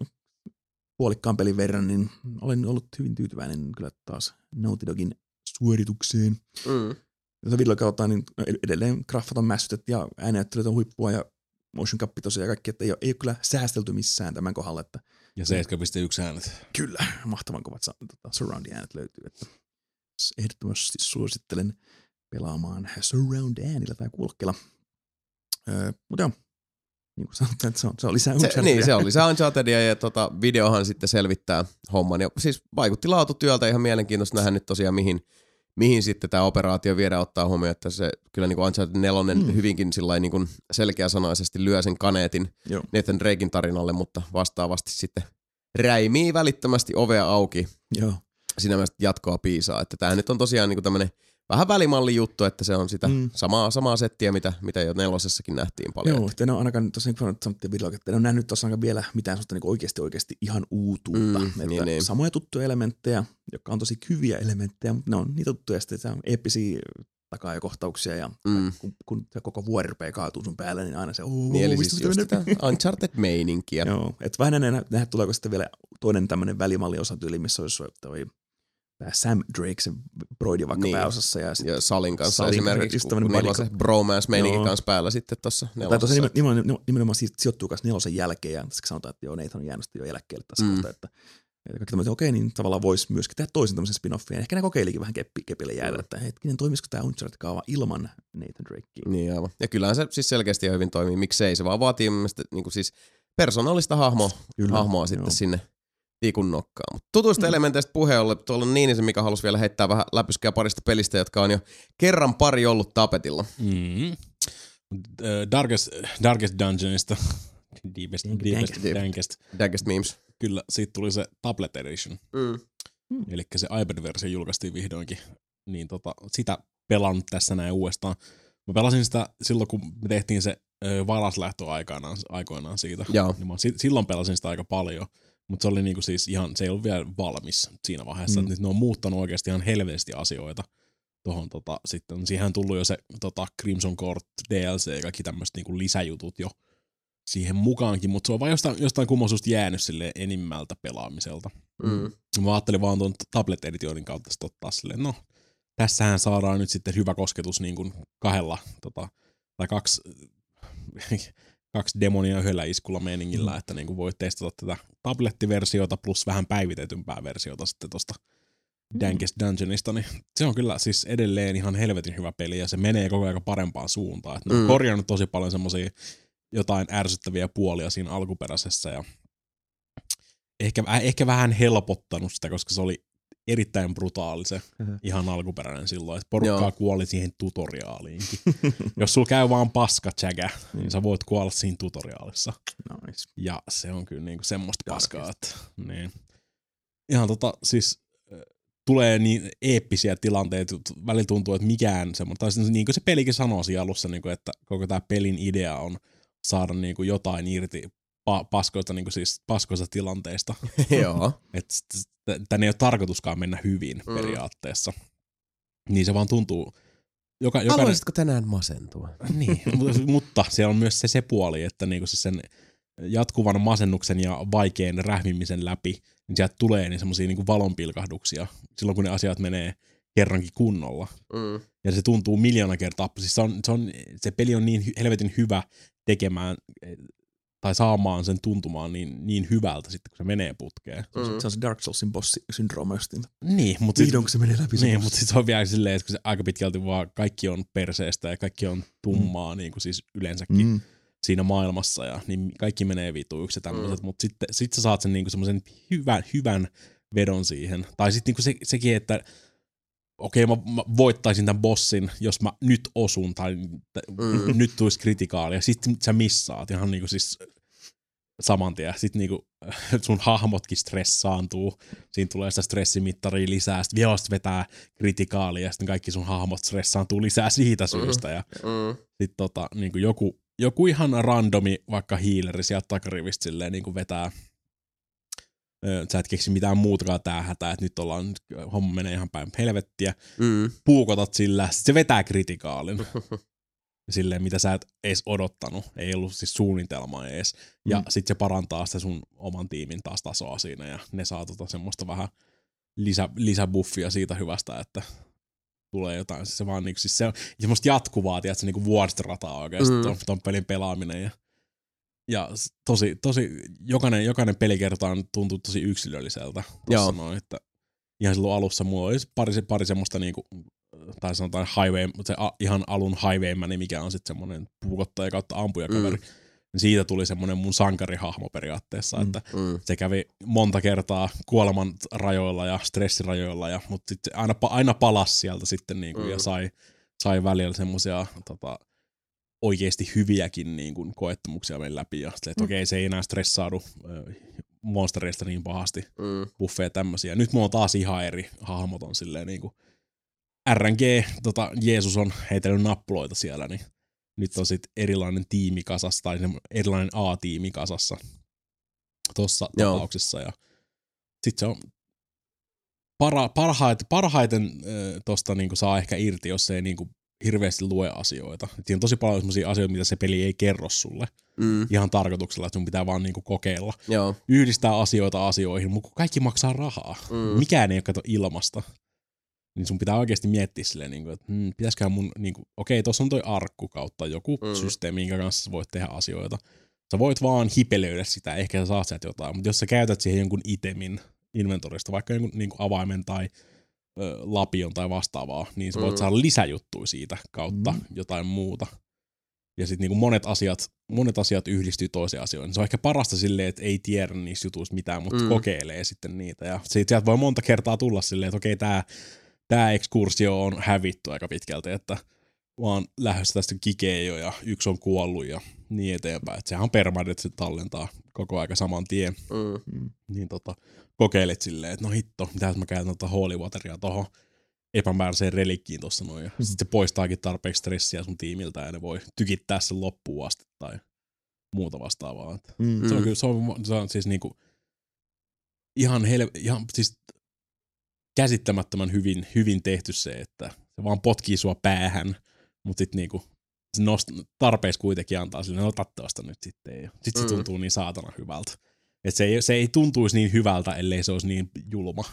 Speaker 3: puolikkaan pelin verran, niin olen ollut hyvin tyytyväinen kyllä taas Naughty Dogin suoritukseen.
Speaker 1: Mm.
Speaker 3: Jos videolla katsotaan, niin edelleen graffat on mässytet ja äänenäyttelyt on huippua ja motion cap tosiaan ja kaikki, että ei ole, ei ole kyllä säästelty missään tämän kohdalla, että
Speaker 2: Ja 7,1 äänet.
Speaker 3: kyllä, mahtavan kovat tota, surround äänet löytyy, että ehdottomasti suosittelen pelaamaan surround äänillä tai kuulokkeella. Öö, mutta joo, niin kuin sanotaan, että se on, se on lisää
Speaker 1: Se,
Speaker 3: Unchartedia.
Speaker 1: niin, se on lisää Unchartedia ja tota, videohan sitten selvittää homman. Ja siis vaikutti laatutyöltä ihan mielenkiintoista nähdä nyt tosiaan mihin, mihin sitten tämä operaatio viedään ottaa huomioon, että se kyllä niin kuin Uncharted 4
Speaker 3: Mm.
Speaker 1: hyvinkin sillain niin kuin selkeäsanaisesti lyö sen kaneetin
Speaker 3: Joo.
Speaker 1: Nathan Drakein tarinalle, mutta vastaavasti sitten räimii välittömästi ovea auki.
Speaker 3: Joo.
Speaker 1: Siinä mielessä jatkoa piisaa. Että tämä nyt on tosiaan niin tämmöinen vähän välimalli juttu, että se on sitä
Speaker 3: Mm.
Speaker 1: samaa, samaa settiä, mitä, mitä jo nelosessakin nähtiin paljon.
Speaker 3: Joo, että en ole ainakaan tuossa niin videolla, että en ole nähnyt tuossa ainakaan vielä mitään sellaista niin oikeasti oikeasti ihan uutuutta.
Speaker 1: Mm,
Speaker 3: että
Speaker 1: niin, niin.
Speaker 3: Samoja tuttuja elementtejä, jotka on tosi hyviä elementtejä, mutta ne on niitä tuttuja sitten, se on eeppisiä takaa ja kohtauksia ja
Speaker 1: Mm.
Speaker 3: kun, kun se koko vuori rupeaa kaatuu sun päälle, niin aina se ooo,
Speaker 1: Niin, eli siis just Uncharted-meininkiä.
Speaker 3: Joo, että vähän ennen nähdä tuleeko sitten vielä toinen tämmöinen välimalli osatyyli, missä olisi toi tämä Sam Drake, se broidi vaikka
Speaker 1: Niin.
Speaker 3: pääosassa. Ja, sit,
Speaker 1: Ja Salin kanssa
Speaker 3: Salin
Speaker 1: esimerkiksi,
Speaker 3: just
Speaker 1: kun, niillä on se bromance meininki
Speaker 3: Joo.
Speaker 1: kanssa päällä sitten tuossa
Speaker 3: tai tosiaan
Speaker 1: nelosessa.
Speaker 3: nimenomaan, nimenomaan sijoittuu kanssa nelosen jälkeen, ja tässä sanotaan, että joo, Nathan on jäänyt jo eläkkeelle tässä
Speaker 1: Mm.
Speaker 3: kohtaa, että että kaikki tämmöiset, okei, niin tavallaan voisi myöskin tehdä toisen tämmöisen spin-offin. Ehkä ne kokeilikin vähän keppi, kepille jäädä,
Speaker 1: Mm.
Speaker 3: että hetkinen, toimisiko tämä Uncharted-kaava ilman Nathan Drakea?
Speaker 1: Niin aivan. Ja kyllähän se siis selkeästi ja hyvin toimii. Miksei? Se vaan vaatii mielestä niin kuin siis persoonallista
Speaker 3: Kyllä,
Speaker 1: hahmoa
Speaker 3: joo.
Speaker 1: sitten sinne tikun nokkaan. Mut tutuista
Speaker 3: Mm.
Speaker 1: elementeistä puheen ollen, tuolla on Niinisen Mika halusi vielä heittää vähän läpyskää parista pelistä, jotka on jo kerran pari ollut tapetilla.
Speaker 2: Mm. Darkest, Darkest Dungeonista. Deepest, deepest,
Speaker 3: dank.
Speaker 2: dankest.
Speaker 1: Daggest Memes.
Speaker 2: Kyllä, siitä tuli se Tablet Edition.
Speaker 1: Mm.
Speaker 2: Eli se iPad-versio julkaistiin vihdoinkin. Niin tota, sitä pelaan tässä näin uudestaan. Mä pelasin sitä silloin, kun me tehtiin se ö, varaslähtö aikanaan, aikoinaan siitä.
Speaker 1: Joo.
Speaker 2: Niin mä si- silloin pelasin sitä aika paljon. Mutta se oli niinku siis ihan, se ei ollut vielä valmis siinä vaiheessa.
Speaker 3: Mm.
Speaker 2: Nyt ne on muuttanut oikeasti ihan helvetisti asioita. Tuohon tota, sitten, siihen on tullut jo se tota, Crimson Court DLC ja kaikki tämmöiset niinku lisäjutut jo siihen mukaankin, mutta se on vaan jostain, jostain kummoisusta jäänyt sille enimmältä pelaamiselta.
Speaker 1: Mm.
Speaker 2: Mä ajattelin vaan tuon tablet editionin kautta sit ottaa silleen, no, tässähän saadaan nyt sitten hyvä kosketus niin kuin kahdella, tota, tai kaksi, kaksi demonia yhdellä iskulla meiningillä,
Speaker 3: Mm.
Speaker 2: että niin kuin voit testata tätä tablettiversiota plus vähän päivitetympää versiota sitten tosta Dankest Dungeonista, niin se on kyllä siis edelleen ihan helvetin hyvä peli ja se menee koko ajan parempaan suuntaan. Että ne on
Speaker 1: Mm.
Speaker 2: korjannut tosi paljon semmosia jotain ärsyttäviä puolia siinä alkuperäisessä ja ehkä, ehkä vähän helpottanut sitä, koska se oli erittäin brutaali se
Speaker 3: Mhm.
Speaker 2: ihan alkuperäinen silloin, että porukkaa
Speaker 1: Joo.
Speaker 2: kuoli siihen tutoriaaliinkin. Jos sulla käy vaan paska jägä, niin sä voit kuolla siinä tutoriaalissa.
Speaker 3: Nice.
Speaker 2: Ja se on kyllä niinku semmoista paskaa, että niin. Ihan tota, siis tulee niin eeppisiä tilanteita, että välillä tuntuu, että mikään semmoinen, tai siis niin kuin se pelikin sanoo siinä alussa, niin kuin, että koko tämä pelin idea on saada niin kuin jotain irti pa- paskoista, niin siis paskoista tilanteista.
Speaker 1: Joo.
Speaker 2: Tänne ei ole tarkoituskaan mennä hyvin
Speaker 1: Mm.
Speaker 2: periaatteessa. Niin se vaan tuntuu, joka, jokainen,
Speaker 1: Haluaisitko tänään masentua?
Speaker 2: niin, mutta, mutta siellä on myös se, se puoli, että niinku siis sen jatkuvan masennuksen ja vaikean rähmimisen läpi, niin sieltä tulee niin semmoisia niinku valonpilkahduksia silloin, kun ne asiat menee kerrankin kunnolla.
Speaker 1: Mm.
Speaker 2: Ja se tuntuu miljoona kertaa. Siis se, on, se, on, se peli on niin helvetin hyvä tekemään tai saamaan sen tuntumaan niin, niin hyvältä sitten, kun se menee putkeen.
Speaker 3: Se on-
Speaker 1: Mm.
Speaker 3: Se on se Dark Soulsin boss-syndrooma justiin.
Speaker 2: Niin, mutta sit,
Speaker 3: Vihdoin kun se menee läpi se
Speaker 2: niin,
Speaker 3: bossi.
Speaker 2: mutta sitten se on vielä silleen, että kun se aika pitkälti vaan kaikki on perseestä ja kaikki on tummaa, mm. niin kuin siis yleensäkin
Speaker 3: Mm.
Speaker 2: siinä maailmassa ja niin kaikki menee vituiksi ja tämmöiset, mm. mutta sitten sit sä saat sen niinku semmoisen hyvän, hyvän vedon siihen. Tai sitten niinku se, sekin, että okei mä, mä voittaisin tämän bossin, jos mä nyt osun tai
Speaker 1: Mm.
Speaker 2: nyt tulisi kritikaalia. Sitten sä missaat ihan niinku siis saman tien. Sitten niinku sun hahmotkin stressaantuu. Siinä tulee sitä stressimittaria lisää. Sitten vielä sit vetää kritikaalia ja sitten kaikki sun hahmot stressaantuu lisää siitä syystä. Ja
Speaker 1: Mm.
Speaker 2: sitten tota, niin kuin joku, joku ihan randomi vaikka hiileri sieltä takarivistä silleen niin kuin vetää, sä et keksi mitään muutakaan tää hätää, että nyt ollaan, nyt homma menee ihan päin helvettiä,
Speaker 1: Mm.
Speaker 2: puukotat sillä, sit se vetää kritikaalin. silleen, mitä sä et edes odottanut, ei ollut siis suunnitelmaa edes. Ja
Speaker 3: Mm.
Speaker 2: sit se parantaa sitä sun oman tiimin taas tasoa siinä, ja ne saa tota semmoista vähän lisä, lisäbuffia siitä hyvästä, että tulee jotain. Se vaan niinku, siis se on semmoista jatkuvaa, tiedätkö, niinku vuoristorataa oikeasti
Speaker 1: Mm.
Speaker 2: mm. ton, ton pelin pelaaminen. Ja, ja tosi, tosi, jokainen, jokainen pelikerta on tuntuu tosi yksilölliseltä.
Speaker 1: Joo.
Speaker 2: Noin, että ihan silloin alussa mulla oli pari, pari semmoista niinku, tai sanotaan highway, se a, ihan alun highwaymäni, mikä on sitten semmoinen puukottaja kautta ampujakaveri. Mm. Siitä tuli semmoinen mun sankarihahmo periaatteessa,
Speaker 3: Mm.
Speaker 2: että
Speaker 1: Mm.
Speaker 2: se kävi monta kertaa kuoleman rajoilla ja stressirajoilla, ja, mutta sitten aina, aina palasi sieltä sitten niinku.
Speaker 1: Mm.
Speaker 2: ja sai, sai välillä semmoisia tota, oikeasti hyviäkin niin kuin, koettumuksia meidän läpi. Ja sitten, että
Speaker 3: Mm.
Speaker 2: okei, se ei enää stressaadu ö, monstereista niin pahasti,
Speaker 1: Mm.
Speaker 2: buffeja tämmöisiä. Nyt mulla on taas ihan eri hahmot on silleen niin kuin RNG, tota, Jeesus on heitellyt nappuloita siellä, niin nyt on sitten erilainen tiimi kasassa, tai erilainen A-tiimi kasassa tuossa
Speaker 1: Joo.
Speaker 2: tapauksessa. Ja sitten se on para, parhaiten, parhaiten äh, tosta niinku saa ehkä irti, jos se ei niinku hirveästi lue asioita. Et siinä on tosi paljon sellaisia asioita, mitä se peli ei kerro sulle.
Speaker 1: Mm.
Speaker 2: Ihan tarkoituksella, että sun pitää vaan niinku kokeilla.
Speaker 1: Joo.
Speaker 2: Yhdistää asioita asioihin, mutta kun kaikki maksaa rahaa.
Speaker 1: Mm.
Speaker 2: Mikään ei ole kato ilmasta. Niin sun pitää oikeasti miettiä silleen, niin kuin, että hmm, pitäisiköhän mun, niin kuin, okei, tuossa on toi arkku kautta joku
Speaker 1: Mm.
Speaker 2: systeemi, minkä kanssa sä voit tehdä asioita. Sä voit vaan hipelöidä sitä, ehkä sä saat sieltä jotain, mutta jos sä käytät siihen jonkun itemin inventorista, vaikka jonkun niin kuin avaimen tai lapion tai vastaavaa, niin sä voit
Speaker 1: Mm.
Speaker 2: saada lisäjuttuja siitä kautta
Speaker 3: Mm.
Speaker 2: jotain muuta. Ja sitten niinku monet asiat, monet asiat yhdistyy toiseen asioihin. Se on ehkä parasta silleen, että ei tiedä niistä jutuista mitään, mutta
Speaker 1: Mm.
Speaker 2: kokeilee sitten niitä. Ja sit sieltä voi monta kertaa tulla silleen, että okei, tämä tää ekskursio on hävitty aika pitkälti, että oon lähdössä tästä kikeen jo ja yksi on kuollut ja niin eteenpäin. Et sehän on permanent, että se tallentaa koko aika saman tien.
Speaker 1: Mm.
Speaker 3: Mm.
Speaker 2: Niin tota, kokeilet silleen, että no hitto, mitä mä käytän tota holy wateria tohon epämääräiseen relikkiin tuossa noin. Ja sitten se poistaakin tarpeeksi stressiä sun tiimiltä ja ne voi tykittää sen loppuun asti tai muuta vastaavaa.
Speaker 3: Mm.
Speaker 2: Se on
Speaker 1: Mm.
Speaker 2: kyllä, se on, se on siis niinku ihan, hel, ihan siis käsittämättömän hyvin, hyvin tehty se, että se vaan potkii sua päähän, mutta sitten niinku se nost, tarpeeksi kuitenkin antaa sille, no ota tuosta nyt sitten. Sitten se
Speaker 1: Mm.
Speaker 2: tuntuu niin saatana hyvältä. Et se, ei, se ei tuntuisi niin hyvältä, ellei se olisi niin julma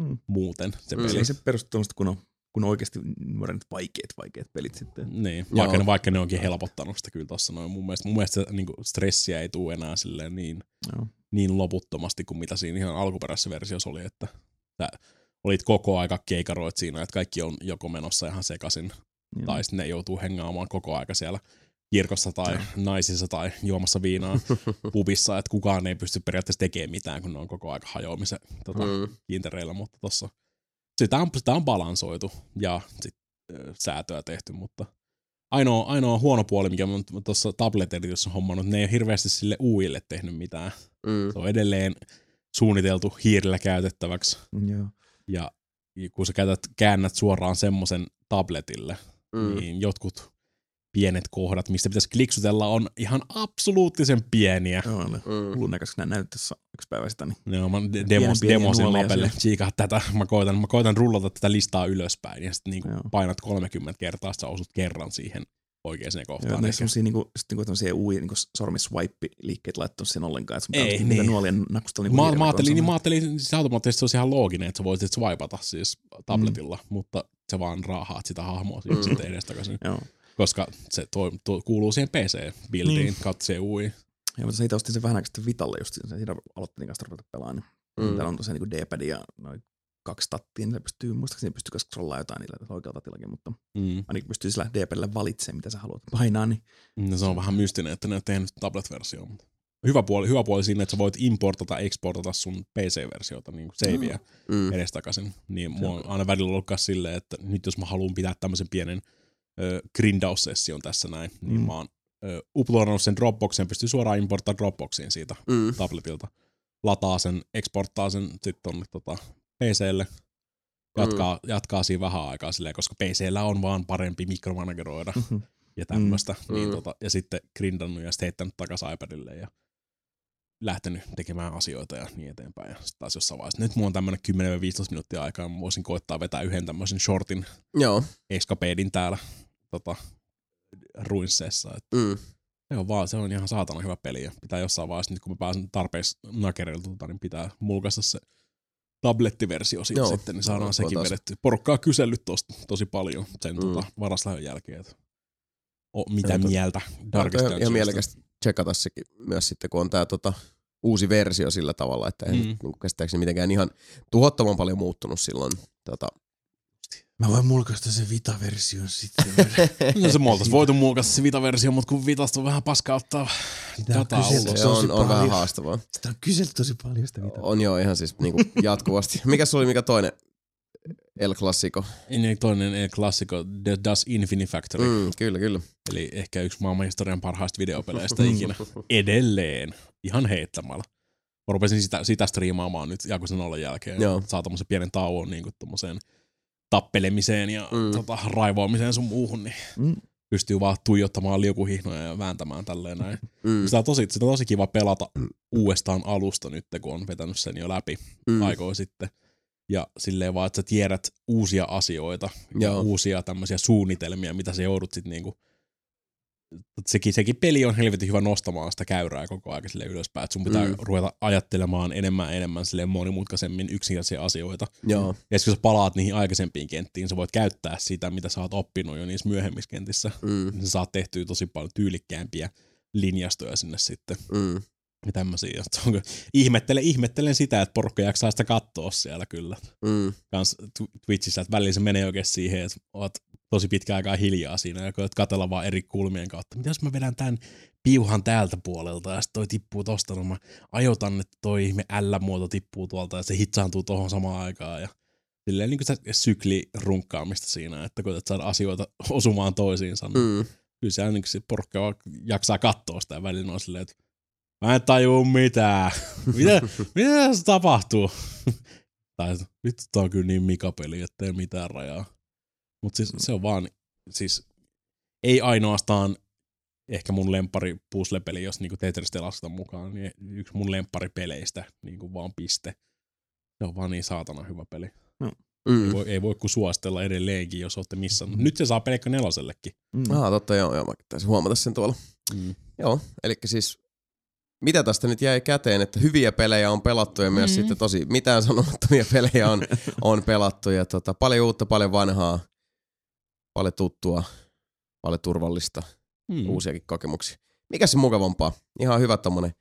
Speaker 3: Mm.
Speaker 2: muuten se
Speaker 1: Mm.
Speaker 2: peli.
Speaker 3: Eli se perustuu kun on, kun on oikeasti nuoren vaikeat, vaikeat pelit sitten.
Speaker 2: Niin, vaikka ne, vaikka ne onkin helpottanut sitä kyllä tossa noin. Mun mielestä, mun mielestä se, niin stressiä ei tule enää silleen niin,
Speaker 3: Joo.
Speaker 2: niin loputtomasti kuin mitä siinä ihan alkuperäisessä versiossa oli, että sä olit koko aika keikaroit siinä, että kaikki on joko menossa ihan sekaisin,
Speaker 3: Joo.
Speaker 2: tai sitten ne joutuu hengaamaan koko aika siellä kirkossa tai naisissa tai juomassa viinaa pubissa, että kukaan ei pysty periaatteessa tekemään mitään, kun ne on koko aika hajoamisen tota,
Speaker 1: Mm.
Speaker 2: kiintereillä, mutta tossa sitä on, sitä on balansoitu ja sit, ö, säätöä tehty, mutta ainoa, ainoa huono puoli, mikä mä tuossa tablet-edityssä on hommannut, ne ei ole hirveästi sille UIlle tehnyt mitään.
Speaker 1: Mm.
Speaker 2: Se on edelleen suunniteltu hiirillä käytettäväksi
Speaker 3: Joo.
Speaker 2: ja kun sä käytät, käännät suoraan semmoisen tabletille,
Speaker 1: mm.
Speaker 2: niin jotkut pienet kohdat, mistä pitäisi kliksutella, on ihan absoluuttisen pieniä.
Speaker 3: Joo, ne
Speaker 1: Mm.
Speaker 3: hullun nää näytti tuossa yksi päivä sitä, niin
Speaker 2: Ne on, mä de- demos,
Speaker 3: pieniä
Speaker 2: demosin
Speaker 3: nuolia
Speaker 2: lapelle, tsiikaa tätä, mä koitan, mä koitan rullata tätä listaa ylöspäin, ja sitten niin
Speaker 3: Joo.
Speaker 2: painat 30 kertaa, sä osut kerran siihen oikeaan
Speaker 3: Joo,
Speaker 2: kohtaan.
Speaker 3: ne
Speaker 2: eikä-
Speaker 3: semmosia niinku, sit niinku tämmösiä ui, niinku sormiswipe-liikkeet laittanut siihen ollenkaan, että sun
Speaker 2: Ei, niin.
Speaker 3: niitä nuolia nakustella niinku
Speaker 2: Mä, mä, ajattelin, niin mä ajattelin automaattisesti se olisi ihan looginen, että sä voisit swipata siis tabletilla, mm. mutta se vaan raahaat sitä hahmoa mm.
Speaker 1: Mm.
Speaker 2: sitten edestakaisin,
Speaker 3: Joo.
Speaker 2: Koska se toi, tuo, kuuluu siihen PC-buildiin niin.
Speaker 3: Niin.
Speaker 2: kautta se UI.
Speaker 3: Ja mutta se itse ostin sen vähän aikaa sitten Vitalle just, se siinä aloittelin kanssa ruveta pelaamaan, niin
Speaker 1: Mm.
Speaker 3: täällä on tosiaan niinku D-pad ja noin kaksi tattia, niin se pystyy, muistaakseni pystyy scrollaa jotain niillä oikealla tatillakin, mutta
Speaker 2: Mm.
Speaker 3: ainakin pystyy sillä D-padilla valitsemaan, mitä sä haluat painaa, niin
Speaker 2: No, se on vähän mystinen, että ne on tehnyt tablet-versio. mutta Hyvä puoli, hyvä puoli siinä, että sä voit importata, exportata sun PC-versiota, niin savea
Speaker 1: Mm.
Speaker 2: edestakaisin. Niin mua on aina välillä ollut silleen, että nyt jos mä haluan pitää tämmöisen pienen ö, grindaussession tässä näin, niin
Speaker 3: Mm.
Speaker 2: mä oon ö, uploadannut sen Dropboxeen, pystyy suoraan importtaa Dropboxiin siitä
Speaker 1: Mm.
Speaker 2: tabletilta. Lataa sen, exporttaa sen sitten tonne tota, PClle, jatkaa, mm. jatkaa siinä vähän aikaa silleen, koska PCllä on vaan parempi mikromanageroida ja tämmöistä. Mm. Niin,
Speaker 1: Mm.
Speaker 2: tota, ja sitten grindannut ja sitten heittänyt takaisin iPadille ja lähtenyt tekemään asioita ja niin eteenpäin. Ja sitten taas jossain vaiheessa, nyt mulla on tämmöinen 10-15 minuuttia aikaa, mä voisin koittaa vetää yhden tämmöisen shortin
Speaker 1: Joo.
Speaker 2: escapadin täällä tota, ruinsseessa. Et
Speaker 1: Mm.
Speaker 2: se on vaan, se on ihan saatana hyvä peli ja pitää jossain vaiheessa, nyt kun mä pääsen tarpeeksi nakereilta, tota, niin pitää mulkaista se tablettiversio siitä
Speaker 1: Joo.
Speaker 2: sitten, niin saadaan
Speaker 1: Joo,
Speaker 2: sekin
Speaker 1: taas.
Speaker 2: vedetty. Porukkaa kysellyt tosta tosi paljon sen
Speaker 1: Mm.
Speaker 2: tota, varaslähön jälkeen, että o, mitä
Speaker 1: to-
Speaker 2: mieltä
Speaker 1: Darkest
Speaker 2: Darkest
Speaker 1: ihan, mielekästä tsekata sekin myös sitten, kun on tää tota, uusi versio sillä tavalla, että ei
Speaker 2: Mm.
Speaker 1: mm. niin käsittääkseni mitenkään ihan tuhottoman paljon muuttunut silloin. Tota,
Speaker 3: Mä voin mulkaista sen Vita-version sitten.
Speaker 2: No se me oltais voitu muokata se Vita-versio, mutta kun Vitasta on vähän paskaa ottaa
Speaker 3: Sitä on
Speaker 2: dataa
Speaker 3: kyselty
Speaker 2: ulos.
Speaker 1: se on, on vähän haastavaa.
Speaker 3: Sitä on kyselty tosi paljon sitä Vita.
Speaker 1: On joo ihan siis niinku jatkuvasti. Mikä se oli mikä toinen El Clasico?
Speaker 2: Niin toinen eh, klassikko, The Das Infinifactory, mm.
Speaker 1: Mm, kyllä, kyllä.
Speaker 2: eli ehkä yksi maailman historian parhaista videopeleistä ikinä. Edelleen, ihan heittämällä. Mä rupesin sitä, sitä striimaamaan nyt Jakusen nollan jälkeen.
Speaker 1: Joo.
Speaker 2: Saa tommosen pienen tauon niin tommoseen tappelemiseen ja
Speaker 1: Mm.
Speaker 2: mm. tota, raivoamiseen sun muuhun, niin
Speaker 3: Mm.
Speaker 2: pystyy vaan tuijottamaan liukuhihnoja ja vääntämään tälleen näin.
Speaker 1: Mm,
Speaker 2: Sitä on, tosi, sitä on tosi kiva pelata uudestaan alusta nyt, kun on vetänyt sen jo läpi
Speaker 1: mm,
Speaker 2: mm. aikoja sitten. Ja silleen vaan, että sä tiedät uusia asioita ja
Speaker 1: Joo.
Speaker 2: uusia tämmöisiä suunnitelmia, mitä sä joudut sitten niinku sekin, sekin peli on helvetin hyvä nostamaan sitä käyrää koko ajan sille ylöspäin, että sun pitää
Speaker 1: Mm.
Speaker 2: ruveta ajattelemaan enemmän ja enemmän silleen monimutkaisemmin yksinkertaisia asioita.
Speaker 1: Joo.
Speaker 2: Ja sit kun sä palaat niihin aikaisempiin kenttiin, sä voit käyttää sitä, mitä sä oot oppinut jo niissä myöhemmissä kentissä.
Speaker 1: Mm,
Speaker 2: Sä saat tehtyä tosi paljon tyylikkäämpiä linjastoja sinne sitten
Speaker 1: mm,
Speaker 2: ja tämmöisiä. Ihmettelen, ihmettelen sitä, että porukka jaksaa sitä katsoa siellä kyllä.
Speaker 1: mm,
Speaker 2: Kans Tw- Twitchissä, että välillä se menee oikein siihen, että oot tosi pitkä aikaa hiljaa siinä ja koet katella vaan eri kulmien kautta. Mitä jos mä vedän tämän piuhan täältä puolelta ja sitten toi tippuu tosta, no mä ajotan, että toi ihme L-muoto tippuu tuolta ja se hitsaantuu tohon samaan aikaan ja silleen niin kuin se sykli runkkaamista siinä, että koetat saada asioita osumaan toisiinsa. Mm.
Speaker 1: mm.
Speaker 2: Kyllä se, niin se porukka jaksaa katsoa sitä ja välillä on silleen, että mä en tajuu mitään. mitä, mitä tässä tapahtuu? tai vittu, tää on kyllä niin mikapeli, että ei mitään rajaa. Mutta siis se on vaan, siis ei ainoastaan ehkä mun lempari puzzle-peli, jos niinku Tetristä lasketaan mukaan, niin yksi mun lempparipeleistä, niinku vaan piste. Se on vaan niin saatana hyvä peli. Ei
Speaker 1: mm.
Speaker 2: voi, ei voi kuin suositella edelleenkin, jos olette missannut. Nyt se saa pelkkä nelosellekin.
Speaker 3: Mm.
Speaker 1: Ah, totta, joo, joo, mä taisin huomata sen tuolla.
Speaker 2: Mm.
Speaker 1: Joo, eli siis mitä tästä nyt jäi käteen, että hyviä pelejä on pelattu ja myös
Speaker 2: Mm.
Speaker 1: sitten tosi mitään sanomattomia pelejä on, on pelattu ja tota, paljon uutta, paljon vanhaa, paljon tuttua, paljon turvallista,
Speaker 2: Mm.
Speaker 1: uusiakin kokemuksia. Mikä se mukavampaa? Ihan hyvä tommonen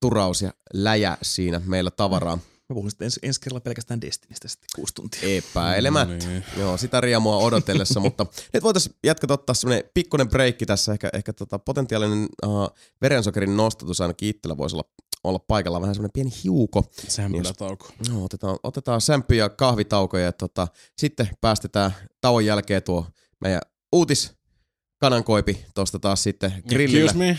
Speaker 1: turaus ja läjä siinä meillä tavaraa.
Speaker 3: Mä puhun sitten ensi, ensi kerralla pelkästään Destinistä sitten kuusi tuntia.
Speaker 1: Epäilemättä.
Speaker 2: No niin.
Speaker 1: Joo, sitä riemua odotellessa, mutta nyt voitaisiin jatkaa ottaa semmoinen pikkuinen breikki tässä. Ehkä, ehkä tota potentiaalinen uh, verensokerin nostatus ainakin itsellä voisi olla, olla paikalla. Vähän semmoinen pieni hiuko.
Speaker 2: Sämpylä
Speaker 1: Jos-
Speaker 2: tauko.
Speaker 1: No, otetaan, otetaan sämpy ja kahvitaukoja ja tota, sitten päästetään tauon jälkeen tuo meidän uutis kanankoipi tuosta taas sitten grillille,
Speaker 2: Excuse me.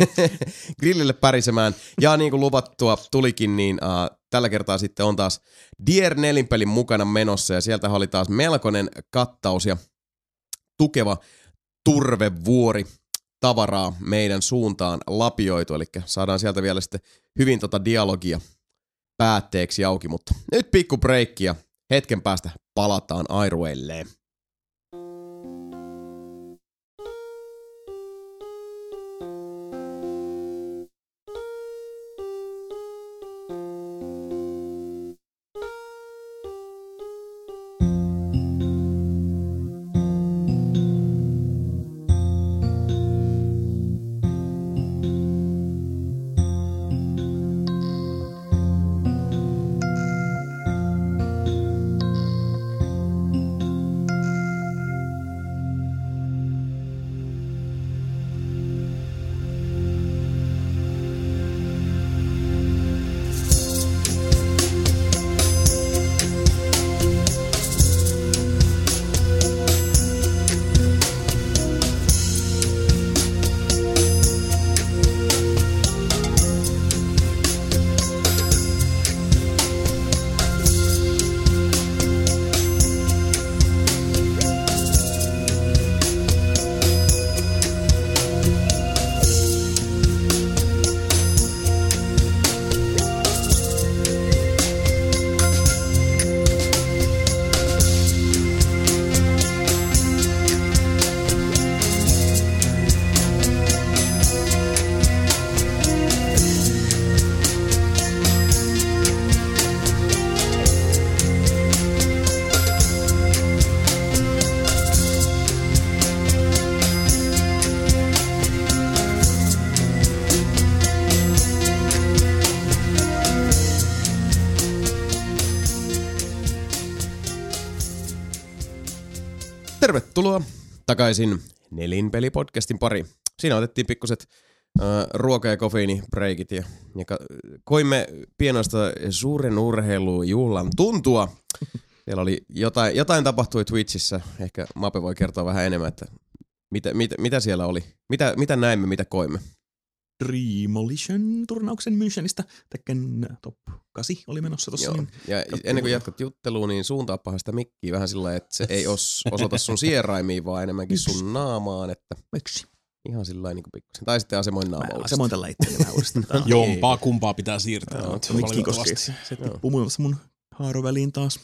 Speaker 1: grillille pärisemään. Ja niin kuin luvattua tulikin, niin uh, tällä kertaa sitten on taas Dier nelinpelin mukana menossa ja sieltä oli taas melkoinen kattaus ja tukeva turvevuori tavaraa meidän suuntaan lapioitu, eli saadaan sieltä vielä sitten hyvin tota dialogia päätteeksi auki, mutta nyt pikku breikki ja hetken päästä palataan Airuelleen. Tervetuloa takaisin Nelinpeli-podcastin pari. Siinä otettiin pikkuset äh, ruoka- ja kofeiinibreikit ja, ja ka- koimme pienoista suuren urheilujuhlan tuntua. Siellä oli jotain, jotain tapahtui Twitchissä. Ehkä Mape voi kertoa vähän enemmän, että mitä, mitä, mitä siellä oli. Mitä, mitä näimme, mitä koimme.
Speaker 3: Demolition turnauksen Münchenistä. Tekken top 8 oli menossa tossa.
Speaker 1: Joo.
Speaker 3: Niin
Speaker 1: Ja
Speaker 3: katsotaan.
Speaker 1: ennen kuin jatkat jutteluun, niin suuntaapahan sitä mikkiä vähän sillä että se ei os, osoita sun sieraimiin, vaan enemmänkin sun naamaan, että
Speaker 3: miksi?
Speaker 1: ihan sillä lailla niin pikkusen. Tai sitten asemoin
Speaker 3: Mä
Speaker 1: naama
Speaker 3: asemoin tällä itseäni vähän uudestaan. On-
Speaker 2: Jompaa kumpaa pitää siirtää.
Speaker 1: Joo,
Speaker 3: koska
Speaker 2: valitettavasti.
Speaker 3: se tippuu muun muassa mun haaroväliin taas.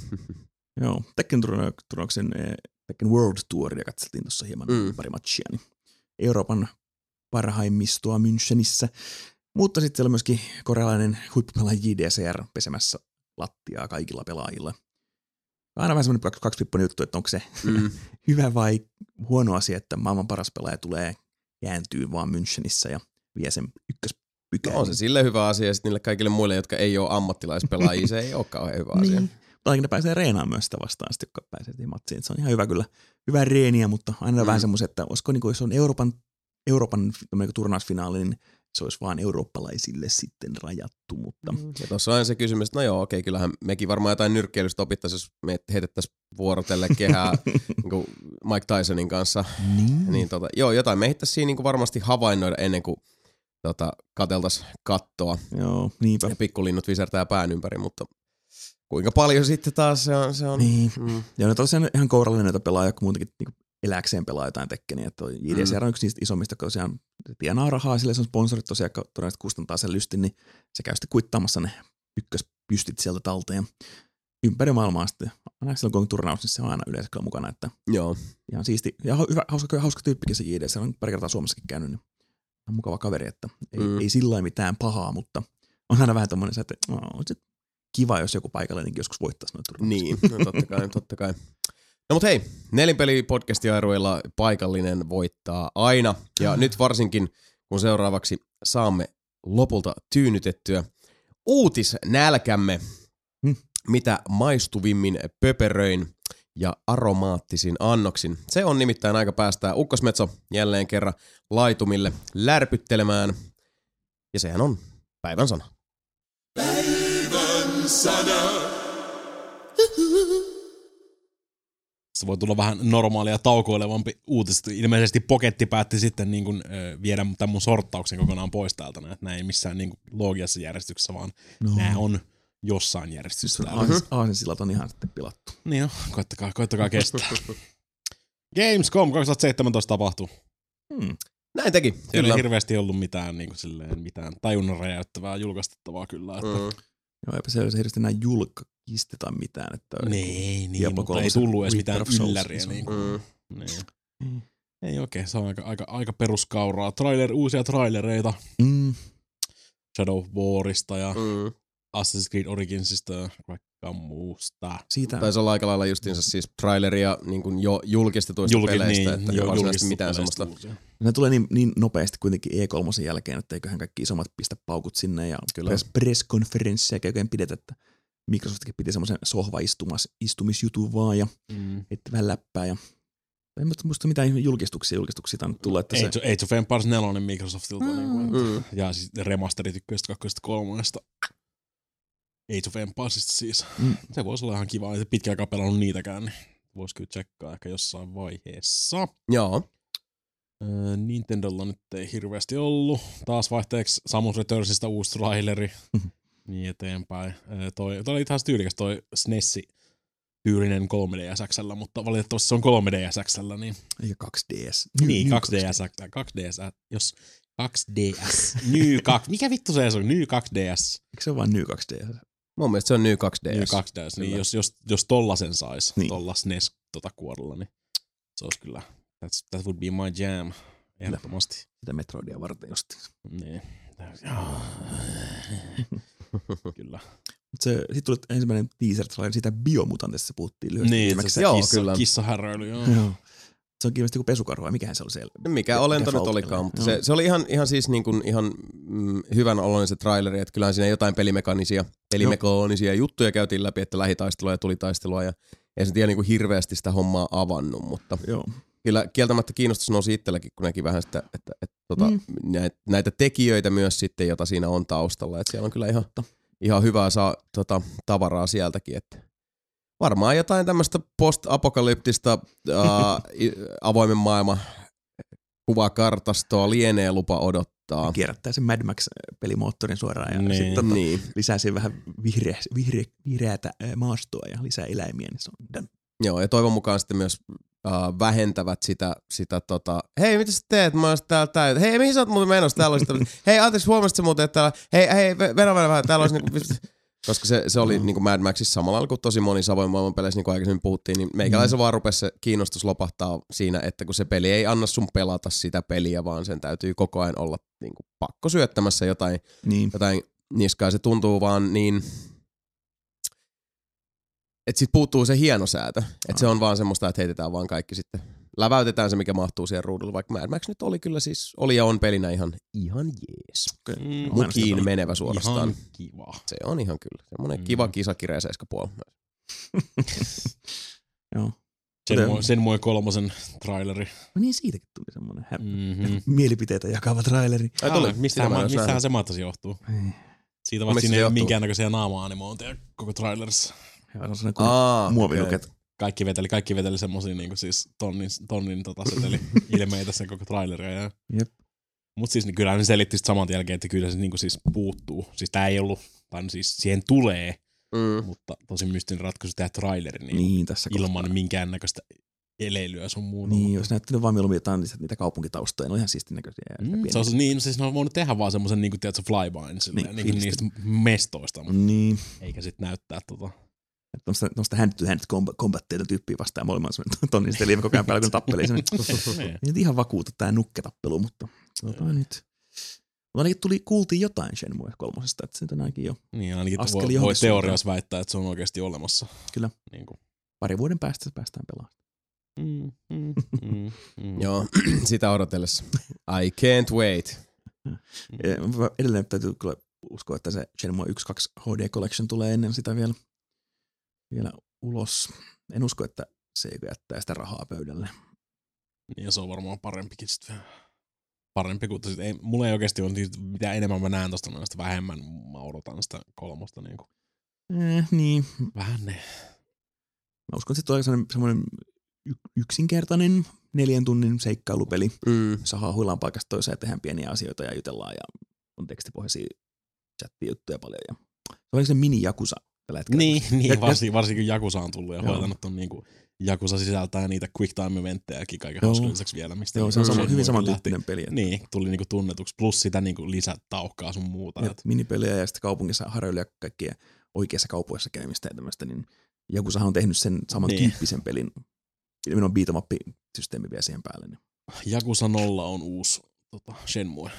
Speaker 3: Joo, Tekken turna- turnauksen eh, Tekken World Touria katseltiin tuossa hieman
Speaker 1: mm.
Speaker 3: pari matchia. Niin Euroopan parhaimmistoa Münchenissä. Mutta sitten siellä on myöskin korealainen huippupelaaja JDCR pesemässä lattiaa kaikilla pelaajilla. Aina vähän semmoinen kaksi, kaksipippoinen juttu, että onko se
Speaker 1: Mm.
Speaker 3: hyvä vai huono asia, että maailman paras pelaaja tulee kääntyy vaan Münchenissä ja vie sen ykköspykään.
Speaker 1: No, on se sille hyvä asia, ja sitten niille kaikille muille, jotka ei ole ammattilaispelaajia, se ei ole kauhean hyvä asia.
Speaker 3: Niin. Ne pääsee reenaamaan myös sitä vastaan, sitten, jotka pääsee matsiin. Se on ihan hyvä kyllä. Hyvä reeniä, mutta aina
Speaker 1: Mm.
Speaker 3: mm. vähän semmoisen, että olisiko niin kuin, jos on Euroopan, Euroopan tämmöinen turnausfinaali, niin se olisi vaan eurooppalaisille sitten rajattu, mutta mm.
Speaker 1: Ja tuossa on aina se kysymys, että no joo, okei, kyllähän mekin varmaan jotain nyrkkeilystä opittaisiin, jos me heitettäisiin vuorotelle kehää niin kuin Mike Tysonin kanssa.
Speaker 3: niin.
Speaker 1: Niin tota, joo, jotain me ehdittäisiin siinä niin varmasti havainnoida ennen kuin tota, kateltaisiin kattoa
Speaker 3: Joo, niinpä.
Speaker 1: ja pikkulinnut visertää pään ympäri, mutta kuinka paljon sitten taas se on, se on
Speaker 3: Niin.
Speaker 1: mm,
Speaker 3: Ja ne tosiaan ihan kourallinen näitä pelaajia, jotka muutenkin niin eläkseen pelaa jotain tekkeniä. Että toi JDCR on yksi niistä isommista, kun tosiaan tienaa rahaa, sille se on sponsorit tosiaan, todennäköisesti kustantaa sen lystin, niin se käy sitten kuittaamassa ne ykköspystit sieltä talteen. Ympäri maailmaa sitten, aina silloin kun on turnaus, niin se on aina yleensä kyllä mukana, että
Speaker 1: joo.
Speaker 3: ihan siisti. Ja hyvä, hauska, hauska tyyppikin se JD, se on pari kertaa Suomessakin käynyt, niin on mukava kaveri, että ei,
Speaker 1: Mm.
Speaker 3: mm. ei sillä mitään pahaa, mutta on aina vähän tommonen että no, on se kiva, jos joku paikallinenkin joskus voittaisi noita turnauksia.
Speaker 1: Niin, no totta kai, totta kai. No mut hei, nelinpeli podcastiairuilla paikallinen voittaa aina. Ja nyt varsinkin, kun seuraavaksi saamme lopulta tyynytettyä uutisnälkämme,
Speaker 3: Hmm.
Speaker 1: mitä maistuvimmin pöperöin ja aromaattisin annoksin. Se on nimittäin aika päästää Ukkosmetso jälleen kerran laitumille lärpyttelemään. Ja sehän on päivän sana.
Speaker 2: Se voi tulla vähän normaalia taukoilevampi uutiset. Ilmeisesti Poketti päätti sitten niin kuin, ö, viedä tämän mun sorttauksen kokonaan pois täältä. Että nämä ei missään niin kuin, loogiassa järjestyksessä, vaan
Speaker 3: No.
Speaker 2: nämä on jossain järjestyksessä.
Speaker 3: Siis
Speaker 2: täällä.
Speaker 3: aasin, aasinsillat on ihan sitten pilattu.
Speaker 2: Niin on, koittakaa, koittakaa kestää. Gamescom 2017 tapahtui.
Speaker 3: Hmm.
Speaker 1: Näin teki,
Speaker 2: Siellä
Speaker 1: kyllä.
Speaker 2: ei hirveästi ollut mitään, niin kuin, silleen, mitään tajunnan räjäyttävää julkaistettavaa kyllä. Että...
Speaker 1: Mm.
Speaker 3: Joo, eipä se hirveästi enää julkiste tai mitään. Että
Speaker 2: Niin, niin
Speaker 3: Diablo
Speaker 2: mutta ei tullut edes mitään ylläriä.
Speaker 3: niin
Speaker 2: Niin kuin,
Speaker 1: Mm.
Speaker 2: niin.
Speaker 3: Mm.
Speaker 2: Ei oikein, se on aika, aika, aika peruskauraa. Trailer, uusia trailereita
Speaker 3: Mm.
Speaker 2: Shadow of Warista ja
Speaker 1: Mm.
Speaker 2: Assassin's Creed Originsista ja kaikkea muusta.
Speaker 3: Siitä
Speaker 1: Taisi olla aika lailla justiinsa siis traileria niin kuin jo julkistetuista
Speaker 2: Julki-
Speaker 1: peleistä,
Speaker 2: niin,
Speaker 1: että
Speaker 2: jo-
Speaker 1: varsinaisesti mitään semmoista.
Speaker 2: uusia.
Speaker 3: ne tulee niin, niin nopeasti kuitenkin E3 jälkeen, että eiköhän kaikki isommat pistä paukut sinne ja
Speaker 1: Kyllä.
Speaker 3: press, press-konferensseja oikein pidetä, että Microsoftkin piti semmoisen sohva-istumis, istumisjutun vaan ja
Speaker 2: Mm.
Speaker 3: heitti vähän läppää ja en muista, mitään julkistuksia, julkistuksia on tullut, että se,
Speaker 2: Age, Age of Empires 4 Microsoftilta.
Speaker 3: Mm.
Speaker 2: Niin kuin,
Speaker 1: Mm.
Speaker 2: ja siis remasterit ykköstä, kakkosesta, kolmannesta. Age of Empiresista siis.
Speaker 3: Mm.
Speaker 2: Se voisi olla ihan kiva. Se pitkä aikaa pelannut niitäkään, niin voisi kyllä tsekkaa ehkä jossain vaiheessa.
Speaker 1: Joo.
Speaker 2: Öö, Nintendolla nyt ei hirveästi ollut. Taas vaihteeksi Samus Returnsista uusi traileri.
Speaker 3: Mhm.
Speaker 2: Niin eteenpäin. Toi, toi oli ihan tyylikäs toi SNESi tyylinen 3DSXllä, mutta valitettavasti se on 3DSXllä, niin,
Speaker 3: eikä 2DS.
Speaker 2: niin
Speaker 3: New
Speaker 2: 2DS, 2DS, jos 2DS, New 2, mikä vittu se on, New 2DS,
Speaker 3: Eikö se ole vain New 2DS?
Speaker 1: Mun mielestä se on New 2DS.
Speaker 2: New 2DS, niin
Speaker 1: Kyllä.
Speaker 2: jos, jos, jos tollasen sais,
Speaker 3: Niin.
Speaker 2: tolla SNES tota kuorella, niin se olisi kyllä, that's, that would be my jam, ehdottomasti.
Speaker 3: Sitä Metroidia varten justiin.
Speaker 2: Niin. Kyllä.
Speaker 3: Mut se, sitten tuli ensimmäinen teaser trailer siitä Biomutantista puhuttiin lyhyesti
Speaker 2: Niin,
Speaker 3: viimeksi.
Speaker 2: se
Speaker 1: Joo,
Speaker 2: kissa,
Speaker 1: kyllä.
Speaker 2: kissahäröily, joo.
Speaker 3: Joo. Se on ilmeisesti joku pesukarhu vai mikähän se oli siellä?
Speaker 1: Mikä olento nyt olikaan, mutta se, se, oli ihan, ihan siis niin kuin ihan mm, hyvän oloinen se traileri, että kyllähän siinä jotain pelimekanisia, pelimekaanisia juttuja käytiin läpi, että lähitaistelua ja tulitaistelua ja ei se tiedä niin kuin hirveästi sitä hommaa avannut, mutta
Speaker 3: Joo.
Speaker 1: Kyllä kieltämättä kiinnostus nousi itselläkin, kun näki vähän sitä, että, että tota,
Speaker 3: Mm.
Speaker 1: näitä, näitä tekijöitä myös sitten, jota siinä on taustalla, että siellä on kyllä ihan, ihan hyvää saa, tota, tavaraa sieltäkin, että varmaan jotain tämmöistä post-apokalyptista ää, avoimen maailman kuvakartastoa lienee lupa odottaa.
Speaker 3: Kierrättää sen Mad Max-pelimoottorin suoraan ja
Speaker 2: Niin.
Speaker 3: sitten tota,
Speaker 1: Niin,
Speaker 3: lisää siihen vähän vihreä, vihreä, vihreätä maastoa ja lisää eläimiä, niin se on done.
Speaker 1: joo, ja toivon mukaan sitten myös äh, vähentävät sitä, sitä tota, hei, mitä sä teet? Mä oon täällä tää. Hei, mihin sä oot muuten menossa? Täällä olisi tämmönen, hei, anteeksi, huomasit sä muuten, että täällä, hei, hei, vedä, vedä vähän, täällä olisi niinku, koska se, se oli niinku Mad Maxissa samalla lailla kuin tosi moni Savoin maailman peleissä, niin kuin aikaisemmin puhuttiin, niin meikäläisen vaan rupesi se kiinnostus lopahtaa siinä, että kun se peli ei anna sun pelata sitä peliä, vaan sen täytyy koko ajan olla niinku pakko syöttämässä jotain
Speaker 3: Niin.
Speaker 1: jotain niskaa. Se tuntuu vaan niin, että sit puuttuu se hienosäätö. Että se on vaan semmoista, että heitetään vaan kaikki sitten. Läväytetään se, mikä mahtuu siihen ruudulle, vaikka Mad Max nyt oli kyllä siis, oli ja on pelinä ihan, ihan jees.
Speaker 2: Mm,
Speaker 3: en sitä
Speaker 1: Mukiin menevä suorastaan.
Speaker 2: Ihan kiva.
Speaker 1: Se on ihan kyllä. Semmoinen
Speaker 2: Mm.
Speaker 1: kiva kisakirja puolella.
Speaker 3: Joo.
Speaker 2: Sen, sen moi kolmosen traileri.
Speaker 3: No niin, siitäkin tuli semmoinen hä-
Speaker 2: Mm-hmm.
Speaker 3: mielipiteitä jakava traileri.
Speaker 1: Ai tuli,
Speaker 2: mistähän,
Speaker 1: mä en
Speaker 2: ma- mistähän se mahtaisi johtuu?
Speaker 3: Ei.
Speaker 2: Siitä
Speaker 1: Mistä
Speaker 2: ole
Speaker 1: johtuu?
Speaker 2: minkäännäköisiä naama-animointeja koko trailerissa.
Speaker 3: Ja on sellainen kuin
Speaker 1: Aa, okei.
Speaker 2: Kaikki veteli, kaikki veteli semmosia niinku siis tonnin, tonnin tota seteli ilmeitä sen koko traileria. Ja...
Speaker 3: Jep.
Speaker 2: Mut siis niin kyllä ne selitti sit saman jälkeen, että kyllä se niinku siis puuttuu. Siis tää ei ollut, tai no siis siihen tulee,
Speaker 1: Mm.
Speaker 2: mutta tosi mystinen ratkaisu tehdä traileri niin,
Speaker 3: Niin, tässä
Speaker 2: ilman
Speaker 3: kohtaa.
Speaker 2: minkäännäköistä eleilyä sun muuta.
Speaker 3: Niin, jos näyttänyt vaan mieluummin jotain niitä, niitä kaupunkitaustoja, ne on ihan siistin näköisiä.
Speaker 2: Mm, se on, niin, siis ne on voinut tehdä vaan semmoisen niin kuin, tiedätkö, flybyn silleen,
Speaker 3: Niin,
Speaker 2: niin, niin niistä mestoista, mutta
Speaker 3: Niin,
Speaker 2: eikä sit näyttää tota.
Speaker 3: Tuommoista, tuommoista hand-to-hand comb- combatteita tyyppiä vastaan molemmat semmoinen liivi koko ajan päällä, kun tappelee sen.
Speaker 2: Niin.
Speaker 3: Nyt ihan vakuuta tää nukketappelu, mutta katsotaan nyt. Mutta ainakin tuli, kuultiin jotain Shenmue kolmosesta, että se nyt on ainakin jo
Speaker 2: Niin, ainakin
Speaker 3: Askel
Speaker 2: voi, voi teoriassa väittää, että se on oikeasti olemassa.
Speaker 3: Kyllä.
Speaker 2: Niin kuin.
Speaker 3: pari vuoden päästä päästään pelaamaan.
Speaker 2: Mm, mm, mm, mm.
Speaker 1: Joo, sitä odotellessa. I can't wait.
Speaker 3: Mm. Edelleen täytyy kyllä usko, että se Shenmue 1.2 HD Collection tulee ennen sitä vielä, vielä ulos. En usko, että Sega jättää sitä rahaa pöydälle.
Speaker 2: Niin, ja se on varmaan parempikin sitten. Parempi kuin, sit ei, mulla ei oikeasti ole, mitä enemmän mä näen tosta, sitä vähemmän mä odotan sitä kolmosta. Niin kuin.
Speaker 3: Eh, niin,
Speaker 2: Vähän ne.
Speaker 3: mä uskon, että se tulee semmoinen, yksinkertainen neljän tunnin seikkailupeli,
Speaker 1: Mm.
Speaker 3: jossa haahuillaan paikasta toiseen ja tehdään pieniä asioita ja jutellaan ja on tekstipohjaisia chattijuttuja paljon. Ja se on se mini Jakusa tällä hetkellä.
Speaker 2: Niin, niin
Speaker 3: ja-
Speaker 2: varsinkin, varsinkin Jakusa on tullut ja
Speaker 3: Joo.
Speaker 2: hoitanut on niinku, Jakusa sisältää niitä quick time eventtejäkin kaiken hauskan lisäksi vielä. Mistä
Speaker 3: Joo, se on
Speaker 2: niinku
Speaker 3: sama,
Speaker 2: Shenmue
Speaker 3: hyvin samantyyppinen peli. Että,
Speaker 2: Niin, tuli niinku tunnetuksi. Plus sitä niinku lisätaukkaa sun muuta.
Speaker 3: ja
Speaker 2: Et,
Speaker 3: minipeliä ja sitten kaupungissa harjoilee kaikkia oikeassa kaupoissa käymistä ja tämmöistä, niin Jakusahan on tehnyt sen samantyyppisen niin. pelin. Minun on beat'em up systeemi vielä siihen päälle. Niin.
Speaker 2: Jakusa 0 on uusi tota, Shenmue.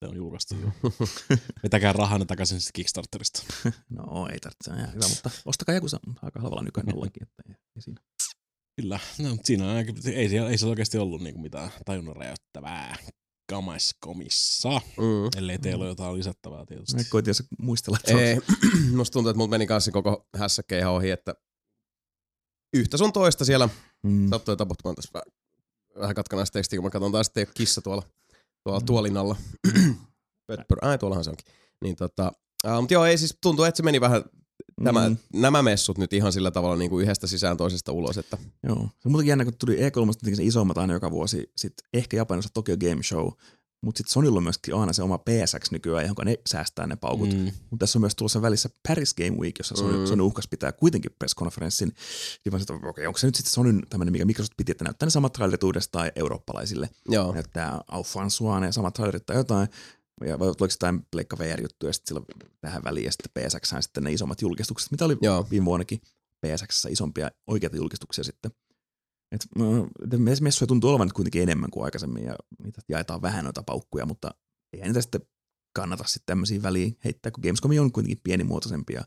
Speaker 2: Se on julkaistu jo. Vetäkää rahanne takaisin sitten Kickstarterista.
Speaker 3: No ei tarvitse, se on ihan hyvä, mutta ostakaa Jakusa aika halvalla nykyään ollakin. Että ei, ei siinä.
Speaker 2: Kyllä, no, mutta siinä on, aika- ei, siellä, ei se oikeasti ollut niinku mitään tajunnan räjäyttävää kamaiskomissa.
Speaker 1: Mm.
Speaker 2: Ellei teillä ole jotain lisättävää tietysti.
Speaker 3: Mä koitin jos muistella, että se on-
Speaker 1: Ei, musta tuntuu, että multa meni kanssa koko hässäkkä ihan ohi, että yhtä sun toista siellä
Speaker 3: mm,
Speaker 1: sattui tapahtumaan tässä vähän, vähän katkanaista tekstiä, kun mä katson taas, että ei ole kissa tuolla, tuolla tuolin alla. Pötpör, ai tuollahan se onkin. Niin tota, uh, mutta joo, ei siis tuntuu, että se meni vähän tämä,
Speaker 3: Mm.
Speaker 1: mm. nämä messut nyt ihan sillä tavalla niin kuin yhdestä sisään toisesta ulos, että
Speaker 3: Joo. Se on muutenkin jännä, kun tuli E3 tietenkin se isommat aina joka vuosi. Sitten ehkä Japanissa Tokyo Game Show. Mutta sitten Sonylla on myöskin aina se oma PSX nykyään, johon ne säästää ne paukut. Mm. Mutta tässä on myös tulossa välissä Paris Game Week, jossa Sony,
Speaker 1: Mm.
Speaker 3: Sony uhkas pitää kuitenkin presskonferenssin. Niin mä sanoin, okei, onko se nyt sitten Sonyn tämmöinen, mikä Microsoft piti, että näyttää ne samat trailerit uudestaan eurooppalaisille.
Speaker 1: joo.
Speaker 3: Näyttää François ne samat trailerit tai jotain. Ja vai oliko jotain Pleikka VR-juttuja sitten silloin tähän väliin ja sitten PSX sitten ne isommat julkistukset, mitä oli
Speaker 1: Joo.
Speaker 3: viime vuonnakin PSX isompia oikeita julkistuksia sitten. Et, äh, messuja tuntuu olevan nyt kuitenkin enemmän kuin aikaisemmin ja niitä jaetaan vähän noita paukkuja, mutta ei niitä sitten kannata sitten tämmöisiin väliin heittää, kun Gamescom on kuitenkin pienimuotoisempi ja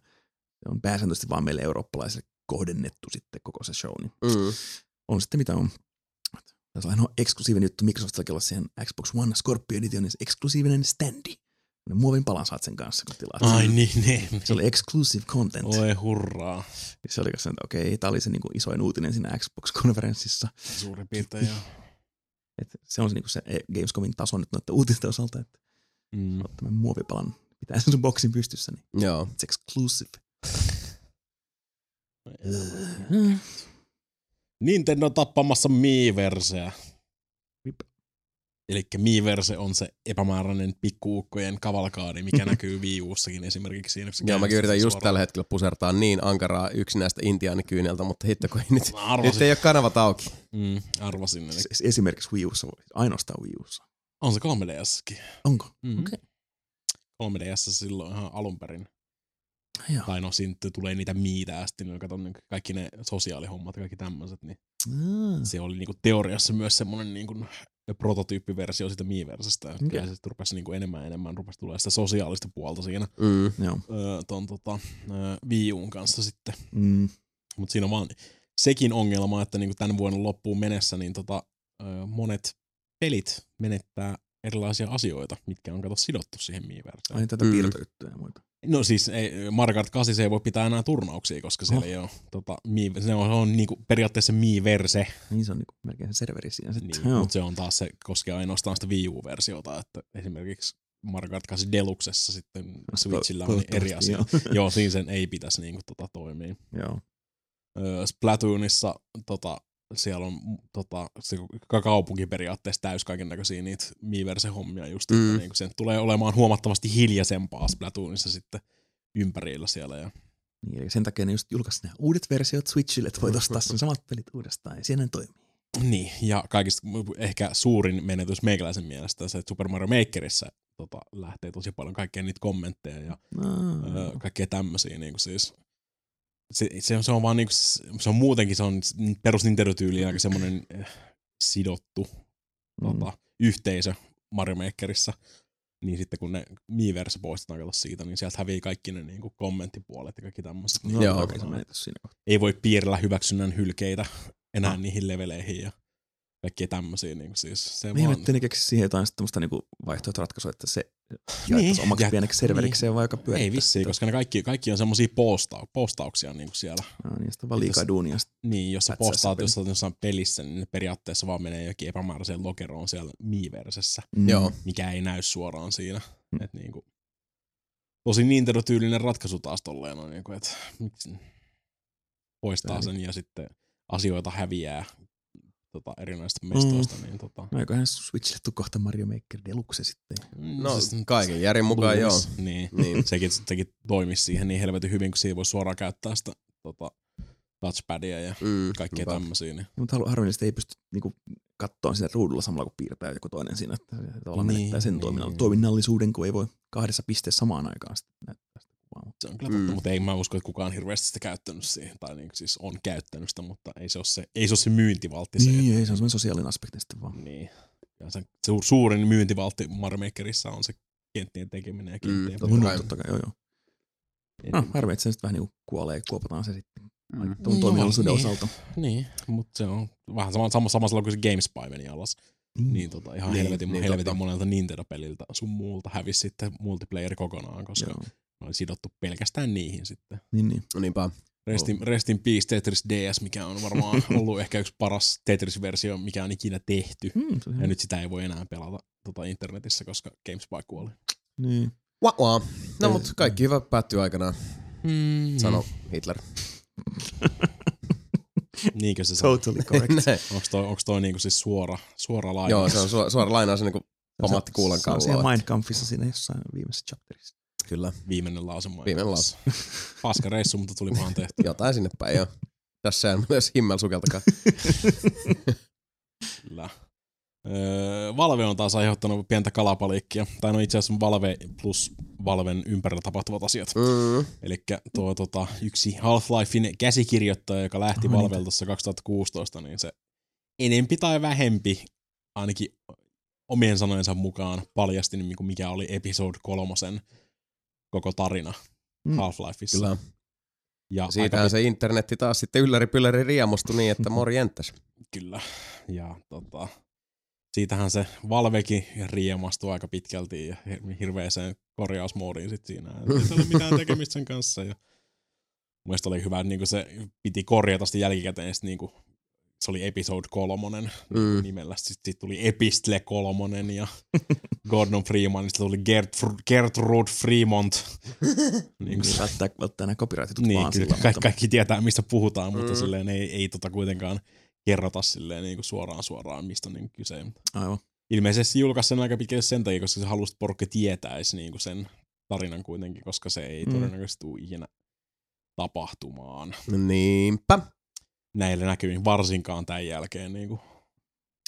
Speaker 3: se on pääsääntöisesti vaan meille eurooppalaisille kohdennettu sitten koko se show, niin
Speaker 1: Mm.
Speaker 3: on sitten mitä on. Tässä on ainoa eksklusiivinen juttu Microsoftilta olla siihen Xbox One Scorpio Editionissa eksklusiivinen standi. Ne muovin palan saat sen kanssa, kun tilaat.
Speaker 2: Ai
Speaker 3: sen.
Speaker 2: niin, niin.
Speaker 3: Se oli exclusive content.
Speaker 2: Oi hurraa.
Speaker 3: Se oli kanssa, että okei, tämä oli se niinku isoin uutinen siinä Xbox-konferenssissa.
Speaker 2: Suurin piirtein joo.
Speaker 3: Et se on se, niinku se Gamescomin taso nyt noiden uutisten osalta, että
Speaker 2: Mm.
Speaker 3: tämän muovipalan pitää sen sun boksin pystyssä, niin
Speaker 1: Joo.
Speaker 3: it's exclusive.
Speaker 2: Nintendo tappamassa Miiverseä. Eli Miiverse on se epämääräinen pikkuukkojen kavalkaadi, mikä näkyy Wii Ussakin esimerkiksi siinä.
Speaker 1: Joo, mäkin yritän just
Speaker 2: suoraan.
Speaker 1: tällä hetkellä pusertaa niin ankaraa yksinäistä intiaanikyyneltä, mutta hitto kun ei nyt, nyt ei ole kanavat auki.
Speaker 2: mm, arvasin. Eli
Speaker 3: Se- Esimerkiksi Wii Ussa, ainoastaan Wii Ussa.
Speaker 2: on se 3DSkin.
Speaker 3: Onko?
Speaker 2: Mm.
Speaker 3: Okei.
Speaker 2: 3DS silloin ihan alun perin.
Speaker 3: Joo.
Speaker 2: Tai no, siinä tulee niitä miitä ja sitten katon niin kaikki ne sosiaalihommat ja kaikki tämmöiset, niin
Speaker 3: Ah.
Speaker 2: se oli niinku teoriassa myös semmoinen niinku prototyyppiversio sitä Miiversestä. Okay. Ja se rupesi niinku enemmän ja enemmän rupesi tulee sitä sosiaalista puolta siinä
Speaker 1: Mm.
Speaker 2: öö, ton tota, öö, Wii Uun kanssa sitten.
Speaker 3: Mm.
Speaker 2: Mutta siinä on vaan sekin ongelma, että niinku tämän vuoden loppuun mennessä niin tota, öö, monet pelit menettää erilaisia asioita, mitkä on kato sidottu siihen Miiverseen.
Speaker 3: Ai tätä
Speaker 1: Mm.
Speaker 3: mm. piirtoyttöjä ja muita.
Speaker 2: No siis ei, Mario Kart 8 se ei voi pitää enää turnauksia, koska siellä
Speaker 3: Oh.
Speaker 2: ei ole tota, Mii, se on, se on niinku periaatteessa Miiverse,
Speaker 3: Niin se on niinku melkein se serveri siinä sitten.
Speaker 2: niin, mutta se on taas se koskee ainoastaan sitä Wii U-versiota, että esimerkiksi Mario Kart 8 Deluxessa sitten Switchillä on eri asia.
Speaker 3: Joo.
Speaker 2: Joo, siinä sen ei pitäisi niinku tota toimia.
Speaker 3: joo.
Speaker 2: Splatoonissa tota, siellä on mm, tota, se ka- kaupunki periaatteessa täys kaiken näköisiä niitä Miiverse-hommia just, mm. Että niinku sen tulee olemaan huomattavasti hiljaisempaa Splatoonissa sitten ympärillä siellä. Ja
Speaker 3: Niin, eli sen takia ne just julkaisi nämä uudet versiot Switchille, että voit ostaa sen samat pelit uudestaan, ja siinä ne toimii.
Speaker 2: Niin, ja kaikista ehkä suurin menetys meikäläisen mielestä se, että Super Mario Makerissa tota, lähtee tosi paljon kaikkea niitä kommentteja ja
Speaker 3: Ah.
Speaker 2: öö, kaikkea tämmöisiä. Niin siis, se, se, on, se on vaan niinku, se on muutenkin se on perus Nintendo-tyyliin aika semmoinen eh, sidottu
Speaker 3: Mm.
Speaker 2: tota, yhteisö Mario Makerissa. Niin sitten kun ne Miiverse poistetaan kato siitä, niin sieltä hävii kaikki ne niinku kommenttipuolet ja kaikki tämmöiset. Niin
Speaker 3: No,
Speaker 1: Joo.
Speaker 3: okei, se siinä
Speaker 2: ei voi piirrellä hyväksynnän hylkeitä enää
Speaker 3: Ah.
Speaker 2: niihin leveleihin. Ja kaikkea tämmöisiä. Niin siis se
Speaker 3: Mä
Speaker 2: vaan...
Speaker 3: ihmettelin, ne keksi siihen jotain tämmöistä niinku vaihtoehtoratkaisua, että se jaettaisiin
Speaker 2: Niin,
Speaker 3: omaksi
Speaker 2: ja-
Speaker 3: pieneksi serverikseen vai joka pyörittää.
Speaker 2: Ei vissiin, koska ne kaikki, kaikki on semmoisia posta- postauksia niin kuin siellä.
Speaker 3: No, niin, sitä vaan liikaa duunia.
Speaker 2: Niin, jos sä postaat jossain, jossain pelissä, niin ne periaatteessa vaan menee jokin epämääräiseen lokeroon siellä Miiversessä,
Speaker 3: Mm.
Speaker 1: Joo.
Speaker 2: mikä ei näy suoraan siinä.
Speaker 3: Mm.
Speaker 2: Et niinku, tosi Nintendo-tyylinen ratkaisu taas tolleen on, niinku, että miksi poistaa sen ja sitten asioita häviää tota, erinäisistä mestoista. Niin, tota,
Speaker 3: eiköhän Switchille tuu kohta Mario Maker Deluxe sitten.
Speaker 1: No kaiken järjen mukaan joo.
Speaker 2: Niin,
Speaker 1: Niin.
Speaker 2: sekin, sekin toimisi siihen niin helvetin hyvin, kun siinä voi suoraan käyttää sitä tota, touchpadia ja
Speaker 1: Mm,
Speaker 2: kaikkea tämmöisiä. Niin.
Speaker 3: Mutta harvillisesti ei pysty niinku kattoon sitä ruudulla samalla kun piirtää joku toinen siinä, että tavallaan
Speaker 2: Niin,
Speaker 3: menettää sen
Speaker 2: niin.
Speaker 3: toiminnall- toiminnallisuuden, kun ei voi kahdessa pisteessä samaan aikaan sitten.
Speaker 2: Se on kyllä
Speaker 1: Mm.
Speaker 2: totta, mutta ei mä usko, että kukaan hirveästi sitä käyttänyt siihen, tai niin, siis on käyttänyt sitä, mutta ei se ole se, ei se, ole se myyntivaltti. se,
Speaker 3: Niin, ei, se on semmoinen sosiaalinen aspekti sitten vaan.
Speaker 2: Niin. Ja se, se suurin myyntivaltti Mario Makerissa on se kenttien tekeminen ja
Speaker 1: Mm,
Speaker 2: kenttien
Speaker 1: totta
Speaker 3: No,
Speaker 1: kai.
Speaker 3: totta kai, joo joo. No, harmi, että se sitten vähän niinku kuolee ja kuopataan se sitten
Speaker 1: Mm.
Speaker 3: tuon
Speaker 2: No,
Speaker 3: toiminnallisuuden
Speaker 2: niin.
Speaker 3: osalta.
Speaker 2: Niin, mutta se on vähän sama, sama, samalla kuin se GameSpy meni alas. Niin tota, ihan
Speaker 1: Niin,
Speaker 2: helvetin,
Speaker 1: niin
Speaker 2: helvetin
Speaker 1: totta.
Speaker 2: monelta Nintendo-peliltä sun muulta hävisi sitten multiplayer kokonaan, koska
Speaker 3: Joo.
Speaker 2: Oli sidottu pelkästään niihin sitten.
Speaker 3: Niin, niin.
Speaker 1: No niinpä.
Speaker 2: Rest in, rest in Peace Tetris DS, mikä on varmaan ollut ehkä yksi paras Tetris-versio, mikä on ikinä tehty.
Speaker 3: Mm, on
Speaker 2: Ja nyt sitä ei voi enää pelata tota internetissä, koska GameSpy kuoli.
Speaker 3: Niin.
Speaker 1: Wah, wah. No mut kaikki hyvä päättyy aikanaan,
Speaker 2: Mm.
Speaker 1: sano Hitler.
Speaker 2: Niinkö se sanoo?
Speaker 3: Totally correct.
Speaker 2: Onko toi, onks toi niinku siis suora, suora lainaus?
Speaker 1: Joo, se on suora, suora lainaus ennen kuin pomatti kuulan
Speaker 3: Se on siellä
Speaker 1: kalloa.
Speaker 3: Mind Kampfissa siinä jossain viimeisessä chapterissa.
Speaker 1: Kyllä,
Speaker 2: Viimeinen lause.
Speaker 1: Viimeinen
Speaker 2: ajattelin. Paska reissu, mutta tuli vaan tehty.
Speaker 1: jotain sinne päin jo. Tässä ei myös himmelsukeltakaan.
Speaker 2: Kyllä. Öö, Valve on taas aiheuttanut pientä kalapaliikkia. Tai no itse asiassa Valve plus Valven ympärillä tapahtuvat asiat.
Speaker 1: Mm.
Speaker 2: Eli tuo tota, yksi Half-Lifein käsikirjoittaja, joka lähti
Speaker 3: Oho,
Speaker 2: Valvelta tuossa 2016, niin se enempi tai vähempi, ainakin omien sanojensa mukaan, paljasti, niin mikä oli episode kolmosen koko tarina
Speaker 3: Mm.
Speaker 2: Half-Lifeissa.
Speaker 1: Kyllä.
Speaker 2: Ja
Speaker 1: Siitähän se internetti taas sitten ylläri pylläri riemostui niin, että morjentäs.
Speaker 2: Kyllä. Ja tota, siitähän se Valvekin riemastui aika pitkälti ja hir- hirveeseen korjausmoodiin sit siinä. Ei se ole mitään tekemistä sen kanssa. Ja Mielestäni oli hyvä, että niinku se piti korjata sitten jälkikäteen. Sit niinku, se oli episode kolmonen
Speaker 1: Mm.
Speaker 2: nimellä. Sitten sit tuli Epistle kolmonen ja Gordon Freeman. Sitten tuli Gert, Gertrude Fremont. niin,
Speaker 3: Niin, välttää, välttää nämä copyrightitut
Speaker 2: niin
Speaker 3: vaan
Speaker 2: kyllä,
Speaker 3: sillä,
Speaker 2: kaikki, kaikki tietää, mistä puhutaan, mutta
Speaker 1: Mm.
Speaker 2: silleen ei, ei tota kuitenkaan kerrota silleen niin kuin suoraan suoraan, mistä on niin kuin kyse.
Speaker 3: Aivan.
Speaker 2: Ilmeisesti julkaisi sen aika pitkälle sen takia, koska se halusi, että porukka tietäisi niin kuin sen tarinan kuitenkin, koska se ei
Speaker 3: Mm.
Speaker 2: todennäköisesti tule ikinä tapahtumaan
Speaker 1: Niinpä.
Speaker 2: Näillä näkymin, varsinkaan tämän jälkeen. Niin kuin.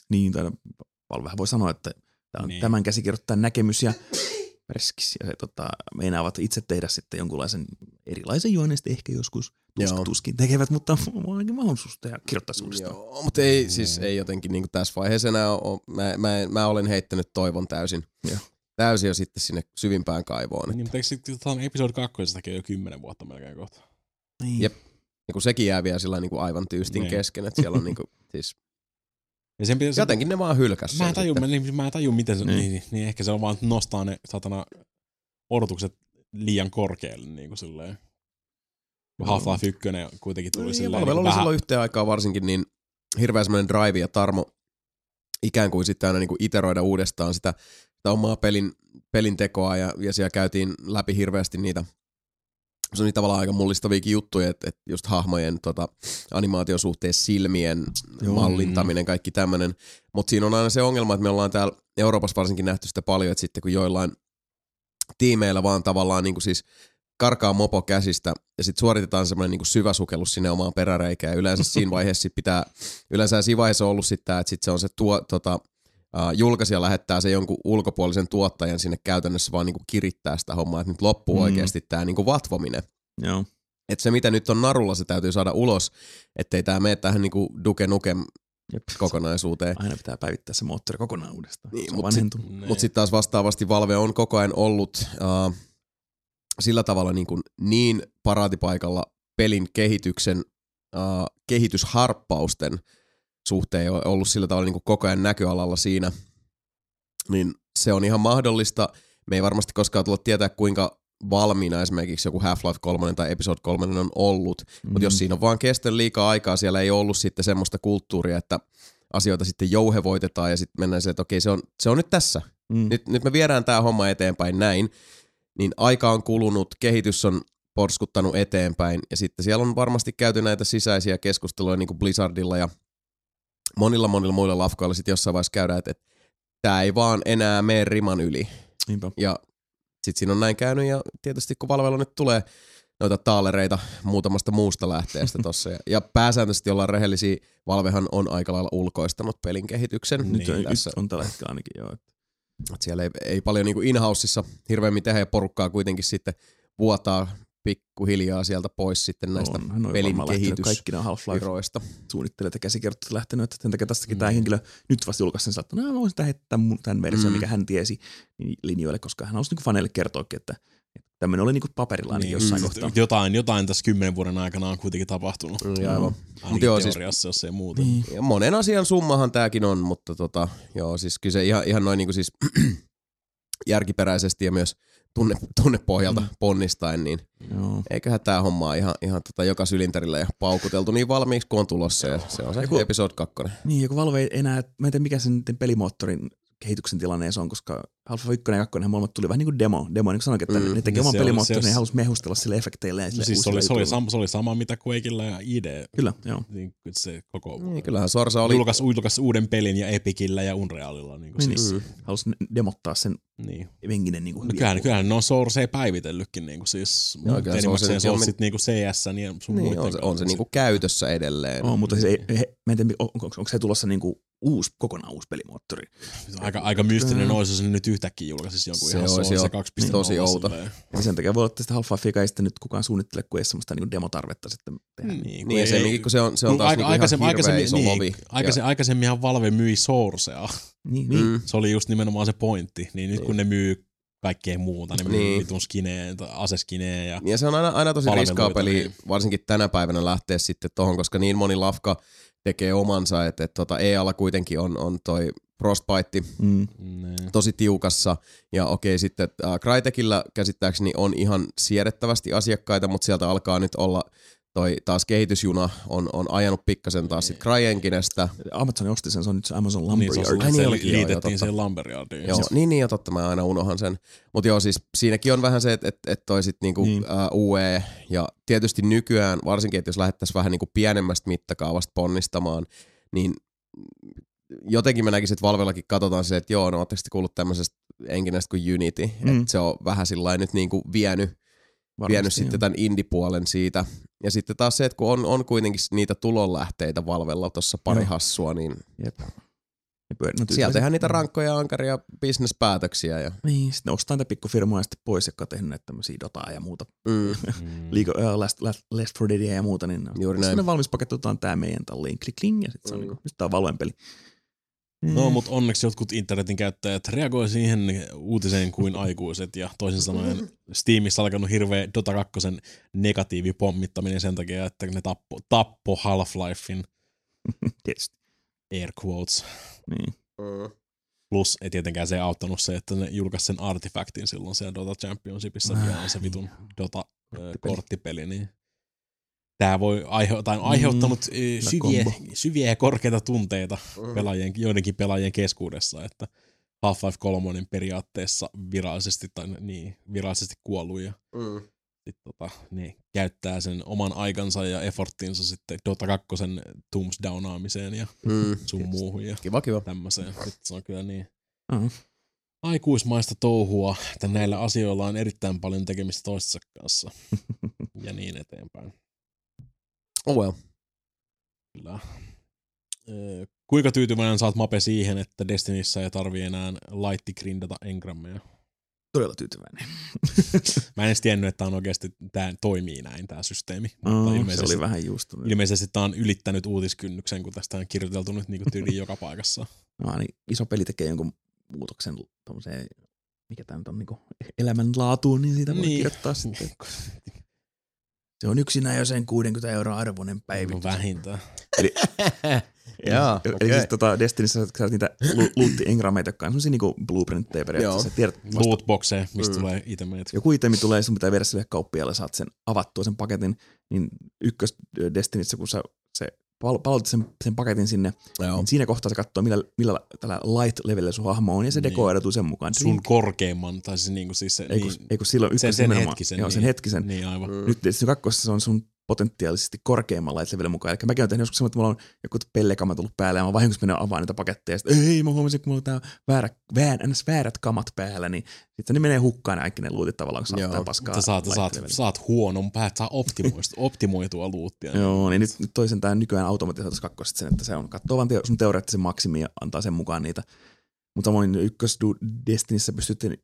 Speaker 3: Niin, tai Valvehän voi sanoa, että tämä on
Speaker 2: Niin.
Speaker 3: tämän käsikirjoittajan näkemys ja perskis, ja se tota, meinaavat itse tehdä sitten jonkunlaisen erilaisen juoneen sitten ehkä joskus. Tuskin, tuskin tekevät, mutta on ainakin mahdollisuus tehdä, kirjoittaa.
Speaker 1: Joo, mutta ei, siis ei jotenkin niin tässä vaiheessa enää ole, mä, mä, mä, olen heittänyt toivon täysin.
Speaker 3: Joo.
Speaker 1: Täysin jo sitten sinne syvimpään kaivoon.
Speaker 2: Niin, mutta eikö sitten episode 2 jo kymmenen vuotta melkein kohta?
Speaker 3: Niin.
Speaker 1: Jep. Ja kun sekin jää vielä sillä niinku aivan tyystin
Speaker 2: Niin.
Speaker 1: kesken, että siellä on niinku, siis
Speaker 2: Ja sen pitäisi,
Speaker 1: jotenkin ne vaan hylkäs
Speaker 2: Mä en
Speaker 1: sen
Speaker 2: taju,
Speaker 1: sitten.
Speaker 2: mä, niin, mä en taju miten se,
Speaker 3: Niin.
Speaker 2: niin. Niin, niin, ehkä se on vaan, että nostaa ne satana odotukset liian korkealle niin kuin silleen. Half-Life 1 kuitenkin tuli
Speaker 1: Niin, ja
Speaker 2: silleen niin
Speaker 1: oli
Speaker 2: vähän,
Speaker 1: silloin yhteen aikaan varsinkin niin hirveä semmoinen drive ja tarmo ikään kuin sitten aina niinku iteroida uudestaan sitä, sitä omaa pelin, pelin tekoa ja, ja siellä käytiin läpi hirveästi niitä se on tavallaan aika mullistaviakin juttuja, että, että just hahmojen tota, animaation suhteen silmien
Speaker 3: Joo.
Speaker 1: Mallintaminen, kaikki tämmöinen. Mutta siinä on aina se ongelma, että me ollaan täällä Euroopassa varsinkin nähty sitä paljon, että sitten kun joillain tiimeillä vaan tavallaan niin kuin siis karkaa mopo käsistä ja sitten suoritetaan semmoinen niin syvä sukellus sinne omaan peräreikään. Ja yleensä siinä vaiheessa sit pitää, yleensä siinä vaiheessa on ollut sitten että sitten se on se tuo, tota, uh, julkaisija lähettää se jonkun ulkopuolisen tuottajan sinne käytännössä vaan niin kuin kirittää sitä hommaa, että nyt loppuu
Speaker 3: Mm.
Speaker 1: oikeasti tämä niin kuin vatvominen.
Speaker 3: Joo.
Speaker 1: Että se mitä nyt on narulla, se täytyy saada ulos, ettei tämä mene tähän niin kuin Duke Nukem
Speaker 3: Jep.
Speaker 1: kokonaisuuteen.
Speaker 3: Aina pitää päivittää se moottori kokonaan uudestaan.
Speaker 1: Niin,
Speaker 3: se on
Speaker 1: mut
Speaker 3: vanhentunut.
Speaker 2: niin.
Speaker 1: Mutta sitten taas vastaavasti Valve on koko ajan ollut uh, sillä tavalla niin, kuin niin paraatipaikalla pelin kehityksen uh, kehitysharppausten suhteen ollut sillä tavalla niin kuin koko ajan näköalalla siinä, niin se on ihan mahdollista. Me ei varmasti koskaan tulla tietää, kuinka valmiina esimerkiksi joku Half-Life 3 tai Episode 3 on ollut, mm. mutta jos siinä on vaan kestänyt liikaa aikaa, siellä ei ollut sitten semmoista kulttuuria, että asioita sitten jouhevoitetaan ja sitten mennään se, että okei, se on, se on nyt tässä.
Speaker 3: Mm.
Speaker 1: Nyt, nyt me viedään tämä homma eteenpäin näin, niin aika on kulunut, kehitys on porskuttanut eteenpäin ja sitten siellä on varmasti käyty näitä sisäisiä keskusteluja niin kuin Blizzardilla ja monilla monilla muilla lafkoilla sitten jossain vaiheessa käydään, että, että tämä ei vaan enää mene riman yli.
Speaker 3: Niinpä.
Speaker 1: Ja sitten siinä on näin käynyt ja tietysti kun Valvella nyt tulee noita taalereita muutamasta muusta lähteestä tossa. Ja, ja pääsääntöisesti ollaan rehellisiä, Valvehan on aika lailla ulkoistanut pelin kehityksen.
Speaker 3: Nyt,
Speaker 1: niin,
Speaker 3: on,
Speaker 1: tässä,
Speaker 3: nyt on tällä hetkellä ainakin joo.
Speaker 1: et siellä ei, ei paljon niinku in-houseissa hirveämmin tehdä ja porukkaa kuitenkin sitten vuotaa pikkuhiljaa sieltä pois sitten näistä
Speaker 3: on, hän on
Speaker 1: pelin
Speaker 3: varmaan lähtenyt
Speaker 1: kehitys-
Speaker 3: kaikki nämä Half-Life
Speaker 1: viroista.
Speaker 3: suunnittelijat ja käsikirjoittajat lähtenyt, että sen takia tästäkin
Speaker 2: Mm.
Speaker 3: tämä henkilö nyt vasta julkaisi sen, että no, mä voisin mun- tämän version,
Speaker 1: Mm.
Speaker 3: mikä hän tiesi niin linjoille, koska hän halusi niin faneille kertoakin, että, että tämmöinen oli niin paperilla ainakin
Speaker 2: Niin,
Speaker 3: jossain
Speaker 1: mm.
Speaker 3: kohtaa.
Speaker 2: Jotain, jotain tässä kymmenen vuoden aikana on kuitenkin tapahtunut.
Speaker 1: Mm, ja aivan.
Speaker 2: Ainakin
Speaker 1: Mut joo, siis-
Speaker 2: teoriassa, jos ei muuta.
Speaker 3: Niin.
Speaker 1: Ja monen asian summahan tämäkin on, mutta tota, joo, siis kyllä se ihan, ihan noin niinku siis järkiperäisesti ja myös tunne, tunnepohjalta
Speaker 3: Mm.
Speaker 1: ponnistaen, niin
Speaker 3: Joo.
Speaker 1: eiköhän tämä homma ihan, ihan tota joka sylinterillä ja paukuteltu niin valmiiksi kuin on tulossa ja se on se
Speaker 3: Joku-
Speaker 1: episode 2.
Speaker 3: Niin, joku Valve ei enää, mä en tiedä mikä sen niiden pelimoottorin kehityksen tilanne se on, koska Alpha 1 ja 2 molemmat tuli vähän niin kuin demo. Demo, niin kuin sanoinkin, että
Speaker 1: Mm.
Speaker 3: ne teki
Speaker 2: Ja
Speaker 3: oman
Speaker 2: se
Speaker 3: pelimoottorin
Speaker 2: se-
Speaker 3: ja ne halusi mehustella sille efekteillä ja
Speaker 2: No
Speaker 3: sille
Speaker 2: siis se oli, se, oli sama, se oli sama mitä Quakeilla ja ID.
Speaker 3: Kyllä, joo.
Speaker 2: Niin, kuin se koko
Speaker 1: Niin, kyllähän Sorsa oli...
Speaker 2: julkaisi, julkaisi uuden pelin ja Epicillä ja Unrealilla. Niin kuin
Speaker 3: Niin,
Speaker 2: siis,
Speaker 1: Mm.
Speaker 3: Halusi demottaa sen
Speaker 2: niin.
Speaker 3: venkinen niin kuin
Speaker 2: No kyllähän, kyllähän ne on Sourcea päivitellytkin niin kuin siis
Speaker 1: Joo, kyllä
Speaker 2: enimmäkseen
Speaker 1: Source
Speaker 2: se on
Speaker 1: on-
Speaker 2: sit niinku CS ja sun
Speaker 1: Niin, on se, on se
Speaker 2: kanssa.
Speaker 1: niinku käytössä edelleen.
Speaker 3: Oh, mutta siis ei, he, mä en tiedä, onko, onko, se tulossa niinku uusi, kokonaan uusi pelimoottori.
Speaker 2: Aika, aika mystinen olisi, jos se nyt yhtäkkiä julkaisisi jonkun
Speaker 1: Se
Speaker 2: ihan
Speaker 1: olisi
Speaker 2: Source
Speaker 1: jo
Speaker 2: 2.0
Speaker 1: tosi outo.
Speaker 3: Ja sen takia voi olla, että sitä Half-Lifea ei sitten nyt kukaan suunnittele, kun ei semmoista niinku demotarvetta sitten tehdä.
Speaker 2: Niin,
Speaker 1: Niin, ja se, kun se on, se on taas
Speaker 2: aika-
Speaker 1: niinku ihan
Speaker 2: aikaisemmin-
Speaker 1: hirveä
Speaker 2: aikaisemmin-
Speaker 1: iso
Speaker 2: niin,
Speaker 1: lovi.
Speaker 2: Aikaisemmin, aikaisemminhan Valve myi Sourcea.
Speaker 3: Niin, niin.
Speaker 1: Mm.
Speaker 2: Se oli just nimenomaan se pointti. Niin nyt
Speaker 1: Niin.
Speaker 2: kun ne myy kaikkea muuta, ne
Speaker 1: Niin.
Speaker 2: vitun skineen, aseskineen ja
Speaker 1: Ja se on aina, aina tosi riskaa peli,
Speaker 2: niin.
Speaker 1: varsinkin tänä päivänä lähteä sitten tohon, koska niin moni lafka tekee omansa, että, että tota EAlla kuitenkin on, on toi Frostbite
Speaker 3: Mm.
Speaker 2: niin.
Speaker 1: tosi tiukassa. Ja okei, sitten äh, Crytekillä käsittääkseni on ihan siedettävästi asiakkaita, mutta sieltä alkaa nyt olla toi taas kehitysjuna on, on ajanut pikkasen taas sit Cryenkinestä.
Speaker 3: Amazon osti sen, se on nyt se Amazon
Speaker 2: Niin, se,
Speaker 3: Lumberyard.
Speaker 2: on,
Speaker 1: Ai
Speaker 2: se
Speaker 1: niin joo, joo,
Speaker 2: liitettiin
Speaker 1: totta.
Speaker 2: siihen Lumberyardiin.
Speaker 1: Joo, niin, niin, ja totta, mä aina unohan sen. Mutta joo, siis siinäkin on vähän se, että et, et toi sit niinku
Speaker 3: Niin.
Speaker 1: niin. uh, UE, ja tietysti nykyään, varsinkin, että jos lähdettäisiin vähän niinku pienemmästä mittakaavasta ponnistamaan, niin jotenkin mä näkisin, että Valvellakin katsotaan se, että joo, no ootteko te kuullut tämmöisestä enkinästä kuin Unity,
Speaker 3: Mm.
Speaker 1: mm. että se on vähän sillä nyt niinku vienyt, vienyt sitten tämän indie-puolen siitä. Ja sitten taas se, että kun on, on kuitenkin niitä tulonlähteitä Valvella tuossa pari
Speaker 3: Joo.
Speaker 1: hassua, niin
Speaker 3: Jep. No,
Speaker 1: siellä tehdään niitä
Speaker 3: Mm.
Speaker 1: rankkoja, ankaria bisnespäätöksiä. Ja,
Speaker 3: Niin, sitten ostaa niitä pikkufirmoja sitten pois, jotka on tehnyt näitä tämmöisiä Dotaa ja muuta.
Speaker 1: mm.
Speaker 2: Mm.
Speaker 3: League of, uh, Last, Last, Left 4 Deadia ja muuta, niin
Speaker 1: Juuri
Speaker 3: sitten
Speaker 1: näin.
Speaker 3: ne valmis paketetaan tää meidän talliin, klik kling, ja sitten se on
Speaker 1: Mm.
Speaker 3: niinku, nyt tää on Valven peli.
Speaker 2: No,
Speaker 3: Mm.
Speaker 2: mutta onneksi jotkut internetin käyttäjät reagoi siihen uutiseen kuin aikuiset, ja toisin sanoen Steamissa alkanut hirveä Dota 2 negatiivipommittaminen sen takia, että ne tappo, tappo Half-Lifein
Speaker 3: Tietysti.
Speaker 2: air quotes.
Speaker 3: Niin.
Speaker 1: Mm.
Speaker 2: Plus ei tietenkään se auttanut se, että ne julkaisi sen artefactin silloin siellä Dota Championshipissa,
Speaker 3: Ah,
Speaker 2: mikä on se vitun Dota ö,
Speaker 3: Korttipeli.
Speaker 2: korttipeli, niin Tämä voi aihe- tai on aiheuttanut mm, syviä, syviä ja korkeita tunteita
Speaker 1: Mm.
Speaker 2: pelaajien, joidenkin pelaajien keskuudessa, että Half-Life 3 periaatteessa virallisesti, tai niin, virallisesti kuollut ja
Speaker 1: Mm.
Speaker 2: sit, tota, ne käyttää sen oman aikansa ja efforttinsa sitten Dota 2 tombs downaamiseen ja
Speaker 1: Mm.
Speaker 2: sun muuhun ja
Speaker 1: Kiva, kiva.
Speaker 2: tämmöiseen. Nyt se on kyllä niin
Speaker 3: Uh-huh.
Speaker 2: aikuismaista touhua, että näillä asioilla on erittäin paljon tekemistä toistensa kanssa ja niin eteenpäin.
Speaker 1: Oh well.
Speaker 2: Kyllä. Öö, kuinka tyytyväinen saat Mape siihen, että Destinissä ei tarvii enää laitti grindata engrammeja?
Speaker 3: Todella tyytyväinen.
Speaker 2: Mä en edes tiennyt, että on oikeasti, tämä toimii näin, tämä systeemi.
Speaker 3: Oh,
Speaker 2: Mutta
Speaker 3: se
Speaker 2: ilmeisesti,
Speaker 3: oli vähän just.
Speaker 2: ilmeisesti tämä on ylittänyt uutiskynnyksen, kun tästä on kirjoiteltu nyt niin tyyliin joka paikassa.
Speaker 3: No, niin iso peli tekee jonkun muutoksen tommoseen, mikä tämä nyt on, niin elämänlaatuun, niin siitä voi
Speaker 2: Niin.
Speaker 3: kirjoittaa sitten. Se on yksinään jo sen 60 euroa arvoinen
Speaker 2: No
Speaker 3: päivitys.
Speaker 2: vähintään.
Speaker 1: Jaa,
Speaker 3: Eli
Speaker 1: okei.
Speaker 3: siis tota Destinissä sä saat niitä lu- luutti-engrameita, jotka on semmosia niinku blueprintteja periaatteessa.
Speaker 1: Joo.
Speaker 3: Tiedät vasta,
Speaker 2: Lootboxeja, mistä
Speaker 1: Mm.
Speaker 2: tulee itemeet.
Speaker 3: joku itemi tulee, sun pitää viedä sille kauppialle, saat sen avattua sen paketin, niin ykkös Destinissä, kun sä pal- palautit sen, sen paketin sinne,
Speaker 1: Joo.
Speaker 3: niin siinä kohtaa se katsoo, millä, millä tällä light-levelillä sun hahmo on, ja se
Speaker 2: Niin.
Speaker 3: dekoidatuu sen mukaan.
Speaker 2: Sun korkeimman, tai siis niinku siis se,
Speaker 3: ei, kun,
Speaker 2: niin,
Speaker 3: ei kun silloin
Speaker 2: sen, sen hetkisen.
Speaker 3: Joo, sen
Speaker 2: niin,
Speaker 3: hetkisen.
Speaker 2: Niin aivan.
Speaker 3: Nyt Destiny 2 se on sun potentiaalisesti korkeimman light levelin mukaan. Eli mäkin olen tehnyt joskus semmoinen, että mulla on joku pellekamat tullut päällä ja mä vahingossa mennyt avaan niitä paketteja. Ja sit, ei, mä huomasin, kun mulla on tää väärä, väär, ns. väärät kamat päällä, niin sitten ne menee hukkaan kaikki ne luutit tavallaan, kun tää paskaa.
Speaker 2: Sä saat, saat, saat huonon päät, saa optimoitua, optimoitua luuttia.
Speaker 3: Joo, niin nyt, nyt toisen tämän nykyään automatisoitus kakkosesta sen, että se on katsoo vaan teo, sun teoreettisen maksimi ja antaa sen mukaan niitä. Mutta samoin ykkös Destinissä pystytte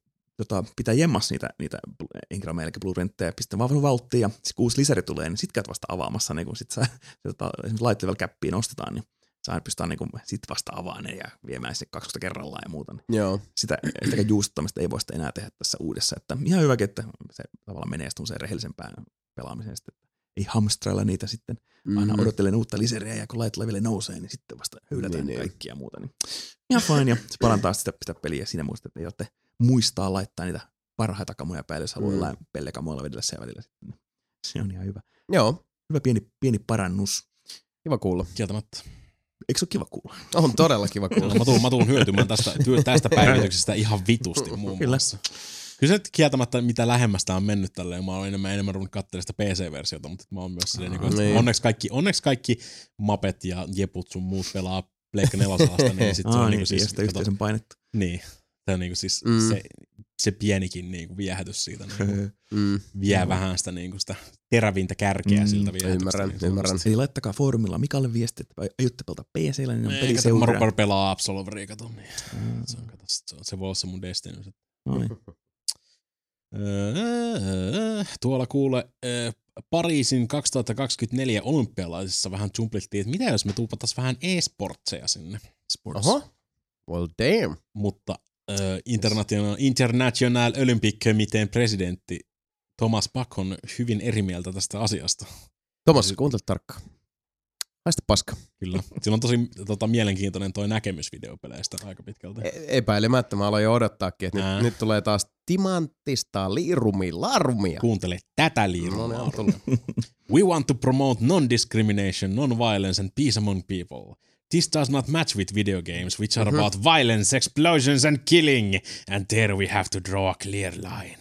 Speaker 3: tota, pitää jemmas niitä, niitä engrameja, eli blueprintteja, pistää vaan valttiin ja sit kun uusi lisäri tulee, niin sit käyt vasta avaamassa, niin kun sit sä tota, esimerkiksi light level käppiin nostetaan, niin sä pystytään niin sit vasta avaamaan ne ja viemään sinne 12 kerrallaan ja muuta. Niin
Speaker 1: Joo.
Speaker 3: sitä, sitäkään juustuttamista ei voi sitten enää tehdä tässä uudessa, että ihan hyväkin, että se tavallaan menee sitten rehellisempään pelaamiseen sitten, että ei hamstrailla niitä sitten aina
Speaker 1: Mhm.
Speaker 3: odottelen uutta liseriä ja kun light leveli nousee, niin sitten vasta höylätään
Speaker 1: Niin,
Speaker 3: niin,
Speaker 1: niin.
Speaker 3: kaikkia ja muuta. Niin ihan fine ja se parantaa sitä, sitä peliä siinä muista, että ei tarvitse muistaa laittaa niitä parhaita kamoja päälle, jos haluaa
Speaker 1: Mm.
Speaker 3: jollain pellekamoilla vedellä sen välillä. Sitten. Se on ihan hyvä.
Speaker 1: Joo,
Speaker 3: Hyvä pieni, pieni parannus.
Speaker 1: kiva kuulla.
Speaker 2: Kieltämättä.
Speaker 3: Eikö se ole kiva kuulla?
Speaker 1: On todella kiva kuulla.
Speaker 2: Mä tuun, mä tuun hyötymään tästä, tästä päivityksestä ihan vitusti muun
Speaker 3: Kyllä.
Speaker 2: muassa. Kyllä se kieltämättä, mitä lähemmästä on mennyt tälleen, mä oon enemmän, enemmän ruvennut katselemaan sitä PC-versiota, mutta mä oon myös silleen, niin kuin, että
Speaker 1: Niin.
Speaker 2: onneksi, kaikki, onneksi kaikki mapet ja jeput sun muut pelaa Pleikka nelosasta, niin sit se on
Speaker 3: niin,
Speaker 2: niin, siis,
Speaker 3: siis, sitä yhteisön painetta.
Speaker 2: niin, se on niin kuin siis
Speaker 1: Mm.
Speaker 2: se, se pienikin niin kuin viehätys siitä niin kuin,
Speaker 1: Mm,
Speaker 2: vie
Speaker 3: Joo.
Speaker 2: vähän sitä, niin kuin sitä terävintä kärkeä
Speaker 3: Mm,
Speaker 2: siltä viehätyksestä.
Speaker 1: ymmärrän,
Speaker 2: niin
Speaker 1: ymmärrän.
Speaker 3: Eli laittakaa foorumilla Mikalle viesti, että aiotte pelata PCllä, niin on peli
Speaker 2: mä
Speaker 3: seuraa.
Speaker 2: rupean pelaa Absolveria, kato. Niin.
Speaker 3: Mm.
Speaker 2: Se, on, kato, se, on, se voi olla se mun Destiny.
Speaker 3: No niin.
Speaker 2: Öö, Tuolla kuule öö, Pariisin 2024 olympialaisissa vähän jumplittiin, että mitä jos me tuupattaisiin vähän e-sportseja sinne.
Speaker 3: Sports.
Speaker 1: Oho. Well damn.
Speaker 2: Mutta International, International Olympic Committeen presidentti Thomas Bach on hyvin eri mieltä tästä asiasta.
Speaker 1: Tomas, kuuntele tarkkaan. Haista paska.
Speaker 2: Kyllä. Sillä on tosi tota, mielenkiintoinen toi näkemys videopeleistä aika pitkälti.
Speaker 1: E- epäilemättä mä aloin jo odottaakin, että nyt, nyt tulee taas timanttista liirumi larmia.
Speaker 2: Kuuntele tätä
Speaker 1: No
Speaker 2: liirua.
Speaker 1: niin.
Speaker 2: We want to promote non-discrimination, non-violence and peace among people. This does not match with video games, which are
Speaker 1: Mhm.
Speaker 2: about violence, explosions and killing. And there we have to draw a clear line.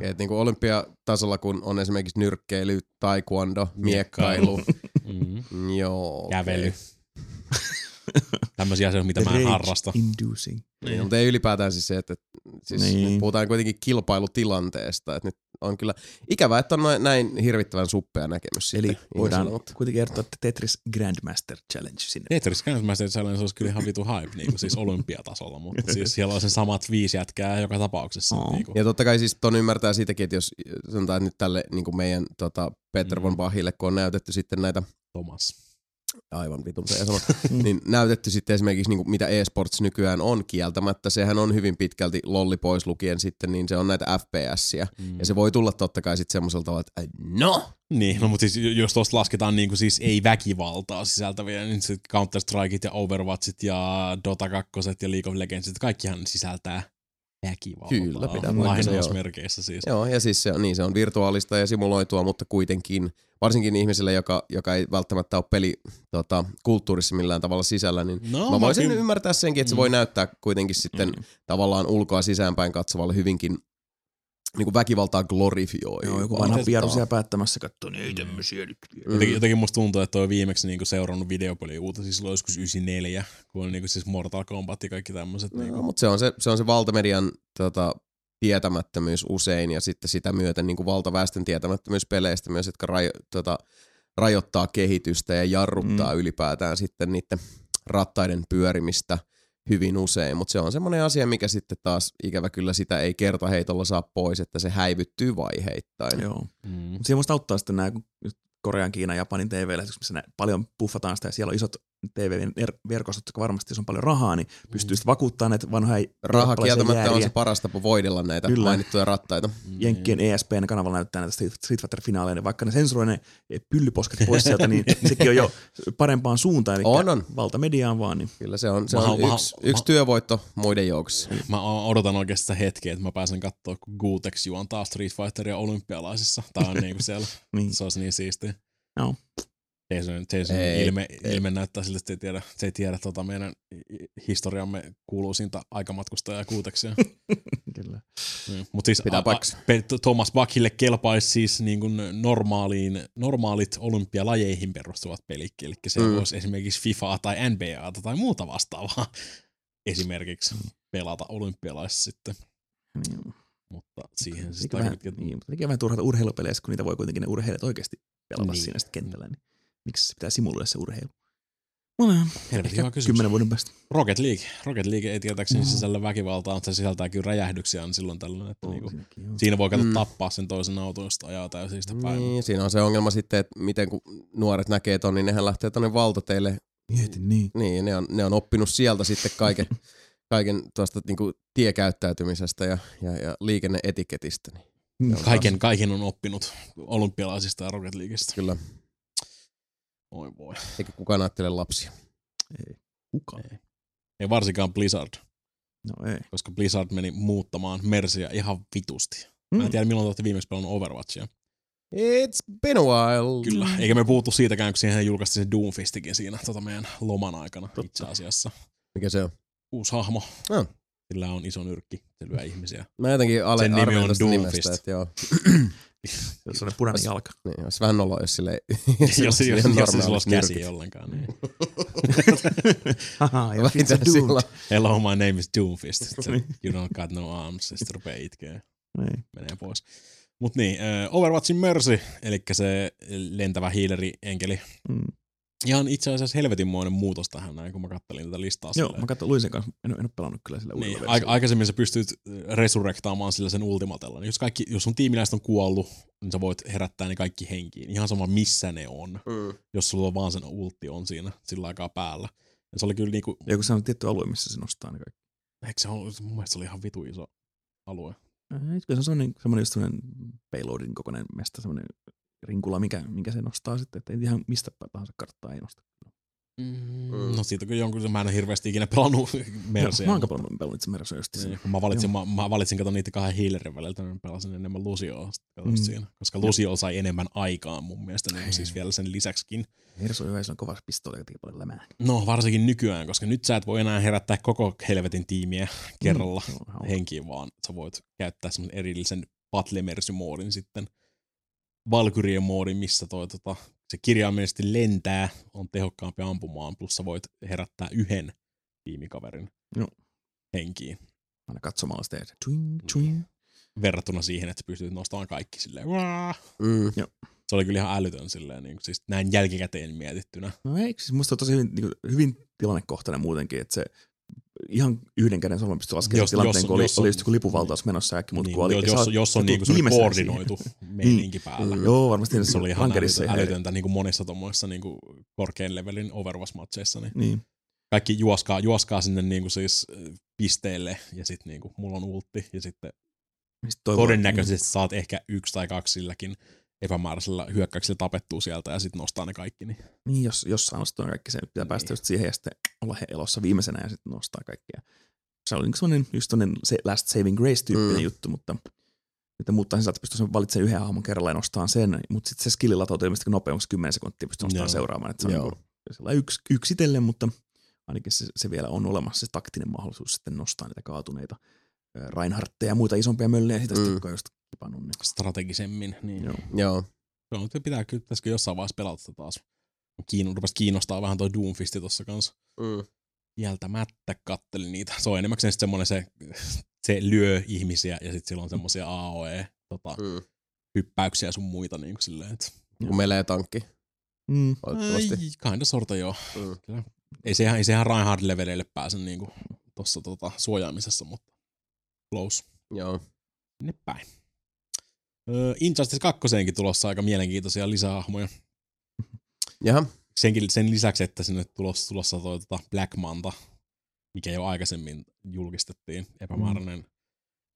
Speaker 1: Et niin kuin olympiatasolla, kun on esimerkiksi nyrkkeily, taekwondo, miekkailu.
Speaker 2: Mm.
Speaker 1: Joo. okei.
Speaker 2: Kävely. Tämmöisiä asioita, mitä mä en harrasta.
Speaker 3: Inducing.
Speaker 1: Niin, mutta ei ylipäätään siis se, että siis
Speaker 3: Niin.
Speaker 1: nyt puhutaan kuitenkin kilpailutilanteesta. Että nyt on kyllä ikävää, että on noin- näin hirvittävän suppea näkemys.
Speaker 3: Eli
Speaker 1: sitten
Speaker 3: voidaan
Speaker 1: mutta-
Speaker 3: kuitenkin kertoa, että Tetris Grandmaster Challenge sinne.
Speaker 2: Tetris Grandmaster Challenge olisi kyllä ihan vitu hype, niin kuin siis olympiatasolla, mutta siis siellä on sen samat viisi jätkää joka tapauksessa.
Speaker 3: Oo.
Speaker 2: Niin kuin.
Speaker 1: Ja totta kai siis ton ymmärtää siitäkin, että jos sanotaan että nyt tälle niin kuin meidän tota, Peter von
Speaker 2: Mm.
Speaker 1: Bachille, kun on näytetty sitten näitä,
Speaker 2: Thomas.
Speaker 1: Aivan vitun se sano, niin näytetty sitten esimerkiksi niin kuin mitä eSports nykyään on kieltämättä. Sehän on hyvin pitkälti lolli pois lukien sitten, niin se on näitä FPSiä.
Speaker 2: Mm.
Speaker 1: Ja se voi tulla totta kai sitten semmoisella tavalla, että no,
Speaker 2: Niin, no mutta siis jos tuosta lasketaan niin kuin siis ei väkivaltaa sisältäviä, niin Counter-Strikeit ja Overwatchit ja Dota 2 ja League of Legendsit, kaikkihan sisältää väkivaltaa.
Speaker 1: Kyllä, pitää
Speaker 2: Lainausmerkeissä siis.
Speaker 1: Joo, ja siis se on, niin, se on virtuaalista ja simuloitua, mutta kuitenkin, varsinkin ihmiselle, joka, joka ei välttämättä ole peli tota, kulttuurissa millään tavalla sisällä, niin
Speaker 2: No,
Speaker 1: mä voisin
Speaker 2: kyllä-
Speaker 1: ymmärtää senkin, että se
Speaker 2: Mm.
Speaker 1: voi näyttää kuitenkin sitten
Speaker 3: Mm.
Speaker 1: tavallaan ulkoa sisäänpäin katsovalle hyvinkin niin väkivaltaa glorifioi.
Speaker 3: Joo, joku vanha pieru siellä päättämässä katsoo, niin ei tämmöisiä nyt.
Speaker 2: Jotenkin, jotenkin musta tuntuu, että toi viimeksi niinku seurannut videopeli uutisia silloin joskus 94, kun oli niinku siis Mortal Kombat ja kaikki tämmöiset.
Speaker 1: No,
Speaker 2: Niinku.
Speaker 1: mutta se on se, se, on se valtamedian tota, tietämättömyys usein ja sitten sitä myöten niin kuin valtaväestön tietämättömyys peleistä myös, jotka rajo, tota, rajoittaa kehitystä ja jarruttaa mm. ylipäätään sitten niiden rattaiden pyörimistä hyvin usein, mutta se on semmoinen asia, mikä sitten taas ikävä kyllä sitä ei kertaheitolla saa pois, että se häivyttyy vaiheittain.
Speaker 3: Joo.
Speaker 2: Mm.
Speaker 3: Mutta siihen musta auttaa sitten nämä Korean, Kiinan, Japanin TV-lähetykset, missä paljon puffataan sitä ja siellä on isot TV-verkostot, jotka varmasti jos on paljon rahaa, niin pystyy sitten vakuuttamaan näitä vanhoja
Speaker 1: Raha kieltämättä on
Speaker 3: jääriä.
Speaker 1: se paras tapa voidella näitä
Speaker 3: Kyllä.
Speaker 1: mainittuja rattaita.
Speaker 3: Jenkkien E ESPN kanavalla näyttää näitä Street, Fighter-finaaleja, niin vaikka ne sensuroi ne pyllyposket pois sieltä, niin sekin on jo parempaan suuntaan. Eli
Speaker 1: On, on.
Speaker 3: valtamediaan vaan. Niin.
Speaker 1: Kyllä se on, se
Speaker 2: Mä-
Speaker 1: on
Speaker 2: mä-
Speaker 1: yksi,
Speaker 2: mä-
Speaker 1: yksi työvoitto muiden joukossa.
Speaker 2: Mä o- odotan oikeasti sitä hetkeä, että mä pääsen katsoa, kun Gutex juontaa Street Fighteria olympialaisissa. Tää on niinku siellä.
Speaker 3: Niin.
Speaker 2: Se olisi niin siistiä.
Speaker 3: Joo.
Speaker 2: Jason, Jason
Speaker 1: Ei,
Speaker 2: ilme,
Speaker 1: ei.
Speaker 2: ilme näyttää siltä, että se ei tiedä, se ei tiedä tota meidän historiamme kuuluisinta aikamatkustajaa Gutexia.
Speaker 3: Kyllä.
Speaker 2: Mutta siis
Speaker 1: Pitää
Speaker 2: a- a- Thomas Bachille kelpaisi siis niin kuin normaaliin, normaalit olympialajeihin perustuvat pelit, eli se
Speaker 1: Mm.
Speaker 2: mm. voisi esimerkiksi FIFA tai NBAta tai muuta vastaavaa esimerkiksi pelata olympialaisissa sitten,
Speaker 3: Niin.
Speaker 2: mutta siihen
Speaker 3: Eikä
Speaker 2: sitä
Speaker 3: vähän,
Speaker 2: kytket-
Speaker 3: niin, tekee vähän turhata urheilupeleissä, kun niitä voi kuitenkin ne urheilijat oikeasti pelata
Speaker 2: Niin.
Speaker 3: siinä sitten kentällä. Niin miksi se pitää simuloida se urheilu? No, niin,
Speaker 2: Helvetin
Speaker 3: ehkä
Speaker 2: hyvä kysymys.
Speaker 3: kymmenen vuoden päästä.
Speaker 2: Rocket League. Rocket League ei tietääkseni
Speaker 3: Mm.
Speaker 2: sisällä väkivaltaa, mutta se sisältää kyllä räjähdyksiä on silloin tällöin, että
Speaker 3: On
Speaker 2: niinku, siinä voi kato
Speaker 1: Mm.
Speaker 2: tappaa sen toisen auton, josta ajaa täysin sitä päivää.
Speaker 1: Niin, siinä on se ongelma sitten, että miten kun nuoret näkee ton, niin nehän lähtee tonne valtateille.
Speaker 3: Mieti niin.
Speaker 1: Niin, ne on, ne on oppinut sieltä sitten kaiken, kaiken tuosta niinku tiekäyttäytymisestä ja, ja, ja liikenneetiketistä. Niin,
Speaker 3: Mm.
Speaker 2: Kaiken, kaiken on oppinut olympialaisista ja Rocket Leagueista.
Speaker 1: kyllä,
Speaker 2: Oi voi.
Speaker 1: eikä kukaan ajattele lapsia.
Speaker 3: Ei. Kuka?
Speaker 2: Ei. Ei varsinkaan Blizzard,
Speaker 3: No ei.
Speaker 2: koska Blizzard meni muuttamaan Mersiä ihan vitusti. Mä en
Speaker 3: Mm.
Speaker 2: tiedä milloin te olette viimeksi pelannut Overwatchia.
Speaker 1: It's been a while.
Speaker 2: Kyllä. Eikä me puhuttu siitäkään, kun siihen julkaistiin se Doomfistikin siinä tota meidän loman aikana
Speaker 3: Totta.
Speaker 2: itse asiassa.
Speaker 1: Mikä se on?
Speaker 2: Uusi hahmo.
Speaker 1: Ah.
Speaker 2: Sillä on iso nyrkki. Se lyö ihmisiä.
Speaker 1: Mä jotenkin ale,
Speaker 2: Sen nimi on Doomfist.
Speaker 1: nimestä, että joo.
Speaker 3: Jos on punainen jalka.
Speaker 1: Niin, olisi vähän noloa, jos sille
Speaker 2: jos, jos, jos, jos sulla olisi käsi ollenkaan. Niin.
Speaker 3: Haha, ja Doom.
Speaker 1: sillä
Speaker 2: Hello, my name is Doomfist. Se, you don't got no arms. Sitten rupeaa itkeä.
Speaker 3: Ei.
Speaker 2: menee pois. Mut niin, Overwatchin Mercy, eli se lentävä hiileri-enkeli.
Speaker 3: Mm.
Speaker 2: Ihan itse asiassa helvetinmoinen muutos tähän näin, kun mä kattelin tätä listaa.
Speaker 3: Joo,
Speaker 2: silleen.
Speaker 3: mä katsoin Luisen kanssa. En, en ole pelannut kyllä sillä
Speaker 2: niin,
Speaker 3: uudella
Speaker 2: aik- aikaisemmin sä pystyt resurrektaamaan sillä sen ultimatella. Niin jos, kaikki, jos sun tiimiläiset on kuollut, niin sä voit herättää ne kaikki henkiin. Ihan sama missä ne on,
Speaker 1: Mm.
Speaker 2: jos sulla on vaan sen ultti on siinä sillä aikaa päällä. Ja se oli kyllä niinku,
Speaker 3: Joku se on tietty alue, missä se nostaa ne kaikki.
Speaker 2: eikö se ollut, mun mielestä se oli ihan vitu iso alue.
Speaker 3: Ei, Kyllä se on semmoinen, semmoinen just semmoinen payloadin kokoinen mesta, semmoinen rinkula, mikä, mikä se nostaa sitten, että ei ihan mistä tahansa karttaa ei nosta.
Speaker 2: Mm. No siitä on kyllä jonkun, mä en ole hirveästi ikinä pelannut Mercyä.
Speaker 3: Mä oon pelannut pelannut itse Mercy just
Speaker 2: Niin, mä valitsin, mä, mä valitsin kato niitä kahden healerin väliltä, niin mä pelasin enemmän Lucioa mm.
Speaker 3: Mm.
Speaker 2: siinä. Koska Lucio sai enemmän aikaan mun mielestä, niin siis vielä sen lisäksikin.
Speaker 3: Mercy on on kova pistooli, joka tekee paljon lämää.
Speaker 2: No varsinkin nykyään, koska nyt sä et voi enää herättää koko helvetin tiimiä kerralla
Speaker 3: Mm, on hauska.
Speaker 2: henkiin, vaan sä voit käyttää semmoisen erillisen Battle Mercy-moodin sitten. Valkyrien moodin, missä toi, tota, se kirjaimellisesti lentää, on tehokkaampi ampumaan, plus sä voit herättää yhden tiimikaverin
Speaker 3: Joo.
Speaker 2: henkiin.
Speaker 3: Aina katsomalla sitä, se twing, twing.
Speaker 2: verrattuna siihen, että sä pystyt nostamaan kaikki silleen. "Waa!"
Speaker 1: Mm.
Speaker 2: Se oli kyllä ihan älytön silleen, niin kuin, siis näin jälkikäteen mietittynä.
Speaker 3: No ei, siis musta on tosi hyvin, niin kuin, hyvin tilannekohtainen muutenkin, että se ihan yhden käden pystyy laskemaan
Speaker 2: Jos-
Speaker 3: jos, tilanteen,
Speaker 2: jos-
Speaker 3: kun oli,
Speaker 2: jos on-
Speaker 3: oli just joku lipuvaltaus menossa ja äkki muut
Speaker 2: Niin,
Speaker 3: kuoli.
Speaker 2: jos,
Speaker 3: sä
Speaker 2: jos, jos
Speaker 3: sä
Speaker 2: on niin kuin
Speaker 3: viimeisenä
Speaker 2: koordinoitu meininki päällä.
Speaker 3: Joo, varmasti
Speaker 2: Se oli ihan älytöntä, älytöntä niin kuin monissa tuommoissa niin kuin korkean levelin Overwatch-matseissa. Niin
Speaker 3: Niin.
Speaker 2: kaikki juoskaa, juoskaa sinne niin kuin siis äh, pisteelle ja sitten niin kuin, mulla on ultti ja sitten
Speaker 3: toivon-
Speaker 2: todennäköisesti saat ehkä yksi tai kaksi silläkin epämääräisellä hyökkäyksellä tapettua sieltä ja sitten nostaa ne kaikki. Niin.
Speaker 3: Niin, jos, jos saa nostaa kaikki, se pitää
Speaker 2: Niin.
Speaker 3: päästä just siihen ja sitten olla he elossa viimeisenä ja sitten nostaa kaikkia. Se oli niin sellainen just sellainen se last saving grace-tyyppinen
Speaker 1: Mm.
Speaker 3: mm. juttu, mutta nyt muuttaa sen, että pystyy valitsemaan yhden hahmon kerralla ja nostaa sen, mutta sitten se skilli latautuu ilmeisesti nopeammin 10 sekuntia pystyy nostamaan
Speaker 2: Joo.
Speaker 3: seuraamaan. Että se on niin kuin, yks, yksitellen, mutta ainakin se, se, vielä on olemassa se taktinen mahdollisuus sitten nostaa niitä kaatuneita Reinhardtteja ja muita isompia möllejä siitä
Speaker 1: Mm.
Speaker 3: sitten, kun just kipannut. Niin.
Speaker 2: strategisemmin. Niin.
Speaker 3: Joo.
Speaker 1: Joo.
Speaker 2: Se on, pitää kyllä, pitäisikö jossain vaiheessa pelata sitä taas. Kiinno, rupesi kiinnostaa vähän toi Doomfisti tuossa kanssa.
Speaker 1: Mm.
Speaker 2: Kieltämättä kattelin niitä. Se on enimmäkseen sit semmoinen se, se lyö ihmisiä ja sitten sillä on semmoisia AOE tota,
Speaker 1: Mm.
Speaker 2: hyppäyksiä sun muita niin kuin silleen, että
Speaker 1: Kun melee tankki,
Speaker 3: Mm.
Speaker 2: Ai, kinda sorta joo.
Speaker 1: Mm.
Speaker 2: Kyllä. Ei se ihan, ei se ihan Reinhard-leveleille pääse niin kuin tuossa tota, suojaamisessa, mutta close.
Speaker 1: Joo.
Speaker 2: Sinne päin. Injustice 2 tulossa aika mielenkiintoisia lisähahmoja.
Speaker 1: Jaha.
Speaker 2: senkin, sen lisäksi, että sinne tulossa, tulossa toi tota Black Manta, mikä jo aikaisemmin julkistettiin, epämääräinen mm.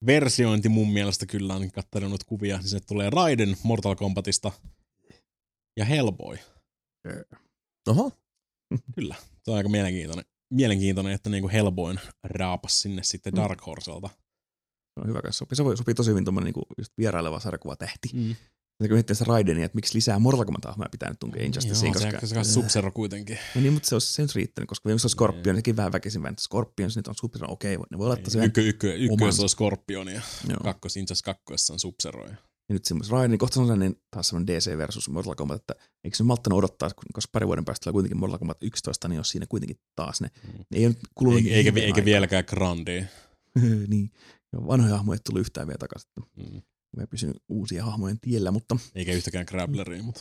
Speaker 2: versiointi mun mielestä kyllä, on katsellut kuvia, niin sinne tulee Raiden Mortal Kombatista ja Hellboy.
Speaker 1: Oho.
Speaker 2: Kyllä, se on aika mielenkiintoinen, mielenkiintoinen että niinku Hellboyn raapas sinne sitten Dark Horselta.
Speaker 3: Se on hyvä, kai sopii, sopii, sopii tosi hyvin tuommoinen niinku just vieraileva sarjakuva tähti.
Speaker 2: Mm.
Speaker 3: Ja kun miettii sitä Raidenia, että miksi lisää Mortal Kombat-hahmoja pitää nyt tunkea Injusticeen,
Speaker 2: Joo,
Speaker 3: koska...
Speaker 2: se, se, se Sub-Zero kuitenkin.
Speaker 3: No niin, mutta se olisi, se olisi riittänyt, koska viimeksi on Scorpion, sekin vähän väkisin vääntää Scorpion, nyt on Sub-Zero, okei, ne voi laittaa sen.
Speaker 2: Ykkös ykky, ykky,
Speaker 3: omansa.
Speaker 2: on Scorpion ja
Speaker 3: Joo.
Speaker 2: kakkos, Injas kakkoessa on Sub-Zero. Ja
Speaker 3: nyt semmoisen Raiden, niin kohta se on sellainen taas semmoinen DC versus Mortal Kombat, että eikö se malttanut odottaa, koska pari vuoden päästä tulee kuitenkin Mortal Kombat 11, niin jos siinä kuitenkin taas ne,
Speaker 2: Mm.
Speaker 3: ne ei ole nyt kulunut
Speaker 2: eikä, eikä,
Speaker 3: aikaa.
Speaker 2: vieläkään Grandia.
Speaker 3: niin, ja vanhoja hahmoja ei tullut yhtään vielä takaisin.
Speaker 2: Mm.
Speaker 3: Me ei pysynyt uusien hahmojen tiellä, mutta
Speaker 2: Eikä yhtäkään Grappleria, mutta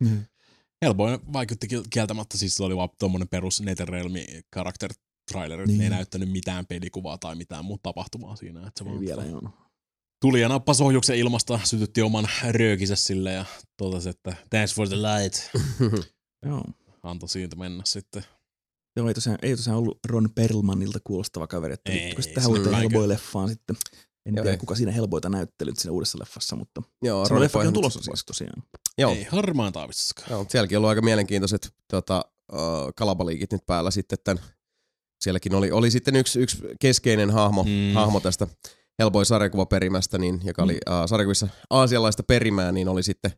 Speaker 3: mm.
Speaker 2: Hellboy vaikutti kiel- kieltämättä, siis se oli vaan tuommoinen perus Netherrealmi character trailer, niin. ne ei
Speaker 3: Niin.
Speaker 2: näyttänyt mitään pelikuvaa tai mitään muuta tapahtumaa siinä. Että se
Speaker 3: ei
Speaker 2: vaan
Speaker 3: vielä joo.
Speaker 2: tuli ja nappasi ohjuksen ilmasta, sytytti oman röökinsä sille ja totesi, että thanks for the light.
Speaker 3: joo.
Speaker 2: Antoi siitä mennä sitten.
Speaker 3: Joo, ei tosiaan, ei tosiaan ollut Ron Perlmanilta kuulostava kaveri, että
Speaker 2: Ei,
Speaker 3: liittyykö se
Speaker 2: ei
Speaker 3: tähän uuteen Hellboy-leffaan sitten. En
Speaker 1: Joo,
Speaker 3: tiedä,
Speaker 1: ei.
Speaker 3: kuka siinä Hellboyta näyttelyt siinä uudessa leffassa, mutta
Speaker 1: Joo,
Speaker 3: se leffakin on tulossa siis tosiaan.
Speaker 1: Joo,
Speaker 2: Ei harmaan taavissakaan.
Speaker 1: Joo, mutta sielläkin on ollut aika mielenkiintoiset tota, uh, kalabaliikit nyt päällä sitten tämän. Sielläkin oli, oli sitten yksi, yksi keskeinen hahmo,
Speaker 2: Mm.
Speaker 1: mm. hahmo tästä Hellboy sarjakuvaperimästä, niin, joka oli uh, sarjakuvissa aasialaista perimää, niin oli sitten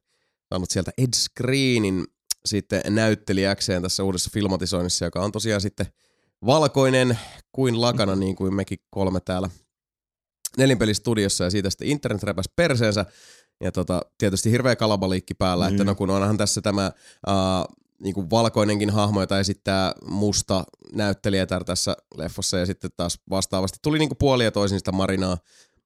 Speaker 1: saanut sieltä Ed Screenin sitten näyttelijäkseen tässä uudessa filmatisoinnissa, joka on tosiaan sitten valkoinen kuin lakana, niin kuin mekin kolme täällä nelinpelistudiossa, ja siitä sitten internet repäs perseensä, ja tota, tietysti hirveä kalabaliikki päällä, mm. että
Speaker 3: Mm.
Speaker 1: no kun onhan tässä tämä uh, niin kuin valkoinenkin hahmo, jota esittää musta näyttelijätär tässä leffassa, ja sitten taas vastaavasti tuli niin kuin puoli ja toisin sitä marinaa,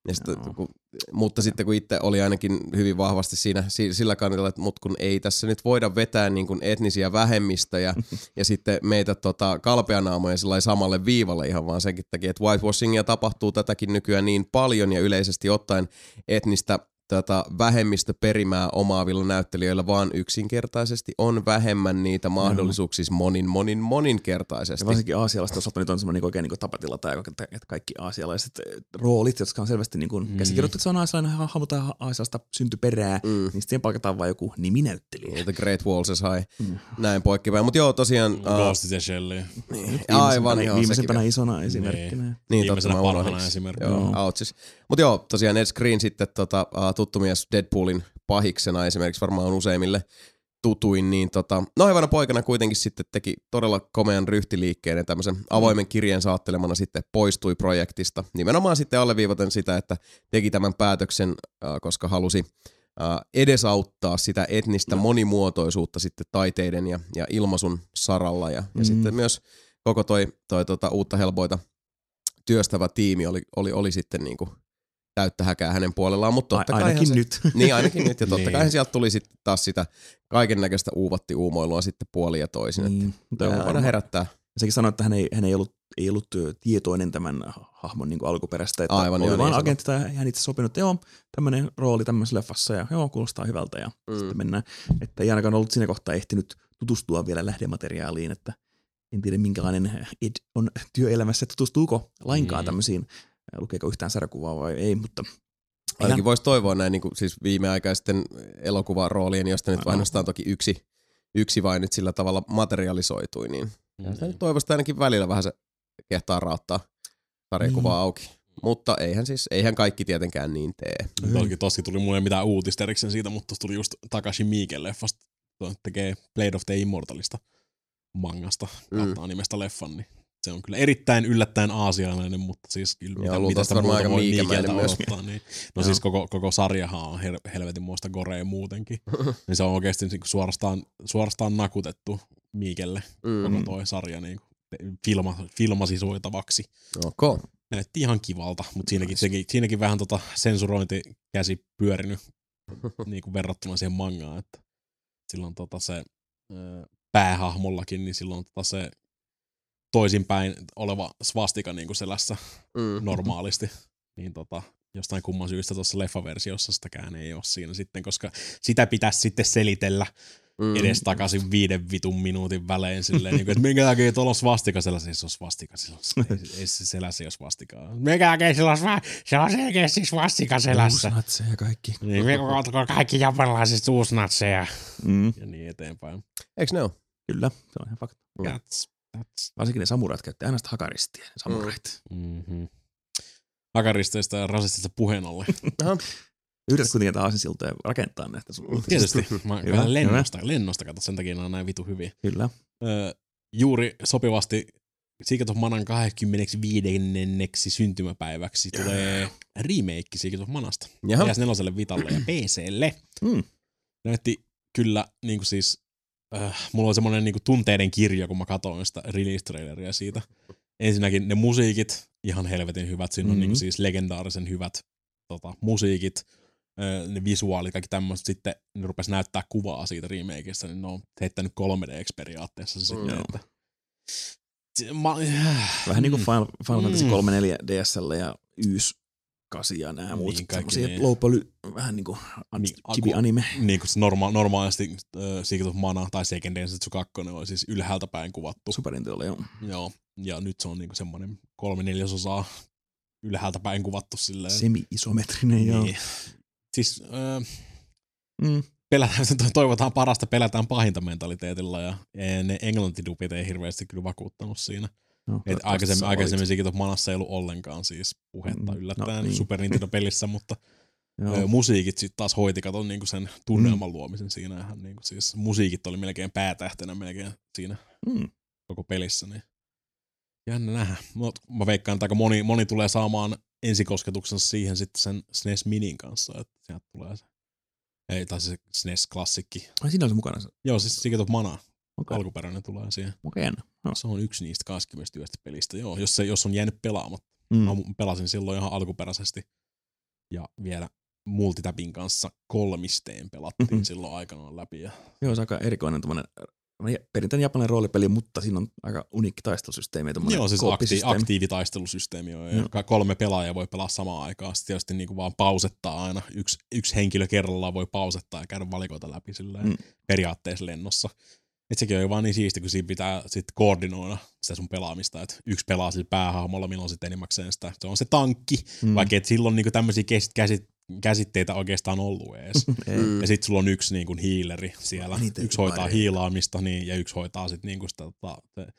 Speaker 1: ja
Speaker 3: Joo.
Speaker 1: kun, mutta sitten kun itse oli ainakin hyvin vahvasti siinä si- sillä kannalla, että mut kun ei tässä nyt voida vetää niin kuin etnisiä vähemmistöjä ja sitten meitä tota, kalpeanaamoja sillä samalle viivalle ihan vaan senkin takia, että whitewashingia tapahtuu tätäkin nykyään niin paljon ja yleisesti ottaen etnistä tätä vähemmistöperimää omaavilla näyttelijöillä vaan yksinkertaisesti on vähemmän niitä mahdollisuuksia siis monin, monin, moninkertaisesti.
Speaker 3: Ja varsinkin aasialaisten osalta nyt on semmoinen niin oikein niin tapatilla tämä, että että kaikki aasialaiset eh, roolit, jotka on selvästi niin kuin
Speaker 2: Mm.
Speaker 3: käsikirjoitettu, että se on aasialainen hahmo tai aasialaista syntyperää,
Speaker 1: Mm.
Speaker 3: niin sitten palkataan vain joku niminäyttelijä.
Speaker 1: The Great Walls is High,
Speaker 3: Mm.
Speaker 1: näin poikkipäin. Mutta joo, tosiaan... Uh,
Speaker 2: Ghost in the Shell.
Speaker 1: aivan,
Speaker 3: Viimeisempänä,
Speaker 1: joo,
Speaker 3: viimeisempänä isona esimerkkinä.
Speaker 1: Niin, totta,
Speaker 2: Viimeisenä
Speaker 1: mä unohdin.
Speaker 2: esimerkkinä.
Speaker 1: Joo. Mutta joo, tosiaan Ed Screen sitten tota, uh, tuttu mies Deadpoolin pahiksena esimerkiksi varmaan useimmille tutuin, niin tota, noivana poikana kuitenkin sitten teki todella komean ryhtiliikkeen ja tämmöisen avoimen kirjeen saattelemana sitten poistui projektista. Nimenomaan sitten alleviivaten sitä, että teki tämän päätöksen, äh, koska halusi äh, edesauttaa sitä etnistä
Speaker 3: No.
Speaker 1: monimuotoisuutta sitten taiteiden ja, ja ilmaisun saralla ja, ja
Speaker 3: Mm.
Speaker 1: sitten myös koko toi, toi tota, uutta helpoita työstävä tiimi oli, oli, oli sitten niinku täyttä häkää hänen puolellaan, mutta totta
Speaker 3: A- ainakin
Speaker 1: se,
Speaker 3: nyt.
Speaker 1: Niin, ainakin nyt. Ja totta
Speaker 2: Niin.
Speaker 1: kai sieltä tuli sitten taas sitä kaiken näköistä uuvatti uumoilua sitten puoli ja toisin. Niin.
Speaker 3: Joo,
Speaker 1: aina herättää.
Speaker 3: Sekin sanoi, että hän ei, hän ei ollut, ei ollut tietoinen tämän hahmon niin alkuperäistä. Että
Speaker 1: Aivan,
Speaker 3: oli
Speaker 1: joo,
Speaker 3: vaan
Speaker 1: niin
Speaker 3: agentti tai hän itse sopinut, että joo, tämmöinen rooli tämmöisessä leffassa ja joo, kuulostaa hyvältä ja mm. sitten mennään. Että ei ainakaan ollut siinä kohtaa ehtinyt tutustua vielä lähdemateriaaliin, että en tiedä minkälainen Ed on työelämässä, että tutustuuko lainkaan
Speaker 2: mm.
Speaker 3: tämmöisiin, lukeeko yhtään sarjakuvaa vai ei, mutta
Speaker 1: Ainakin voisi toivoa näin niin kuin, siis viimeaikaisten elokuvaroolien, josta nyt ainoastaan toki yksi, yksi vain nyt sillä tavalla materialisoitui, niin
Speaker 2: Mm.
Speaker 1: sitä nyt toivoisi ainakin välillä vähän se kehtaa raottaa sarjakuvaa
Speaker 3: Niin.
Speaker 1: auki. Mutta eihän siis, eihän kaikki tietenkään niin tee.
Speaker 2: Toki toski tuli mulle mitään uutista erikseen siitä, mutta tuli just Takashi Miike leffasta. Tekee Blade of the Immortalista mangasta,
Speaker 1: Mm.
Speaker 2: kattaa nimestä leffan, niin se on kyllä erittäin yllättäen aasialainen, mutta siis kyllä
Speaker 1: Joo,
Speaker 2: mitä, mitä sitä muuta
Speaker 1: aika
Speaker 2: voi
Speaker 1: myös.
Speaker 2: odottaa. Niin. No siis koko, koko sarjahan on her- helvetin muista gorea muutenkin. niin se on oikeasti niin suorastaan, suorastaan nakutettu Miikelle koko
Speaker 1: Mm.
Speaker 2: toi sarja niin filma, filmasisuitavaksi.
Speaker 1: Okay.
Speaker 2: Näytti ihan kivalta, mutta siinäkin, siinäkin, siinäkin vähän tota sensurointikäsi pyörinyt niin kuin verrattuna siihen mangaan, että silloin tota se päähahmollakin, niin silloin tota se toisinpäin oleva svastika niin kuin selässä
Speaker 1: Mm.
Speaker 2: normaalisti, niin tota, jostain kumman syystä tuossa leffaversiossa sitäkään ei ole siinä sitten, koska sitä pitäisi sitten selitellä
Speaker 1: Mm.
Speaker 2: edes takaisin viiden vitun minuutin välein silleen, niin kuin, että minkä takia tuolla on svastika selässä, ei se ole svastika selässä, ei, ei se selässä ei ole svastikaa. Minkä takia sillä on, sva- se on selkeästi svastika selässä.
Speaker 3: Uusnatseja ja kaikki.
Speaker 2: Niin, ootko kaikki japanilaiset uusnatseja
Speaker 3: Mm,
Speaker 2: ja niin eteenpäin.
Speaker 1: Eiks ne oo?
Speaker 3: kyllä, se on ihan fakta.
Speaker 1: Mm.
Speaker 3: Varsinkin ne samurait käytti aina sitä hakaristia, ne samurait.
Speaker 2: Mm-hmm. Hakaristeista ja rasistista puheen ollen.
Speaker 1: Aha.
Speaker 3: Yrität kuitenkin taas siltoja rakentaa näistä sun.
Speaker 2: Tietysti. Mä
Speaker 3: Hyvä,
Speaker 2: lennosta, lennosta kato, sen takia ne on näin vitu hyviä.
Speaker 3: Kyllä.
Speaker 2: Öö, juuri sopivasti Secret of Manan 25. syntymäpäiväksi tulee remake Secret of Manasta.
Speaker 1: Jaha.
Speaker 2: PS4 Vitalle ja PClle.
Speaker 3: Mm.
Speaker 2: Näytti kyllä niin kuin siis, äh, mulla oli semmoinen niin kuin tunteiden kirjo, kun mä katsoin sitä release-traileria siitä. Ensinnäkin ne musiikit, ihan helvetin hyvät. Siinä on
Speaker 3: Mhm.
Speaker 2: niin kuin siis legendaarisen hyvät tota, musiikit, öö, ne visuaalit, kaikki tämmöiset. Sitten ne rupes näyttää kuvaa siitä remakeista, niin ne on heittänyt 3D-ksi periaatteessa se sitten,
Speaker 1: Mm.
Speaker 2: että mä,
Speaker 3: Vähän niin kuin
Speaker 2: Mm.
Speaker 3: Final, Final Fantasy
Speaker 2: Mm.
Speaker 3: 3, 4 DSL ja Ys 8 ja nämä muut.
Speaker 2: Niin,
Speaker 3: Niin,
Speaker 2: kaikki
Speaker 3: semmosia
Speaker 2: niin.
Speaker 3: low poly, vähän niin kuin
Speaker 2: Niin,
Speaker 3: chibi
Speaker 2: aku-
Speaker 3: anime.
Speaker 2: niin kuin norma- normaalisti äh, Secret of Mana tai Seiken Densetsu 2 oli siis ylhäältä päin kuvattu.
Speaker 3: Super Nintendolla, joo.
Speaker 2: Joo, ja nyt se on niinku semmoinen kolme neljäsosaa ylhäältä päin kuvattu silleen.
Speaker 3: Semi-isometrinen, joo.
Speaker 2: niin. Siis äh,
Speaker 3: Mm.
Speaker 2: pelätään, toivotaan parasta, pelätään pahinta mentaliteetilla ja ne englantidupit ei hirveästi kyllä vakuuttanut siinä.
Speaker 3: No,
Speaker 2: Et aikaisemmin, aikaisemmin Secret of Manassa ei ollut ollenkaan siis puhetta
Speaker 3: Mm,
Speaker 2: yllättäen
Speaker 3: no
Speaker 2: no,
Speaker 3: niin.
Speaker 2: Super Nintendo-pelissä, mutta
Speaker 3: Joo.
Speaker 2: musiikit sitten taas hoiti katon niinku sen tunnelman luomisen siinä. Ihan niinku siis musiikit oli melkein päätähtenä melkein siinä
Speaker 3: Mm.
Speaker 2: koko pelissä. Niin jännä nähdä. Mut mä veikkaan, että aika moni, moni tulee saamaan ensikosketuksensa siihen sitten sen SNES Minin kanssa, että sieltä tulee se. Ei, tai se SNES-klassikki.
Speaker 3: Ai siinä on se mukana se.
Speaker 2: Joo, siis Secret of Mana,
Speaker 3: Okei,
Speaker 2: alkuperäinen tulee siihen.
Speaker 3: okei. jännä. No.
Speaker 2: Se on yksi niistä 20 pelistä, joo, jos, se, jos on jäänyt pelaamatta.
Speaker 3: Mm.
Speaker 2: Mä pelasin silloin ihan alkuperäisesti. Ja vielä multitabin kanssa kolmisteen pelattiin
Speaker 3: Mhm.
Speaker 2: silloin aikanaan läpi. Ja
Speaker 3: Joo, se on aika erikoinen tämmönen äh, perinteinen japanilainen roolipeli, mutta siinä on aika uniikki taistelusysteemi.
Speaker 2: Joo, siis akti- aktiivitaistelusysteemi on.
Speaker 3: Joo.
Speaker 2: Ja kolme pelaajaa voi pelaa samaan aikaan. Sitten tietysti niinku vaan pausettaa aina. Yksi, yksi henkilö kerrallaan voi pausettaa ja käydä valikoita läpi silleen
Speaker 3: Mm.
Speaker 2: periaatteessa lennossa. Et sekin on jo vaan niin siisti, kun siinä pitää sitten koordinoida sitä sun pelaamista, että yksi pelaa sillä päähahmolla, milloin sitten enimmäkseen sitä. Se on se tankki,
Speaker 3: Mm.
Speaker 2: vaikka et silloin niinku tämmöisiä käsit, käsit, käsitteitä oikeastaan ollut edes.
Speaker 1: Mm.
Speaker 2: Ja sitten sulla on yksi niin kuin hiileri siellä.
Speaker 3: Niitä
Speaker 2: yksi hoitaa
Speaker 3: pari.
Speaker 2: hiilaamista niin, ja yksi hoitaa sitten niin kuin sitä tota, te-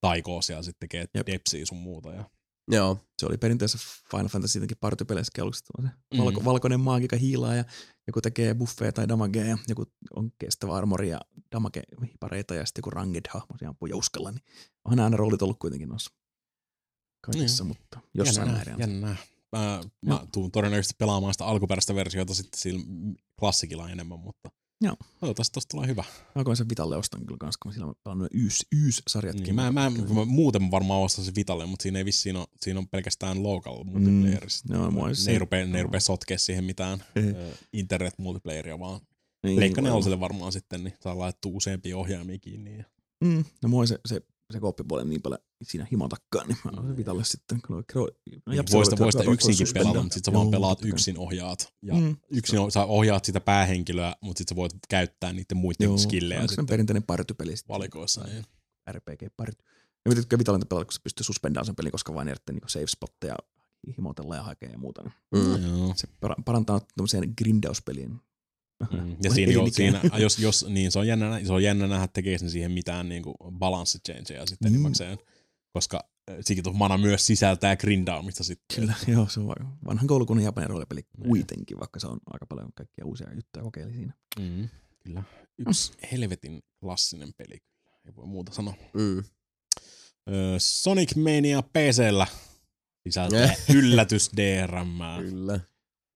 Speaker 2: taikoa siellä sitten tekee
Speaker 3: Jep.
Speaker 2: depsiä sun muuta. Ja,
Speaker 1: Joo.
Speaker 3: Se oli perinteisessä Final Fantasy jotenkin partypeleissä aluksi se
Speaker 2: Mm.
Speaker 3: valko, valkoinen maagi, joka hiilaa ja joku tekee buffeja tai damagea ja joku on kestävä armori ja damage-hipareita ja sitten joku ranged hahmo siellä ampuu jouskalla, niin onhan nämä aina roolit ollut kuitenkin noissa kaikissa,
Speaker 2: Niin.
Speaker 3: mutta jossain määrin. on.
Speaker 2: jännä. nähdä. Mä, mä tuun todennäköisesti pelaamaan sitä alkuperäistä versiota sitten sillä klassikilla enemmän, mutta
Speaker 3: Joo.
Speaker 2: toivottavasti tosta tulee hyvä.
Speaker 3: Alkoin sen Vitalle ostan kyllä kans, kun mä silloin pelannut Yys, Yys-sarjatkin.
Speaker 2: Niin, mä, mä, mä, muuten varmaan ostaisin Vitalle, mutta siinä ei vissiin ole, siinä on pelkästään local multiplayer.
Speaker 3: Mm, joo, mua
Speaker 2: ne,
Speaker 3: se-
Speaker 2: ei rupea, ne ei rupea sotkea siihen mitään internet multiplayeria, vaan
Speaker 3: niin, varmaan.
Speaker 2: neloselle varmaan sitten, niin saa laittua useampia ohjaimia kiinni. Ja...
Speaker 3: Mm, no mua se, se, se kooppipuoli niin paljon siinä himon takkaan, niin mä oon sen Vitalle sitten. Kun on, no,
Speaker 2: Niin
Speaker 3: japsi
Speaker 2: voista, voista yksinkin pelata, mutta sitten sä vaan pelaat yksin ohjaat. Ja
Speaker 3: Mm.
Speaker 2: yksin o- sä ohjaat sitä päähenkilöä, mutta sitten sä voit käyttää niiden muiden
Speaker 3: Joo,
Speaker 2: skillejä
Speaker 3: onko se perinteinen partypeli sitten?
Speaker 2: valikoissa. Niin.
Speaker 3: RPG-party. Ja mitä tykkää Vitalinta pelata, kun se pystyy suspendaamaan sen pelin, koska vain järjestää niin save spotteja himotella ja hakea ja muuta. Niin
Speaker 1: Mm.
Speaker 2: Joo.
Speaker 3: se para- parantaa tämmöiseen grindauspeliin.
Speaker 2: Mm. Ja siinä, jo, siinä jos, jos, niin se on jännä, nä- se on jännä nähdä, tekee sen siihen mitään niin kuin balance changeja sitten
Speaker 3: Mm.
Speaker 2: enimmäkseen, koska äh, Secret of Mana myös sisältää grindaamista sitten.
Speaker 3: Kyllä, joo, se on va- vanhan koulukunnan japanin roolipeli
Speaker 2: Niin.
Speaker 3: kuitenkin, vaikka se on aika paljon kaikkia uusia juttuja kokeili siinä.
Speaker 2: Mm. Kyllä. Yksi helvetin klassinen peli kyllä, ei voi muuta sanoa.
Speaker 1: Mm.
Speaker 2: Öö, Sonic Mania PCllä sisältää yllätys DRM.
Speaker 1: Kyllä.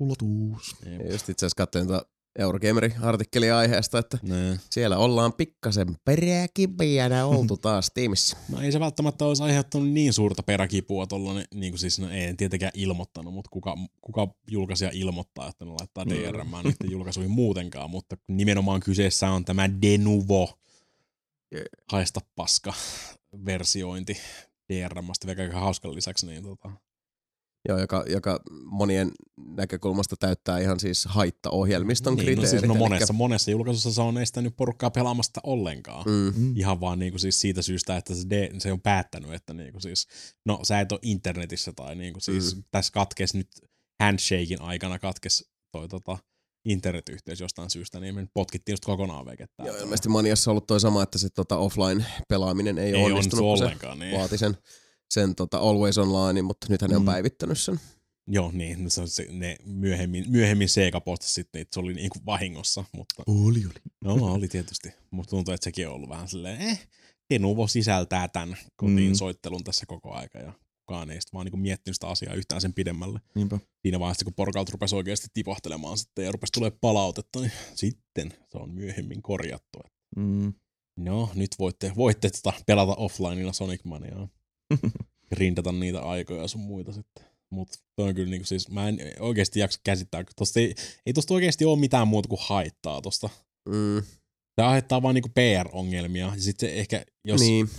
Speaker 3: Ulotuus.
Speaker 1: Ja just itse asiassa katsoin Eurogamerin-artikkelia aiheesta, että
Speaker 2: Ne.
Speaker 1: siellä ollaan pikkasen peräkipiänä oltu taas tiimissä.
Speaker 2: No ei se välttämättä olisi aiheuttanut niin suurta peräkipua tuolla, niin kuin siis no, ei tietenkään ilmoittanut, mutta kuka, kuka julkaisija ilmoittaa, että ne laittaa
Speaker 1: Mm.
Speaker 2: DRM niiden julkaisuihin muutenkaan, mutta nimenomaan kyseessä on tämä Denuvo
Speaker 3: Yeah.
Speaker 2: haista paska versiointi DRMstä, mikä aika hauskan lisäksi, niin tota,
Speaker 1: Joo, joka, joka monien näkökulmasta täyttää ihan siis haittaohjelmiston
Speaker 2: niin, no,
Speaker 1: kriteerit.
Speaker 2: siis, no
Speaker 1: elikkä-
Speaker 2: monessa, monessa julkaisussa se on estänyt porukkaa pelaamasta ollenkaan.
Speaker 1: Mm.
Speaker 3: Mm.
Speaker 2: Ihan vaan niinku siis siitä syystä, että se, de, se on päättänyt, että niinku siis, no sä et ole internetissä tai niinku siis
Speaker 1: Mm.
Speaker 2: tässä katkes nyt handshakein aikana katkes toi tota, internetyhteys jostain syystä, niin me potkittiin just kokonaan vekettää.
Speaker 1: Joo, ilmeisesti Maniassa on ollut toi sama, että se tota, offline-pelaaminen ei,
Speaker 2: ei
Speaker 1: onnistunut, kun se
Speaker 2: ollenkaan. Niin.
Speaker 1: vaati sen, sen tota, Always Online, mutta nythän ne on
Speaker 3: Mm.
Speaker 1: päivittänyt sen.
Speaker 2: Joo, niin, no se, on se, ne myöhemmin, myöhemmin Sega postasi sitten, että se oli niinku vahingossa, mutta
Speaker 3: Oli, oli.
Speaker 2: no oli tietysti. Mutta tuntuu, että sekin on ollut vähän silleen, eh, Tenuvo sisältää tämän kotiin
Speaker 3: Mm.
Speaker 2: soittelun tässä koko aika ja kukaan ei sitten vaan niinku miettinyt sitä asiaa yhtään sen pidemmälle.
Speaker 3: Niinpä.
Speaker 2: Siinä vaiheessa, kun porukalta rupesi oikeasti tipahtelemaan sitten ja rupesi tulee palautetta, niin sitten se on myöhemmin korjattu.
Speaker 3: Mm.
Speaker 2: No, nyt voitte, voitte tota pelata offlineilla Sonic Maniaa. Rindata niitä aikoja sun muita sitten. Mutta toi on kyllä niinku siis, mä en oikeasti jaksa käsittää, kun tosta ei, ei tosta oikeasti ole mitään muuta kuin haittaa tosta.
Speaker 1: Mm.
Speaker 2: Tämä aiheuttaa vaan niinku PR-ongelmia. Ja sitten se ehkä, jos...
Speaker 1: Niin.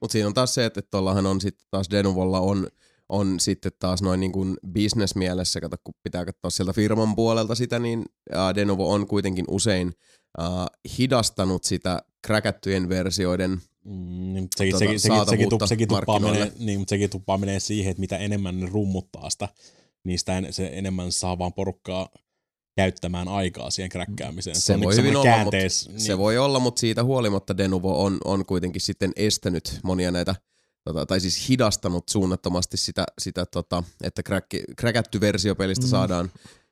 Speaker 1: Mutta siinä on taas se, että tuollahan on sitten taas Denuvolla on, on sitten taas noin niin kuin bisnesmielessä, kato, kun pitää katsoa sieltä firman puolelta sitä, niin ää, Denuvo on kuitenkin usein ää, hidastanut sitä kräkättyjen versioiden
Speaker 2: niin, mutta sekin,
Speaker 1: Tota,
Speaker 2: sekin, sekin, sekin, tup, sekin, tuppaa menee, niin, mutta sekin tuppaa menee siihen, että mitä enemmän ne rummuttaa sitä, niin sitä en, se enemmän saa vaan porukkaa käyttämään aikaa siihen kräkkäämiseen.
Speaker 1: Se
Speaker 2: on
Speaker 1: voi
Speaker 2: niinku
Speaker 1: hyvin olla, mutta
Speaker 2: niin,
Speaker 1: Se voi olla, mutta siitä huolimatta Denuvo on, on kuitenkin sitten estänyt monia näitä, tota, tai siis hidastanut suunnattomasti sitä, sitä tota, että kräkki, kräkätty versio pelistä
Speaker 3: Mm.
Speaker 1: saadaan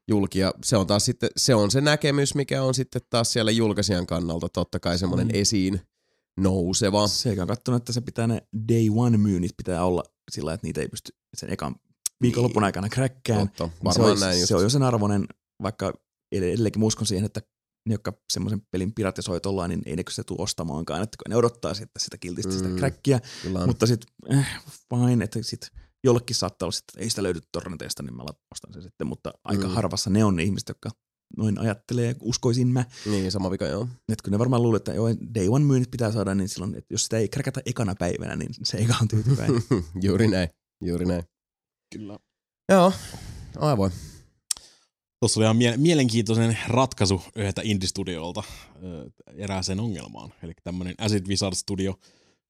Speaker 1: julki. Ja se on taas sitten, se on se näkemys, mikä on sitten taas siellä julkaisijan kannalta totta kai semmoinen
Speaker 3: Mm.
Speaker 1: esiin nouseva.
Speaker 3: Sekä on katsonut, että se pitää ne day one myynnit pitää olla sillä, että niitä ei pysty sen ekan viikonlopun aikana kräkkään.
Speaker 1: Totta,
Speaker 3: Niin se,
Speaker 1: varmaan
Speaker 3: on,
Speaker 1: näin just.
Speaker 3: se on jo sen arvoinen, vaikka edelleenkin uskon siihen, että ne, jotka semmoisen pelin piratisoi tollaan, niin ei ne kyllä se tule ostamaankaan, että kun ne odottaa sitten sitä kiltisti sitä
Speaker 1: Mm.
Speaker 3: kräkkiä, mutta sitten eh, fine, että sitten jollekin saattaa olla että ei sitä löydy torrenteista, niin mä ostan sen sitten, mutta aika
Speaker 1: Mm.
Speaker 3: harvassa ne on ne ihmiset, jotka noin ajattelee, uskoisin mä.
Speaker 1: Niin, sama vika joo.
Speaker 3: Että kun ne varmaan luulee, että joo, day one myynnit pitää saada, niin silloin, että jos sitä ei kräkätä ekana päivänä, niin se eka on tyytyväinen.
Speaker 1: juuri näin, juuri näin.
Speaker 2: Kyllä.
Speaker 1: Joo, aivoin.
Speaker 2: Tuossa oli ihan mie- mielenkiintoinen ratkaisu yhdeltä indie-studiolta erääseen ongelmaan. Eli tämmöinen Acid Wizard Studio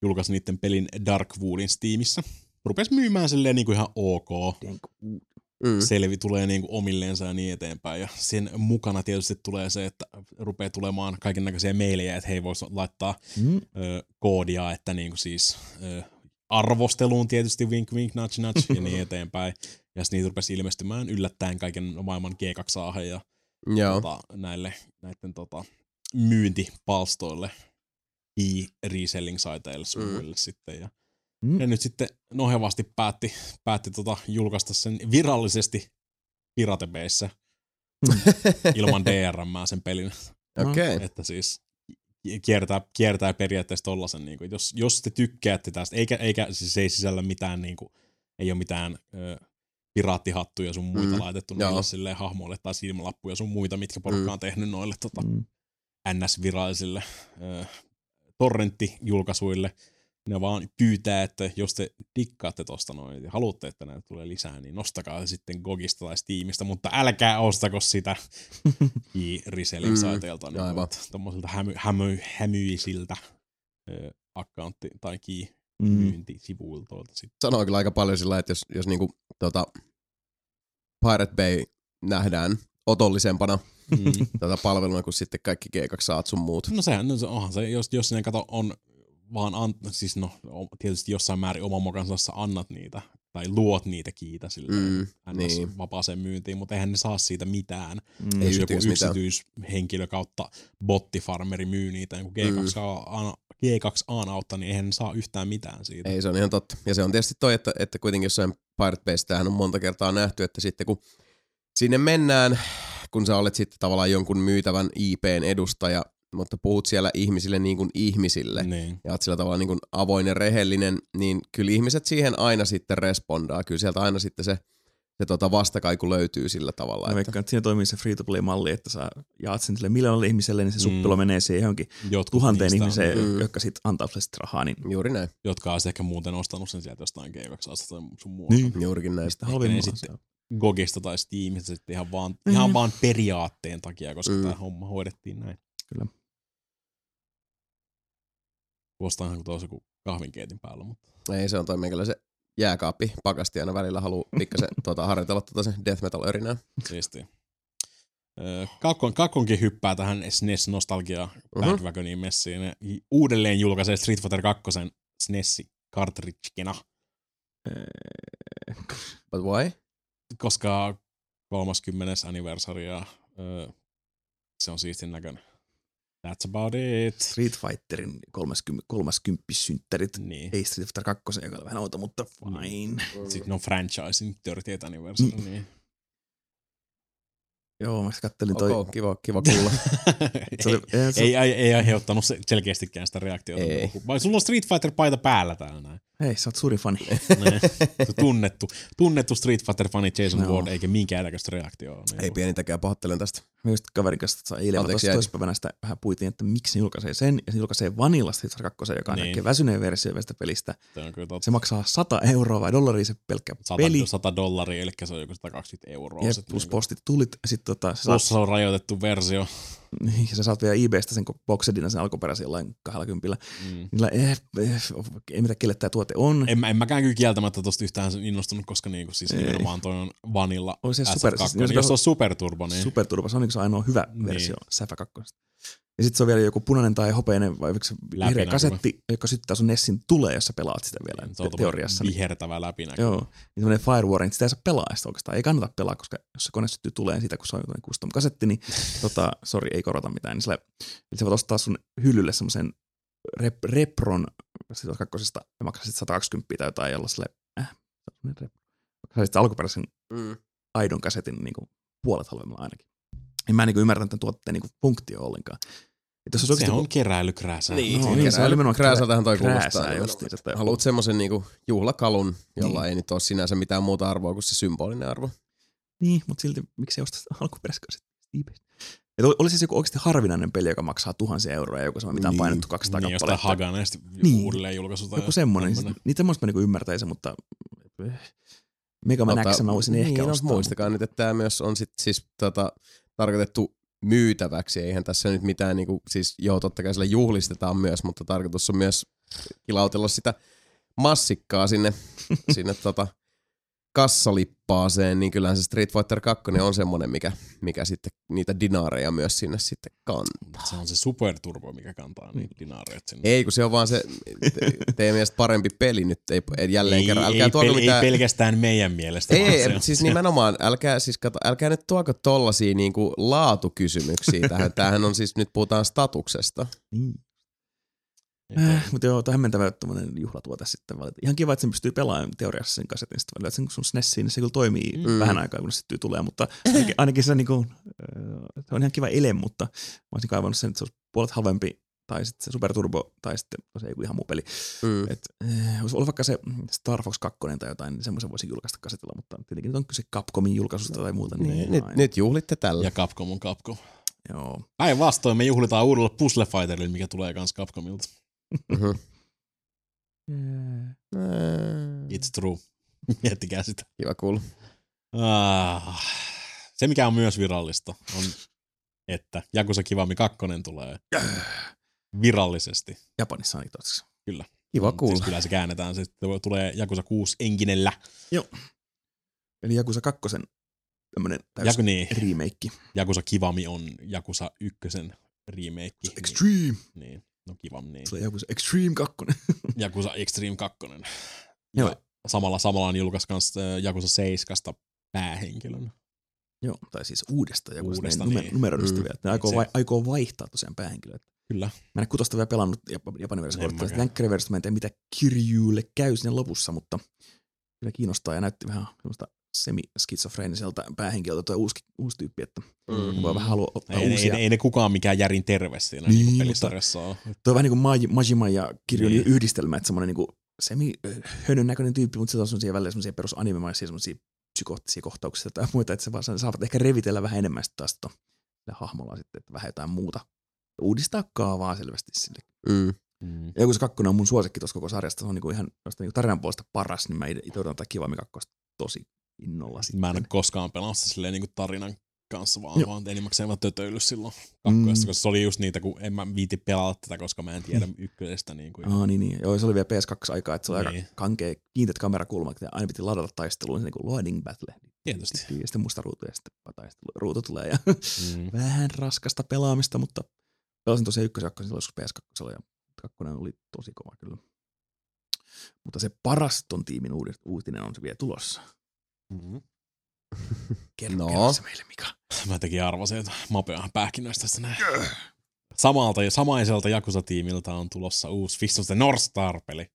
Speaker 2: julkaisi niiden pelin Darkwoodin Steamissa. Rupesi myymään silleen niin kuin ihan ok.
Speaker 1: Mm.
Speaker 2: Selvi tulee niin kuin omilleensa ja niin eteenpäin. Ja sen mukana tietysti tulee se, että rupeaa tulemaan kaiken näköisiä meilejä, että hei voisi laittaa
Speaker 3: Mm.
Speaker 2: ö, koodia, että niin kuin siis ö, arvosteluun tietysti wink wink nudge nudge ja niin eteenpäin. Ja sitten niitä rupesi ilmestymään yllättäen kaiken maailman G2 ja
Speaker 1: Joo.
Speaker 2: tota, näille näiden tota, myyntipalstoille e-reselling-saiteille sun
Speaker 1: Mm.
Speaker 2: muille sitten. Ja,
Speaker 3: Mm.
Speaker 2: ja nyt sitten nohevasti päätti, päätti tota, julkaista sen virallisesti piratebeissä ilman DRM sen pelin.
Speaker 1: Okay.
Speaker 2: Että siis kiertää, kiertää periaatteessa tollasen, niin kuin, jos, jos te tykkäätte tästä, eikä, eikä siis ei sisällä mitään, niin kuin, ei ole mitään ö, piraattihattuja sun muita
Speaker 1: Mm,
Speaker 2: mm, laitettu
Speaker 1: joo.
Speaker 2: niille silleen hahmoille tai silmälappuja sun muita, mitkä porukka
Speaker 1: Mm.
Speaker 2: on tehnyt noille tota,
Speaker 3: Mm.
Speaker 2: NS-virallisille ö, torrenttijulkaisuille. Ne vaan pyytää, että jos te dikkaatte tosta noin ja haluatte, että näitä tulee lisää, niin nostakaa se sitten Gogista tai Steamista, mutta älkää ostako sitä e-reselling saiteilta niin
Speaker 1: aivan.
Speaker 2: tuommoisilta hämy, hämy, hämyisiltä ö, accountti tai key
Speaker 3: Mm.
Speaker 1: sanoo kyllä aika paljon sillä, että jos, jos niinku, tota, Pirate Bay nähdään otollisempana
Speaker 2: Mm.
Speaker 1: tätä palveluna kuin sitten kaikki G2 saat sun muut.
Speaker 2: No sehän, no se onhan se, jos, jos sinne kato on vaan, an, siis no tietysti jossain määrin oman mokansa annat niitä, tai luot niitä kiitä sille
Speaker 1: Mm,
Speaker 2: mm,
Speaker 1: niin.
Speaker 2: vapaaseen myyntiin, mutta eihän ne saa siitä mitään.
Speaker 3: Mm.
Speaker 1: Ei
Speaker 2: Jos joku
Speaker 1: yhtään mitään.
Speaker 2: yksityishenkilö kautta bottifarmeri myy niitä niin
Speaker 1: Mm.
Speaker 2: G2A, G2A autta, niin eihän ne saa yhtään mitään siitä.
Speaker 1: Ei, se on ihan totta. Ja se on tietysti toi, että, että kuitenkin jossain Pirate tämähän on monta kertaa nähty, että sitten kun sinne mennään, kun sä olet sitten tavallaan jonkun myytävän IPn edustaja, mutta puhut siellä ihmisille niin kuin ihmisille,
Speaker 2: Niin.
Speaker 1: ja oot sillä tavalla niin kuin avoin ja rehellinen, niin kyllä ihmiset siihen aina sitten respondaa. Kyllä sieltä aina sitten se, se tota vastakaiku löytyy sillä tavalla.
Speaker 3: Mä
Speaker 1: Että,
Speaker 3: veikkaan, että siinä toimii se free-to-play-malli, että sä jaat sen sille miljoonalle ihmiselle, niin se
Speaker 2: Mm.
Speaker 3: suppilo menee siihen johonkin
Speaker 2: Jotkut
Speaker 3: tuhanteen
Speaker 2: niistä
Speaker 3: ihmiseen,
Speaker 1: Mm.
Speaker 3: jotka sitten antaa sulle sit rahaa, niin
Speaker 1: juuri näin,
Speaker 2: jotka on ehkä muuten ostanut sen sieltä jostain G2 tai sun muualta.
Speaker 3: Niin.
Speaker 1: juurikin näin.
Speaker 3: halvimmalla
Speaker 2: ne
Speaker 3: sitten.
Speaker 2: sitten- Gogista tai Steamista sitten ihan vaan, mm. ihan vaan periaatteen takia, koska
Speaker 1: Mm.
Speaker 2: mm. tämä homma hoidettiin näin.
Speaker 3: Kyllä.
Speaker 2: Kuulostaa ihan kuin tosi kuin kahvinkeitin päällä, mutta
Speaker 1: Ei, se on toi meikäläisen jääkaappi pakasti aina välillä haluu pikkasen tuota, harjoitella tuota se death metal örinää.
Speaker 2: siistiä. Öö, Kakkon, Kakkonkin hyppää tähän SNES nostalgia
Speaker 1: Mhm.
Speaker 2: bandwagoniin messiin. Ne uudelleen julkaisee Street Fighter 2 SNES cartridgena,
Speaker 3: Eh,
Speaker 1: But why?
Speaker 2: koska 30. anniversary ja öö, se on siistin näköinen. That's about it.
Speaker 3: Street Fighterin 30, 30 synttärit.
Speaker 2: Niin.
Speaker 3: Ei Street Fighter 2, joka oli vähän outo, mutta fine.
Speaker 2: Sitten on franchisein 30th anniversary,
Speaker 3: Mm.
Speaker 2: niin.
Speaker 3: Joo, mä kattelin toi.
Speaker 1: Okay, kiva, kiva kuulla.
Speaker 3: Se oli, eihän se,
Speaker 2: ei, ei, ei aiheuttanut se- selkeästikään sitä reaktiota.
Speaker 1: Ei.
Speaker 2: Vai sulla on Street Fighter-paita päällä täällä näin.
Speaker 3: Hei, sä oot suuri fani.
Speaker 2: Näin. tunnettu, tunnettu Street Fighter-fani Jason
Speaker 3: Joo.
Speaker 2: Ward, eikä minkäännäköistä reaktiota. Niin
Speaker 1: Ei pienitäkään, pahoittelen tästä.
Speaker 3: Mä just kaverin kanssa tuossa eilen,
Speaker 1: Anteeksi,
Speaker 3: toispäivänä sitä vähän puitiin, että miksi ne julkaisee sen, ja se julkaisee Vanilla Street Fighter 2, joka on
Speaker 2: Niin.
Speaker 3: niin. väsyneen versio tästä pelistä.
Speaker 2: Se on kyllä totta.
Speaker 3: Se maksaa 100 euroa vai dollaria se pelkkä
Speaker 2: 100,
Speaker 3: peli.
Speaker 2: 100 dollaria, eli se on joku 120 euroa.
Speaker 3: Ja
Speaker 2: sit
Speaker 3: plus
Speaker 2: niinku.
Speaker 3: postit tulit, sit tota, sä saat,
Speaker 2: Plus se on rajoitettu versio.
Speaker 3: Niin, ja sä saat vielä eBaystä sen boxedina sen alkuperäisen jollain 20.
Speaker 2: Mm.
Speaker 3: Niillä eh, eh, ei mitä kelle tämä tuote on.
Speaker 2: En, en mäkään kyllä kieltämättä tosta yhtään innostunut, koska niinku, siis
Speaker 3: Ei.
Speaker 2: nimenomaan toi on vanilla
Speaker 3: Oli se
Speaker 2: SF2.
Speaker 3: super- siis- jos-
Speaker 2: jos se on superturbo, niin
Speaker 3: Superturbo, se on niinku se ainoa hyvä
Speaker 2: Niin.
Speaker 3: versio Säfä 2. Ja sitten se on vielä joku punainen tai hopeinen vai vihreä kasetti, joka syttää sun Nessin tulee, jos sä pelaat sitä vielä
Speaker 2: se on
Speaker 3: te- teoriassa. Niin,
Speaker 2: vihertävä läpinäkyvä.
Speaker 3: joo, niin semmoinen Firewall, niin sitä ei saa pelaa sitä oikeastaan. Ei kannata pelaa, koska jos se kone syttyy tuleen siitä, kun se on jotain custom kasetti, niin tota, sorry, ei korota mitään. Niin sillä, eli sä voit ostaa sun hyllylle semmoisen rep, Repron siitä kakkosesta, ja maksaa sitten 120 tai jotain, jolla sille, äh. Maksaa sitten alkuperäisen
Speaker 1: Mm.
Speaker 3: aidon kasetin niin kuin puolet halvemmalla ainakin. Ja mä en niin ymmärtänyt tämän tuotteen niin funktio ollenkaan. Et jos olisi
Speaker 2: Se
Speaker 3: oikeasti
Speaker 2: on keräilykrääsää.
Speaker 1: Niin,
Speaker 3: No, niin, se oli nimenomaan
Speaker 1: krääsältähän toi kuulostaa.
Speaker 3: että-
Speaker 1: Haluat semmoisen niinku juhlakalun, jolla
Speaker 3: Niin.
Speaker 1: ei nyt ole sinänsä mitään muuta arvoa kuin se symbolinen arvo.
Speaker 3: Niin, mutta silti miksi ei osta sitä alkuperäiskasetti eBaystä? Et oli, siis joku oikeasti harvinainen peli, joka maksaa tuhansia euroa, joku semmoinen, mitä on
Speaker 1: Niin.
Speaker 3: painettu 200
Speaker 2: Niin, jostain
Speaker 3: kappaletta.
Speaker 2: Haganesta
Speaker 3: Niin.
Speaker 2: uudelleen julkaisu tai
Speaker 3: joku semmoinen. Siis,
Speaker 2: tämmönen.
Speaker 3: niitä semmoista mä niinku ymmärtäisin, mutta eh, Mega Man X mä voisin
Speaker 1: niin,
Speaker 3: ehkä
Speaker 1: no,
Speaker 3: ostaa.
Speaker 1: muistakaa nyt, että tämä myös on sit siis tota, tarkoitettu myytäväksi. Eihän tässä nyt mitään, niinku, siis joo, totta kai sillä juhlistetaan myös, mutta tarkoitus on myös kilautella sitä massikkaa sinne, sinne tota, kassalippaaseen, niin kyllähän se Street Fighter 2 on semmoinen, mikä, mikä sitten niitä dinaareja myös sinne sitten kantaa.
Speaker 2: Se on se superturbo, mikä kantaa niitä dinaareita sinne.
Speaker 1: Ei, kun se on vaan se te, teidän mielestä parempi peli nyt, ei, ei jälleen
Speaker 2: ei,
Speaker 1: kerran. Älkää
Speaker 2: ei,
Speaker 1: tuoko
Speaker 2: pel-
Speaker 1: mitään...
Speaker 2: ei pelkästään meidän mielestä.
Speaker 1: Ei, ei, siis nimenomaan, älkää, siis kato, älkää nyt tuoko tollasia niinku laatukysymyksiä tähän. Tämähän on siis, nyt puhutaan statuksesta.
Speaker 3: Niin.
Speaker 2: Ei,
Speaker 3: Äh, mutta joo, hämmentävä tuommoinen juhlatuote sitten valita. Ihan kiva, että sen pystyy pelaamaan teoriassa sen kasetin sitten välillä. Että sen sun SNESiin, niin se kyllä toimii
Speaker 1: Mm.
Speaker 3: vähän aikaa, kun se syttyy tulee, mutta ainakin, ainakin se, niinku, äh, se on ihan kiva ele, mutta mä olisin kaivannut sen, että se olisi puolet halvempi tai sitten se Super Turbo, tai sitten se ei joku ihan muu peli.
Speaker 1: Mm.
Speaker 3: Et, äh, olisi ollut vaikka se Star Fox 2 tai jotain, niin semmoisen voisin julkaista kasetilla, mutta tietenkin nyt on kyse Capcomin julkaisusta tai muuta. Niin,
Speaker 1: Niin, nyt,
Speaker 3: aina.
Speaker 1: nyt juhlitte tällä.
Speaker 2: Ja Capcom on Capcom.
Speaker 3: Joo.
Speaker 2: Päinvastoin me juhlitaan uudella Puzzle Fighterilla, mikä tulee kans Capcomilta.
Speaker 1: Mhm.
Speaker 3: Mm.
Speaker 2: It's true. Miettikää sitä.
Speaker 1: Kiva kuulla.
Speaker 2: Ah. Se, mikä on myös virallista, on, että Jakusa Kivami 2 tulee virallisesti.
Speaker 3: Japanissa ainakin toiseksi.
Speaker 1: Kiva
Speaker 2: Siis
Speaker 1: kuulla.
Speaker 2: kyllä se käännetään. Se tulee Jakusa 6 enkinellä.
Speaker 3: Eli Jakusa 2 tämmönen täys
Speaker 2: Jaku, niin,
Speaker 3: remake.
Speaker 2: Jakusa Kivami on Jakusa 1 remake.
Speaker 3: Extreme.
Speaker 2: Niin, niin. No Kivam, niin.
Speaker 3: Tulee Jakusa Extreme 2.
Speaker 2: Jakusa Extreme 2.
Speaker 3: Joo.
Speaker 2: Ja samalla, samalla on julkais kans äh, Jakusa 7 päähenkilön.
Speaker 3: Joo, tai siis uudesta Jakusa.
Speaker 2: Uudesta,
Speaker 3: numer-
Speaker 2: niin.
Speaker 3: numeroidusta
Speaker 1: Mm.
Speaker 3: vielä. Ne aikoo,
Speaker 2: Se-
Speaker 3: vai, aikoo vaihtaa tosiaan päähenkilöä.
Speaker 2: Kyllä.
Speaker 3: Mä en ole kutosta vielä pelannut Jap- Japanin versiota.
Speaker 2: mäkään.
Speaker 3: Länkkärin versiota mä en tiedä, mitä Kirjuulle käy sinne lopussa, mutta kyllä kiinnostaa ja näytti vähän semmoista semi-skitsofreeniselta päähenkilöltä tuo uusi, uusi tyyppi, että
Speaker 1: Mm.
Speaker 3: voi vähän halua ottaa
Speaker 2: Ei, ei,
Speaker 3: uusia.
Speaker 2: ei, ei, ne kukaan mikään järin terve siinä
Speaker 3: Niin,
Speaker 2: niin, pelisarjassa ole.
Speaker 3: Tuo on vähän niin kuin Maj- Majima ja Kirjun
Speaker 2: Niin.
Speaker 3: yhdistelmä, että semmoinen niin semi hönön näköinen tyyppi, mutta sitten on semmoisia välillä semmoisia perus animemaisia semmoisia psykoottisia kohtauksia tai muita, että se vaan saavat ehkä revitellä vähän enemmän sitten taas to, hahmolla sitten, että vähän jotain muuta. Uudistaa kaavaa selvästi sille.
Speaker 1: Mm.
Speaker 2: Mm.
Speaker 3: Ja kun se kakkonen on mun suosikki tuossa koko sarjasta, se on niinku ihan niinku tarinan puolesta paras, niin mä itse odotan tätä Kivami kakkosta tosi innolla sitten.
Speaker 2: Mä en ole koskaan pelannut sitä silleen niinku tarinan kanssa, vaan,
Speaker 3: Joo.
Speaker 2: vaan enimmäkseen vaan tötöillyt silloin kakkoessa,
Speaker 3: Mm.
Speaker 2: koska se oli just niitä, kun en mä viiti pelata tätä, koska mä en tiedä ykkösestä. Niin kuin,
Speaker 3: Aa, niin, niin. Joo, se oli vielä PS2-aikaa, että se oli
Speaker 2: Niin.
Speaker 3: aika kankea, kiinteät kamerakulmat, ja aina piti ladata taisteluun, se niin kuin loading battle.
Speaker 2: Tietysti.
Speaker 3: Ja sitten musta ruutu, ja sitten taistelu, ruutu tulee, ja
Speaker 2: Mm.
Speaker 3: vähän raskasta pelaamista, mutta pelasin tosiaan ykkösen kakkosen silloin joskus PS2, ja kakkonen oli tosi kova kyllä. Mutta se paras ton tiimin uutinen on se vielä tulossa.
Speaker 2: Mm.
Speaker 3: Kerro,
Speaker 1: No.
Speaker 3: kerro se meille, Mika.
Speaker 2: Mä tekin arvasin, että Mapeahan pähkinöistä tästä näin. Samalta ja samaiselta Jakusa-tiimiltä on tulossa uusi Fist of the North Star-peli.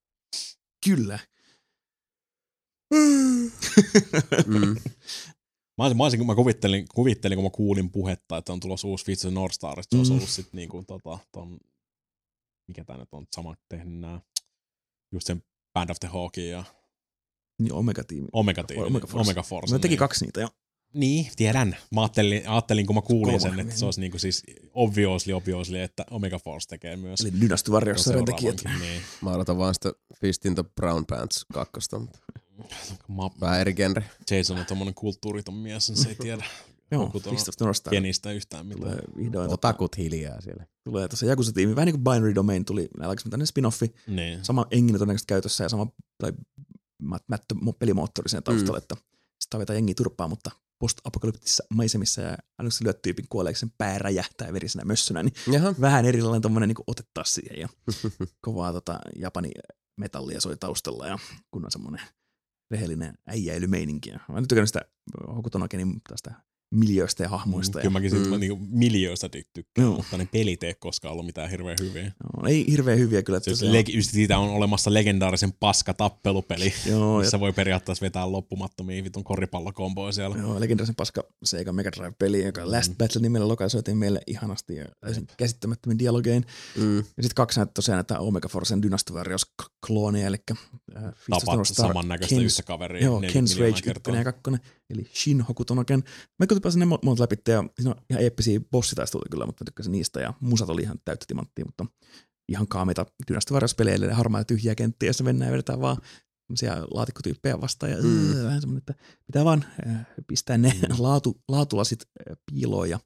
Speaker 3: Kyllä.
Speaker 1: Mm.
Speaker 2: Mä, olisin, mä, olisin, kun mä kuvittelin, kuvittelin, kun mä kuulin puhetta, että on tulossa uusi Fist of the North Star, että se olisi
Speaker 3: Mm.
Speaker 2: ollut sitten niinku tota, ton, mikä tää nyt on, sama tehnyt nää, just sen Band of the Hawkin ja
Speaker 3: Niin Omega-tiimi.
Speaker 2: Omega Team,
Speaker 3: Omega Force.
Speaker 2: Omega Force.
Speaker 3: Mä teki
Speaker 2: niin.
Speaker 3: kaksi niitä jo.
Speaker 2: Niin, tiedän. Mä ajattelin, ajattelin kun mä kuulin sen,
Speaker 3: Kolmonen.
Speaker 2: että se olisi niinku siis obviously, obviously, että Omega Force tekee myös.
Speaker 3: Eli Dynasty Warriors sarjan tekijät.
Speaker 2: Niin.
Speaker 1: Mä odotan vaan sitä Fist in the Brown Pants kakkosta, mutta
Speaker 2: Mä,
Speaker 1: vähän eri genre.
Speaker 2: Jason on tommonen kulttuuriton mies, niin se ei tiedä
Speaker 3: Joo, North Star.
Speaker 2: kenistä yhtään mitään.
Speaker 3: Tulee vihdoin.
Speaker 1: Otakut hiljaa siellä.
Speaker 3: Tulee tuossa Jakusa-tiimi. Vähän niin kuin Binary Domain tuli, näilläkö tämmöinen spin-offi.
Speaker 2: Niin.
Speaker 3: Sama engine todennäköisesti käytössä ja sama tai mättö mo- pelimoottori siinä taustalla, mm. että sitä vetää jengi turpaa, mutta post-apokalyptisissa maisemissa ja aina lyöt tyypin kuoleeksi sen pää räjähtää verisenä mössönä, niin
Speaker 1: Jaha.
Speaker 3: vähän erilainen tommonen niin otetta taas siihen ja kovaa tota, japani metallia soi taustalla ja kun on semmoinen rehellinen äijäilymeininki. Mä en nyt tykännyt sitä Hokutonakenin tästä miljöistä ja hahmoista. Ja,
Speaker 2: Kyllä mäkin
Speaker 1: Mm.
Speaker 2: mm. niinku miljoista ty- tykkään,
Speaker 3: Joo.
Speaker 2: mutta ne pelit ei koskaan ollut mitään hirveän hyviä.
Speaker 3: no, ei hirveän hyviä kyllä.
Speaker 2: Siis leg- just siitä on olemassa legendaarisen paska tappelupeli,
Speaker 3: Joo, ja
Speaker 2: missä voi periaatteessa vetää loppumattomia vitun koripallokomboja siellä.
Speaker 3: Joo, legendaarisen paska Sega Mega Drive-peli, joka
Speaker 2: Mm.
Speaker 3: Last Battle nimellä lokalisoitiin meille ihanasti ja täysin käsittämättömin dialogein.
Speaker 1: Mm.
Speaker 3: Ja sitten kaksi näitä tosiaan näitä Omega Forcen Dynasty Warriors k- kloonia, eli äh,
Speaker 2: Tapat samannäköistä
Speaker 3: Kens-
Speaker 2: yhtä kaveria
Speaker 3: Joo,
Speaker 2: 40
Speaker 3: Ken's Rage
Speaker 2: kertaa.
Speaker 3: 1 ja 2, eli Shin Hokutonoken. Mä kyllä pääsin ne mo- monta läpi, ja siinä on ihan eeppisiä bossitaisteluita kyllä, mutta mä tykkäsin niistä, ja musat oli ihan täyttä timanttia, mutta ihan kaameita Warriors-pelejä, eli harmaa tyhjiä kenttiä, jossa mennään ja vedetään vaan semmoisia laatikkotyyppejä vastaan, ja
Speaker 1: Mm.
Speaker 3: mm. vähän semmoinen, että pitää vaan äh, pistää ne
Speaker 2: Mm.
Speaker 3: laatu, laatulasit äh, piiloon ja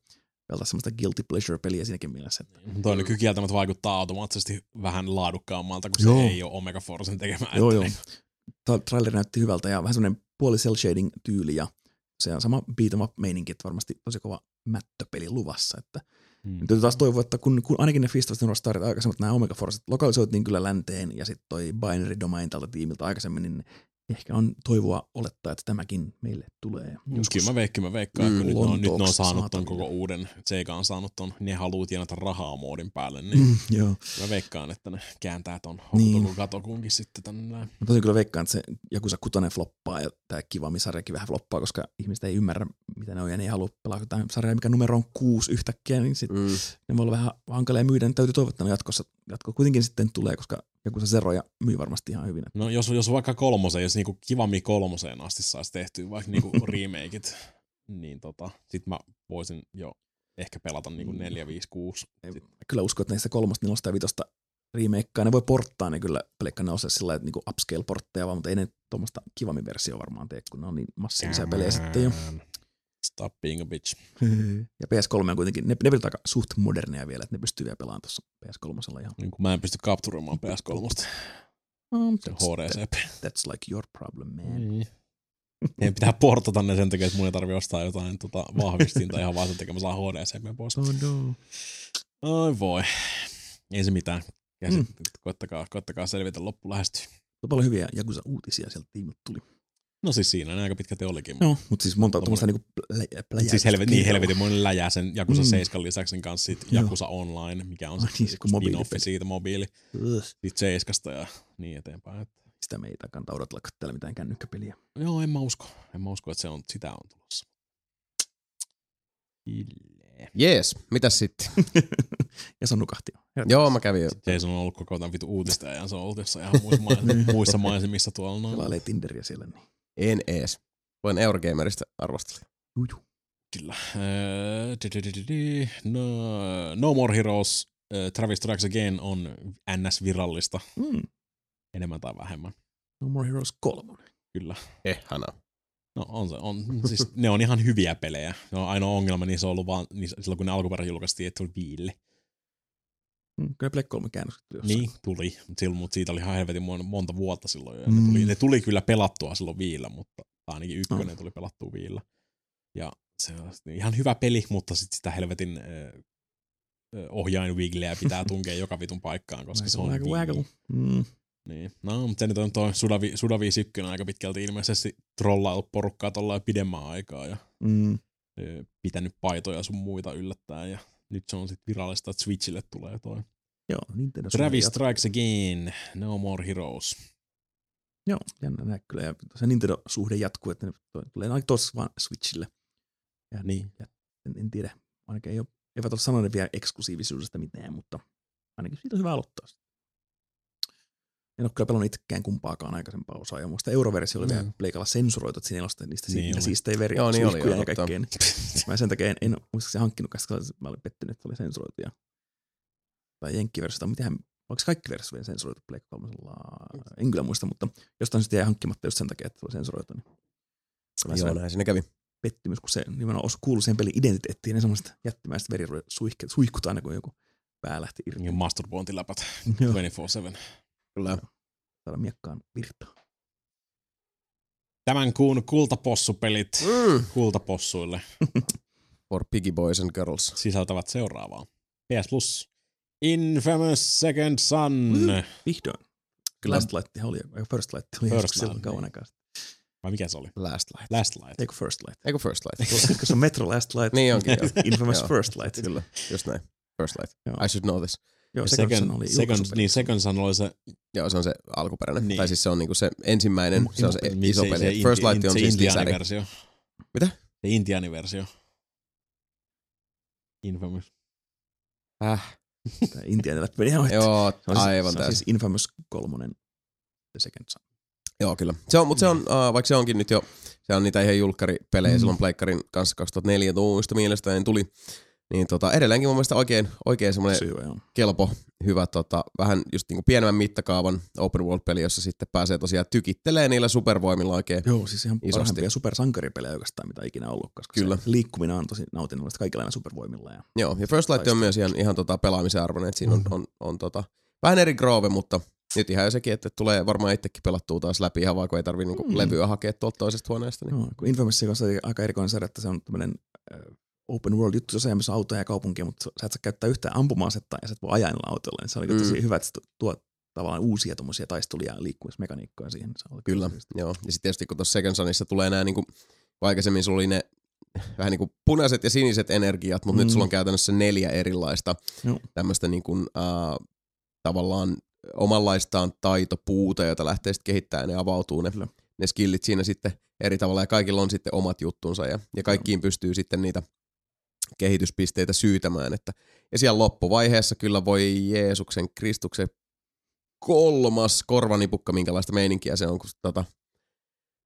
Speaker 3: pelata semmoista guilty pleasure-peliä siinäkin mielessä. Että,
Speaker 2: Toi nyky kieltämättä vaikuttaa automaattisesti vähän laadukkaammalta, kun
Speaker 3: Joo.
Speaker 2: se ei ole Omega Forcen tekemä.
Speaker 3: joo, joo.
Speaker 2: niinku-
Speaker 3: Tra- traileri näytti hyvältä ja vähän semmoinen puoli cel shading tyyli ja se on sama beat 'em up meininki, että varmasti tosi kova mättöpeli luvassa. Että
Speaker 2: Mm.
Speaker 3: Täytyy taas toivoa, että kun, kun ainakin ne Fist of the North Starit aikaisemmat, nämä Omega Forcet lokalisoitiin kyllä länteen ja sitten toi Binary Domain tältä tiimiltä aikaisemmin, niin ehkä on toivoa olettaa, että tämäkin meille tulee. joskus.
Speaker 2: Kyllä mä, veik, kyllä mä veikkaan,
Speaker 1: Mm,
Speaker 2: mm, nyt, ne on, nyt ne on saanut ton koko uuden, Sega on saanut ton, ne haluu tienata rahaa moodin päälle, niin
Speaker 3: Mm, joo.
Speaker 2: mä veikkaan, että ne kääntää ton
Speaker 3: Niin.
Speaker 2: Katokunkin sitten tänne.
Speaker 3: Mä tosi kyllä veikkaan, että se Jakusa Kutonen floppaa ja tämä Kivami-sarjakin vähän floppaa, koska ihmiset ei ymmärrä, mitä ne on ja ne ei halua pelaa jotain sarjaa, mikä numero on kuusi yhtäkkiä, niin sit
Speaker 1: Mm.
Speaker 3: ne voi olla vähän hankalia myydä, niin täytyy toivottaa, jatkossa, jatko kuitenkin sitten tulee, koska Jakusa Zeroja myy varmasti ihan hyvin.
Speaker 2: No jos, jos vaikka kolmoseen, jos niinku Kivami kolmoseen asti saisi tehtyä vaikka niinku remakeit, niin tota, sit mä voisin jo ehkä pelata niinku 4, 5, 6.
Speaker 3: Mä kyllä uskon, että näistä kolmosta, nelosta ja vitosta remakeaa, ne voi porttaa ne kyllä Pleikka neloselle sillä lailla, että niinku upscale-portteja vaan, mutta ei ne tuommoista kivammin versio varmaan tee, kun ne on niin massiivisia pelejä sitten jo.
Speaker 2: Stop being a bitch.
Speaker 3: Ja PS3 on kuitenkin, ne, ne pelit aika suht moderneja vielä, että ne pystyy vielä pelaamaan tuossa PS3 ihan.
Speaker 2: Niin kun mä en pysty kapturoimaan PS3.
Speaker 3: Um,
Speaker 2: Se
Speaker 3: that's,
Speaker 2: HDCP.
Speaker 3: that's like your problem, man.
Speaker 2: Niin. Meidän pitää portata ne sen takia, että mun ei tarvi ostaa jotain tota, vahvistinta ihan vaan sen takia, mä saan HDCP pois.
Speaker 3: Oh no.
Speaker 2: Oi voi. Ei se mitään. Käsit,
Speaker 3: Mm.
Speaker 2: koittakaa, koittakaa selvitä loppu lähestyy.
Speaker 3: On paljon hyviä Jakusa-uutisia sieltä tiimiltä tuli.
Speaker 2: No siis siinä ne aika pitkälti olikin.
Speaker 3: Joo, mutta siis monta tuommoista niinku plä, pläjää.
Speaker 2: Siis helvet, niin helvetin monen läjää sen Jakusa
Speaker 3: Mm.
Speaker 2: 7 lisäksi sen kanssa sit
Speaker 3: Joo.
Speaker 2: Jakusa Online, mikä on
Speaker 3: Ai
Speaker 2: se
Speaker 3: niin, se
Speaker 2: spin-offi
Speaker 3: mobiilipeli.
Speaker 2: siitä mobiili, siitä 7 ja niin eteenpäin. Et,
Speaker 3: Sitä me ei kannata odotella, kun täällä mitään kännykkäpeliä.
Speaker 2: joo, en mä usko. En mä usko, että se on, sitä on tulossa.
Speaker 1: Jees, mitäs sitten?
Speaker 3: ja se on nukahti.
Speaker 1: Joo, mä kävin jo.
Speaker 2: Jason on ollut koko tämän vitu uutista ja se on ollut jossain ihan muissa maisemissa tuolla. noin.
Speaker 3: Pelailee Tinderiä siellä. Niin.
Speaker 1: En ees. Voin Eurogamerista arvostella.
Speaker 3: Juju.
Speaker 2: Kyllä. Di. No, no More Heroes, äh, Travis Strikes Again on NS-virallista,
Speaker 3: Mm.
Speaker 2: enemmän tai vähemmän.
Speaker 3: No More Heroes 3.
Speaker 2: Kyllä.
Speaker 1: Ehana.
Speaker 2: No on se, on, siis ne on ihan hyviä pelejä. No, ainoa ongelma niissä on ollut vaan niin silloin, kun ne alkuperäin julkaistiin, että se oli viille.
Speaker 3: Mm, Kyllä Black 3 käännökset tuli jossain.
Speaker 2: Niin, tuli. Silloin, mutta siitä oli ihan helvetin mon- monta vuotta silloin. Ja
Speaker 3: Mm.
Speaker 2: ne, tuli, ne tuli kyllä pelattua silloin viillä, mutta ainakin ykkönen tuli pelattua viillä. Ja se on ihan hyvä peli, mutta sit sitä helvetin ö, ohjainwigleä pitää tunkea joka vitun paikkaan, koska se on Wii.
Speaker 3: waggle. Mm.
Speaker 2: Niin. No, mutta se nyt on toi Sudavi, Sudavi 1 aika pitkälti ilmeisesti trollaillut porukkaa tuolla pidemmän aikaa ja
Speaker 3: Mm.
Speaker 2: pitänyt paitoja sun muita yllättää ja nyt se on sitten virallista, että Switchille tulee toi.
Speaker 3: Joo, Nintendo
Speaker 2: Travis. Strikes Again, No More Heroes.
Speaker 3: Joo, jännä nähdä kyllä. Ja se Nintendo-suhde jatkuu, että ne tulee aina tuossa vaan Switchille. Ja,
Speaker 2: Niin.
Speaker 3: ja en, en, tiedä, ainakin ei ole, eivät ole sanoneet vielä eksklusiivisuudesta mitään, mutta ainakin siitä on hyvä aloittaa. En ole kyllä pelannut itsekään kumpaakaan aikaisempaa osaa. Ja muista euroversio oli
Speaker 1: Mm.
Speaker 3: vielä pleikalla sensuroitu, että siinä ei ole niistä
Speaker 2: Niin
Speaker 3: niin siistejä veri,
Speaker 1: Joo, niin oli,
Speaker 3: ja kaikkea. Niin. Mä sen takia en, en muistaakseni hankkinut, koska mä olin pettynyt, että oli sensuroitu. Ja, tai jenkkiversiota, mitähän, onko se kaikki versiot vielä sensuroitu Pleikka 3? En kyllä muista, mutta jostain sitten jäi hankkimatta just sen takia, että se oli sensuroitu. Niin. Se
Speaker 1: Joo, näin siinä kävi.
Speaker 3: pettymys, kun se nimenomaan osu kuului siihen pelin identiteettiin, ne semmoista jättimäistä verisuihkut suihkut aina, kun joku pää lähti irti.
Speaker 2: Ja masturbointiläpät
Speaker 3: Joo,
Speaker 2: 24-7.
Speaker 1: Kyllä.
Speaker 3: saada miekkaan virtaa.
Speaker 2: Tämän kuun kultapossupelit
Speaker 1: Mm.
Speaker 2: kultapossuille
Speaker 1: For piggy boys and girls.
Speaker 2: sisältävät seuraavaa. PS Plus. Infamous Second Son.
Speaker 3: Vihdoin.
Speaker 1: Kyllä.
Speaker 3: Last Light oli, First Light oli
Speaker 2: First
Speaker 3: silloin
Speaker 2: Light,
Speaker 3: kauan
Speaker 2: niin.
Speaker 3: aikaa.
Speaker 2: Vai mikä se oli?
Speaker 1: Last light.
Speaker 2: Last Light.
Speaker 3: Eikö First Light?
Speaker 1: Eikö first light?
Speaker 3: Koska se on Metro Last Light,
Speaker 1: niin onkin.
Speaker 3: Infamous. First Light.
Speaker 1: Kyllä, just näin. First light.
Speaker 3: Joo.
Speaker 1: I should know this.
Speaker 3: Joo, Second,
Speaker 2: second,
Speaker 3: oli
Speaker 2: second, niin Second Son oli se,
Speaker 1: Joo, se on se alkuperäinen.
Speaker 2: Niin.
Speaker 1: Tai siis se on niinku se ensimmäinen, se on se
Speaker 2: mi-
Speaker 1: iso
Speaker 2: se,
Speaker 1: peli.
Speaker 2: se,
Speaker 1: Et First Light on
Speaker 2: se
Speaker 1: siis lisäri.
Speaker 2: Intiaani-versio.
Speaker 1: Mitä?
Speaker 2: Se Intiaani-versio. Infamous.
Speaker 1: Äh,
Speaker 3: Tämä Intian läpi. Joo, että
Speaker 1: joo,
Speaker 3: se on,
Speaker 1: aivan
Speaker 3: se on
Speaker 1: täysin.
Speaker 3: siis Infamous kolmonen The Second Son.
Speaker 1: Joo, kyllä. Se on, mutta se on,
Speaker 2: Niin.
Speaker 1: uh, vaikka se onkin nyt jo, se on niitä ihan julkkaripelejä
Speaker 3: Mm.
Speaker 1: mm. silloin Pleikkarin kanssa 2014 mielestäni tuli. Niin tota, edelleenkin mun mielestä oikein, oikein semmoinen
Speaker 3: joo.
Speaker 1: kelpo, hyvä, tota, vähän just niinku pienemmän mittakaavan open world-peli, jossa sitten pääsee tosiaan tykittelee niillä supervoimilla oikein.
Speaker 3: Joo, siis ihan
Speaker 1: Isosti.
Speaker 3: parhaimpia supersankaripelejä oikeastaan, mitä ikinä ollut, koska
Speaker 1: Kyllä.
Speaker 3: se liikkuminen on tosi nautinnollista kaikilla näillä supervoimilla. Ja
Speaker 1: Joo, ja First Light on myös ihan, ihan tota pelaamisen arvoinen, että siinä on,
Speaker 3: Mm.
Speaker 1: on, on tota, vähän eri groove, mutta nyt ihan sekin, että tulee varmaan itsekin pelattua taas läpi ihan vaan, kun ei tarvii niinku
Speaker 3: Mm.
Speaker 1: levyä hakea tuolta toisesta huoneesta. Niin.
Speaker 3: Joo, kun Infamous kanssa oli aika erikoinen sarja, että se on tämmöinen äh, open world juttu, jossa missä autoja ja kaupunkia, mutta sä et saa käyttää yhtään ampuma-asetta ja sä et voi ajaa niillä autoilla. Niin se oli
Speaker 1: Mm.
Speaker 3: tosi hyvä, että tuo tavallaan uusia tommosia taisteluja ja liikkumismekaniikkoja siihen. Se oli
Speaker 1: Kyllä,
Speaker 3: tosi-
Speaker 1: joo. Ja sitten tietysti kun tuossa Second Sonissa tulee nämä, niinku, kun aikaisemmin sulla oli ne vähän niin kuin punaiset ja siniset energiat, mutta mm. nyt sulla on käytännössä neljä erilaista
Speaker 3: Joo.
Speaker 1: tämmöistä niin kuin, äh, tavallaan omanlaistaan taitopuuta, jota lähtee sitten kehittämään ja ne avautuu ne,
Speaker 3: Kyllä.
Speaker 1: ne skillit siinä sitten eri tavalla ja kaikilla on sitten omat juttunsa ja, ja kaikkiin pystyy sitten niitä kehityspisteitä syytämään. Että, ja siellä loppuvaiheessa kyllä voi Jeesuksen Kristuksen kolmas korvanipukka, minkälaista meininkiä se on, kun tota,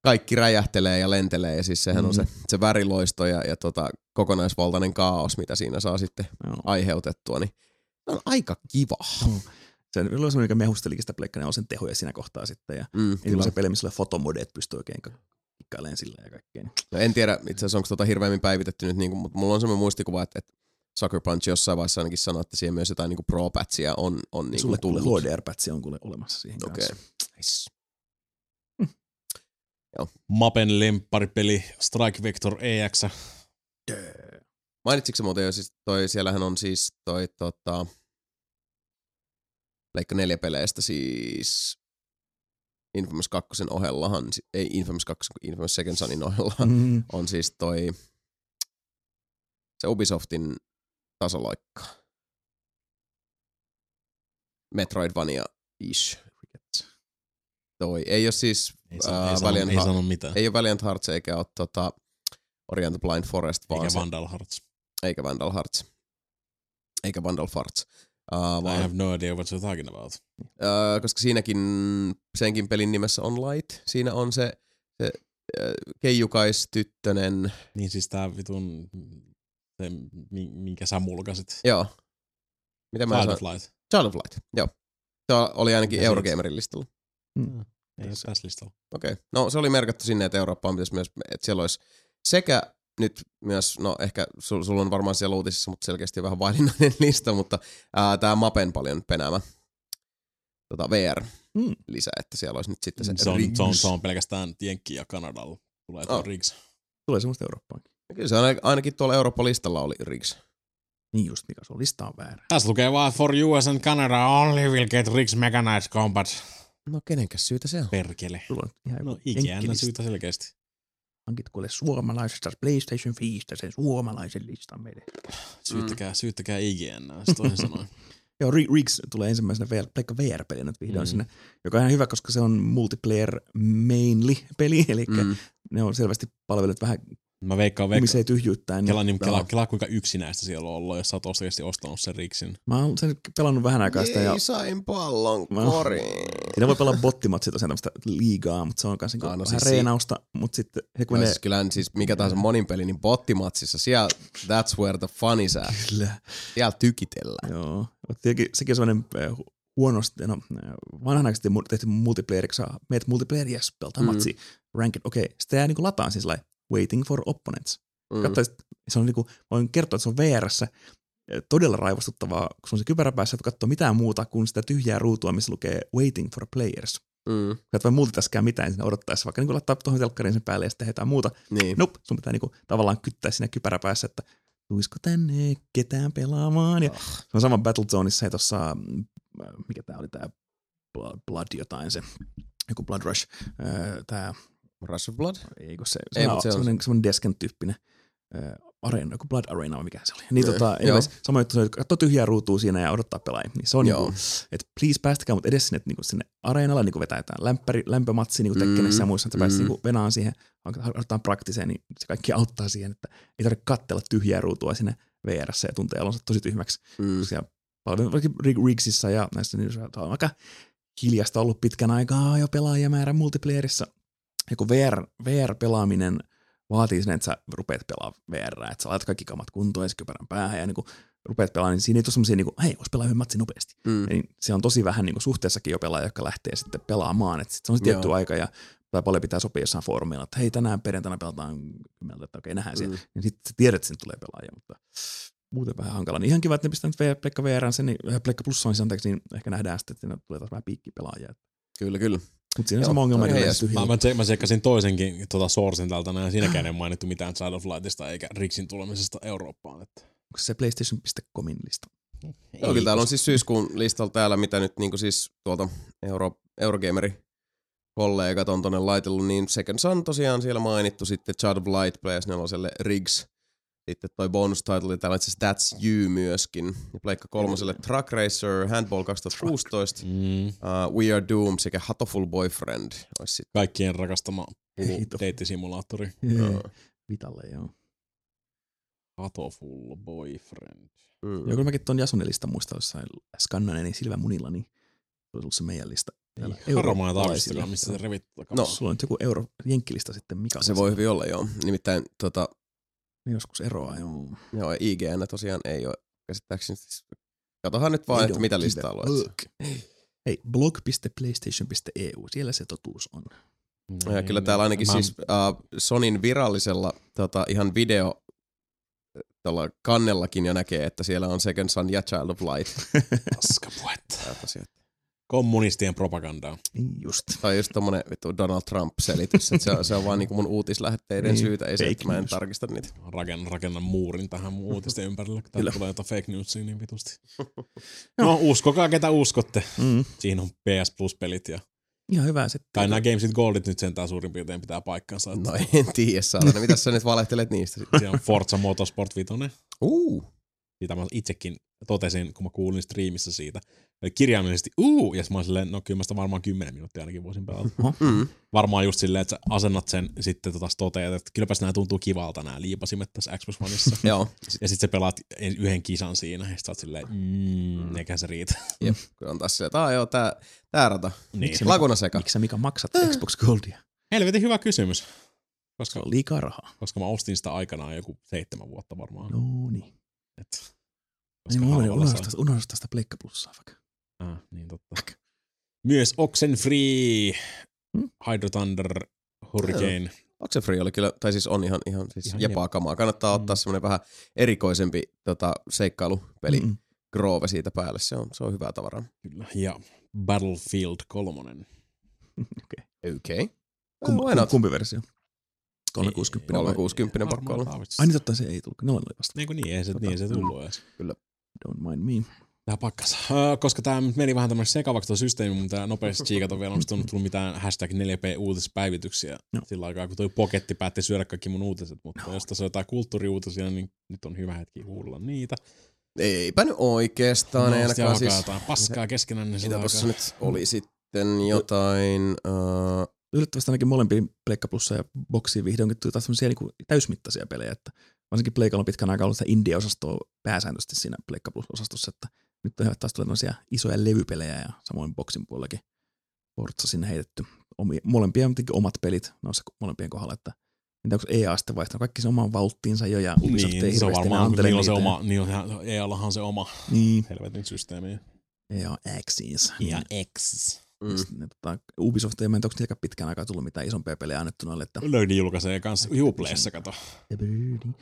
Speaker 1: kaikki räjähtelee ja lentelee ja siis sehän mm. on se, se väriloisto ja, ja tota, kokonaisvaltainen kaos, mitä siinä saa sitten
Speaker 3: Joo.
Speaker 1: aiheutettua, niin se on aika kiva.
Speaker 3: Se oli semmoinen, joka mehustelikin sitä Pleikkari sen tehoja siinä kohtaa sitten. Ja
Speaker 1: Mm,
Speaker 3: se peli, missä fotomodeet pystyy oikein kikkailemaan sillä ja kaikkea. niin
Speaker 1: No en tiedä itse asiassa onko tota hirveämmin päivitetty nyt, niin kuin, mutta mulla on semmoinen muistikuva, että, että Sucker Punch jossain vaiheessa ainakin sanoi, että siihen myös jotain niin pro-patchia on, on niin
Speaker 3: Sulle
Speaker 1: tullut.
Speaker 3: HDR-pätsi on kuule olemassa siihen
Speaker 1: Okei.
Speaker 3: kanssa.
Speaker 1: Nice.
Speaker 2: Mapen lempparipeli Strike Vector E EX.
Speaker 1: Mainitsitko muuten jo, siis toi, siellähän on siis toi tota, Leikka neljä peleistä siis Infamous 2 ohellahan, ei Infamous 2, kun Infamous Second Sonin ohella
Speaker 3: Mm.
Speaker 1: on siis toi se Ubisoftin tasoloikka. Metroidvania-ish. Toi ei ole siis
Speaker 2: Ei, sa-
Speaker 1: ää,
Speaker 2: ei,
Speaker 1: Valiant
Speaker 2: ei sano mitään.
Speaker 1: ei ole Valiant Hearts eikä ole tota Orient Blind Forest, vaan
Speaker 2: Eikä
Speaker 1: se,
Speaker 2: Vandal Hearts.
Speaker 1: eikä Vandal Hearts. Eikä Vandal Farts. Uh,
Speaker 2: I
Speaker 1: vaan,
Speaker 2: have no idea what you're talking about.
Speaker 1: uh, koska siinäkin, senkin pelin nimessä on Light. Siinä on se, se uh, keijukaistyttönen,
Speaker 2: Niin siis tää vitun, se, mi- minkä sä mulkasit.
Speaker 1: joo. Miten mä
Speaker 2: Child
Speaker 1: sanon?
Speaker 2: of Light.
Speaker 1: Child of Light, joo. Se oli ainakin Eurogamerin listalla.
Speaker 3: Mm.
Speaker 2: Ei ole tässä listalla.
Speaker 1: Okei. Okay. No se oli merkattu sinne, että Eurooppaan pitäisi myös, että siellä olisi sekä nyt myös, no ehkä sul, sulla on varmaan siellä uutisissa, mutta selkeästi vähän valinnainen lista, mutta tämä Mapen paljon penäämä tota VR
Speaker 3: Mm.
Speaker 1: lisä, että siellä olisi nyt sitten se,
Speaker 2: Se on,
Speaker 1: Rigs.
Speaker 2: se on, se on pelkästään Jenkki ja Kanadalla. Tulee
Speaker 1: Oh.
Speaker 2: Rigs.
Speaker 3: Tulee semmoista Eurooppaan.
Speaker 1: Kyllä se ainakin- ainakin tuolla Eurooppa-listalla oli Rigs.
Speaker 3: Niin just, mikä se on. Lista on väärä.
Speaker 2: Tässä lukee vaan for US and Canada only will get Rigs Mechanized Combat.
Speaker 1: No kenenkäs syytä se on?
Speaker 2: Perkele.
Speaker 3: Sulla on ihan
Speaker 2: No
Speaker 3: jenkkilista.
Speaker 2: syytä selkeästi.
Speaker 3: Hankit kuule suomalaisesta PlayStation 5 sen suomalaisen listan meille.
Speaker 2: Syyttäkää, syyttäkää IGN, toisin sanoen.
Speaker 3: Joo, Ri- Rigs tulee ensimmäisenä VR, Pleikka VR-peli nyt vihdoin
Speaker 2: Mm.
Speaker 3: mm. sinne, joka on ihan hyvä, koska se on multiplayer mainly peli, eli mm.
Speaker 1: Mm.
Speaker 3: ne on selvästi palvellut vähän
Speaker 2: Mä veikkaan, veikkaan.
Speaker 3: kumisee tyhjyyttään.
Speaker 2: Kela, niin, kela, kela, kuinka yksinäistä siellä on ollut, jos sä oot oikeasti ostanut sen Rigsin.
Speaker 3: Mä oon sen pelannut vähän aikaa sitä ja
Speaker 1: Ei, sain pallon
Speaker 3: Mä-
Speaker 1: koriin.
Speaker 3: siinä voi pelaa bottimatsia tosiaan tämmöistä liigaa, mutta se on myös niinku
Speaker 1: Ah, no
Speaker 3: vähän
Speaker 1: siis si-
Speaker 3: reenausta, mutta sitten he kun
Speaker 1: No,
Speaker 3: ne...
Speaker 1: siis kyllähän siis mikä tahansa monin peli, niin bottimatsissa, siellä, that's where the fun is at.
Speaker 3: Kyllä.
Speaker 1: Siellä tykitellään.
Speaker 3: Joo, mutta tietenkin sekin on semmoinen äh, huonosti, no äh, vanhanaikaisesti tehty multiplayer, kun sä meet multiplayer, yes, pelataan
Speaker 1: Mm.
Speaker 3: matsi, ranked, okei, okay. sitten jää niinku lataan siis like, waiting for opponents.
Speaker 1: Mm.
Speaker 3: Katsotaan, se on niinku, voin kertoa, että se on VRssä todella raivostuttavaa, kun se on se kypärä päässä, että katsoo mitään muuta kuin sitä tyhjää ruutua, missä lukee waiting for players.
Speaker 1: Mm.
Speaker 3: Sä et voi multitaskää mitään siinä odottaessa, vaikka niin laittaa tuohon telkkariin sen päälle ja sitten jotain muuta.
Speaker 1: Niin.
Speaker 3: Nope, sun pitää niinku tavallaan kyttää siinä kypärä päässä, että tuisko tänne ketään pelaamaan. Ja se on sama Battlezoneissa ja tuossa, mm, mikä tää oli tää Blood, jotain se, joku Blood Rush, tää,
Speaker 1: Rush of Blood?
Speaker 3: ei kun se,
Speaker 1: Ei,
Speaker 3: on
Speaker 1: se on-
Speaker 3: semmoinen, semmoinen Desken tyyppinen areena, joku Blood Arena vai mikä se oli. Niin tota, anyways, sama juttu, että katsoo tyhjää ruutua siinä ja odottaa pelaajia. Niin se on
Speaker 1: Joo.
Speaker 3: niinku, että please päästäkää mut edes sinne, niinku sinne areenalle, niinku vetää jotain lämpäri, lämpömatsi niinku Tekkenessä ja muissa, että
Speaker 1: mm.
Speaker 3: niinku venaan siihen, aloitetaan praktiseen, niin se kaikki auttaa siihen, että ei tarvitse katsella tyhjää ruutua sinne VRssä ja tuntee olonsa tosi tyhmäksi.
Speaker 1: Mm.
Speaker 3: Siellä paljon vaikka Rig- Rigsissa ja näissä niin on aika hiljasta ollut pitkän aikaa jo pelaajamäärä multiplayerissa. Ja kun VR, VR-pelaaminen vaatii sen, että sä rupeat pelaamaan VR, että sä laitat kaikki kamat kuntoon ja kypärän päähän ja niin kun rupeat pelaamaan, niin siinä ei tule semmoisia, niin kuin, hei, vois pelaa yhden matsin nopeasti.
Speaker 1: Mm.
Speaker 3: Niin se on tosi vähän niin kuin suhteessakin jo pelaajia, jotka lähtee sitten pelaamaan. Että sit se on se tietty
Speaker 1: Joo.
Speaker 3: aika ja tai paljon pitää sopia jossain foorumilla, että hei tänään perjantaina pelataan kymmeneltä, että okei nähdään siellä.
Speaker 1: Mm.
Speaker 3: Niin sitten sä tiedät, että sinne tulee pelaajia, mutta muuten vähän hankala. Niin ihan kiva, että ne pistää nyt VR, Pleikka VR, sen, niin, äh, Pleikka Plussaan, siis anteeksi, niin ehkä nähdään sitten, että tulee taas vähän piikkipelaajia.
Speaker 1: Kyllä, kyllä.
Speaker 3: Mutta siinä on
Speaker 1: Joo,
Speaker 3: sama ongelma edelleen.
Speaker 2: Mä, mä, mä tsekkasin toisenkin tota sourcen täältä näin, ja siinäkään ei mainittu mitään Child of Lightista eikä Rixin tulemisesta Eurooppaan. Että.
Speaker 3: Onko se PlayStation.comin lista?
Speaker 1: Joo, kyllä täällä on siis syyskuun listalla täällä, mitä nyt niinku siis tuolta Euro, Eurogameri kollegat on tonne laitellut, niin Second Son tosiaan siellä mainittu, sitten Child of Light PS4 Rigs, sitten toi bonus title, täällä on itse asiassa That's You myöskin, ja Pleikka kolmoselle Truck Racer, Handball 2016,
Speaker 2: Mm,
Speaker 1: uh, We Are Doom sekä Hatoful Boyfriend olisi sitten.
Speaker 2: kaikkien rakastama deittisimulaattori.
Speaker 1: Joo.
Speaker 3: Vitalle, joo.
Speaker 2: Hatoful boyfriend.
Speaker 1: Mm.
Speaker 3: Joo, kyllä mäkin tuon Jasonin listan muistan jossain skannanen niin Silvä Munilla, niin se olisi ollut se meidän lista.
Speaker 2: Harmaa tarkistakaan, mistä se revittu
Speaker 1: No.
Speaker 3: Sulla on nyt joku euro jenkkilista sitten, mikä
Speaker 1: Se voi hyvin olla, joo. Nimittäin tota,
Speaker 3: joskus eroaa, joo.
Speaker 1: joo, IGN tosiaan ei ole käsittääkseni. siis- Katohan nyt vaan, että mitä
Speaker 3: give
Speaker 1: listaa luet.
Speaker 3: Hei, blog.playstation.eu, siellä se totuus on.
Speaker 1: Ja kyllä täällä ainakin
Speaker 2: Mä-
Speaker 1: siis uh, Sonin virallisella tota, ihan video tuolla kannellakin jo näkee, että siellä on Second Son ja Child of Light.
Speaker 2: Paskapuetta.
Speaker 1: Tää tosiaan.
Speaker 2: Kommunistien propagandaa.
Speaker 3: Niin just.
Speaker 1: Tai just tommonen vittu Donald Trump-selitys, että se, on- se on vaan niinku mun uutislähetteiden
Speaker 3: Niin,
Speaker 1: syytä, ei se, että mä en
Speaker 3: news.
Speaker 1: tarkista niitä.
Speaker 2: Rakennan, rakennan muurin tähän mun uutisten ympärille, kun täällä tulee jotain fake newsia niin vitusti. no uskokaa ketä uskotte.
Speaker 3: Mm.
Speaker 2: Siinä on PS Plus-pelit ja
Speaker 3: Ihan hyvä sitten.
Speaker 2: kai nämä Games with Goldit nyt sentään suurin piirtein pitää paikkansa. Että
Speaker 1: No en tiedä, saatana. Mitä sä nyt valehtelet niistä sitten?
Speaker 2: Siellä on Forza Motorsport 5.
Speaker 1: Uh,
Speaker 2: Siitä mä itsekin totesin, kun mä kuulin striimissä siitä. Eli kirjaimellisesti, uu, ja mä silleen, no kyllä mä sitä varmaan 10 minuuttia ainakin voisin pelata.
Speaker 1: mm.
Speaker 2: Varmaan just silleen, että sä asennat sen sitten tota toteat, että kylläpäs nämä tuntuu kivalta nämä liipasimet tässä Xbox Oneissa.
Speaker 1: Joo,
Speaker 2: ja sitten sä pelaat yhden kisan siinä, ja sä oot silleen, mm, eikä se riitä.
Speaker 1: jep. Kyllä on taas se, että joo, tää, tää rata.
Speaker 2: Niin.
Speaker 3: Miksi?
Speaker 1: Laguna seka.
Speaker 3: Miksi sä Mika maksat Xbox Goldia?
Speaker 2: Helvetin hyvä kysymys.
Speaker 3: Se
Speaker 2: Koska,
Speaker 3: on liikaa rahaa.
Speaker 2: koska mä ostin sitä aikanaan joku seitsemän vuotta varmaan.
Speaker 3: No niin.
Speaker 2: Et,
Speaker 3: Niin mä unohdin
Speaker 2: sai.
Speaker 3: sitä, Pleikka Plussaa vaikka.
Speaker 2: Ah, niin totta. Myös Oxenfree
Speaker 3: Hmm?
Speaker 2: Hydro Thunder, Hurricane.
Speaker 1: Oxenfree oli kyllä, tai siis on ihan, ihan, siis
Speaker 2: Ihan
Speaker 1: jepaa kamaa. Kannattaa ottaa
Speaker 2: Mm.
Speaker 1: semmoinen vähän erikoisempi tota, seikkailupeli
Speaker 3: Mm-mm.
Speaker 1: Grove siitä päälle. Se on, se on hyvää tavaraa.
Speaker 2: Kyllä. Ja Battlefield 3.
Speaker 3: Okei.
Speaker 1: Okei. Okay.
Speaker 3: Kum,
Speaker 1: Why not?
Speaker 3: kumpi versio? 360 vai?
Speaker 1: 360 pakko olla.
Speaker 3: Ai niin totta, se ei tullut. Nolan oli vasta.
Speaker 2: Niin kuin niin, ei se,
Speaker 3: Tota,
Speaker 2: niin, se tullut edes.
Speaker 3: Don't mind me.
Speaker 2: Tää pakkas. Öö, koska tää nyt meni vähän tämmöinen sekavaksi tuo systeemi, mutta nopeasti tsiikata vielä, onko tullut mitään hashtag 4P-uutispäivityksiä
Speaker 3: Joo.
Speaker 2: sillä aikaa, kun toi poketti päätti syödä kaikki mun uutiset, mutta jos tässä on jotain kulttuuriuutisia, niin nyt on hyvä hetki huudella niitä.
Speaker 1: Eipä nyt oikeastaan,
Speaker 2: No, sitten
Speaker 1: ainakaan
Speaker 2: alkaa
Speaker 1: siis.
Speaker 2: jotain paskaa keskenään, niin
Speaker 1: Mitä
Speaker 2: aikaa...
Speaker 1: nyt oli sitten jotain... Uh,
Speaker 3: Yllättävästi ainakin molempiin Pleikka Plussa ja Boxiin vihdoinkin tuli taas sellaisia niin täysmittaisia pelejä, että varsinkin Pleikalla on pitkän aikaa ollut sitä indie-osastoa pääsääntöisesti siinä Pleikka Plus-osastossa, että nyt on taas tulee tämmöisiä isoja levypelejä ja samoin Boxin puolellakin Forza sinne heitetty. Omi, molempia on omat pelit noissa molempien kohdalla, että entä onko EA sitten vaihtanut kaikki sen oman valttiinsa jo ja Ubisoft ei
Speaker 2: Niin, se on
Speaker 3: hirveästi enää
Speaker 2: varmaan, niillä on se oma, niillä on, EAllahan se oma
Speaker 3: Niin,
Speaker 2: helvetin systeemi.
Speaker 3: EA Axis.
Speaker 2: Ja X.
Speaker 1: mm.
Speaker 3: Ne, tota, Ubisoft ei mene, onko niilläkään pitkään aikaa tullut mitään isompia pelejä annettu noille, että
Speaker 2: Löydin julkaisee kanssa Uplayssa, kato.
Speaker 3: no,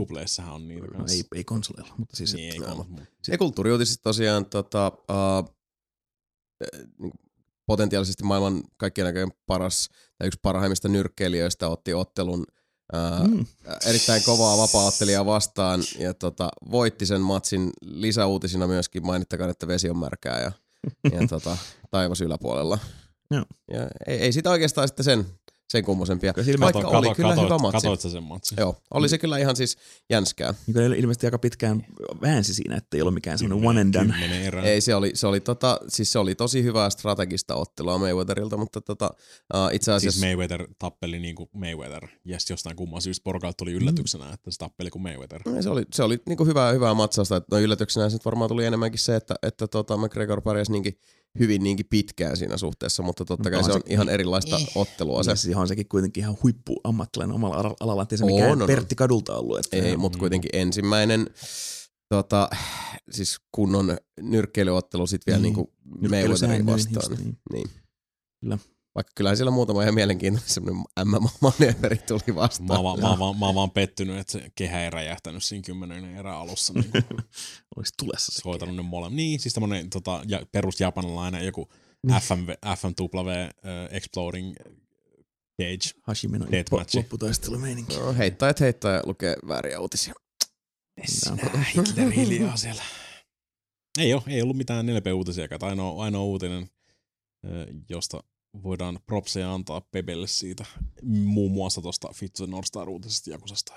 Speaker 2: Uplayssahan on niitä
Speaker 3: ei,
Speaker 2: kanssa.
Speaker 3: ei konsoleilla, mutta siis
Speaker 2: Niin, ei
Speaker 3: että,
Speaker 2: kans, mut-
Speaker 1: Ja kulttuuriuutiset tosiaan tota, uh, niin potentiaalisesti maailman kaikkien aikojen paras tai yksi parhaimmista nyrkkeilijöistä otti ottelun uh,
Speaker 3: mm,
Speaker 1: erittäin kovaa vapaa-ottelijaa vastaan ja tota, voitti sen matsin lisäuutisina myöskin mainittakaan, että vesi on märkää ja, ja tota, taivas yläpuolella.
Speaker 3: Joo.
Speaker 1: Ja ei, ei sitä oikeastaan sitten sen, sen kummosempia.
Speaker 3: Kyllä
Speaker 1: Vaikka
Speaker 2: Kato-
Speaker 1: oli
Speaker 2: kato-
Speaker 1: kyllä
Speaker 2: katoit-
Speaker 1: hyvä matsi.
Speaker 2: Katoit sä sen matsin?
Speaker 1: Joo, oli se kyllä ihan siis jänskää.
Speaker 3: niin kuin ilmeisesti aika pitkään väänsi siinä, että ei ollut mikään semmoinen one and done.
Speaker 1: Ei, se oli, se oli, tota, siis se oli tosi hyvää strategista ottelua Mayweatherilta, mutta tota, uh, itse asiassa...
Speaker 2: Siis Mayweather tappeli niin kuin Mayweather. Ja sitten jostain kumman syystä porukalta tuli yllätyksenä, että se tappeli kuin Mayweather.
Speaker 1: Ei, Se oli, se oli niinku hyvää, hyvää matsausta. että No yllätyksenä se nyt varmaan tuli enemmänkin se, että, että tota McGregor pärjäsi niinkin hyvin niinkin pitkään siinä suhteessa, mutta totta kai
Speaker 3: No,
Speaker 1: se on
Speaker 3: se-
Speaker 1: ihan erilaista
Speaker 2: Eh.
Speaker 1: ottelua se.
Speaker 3: Ja siis on sekin kuitenkin ihan huippuammattilainen omalla ala- alalla, ettei se mikään
Speaker 1: on, on.
Speaker 3: Pertti Kadulta ollut. Että
Speaker 1: Ei, mutta
Speaker 2: Mm.
Speaker 1: kuitenkin ensimmäinen tota, siis kunnon nyrkkeilyottelu sitten vielä
Speaker 3: Niin.
Speaker 1: niinku Mayweatherin
Speaker 3: Nyrkkeilysäännöin
Speaker 1: vastaan.
Speaker 3: just
Speaker 1: Niin.
Speaker 3: niin.
Speaker 1: niin.
Speaker 3: Kyllä.
Speaker 1: Vaikka kyllähän siellä muutama ihan mielenkiintoinen semmoinen MMA-maneveri tuli
Speaker 2: Mä
Speaker 1: vastaan.
Speaker 2: oon, vaan, mä, oon vaan, mä oon vaan pettynyt, että se kehä ei räjähtänyt siinä kymmenen erää alussa. Niin kuin
Speaker 3: Olisi tulessa
Speaker 2: se hoitanut ne molemmat. Niin, siis tämmönen tota, ja, perus japanilainen joku
Speaker 3: Niin.
Speaker 2: FMV, FMW uh, Exploding Cage.
Speaker 3: Hashimino
Speaker 2: Deathmatchi.
Speaker 3: lopputaistelumeininki.
Speaker 1: No, heittäjät heittää ja lukee vääriä uutisia.
Speaker 2: Sinä Hitler hiljaa siellä. Ei ole, ei ollut mitään 4P-uutisiakaan. Ainoa, ainoa uutinen, ö, josta voidaan propseja antaa Pebelle siitä, muun muassa tuosta Fitzo Nordstar uutisesta Jakusasta.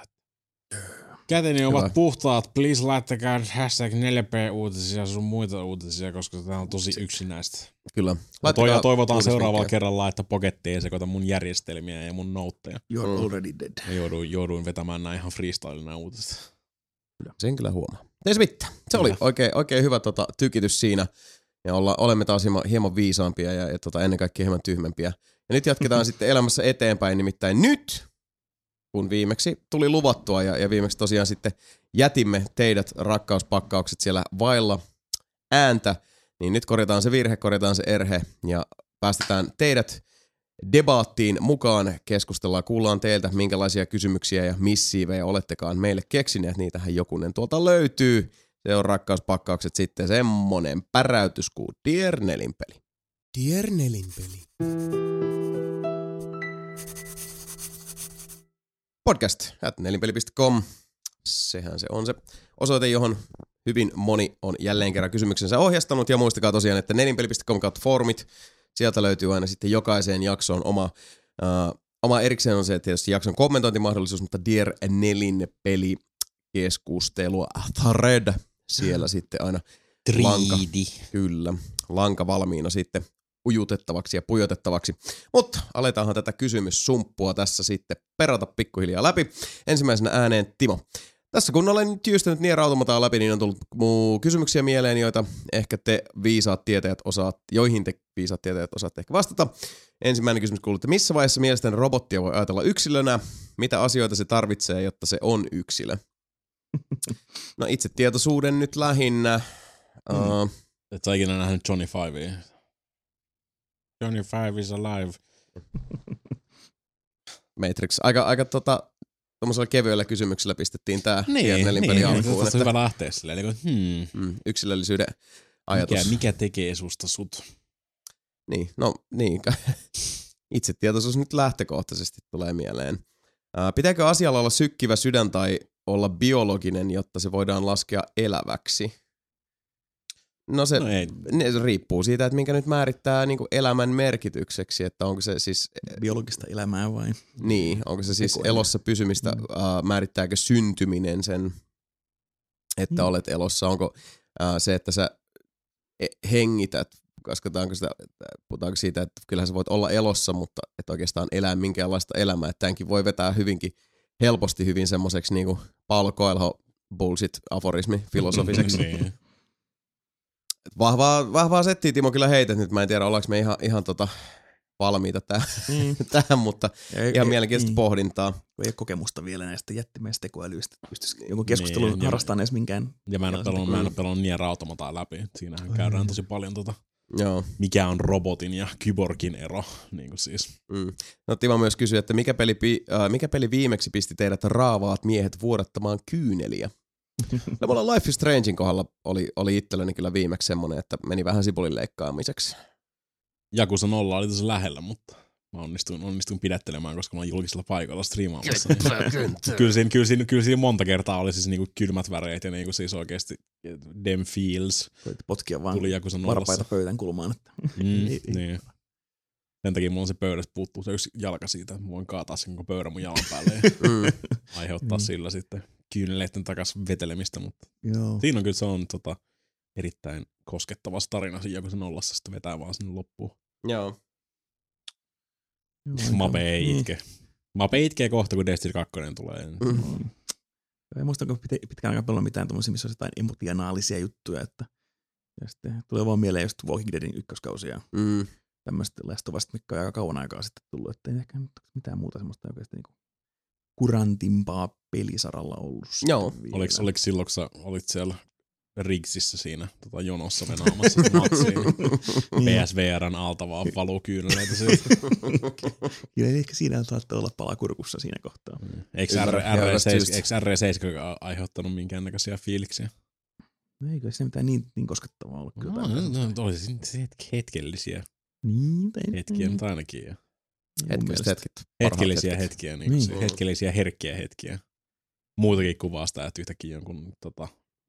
Speaker 2: Käteni
Speaker 1: Hyvä.
Speaker 2: ovat puhtaat, please laittakaa hashtag 4P-uutisia ja sun muita uutisia, koska tämä on tosi yksinäistä.
Speaker 1: Kyllä.
Speaker 2: Toi,
Speaker 1: Laittakaa
Speaker 2: ja toivotaan seuraavalla kerralla, että poketti ei sekoita mun järjestelmiä ja mun noutteja.
Speaker 3: You're
Speaker 1: Mm.
Speaker 3: already dead.
Speaker 2: Mä jouduin, jouduin vetämään näin ihan freestylina uutiset.
Speaker 1: Sen kyllä huomaa. Ei se mitään. Se oli oikein, oikein hyvä tota, tykitys siinä. Ja olla, olemme taas hieman, hieman viisaampia ja, ja tota, ennen kaikkea hieman tyhmempiä. Ja nyt jatketaan sitten elämässä eteenpäin. Nimittäin nyt, kun viimeksi tuli luvattua ja, ja viimeksi tosiaan sitten jätimme teidät rakkauspakkaukset siellä vailla ääntä, niin nyt korjataan se virhe, korjataan se erhe ja päästetään teidät debaattiin mukaan. Keskustellaan, kuullaan teiltä, minkälaisia kysymyksiä ja missiivejä olettekaan meille keksineet. Niitähän jokunen tuolta löytyy. Se on rakkauspakkaukset sitten semmonen päräytys kuin Dear Nelinpeli. Dear Nelinpeli. Podcast at nelinpeli.com. Sehän se on se osoite, johon hyvin moni on jälleen kerran kysymyksensä ohjastanut. Ja muistakaa tosiaan, että nelinpeli.com kautta foorumit. Sieltä löytyy aina sitten jokaiseen jaksoon oma, uh, oma erikseen on se tietysti jakson kommentointimahdollisuus, mutta Dear Nelin peli keskustelua thread siellä sitten aina lanka, kyllä, lanka valmiina sitten ujutettavaksi ja pujotettavaksi. Mutta aletaanhan tätä kysymyssumppua tässä sitten perata pikkuhiljaa läpi. Ensimmäisenä ääneen Timo. Tässä kun olen nyt jyystänyt Nier Automataa läpi, niin on tullut muu kysymyksiä mieleen, joita ehkä te viisaat tietäjät osaat, joihin te viisaat tietäjät osaatte ehkä vastata. Ensimmäinen kysymys kuuluu, että missä vaiheessa mielestäni robottia voi ajatella yksilönä? Mitä asioita se tarvitsee, jotta se on yksilö? No itse tietoisuuden nyt lähinnä.
Speaker 3: Mm.
Speaker 1: Uh,
Speaker 2: Et sä ikinä nähnyt Johnny Fivea? Johnny Five is alive.
Speaker 1: Matrix. Aika, aika tota, tuommoisella kevyellä kysymyksellä pistettiin tää niin, nelinpeli
Speaker 2: niin,
Speaker 1: alkuun.
Speaker 2: Niin,
Speaker 1: Että,
Speaker 2: hyvä lähteä silleen, niin kuin, hmm,
Speaker 1: mm, yksilöllisyyden ajatus.
Speaker 2: mikä, mikä tekee susta sut?
Speaker 1: Niin, no niin. Itsetietoisuus nyt lähtökohtaisesti tulee mieleen. Ää, pitääkö asialla olla sykkivä sydän tai olla biologinen, jotta se voidaan laskea eläväksi? No se,
Speaker 2: No ei.
Speaker 1: ne, riippuu siitä, että minkä nyt määrittää niin kuin elämän merkitykseksi, että onko se siis,
Speaker 3: Biologista elämää vai?
Speaker 1: niin, onko se siis
Speaker 3: Tekoäly.
Speaker 1: elossa pysymistä,
Speaker 3: Mm.
Speaker 1: ää, määrittääkö syntyminen sen, että
Speaker 3: Mm.
Speaker 1: olet elossa, onko ää, se, että sä e- hengität, kosketaanko sitä, puhutaanko siitä, että kyllähän sä voit olla elossa, mutta et oikeastaan elää minkäänlaista elämää, että tämänkin voi vetää hyvinkin helposti hyvin semmoiseksi niinku Paolo Coelho bullshit aforismi filosofiseksi.
Speaker 2: niin.
Speaker 1: Vahvaa, vahvaa settiä Timo kyllä heität nyt, mä en tiedä ollaanko me ihan, ihan tota valmiita tähän,
Speaker 3: Mm.
Speaker 1: tähän mutta
Speaker 3: Ja,
Speaker 1: ihan mielenkiintoista pohdintaa.
Speaker 3: Ei ole kokemusta vielä näistä jättimäistä tekoälyistä. Pystyisi jonkun keskustelun
Speaker 2: Niin, ja-
Speaker 3: harrastamaan edes minkään.
Speaker 2: Ja mä en ole pelannut, mä en ole pelannut Nier Automataa läpi. Siinähän käydään tosi paljon tota,
Speaker 1: Joo.
Speaker 2: mikä on robotin ja kyborgin ero. Niin kuin siis.
Speaker 1: Mm. No Timo myös kysyi, että mikä peli, äh, mikä peli viimeksi pisti teidät raavaat miehet vuodattamaan kyyneliä? No mulla Life is Strangein kohdalla oli, oli itselleni kyllä viimeksi semmonen, että meni vähän sipulin leikkaamiseksi.
Speaker 2: Jakusa nolla oli tosi lähellä, mutta mä onnistuin, onnistuin pidättelemään, koska mä olin julkisella paikalla striimaamassa. Niin. kyllä, siinä, kyllä, siinä, kyllä siinä monta kertaa oli siis niinku kylmät väreet ja niinku siis oikeasti dem feels
Speaker 3: Voit potkia vaan
Speaker 2: tuli Jakusa
Speaker 3: varpaita pöydän kulmaan. Että.
Speaker 2: Mm,
Speaker 3: ei-
Speaker 2: niin. Sen takia mulla on se pöydästä puuttuu se yksi jalka siitä, että mä voin kaataa sen koko pöydän mun jalan päälle ja
Speaker 1: Mm.
Speaker 2: aiheuttaa
Speaker 3: Mm.
Speaker 2: sillä sitten kyyneleiden takas vetelemistä, mutta
Speaker 3: Joo.
Speaker 2: siinä on kyllä se on tota, erittäin koskettava tarina kun se nollassa sitten vetää vaan sinne loppuun.
Speaker 1: Joo.
Speaker 3: Joo,
Speaker 2: Mape ei
Speaker 3: niin.
Speaker 2: itke. Mape itkee kohta, kun Destiny 2 tulee.
Speaker 1: Mm.
Speaker 3: On. En muista, pite- pitkään aikaa pelannut mitään tommosia, missä on jotain emotionaalisia juttuja, että ja sitten tulee vaan mieleen just Walking Deadin ykköskausi ja
Speaker 1: Mm.
Speaker 3: tämmöistä Us, mikä on aika kauan aikaa sitten tullut, että ei ehkä mitään muuta semmoista oikeasti niinku kurantimpaa pelisaralla ollut.
Speaker 1: Joo.
Speaker 2: Oliko, oliko silloin, kun sä olit siellä Rigsissä siinä tota, jonossa venaamassa matsia,
Speaker 3: Niin.
Speaker 2: PSVRn alta vaan valuu kyyneleitä siitä.
Speaker 3: Kyllä ehkä siinä saattaa olla pala kurkussa siinä kohtaa.
Speaker 2: Eikö, R,
Speaker 1: Ymmärrän. Joo, tästä
Speaker 2: R7,
Speaker 1: syystä.
Speaker 2: eikö R7 a- aiheuttanut minkäännäköisiä fiiliksiä?
Speaker 3: No Eikö se mitään niin, niin koskettavaa ollut kyllä.
Speaker 2: No, no, no, olisi se hetk- hetkellisiä
Speaker 3: Niin, tai
Speaker 2: hetkiä nyt ainakin.
Speaker 3: Mielestä.
Speaker 1: hetket.
Speaker 2: hetkellisiä hetkiä, niin
Speaker 3: Niin.
Speaker 2: niin. hetkellisiä herkkiä hetkiä. Muutakin kuvaa sitä, että yhtäkkiä jonkun tota,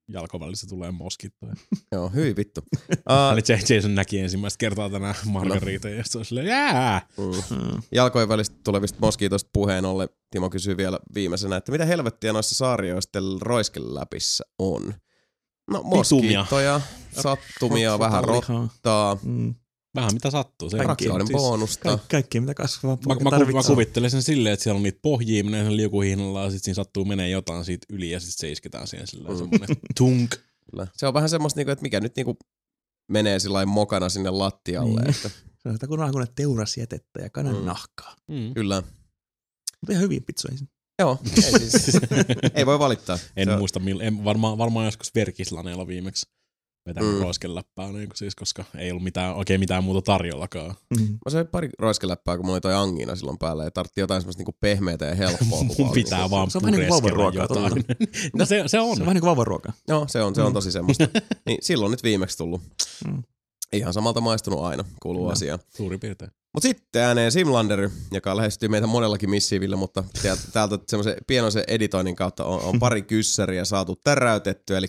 Speaker 2: jalkovälissä tulee moskittoja.
Speaker 1: Joo, hyi vittu.
Speaker 2: Uh,
Speaker 1: Uh,
Speaker 2: Jason näki ensimmäistä kertaa tänään Margarita, ja se on silleen, jää!
Speaker 1: mm.
Speaker 3: Mm.
Speaker 1: Jalkojen välistä tulevista moskiitoista puheen ollen Timo kysyy vielä viimeisenä, että mitä helvettiä noissa sarjoissa roiskeläpissä on? No moskiittoja, sattumia, vähän rottaa,
Speaker 3: Mm.
Speaker 2: Vähän mitä sattuu. Se
Speaker 3: Kaikki
Speaker 1: rakkauden
Speaker 2: siis,
Speaker 1: bonusta.
Speaker 3: Ka- kaikkea, mitä kasvaa
Speaker 2: Mä, mä, ku, mä kuvittelen sen silleen, että siellä on niitä pohjia, menee sen liukuhihnalla ja sitten siinä sattuu menee jotain siitä yli ja sitten se isketään siihen silleen
Speaker 1: Mm.
Speaker 2: semmoinen tunk.
Speaker 1: Kyllä. Se on vähän semmoista, niinku, että mikä nyt niinku menee sillä mokana sinne lattialle.
Speaker 3: Niin.
Speaker 1: Että,
Speaker 3: Se on sitä kun kun teurasjätettä ja kanan
Speaker 1: Mm.
Speaker 3: nahkaa.
Speaker 2: Mm.
Speaker 1: kyllä.
Speaker 3: Mutta ihan hyviä pizzoja.
Speaker 1: Joo, ei, siis, ei voi valittaa.
Speaker 2: En
Speaker 1: Se on-
Speaker 2: muista, mil, en, varmaan, varmaan joskus verkislaneella viimeksi vetänyt
Speaker 1: Mm.
Speaker 2: roiskeläppää, niin siis, koska ei ollut mitään, oikein mitään muuta tarjollakaan.
Speaker 3: Mm.
Speaker 1: Mä söin pari roiskeläppää, kun mulla oli toi angina silloin päällä ja tartti jotain semmoista niinku pehmeätä ja helppoa.
Speaker 2: Mun
Speaker 1: vaan
Speaker 2: pitää
Speaker 1: niinku-
Speaker 2: vaan
Speaker 3: se on vähän niin kuin vauvanruokaa,
Speaker 2: jotain. no se, se on.
Speaker 3: Se on vähän niin kuin vauvaruokaa.
Speaker 1: Joo, se on, se on
Speaker 3: Mm.
Speaker 1: tosi semmoista. niin silloin nyt viimeksi tullut.
Speaker 3: Mm.
Speaker 1: Ihan samalta maistunut aina, kuuluu
Speaker 3: Kyllä.
Speaker 1: asiaan.
Speaker 2: Suurin piirtein.
Speaker 1: Mutta sitten ääneen Simlander, joka lähestyy meitä monellakin missiivillä, mutta täältä, semmoisen pienoisen editoinnin kautta on, on pari kyssäriä saatu täräytettyä. Eli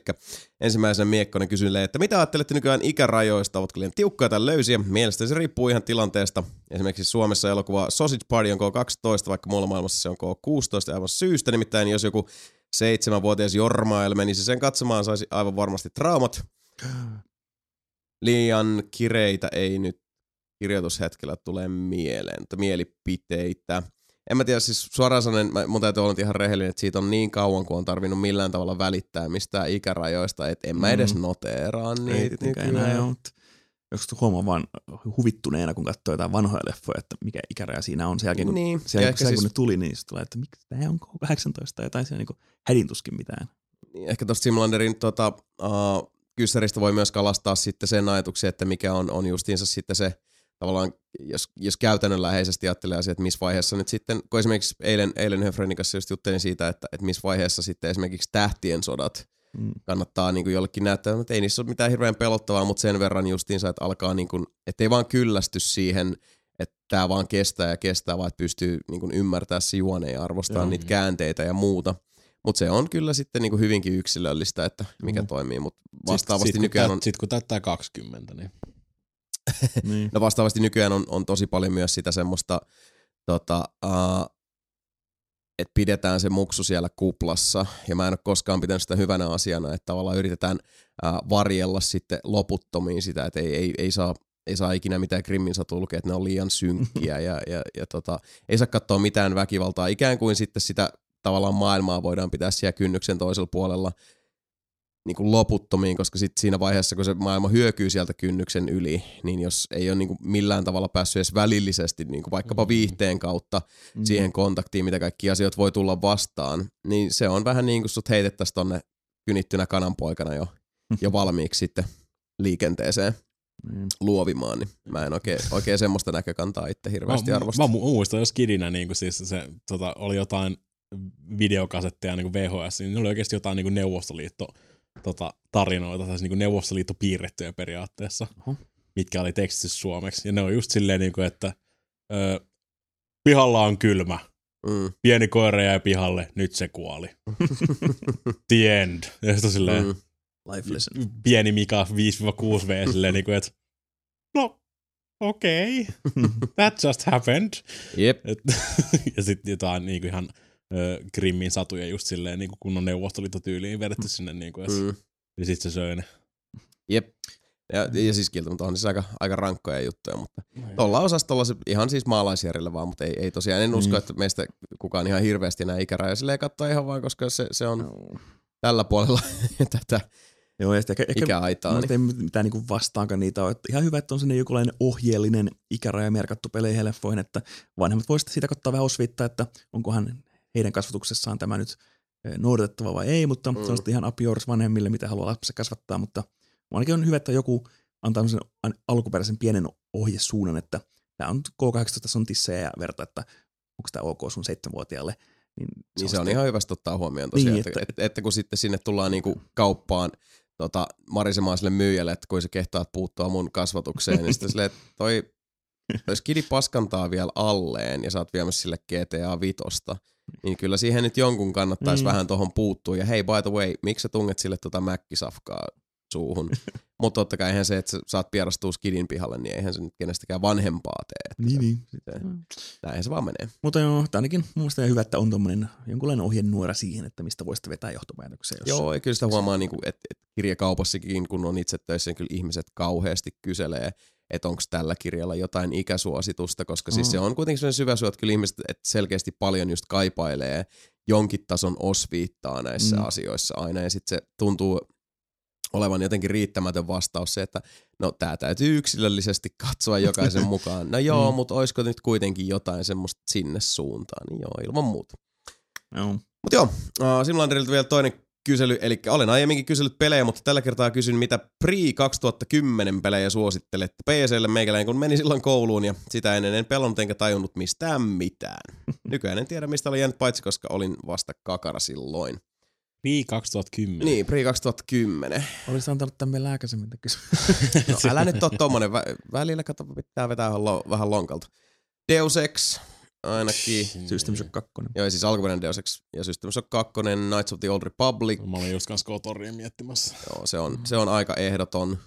Speaker 1: ensimmäisenä Miekkonen kysylee, että mitä ajattelette nykyään ikärajoista? Ovatko liian tiukkoja tai löysiä? Mielestäni se riippuu ihan tilanteesta. Esimerkiksi Suomessa elokuva Sausage Party on K12, vaikka muualla maailmassa se on K16 aivan syystä. Nimittäin jos joku seitsemänvuotias Jormael menisi sen katsomaan, saisi aivan varmasti traumat. Liian kireitä ei nyt kirjoitushetkellä tule mieleen, mutta mielipiteitä. En mä tiedä, siis suoraan sanoen, mä, mun täytyy olla ihan rehellinen, että siitä on niin kauan, kun on tarvinnut millään tavalla välittää mistään ikärajoista, että en mä edes
Speaker 3: Mm.
Speaker 1: noteeraa
Speaker 3: Ei
Speaker 1: niitä nykyään.
Speaker 3: enää joo, mutta joskus huomaa vaan huvittuneena, kun katsoo jotain vanhoja leffoja, että mikä ikäraja siinä on. Sen jälkeen, kun,
Speaker 1: Niin,
Speaker 3: sen, jälkeen, sen,
Speaker 1: siis,
Speaker 3: kun ne tuli, niin se tulee, että miksi tämä on 18 tai jotain siellä niin hädintuskin mitään.
Speaker 1: ehkä tuosta Simlanderin tota, uh, kyssäristä voi myös kalastaa sitten sen ajatuksen, että mikä on, on justiinsa sitten se tavallaan, jos, jos käytännönläheisesti ajattelee asiaa, että missä vaiheessa nyt sitten, kun esimerkiksi eilen, eilen yhden friendin kanssa just juttelin siitä, että, että missä vaiheessa sitten esimerkiksi tähtien sodat
Speaker 3: Mm.
Speaker 1: kannattaa niin kuin jollekin näyttää, että ei niissä ole mitään hirveän pelottavaa, mutta sen verran justiinsa, että alkaa niin kuin, että ei vaan kyllästy siihen, että tämä vaan kestää ja kestää, vaan että pystyy niin kuin ymmärtää se juone ja arvostaa
Speaker 3: Joo.
Speaker 1: niitä käänteitä ja muuta. Mutta se on kyllä sitten niin kuin hyvinkin yksilöllistä, että mikä
Speaker 3: Mm.
Speaker 1: toimii, mutta vastaavasti
Speaker 2: sit, sit,
Speaker 1: nykyään on,
Speaker 2: täyt, sit kun täyttää 20, niin
Speaker 3: Niin.
Speaker 1: no vastaavasti nykyään on, on tosi paljon myös sitä semmoista, tota, uh, että pidetään se muksu siellä kuplassa, ja mä en ole koskaan pitänyt sitä hyvänä asiana, että tavallaan yritetään uh, varjella sitten loputtomiin sitä, että ei, ei, ei saa ei saa ikinä mitään Grimmin satulukea, että ne on liian synkkiä ja, ja, ja tota, ei saa katsoa mitään väkivaltaa. Ikään kuin sitten sitä tavallaan maailmaa voidaan pitää siellä kynnyksen toisella puolella niin kuin loputtomiin, koska sitten siinä vaiheessa, kun se maailma hyökyy sieltä kynnyksen yli, niin jos ei ole niin kuin millään tavalla päässyt edes välillisesti, niin kuin vaikkapa viihteen kautta
Speaker 3: Mm.
Speaker 1: siihen kontaktiin, mitä kaikki asiat voi tulla vastaan, niin se on vähän niin kuin sut heitettäisiin tonne kynittynä kananpoikana jo, jo valmiiksi sitten liikenteeseen
Speaker 3: Niin.
Speaker 1: luovimaan, niin mä en oikein, oikein semmoista näkökantaa itse hirveästi
Speaker 2: mä,
Speaker 1: arvosta.
Speaker 2: mä, mu- muistan, jos kidinä niin siis se, tota, oli jotain videokasetteja niin VHS, niin ne oli oikeasti jotain niin Neuvostoliitto tota, tarinoita, tai niin Neuvostoliitto piirrettyjä periaatteessa,
Speaker 3: Oho.
Speaker 2: mitkä oli tekstitys suomeksi. Ja ne on just silleen, niin kuin, että ö, pihalla on kylmä,
Speaker 1: Mm,
Speaker 2: pieni koira jäi pihalle, nyt se kuoli. The end. Ja sitten silleen,
Speaker 1: mm.
Speaker 3: Life lesson.
Speaker 2: pieni Mika 5-6V silleen, niin kuin, että no, okei, okay. that just happened.
Speaker 1: Jep,
Speaker 2: Et, ja sitten jotain niin kuin ihan ö, Grimmin satuja just silleen niin kuin kunnon neuvostoliittotyyliin vedetty sinne. Niin kuin,
Speaker 1: mm.
Speaker 2: Ja sitten se söi ne.
Speaker 1: jep. Ja, ja siis kieltämättä on siis aika, aika rankkoja juttuja, mutta tuolla osastolla se ihan siis maalaisjärjellä vaan, mutta ei, ei tosiaan, en usko,
Speaker 3: Mm.
Speaker 1: että meistä kukaan ihan hirveästi nämä ikärajoja silleen katsoo ihan vaan, koska se, se on
Speaker 3: No.
Speaker 1: tällä puolella tätä
Speaker 3: Joo, ja ehkä, ehkä
Speaker 1: ikäaitaa.
Speaker 3: Mä
Speaker 1: Niin.
Speaker 3: ei mitään niinku vastaankaan niitä ole. Että Ihan hyvä, että on sinne jokinlainen ohjeellinen ikäraja merkattu peleihin ja leffoihin, että vanhemmat voisivat siitä katsoa vähän osviittaa, että onkohan heidän kasvatuksessaan tämä nyt noudatettava vai ei, mutta mm. se on sitten ihan up yours vanhemmille, mitä haluaa lapsensa kasvattaa, mutta ainakin on hyvä, että joku antaa sen alkuperäisen pienen ohjesuunnan, että tämä on K18 sontissa ja verta, että onko tämä ok sun seitsemänvuotiaalle. Niin
Speaker 1: Niin se on ihan hyvä ottaa huomioon tosiaan,
Speaker 3: Niin,
Speaker 1: että,
Speaker 3: että-
Speaker 1: että, että kun sitten sinne tullaan niinku kauppaan tota, marisemaan sille myyjälle, että kun se kehtaat puuttua mun kasvatukseen, niin sitten silleen, että toi, jos kidi paskantaa vielä alleen ja sä oot viemässä sille GTA Vitosta, niin kyllä siihen nyt jonkun kannattaisi
Speaker 3: Mm.
Speaker 1: vähän tohon puuttua. Ja hei, by the way, miksi sä tunget sille tota mäkkisafkaa suuhun? Mutta totta kai eihän se, että sä saat pierastua skidin pihalle, niin eihän se nyt kenestäkään vanhempaa tee. Että
Speaker 3: Niin, niin.
Speaker 1: se, näinhän se vaan menee.
Speaker 3: Mutta joo, ainakin mun mielestä hyvä, että on tommonen jonkunlainen ohjenuora siihen, että mistä voisitte vetää johtopäätöksiä. Jos
Speaker 1: Joo, ja kyllä sitä huomaa, niin kuin, että, että kirjakaupassakin, kun on itse töissä, niin kyllä ihmiset kauheasti kyselee, että onko tällä kirjalla jotain ikäsuositusta, koska siis
Speaker 3: Mm.
Speaker 1: se on kuitenkin sellainen syvä syy, että kyllä ihmiset että selkeästi paljon just kaipailee jonkin tason osviittaa näissä
Speaker 3: Mm.
Speaker 1: asioissa aina, ja sitten se tuntuu olevan jotenkin riittämätön vastaus se, että no tämä täytyy yksilöllisesti katsoa jokaisen mukaan. No joo,
Speaker 3: Mm.
Speaker 1: mutta olisiko nyt kuitenkin jotain semmoista sinne suuntaan, niin joo, ilman muuta.
Speaker 3: Joo.
Speaker 1: Mutta joo, uh, Simlanderilta vielä toinen kysely, eli olen aiemminkin kysellyt pelejä, mutta tällä kertaa kysyn, mitä Pri 2010 pelejä suosittelette PClle meikäläinen, kun meni silloin kouluun ja sitä ennen en pelannut enkä tajunnut mistään mitään. Nykyään en tiedä, mistä olen jäänyt paitsi, koska olin vasta kakara silloin.
Speaker 2: Rii 2010.
Speaker 1: Niin, Pri 2010.
Speaker 3: Olisi antanut tämän meille aikaisemmin.
Speaker 1: No, älä nyt ole tommonen. Vä- välillä kato, pitää vetää vähän lonkalta. Deus Ex, ainakin.
Speaker 3: System Shock 2.
Speaker 1: Joo, ja siis alkuperäinen Deus Ex ja System Shock 2, Knights of the Old Republic.
Speaker 2: Mä olin just kanssa Kotoria miettimässä.
Speaker 1: Joo, se on, se on aika ehdoton.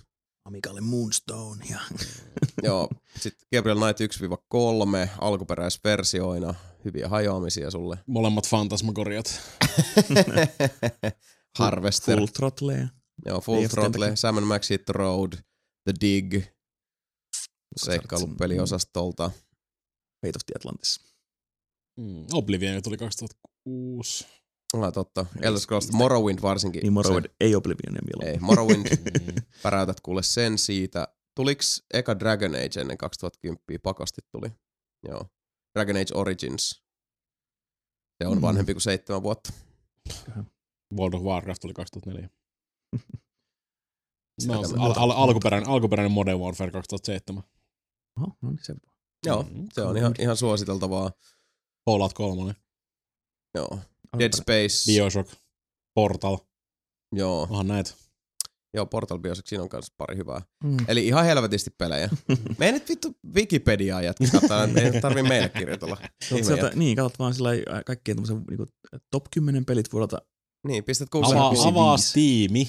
Speaker 3: Amikalle Moonstone ja
Speaker 1: Joo, sitten Gabriel Knight 1-3 alkuperäisversioina. Hyviä hajoamisia sulle.
Speaker 2: Molemmat fantasmagoriat.
Speaker 1: Harvester.
Speaker 3: Full Throttle.
Speaker 1: Joo, Full Throttle. Sam Max Hit the Road, The Dig, seikkailupeliosastolta.
Speaker 3: Fate of the Atlantis.
Speaker 2: Mm. Oblivion tuli 2006.
Speaker 1: Ah, totta. Elder Scrolls Morrowind varsinkin.
Speaker 3: Niin Morrowind
Speaker 1: Se,
Speaker 3: ei Oblivionia vielä.
Speaker 1: ei, Morrowind.
Speaker 2: Mm.
Speaker 1: Päräytät kuule sen siitä. Tuliks eka Dragon Age ennen 2010? Pakosti tuli. Joo. Dragon Age Origins. Se on
Speaker 3: Mm.
Speaker 1: vanhempi kuin seitsemän vuotta.
Speaker 2: World of Warcraft tuli 2004. No, al- al- alkuperäinen, alkuperäinen Modern Warfare 2007.
Speaker 3: Oho, no niin se
Speaker 1: Joo,
Speaker 2: Mm,
Speaker 1: se on ihan, ihan suositeltavaa.
Speaker 2: Fallout 3,
Speaker 1: Joo. Dead Space.
Speaker 2: Bioshock, Portal,
Speaker 1: Joo.
Speaker 2: onhan näitä.
Speaker 1: Joo, Portal Bioshock, siinä on kanssa pari hyvää.
Speaker 3: Mm.
Speaker 1: Eli ihan helvetisti pelejä. Me ei nyt vittu Wikipediaa jätkä katsoa, ei tarvi meille kirjoitella.
Speaker 3: Sieltä, niin, katsot vaan sillä lailla, ä, kaikkien tämmöisen niin top 10 pelit vuodelta.
Speaker 1: Niin, pistät Google.
Speaker 2: Avaa, avaa. Steami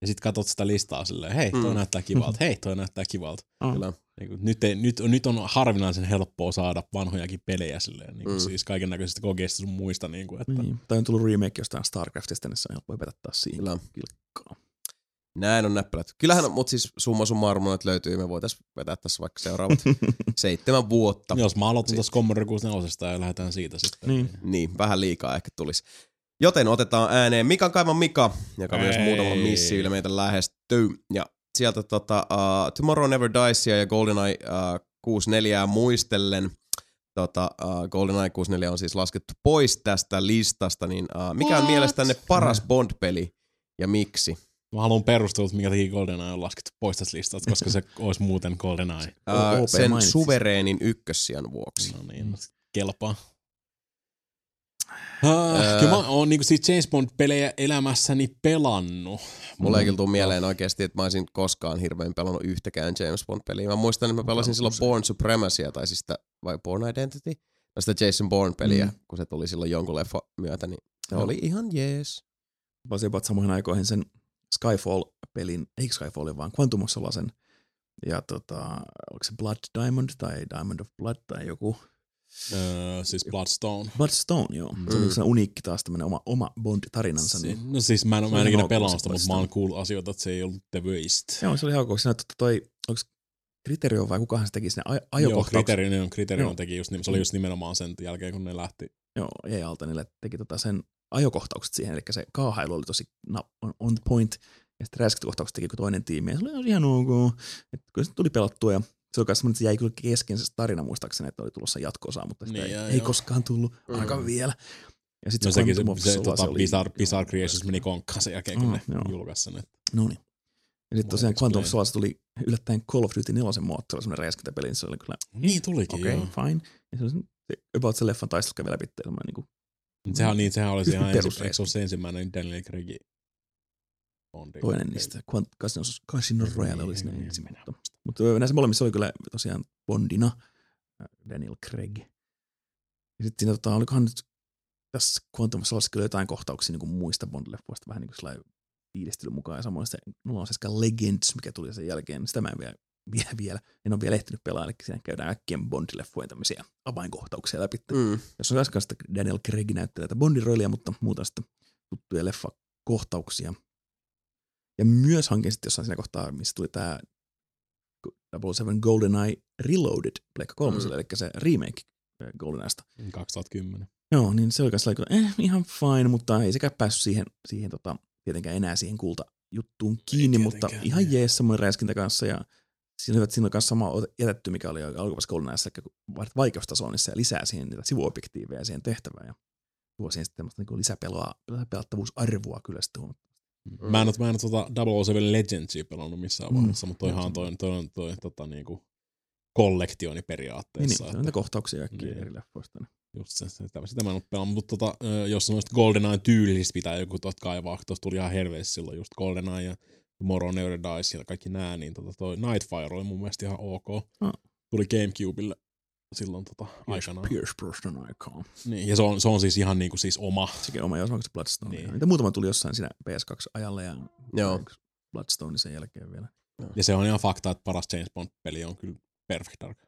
Speaker 2: ja sitten katsot sitä listaa silleen, hei, toi
Speaker 1: Mm.
Speaker 2: näyttää kivalta, hei, toi näyttää kivalta.
Speaker 3: Ah.
Speaker 1: Kyllä.
Speaker 2: Niin kuin, nyt, ei, nyt, nyt, on harvinaisen helppoa saada vanhojakin pelejä silleen, niin kuin,
Speaker 1: Mm.
Speaker 2: siis kaiken näköisistä kokeista sun muista. Niin kuin, että,
Speaker 3: Niin. Tai on tullut remake jostain StarCraftista, niin se on helppo hypätä taas siihen
Speaker 1: Kyllä.
Speaker 3: kilkkaan.
Speaker 1: Näin on näppälät. Kyllähän, mutta siis summa summarum noita löytyy. Me voitaisiin vetää tässä vaikka seuraavat seitsemän vuotta.
Speaker 2: Jos mä aloitan
Speaker 1: Siitä.
Speaker 2: tuossa Commodore 64 ja lähdetään siitä sitten.
Speaker 3: Niin.
Speaker 1: Niin, vähän liikaa ehkä tulisi. Joten otetaan ääneen Mikan kaivan Mika, joka myös
Speaker 2: Ei.
Speaker 1: muutamalla missiillä meitä lähestyy. Ja sieltä tota, uh, Tomorrow Never Dicea ja GoldenEye uh, 64 muistellen, tota, uh, GoldenEye 64 on siis laskettu pois tästä listasta, niin uh, mikä on
Speaker 2: What?
Speaker 1: mielestänne paras Bond-peli ja miksi?
Speaker 2: Mä haluan perustelut, minkä takia GoldenEye on laskettu pois tästä listasta, koska se olisi muuten GoldenEye.
Speaker 1: Uh, sen suvereenin ykkössijan vuoksi.
Speaker 2: No niin, no kelpaa. Uh, kyllä mä oon niinku siitä James Bond-pelejä elämässäni pelannut.
Speaker 1: Mulla ei kyllä tule mieleen oikeasti, että mä olisin koskaan hirveän pelannut yhtäkään James Bond-peliä. Mä muistan, että mä pelasin silloin Born Supremacya, tai siis sitä, vai Born Identity, tai sitä Jason Bourne-peliä,
Speaker 3: Mm.
Speaker 1: kun se tuli silloin jonkun leffa myötä, niin se
Speaker 3: Joo.
Speaker 1: oli ihan jees.
Speaker 3: Pelasin jopa samoihin aikoihin sen Skyfall-pelin, ei Skyfallin, vaan Quantum of Solasen. Ja tota, oliko se Blood Diamond tai Diamond of Blood tai joku.
Speaker 2: Uh, siis Bloodstone.
Speaker 3: Bloodstone, joo. Se
Speaker 1: Mm.
Speaker 3: oli mm. uniikki taas tämmönen oma, oma Bond-tarinansa.
Speaker 2: Si-
Speaker 3: Niin.
Speaker 2: no siis mä en,
Speaker 3: Se
Speaker 2: mä en ikinä pelannut sitä,
Speaker 3: se
Speaker 2: mutta mä oon kuullut asioita, että se ei ollut The Waste.
Speaker 3: Joo, se oli hauska. Siinä totta toi, onko Kriterio vai kukahan se teki sinne aj-
Speaker 2: Joo,
Speaker 3: ajokohtauksen?
Speaker 2: Kriterion, Kriterion
Speaker 3: Joo.
Speaker 2: teki just, se oli just nimenomaan sen jälkeen, kun ne lähti.
Speaker 3: Joo, EA-alta niille teki tota sen ajokohtaukset siihen, eli se kaahailu oli tosi na- on, on point, ja sitten räiskintäkohtaukset teki joku toinen tiimi, ja se oli ihan ok. Et kyllä se tuli pelattua, ja se oli myös semmoinen, että se jäi kyllä kesken se tarina muistaakseni, että oli tulossa jatko-osa, mutta sitä
Speaker 2: Niin,
Speaker 3: ei,
Speaker 2: joo,
Speaker 3: ei
Speaker 2: joo.
Speaker 3: koskaan tullut, ainakaan
Speaker 1: Mm.
Speaker 3: vielä. Ja sitten
Speaker 2: No
Speaker 3: se,
Speaker 2: sekin se, se, tota,
Speaker 3: oli-
Speaker 2: Bizarre, Bizarre Creations meni konkkaan sen jälkeen, kun
Speaker 3: Mm,
Speaker 2: ne
Speaker 3: joo.
Speaker 2: julkaisi sen. että-
Speaker 3: No niin. Ja sitten tosiaan. Quantum of Solace tuli yllättäen Call of Duty 4 moottorilla, semmoinen räiskintäpeli, niin se oli kyllä
Speaker 2: Niin tulikin,
Speaker 3: okei,
Speaker 2: joo.
Speaker 3: okay, fine. Ja se oli se, about se leffan taistelu kävi läpi, semmoinen niin kuin,
Speaker 2: Mut Sehän, niin, sehän oli se ihan ensi, se ensimmäinen Daniel Craigin Bondi?
Speaker 3: toinen niistä. Casino, Casino Royale oli siinä
Speaker 2: Niin,
Speaker 3: ensimmäinen. Mutta, mutta näissä molemmissa oli kyllä tosiaan Bondina Daniel Craig. Ja sitten siinä tota, olikohan nyt tässä Quantum Solace kyllä jotain kohtauksia niin kuin muista Bond-leffoista vähän niin kuin sellainen fiilistely mukaan. Ja samoin se 07 Legends, mikä tuli sen jälkeen, niin sitä mä en vielä, vielä, vielä en ole vielä ehtinyt pelaa, eli siinä käydään äkkien Bond-leffojen tämmöisiä avainkohtauksia läpi. Mm.
Speaker 1: Mm.
Speaker 3: Jos on äsken sitä Daniel Craig näyttelee tätä Bondin roolia, mutta muuta sitten tuttuja leffakohtauksia. Ja myös hankin sitten jossain siinä kohtaa, missä tuli tämä 007 GoldenEye Reloaded Pleikka kolmoselle, mm. eli se remake GoldenEyesta.
Speaker 2: 2010.
Speaker 3: Joo, niin se oli kanssa eh, ihan fine, mutta ei sekään päässyt siihen, siihen tota, tietenkään enää siihen kulta juttuun kiinni, mutta ihan
Speaker 2: niin.
Speaker 3: jees semmoinen räiskintä kanssa ja siinä oli, siinä oli kanssa sama jätetty, mikä oli alkuvassa GoldenEyessa, eli vaikeustasoon, niin se lisää siihen niitä sivuobjektiiveja siihen tehtävään ja tuo siihen sitten niin lisäpelattavuusarvoa kyllä sitten huomattavasti.
Speaker 2: Mä en ole, mä en ole tota 007 Legendsia pelannut missään
Speaker 3: Mm.
Speaker 2: vaiheessa, mutta
Speaker 3: Joo,
Speaker 2: toihan toi, toi, on toi tota niinku kollektioni
Speaker 3: Niin, niin,
Speaker 2: periaatteessa.
Speaker 3: se on
Speaker 2: että
Speaker 3: kohtauksia kaikki
Speaker 2: Niin.
Speaker 3: eri leffoista. niin.
Speaker 2: just se, se, sitä, sitä mä en ole pelannut, mutta tota, jos noista GoldenEye tyylisistä pitää joku tuot kaivaa, tuossa tuli ihan herveessä silloin just GoldenEye ja Tomorrow Never Dies ja kaikki nää, niin tota toi Nightfire oli mun mielestä ihan ok.
Speaker 3: Ah.
Speaker 2: Tuli Gamecubelle silloin tota aikanaan.
Speaker 3: Pierce Brosnan aikaan.
Speaker 2: Niin, ja se on, se on siis ihan niinku siis oma.
Speaker 3: Sekin oma, jos onko se Bloodstone.
Speaker 2: Niin.
Speaker 3: Niin. Niitä muutama tuli jossain siinä PS2-ajalla ja
Speaker 1: Joo.
Speaker 3: Bloodstone sen jälkeen vielä.
Speaker 2: Ja se on ihan fakta, että paras James Bond-peli on kyllä Perfect Dark.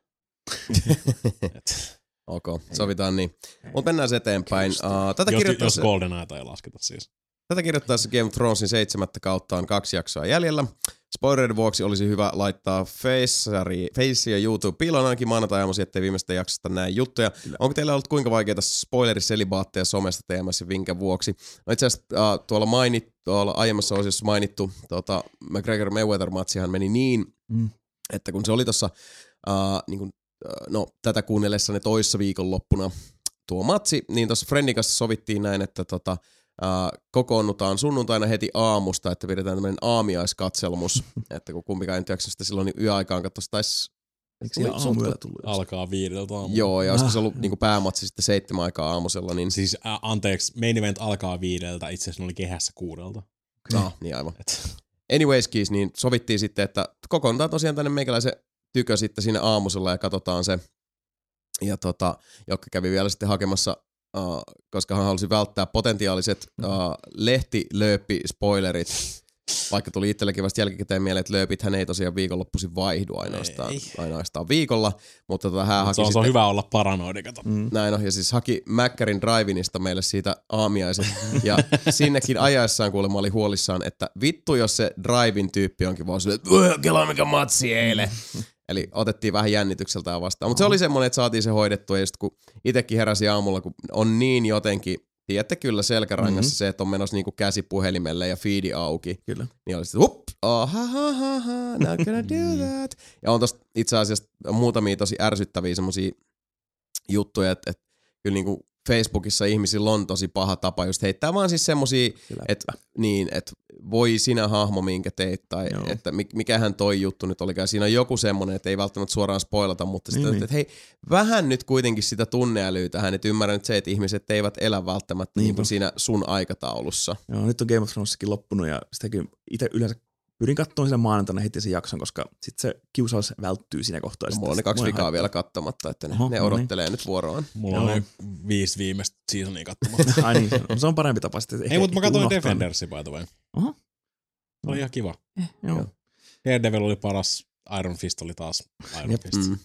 Speaker 1: Ok, sovitaan niin. Mutta mennään se eteenpäin. Uh, tätä,
Speaker 2: jos, jos GoldenEye ei lasketa siis.
Speaker 1: tätä kirjoittaessa Game of Thronesin seitsemättä kautta on kaksi jaksoa jäljellä. Spoilerin vuoksi olisi hyvä laittaa Face, ja YouTube piiloon ainakin maanantai aamuisin, ettei viimeistä jaksosta näe juttuja.
Speaker 3: Kyllä.
Speaker 1: Onko teillä ollut kuinka vaikeita spoileriselibaatteja somesta teemässä vinkä vuoksi? No itse asiassa uh, tuolla, mainit, tuolla aiemmassa osiossa mainittu tota, McGregor Mayweather-matsihan meni niin,
Speaker 3: Mm.
Speaker 1: että kun se oli tuossa, uh, niin kun, uh, no tätä kuunnellessa ne toissa viikonloppuna tuo matsi, niin tuossa Friendin kanssa sovittiin näin, että tota, uh, kokoonnutaan sunnuntaina heti aamusta, että pidetään tämmöinen aamiaiskatselmus, että kun kumpikaan ei sitä silloin niin yöaikaan katsoa, taisi
Speaker 3: Eikö aamuyöllä tullut?
Speaker 2: Alkaa viideltä aamulla.
Speaker 1: Joo, ja olisiko se ollut niinku päämatsi sitten seitsemän aikaa aamusella, niin
Speaker 2: Siis ä, anteeksi, main event alkaa viideltä, itse asiassa ne oli kehässä kuudelta.
Speaker 1: Ah, niin aivan.
Speaker 2: Et,
Speaker 1: Anyways, keys, niin sovittiin sitten, että kokoontaa tosiaan tänne meikäläisen tykö sitten sinne aamusella ja katsotaan se. Ja tota, Jokka kävi vielä sitten hakemassa, uh, koska hän halusi välttää potentiaaliset uh, lehtilööppi-spoilerit, vaikka tuli itsellekin vasta jälkikäteen mieleen, että lööpit hän ei tosiaan viikonloppuisin vaihdu ainoastaan,
Speaker 2: Ei.
Speaker 1: ainoastaan viikolla, mutta tota, hän haki
Speaker 2: se, on, se
Speaker 1: sitten,
Speaker 2: on hyvä olla paranoidi, kato.
Speaker 3: Mm.
Speaker 1: näin on, ja siis haki Mäkkärin Drivinista meille siitä aamiaiset, ja sinnekin ajaessaan kuulemma oli huolissaan, että vittu jos se Drivin tyyppi onkin vaan silleen, että "Uah, kelaa mikä matsi eilen. Eli otettiin vähän jännitykseltään vastaan. Mutta se oli semmoinen, että saatiin se hoidettua, ja sitten kun itsekin heräsi aamulla, kun on niin jotenkin, tiedätte kyllä selkärangassa
Speaker 3: Mhm.
Speaker 1: se, että on menossa niinku käsi puhelimelle ja feedi auki,
Speaker 3: Kyllä.
Speaker 1: niin oli sitten, hup, oh, ha, ha, ha, not gonna do that. Ja on tosta itse asiassa muutamia tosi ärsyttäviä semmosia juttuja, että, että kyllä niinku Facebookissa ihmisillä on tosi paha tapa just heittää vaan siis semmosia, että niin, että voi sinä hahmo, minkä teit, tai
Speaker 3: Joo.
Speaker 1: että mik- mikähän toi juttu nyt olikaan. Siinä on joku semmonen, että ei välttämättä suoraan spoilata, mutta sitten,
Speaker 3: Niin,
Speaker 1: että, hei, vähän nyt kuitenkin sitä tunneälyä tähän, että ymmärrän nyt se, että ihmiset eivät elä välttämättä niin
Speaker 3: Niinpä.
Speaker 1: kuin siinä sun aikataulussa.
Speaker 3: Joo, nyt on Game of Thronesikin loppunut ja sitäkin itse yleensä pyrin katsomaan sen maanantaina heti sen jakson, koska sitten se kiusaus välttyy siinä kohtaa.
Speaker 1: Mulla on ne kaksi vikaa vielä katsomatta, että ne,
Speaker 3: Oho,
Speaker 1: ne
Speaker 3: no niin.
Speaker 1: odottelee nyt vuoroaan.
Speaker 2: Mulla
Speaker 3: Joo.
Speaker 2: on ne viisi viimeistä seasonia katsomatta.
Speaker 3: Ai niin, se on, se on parempi tapa sitten.
Speaker 2: Ei, mutta mä katsoin. Defendersi by the way.
Speaker 3: Oho.
Speaker 2: Se oli ihan kiva.
Speaker 3: Joo.
Speaker 1: Joo.
Speaker 2: Daredevil oli paras, Iron Fist oli taas Iron
Speaker 3: Jep.
Speaker 2: Fist.
Speaker 1: Mm.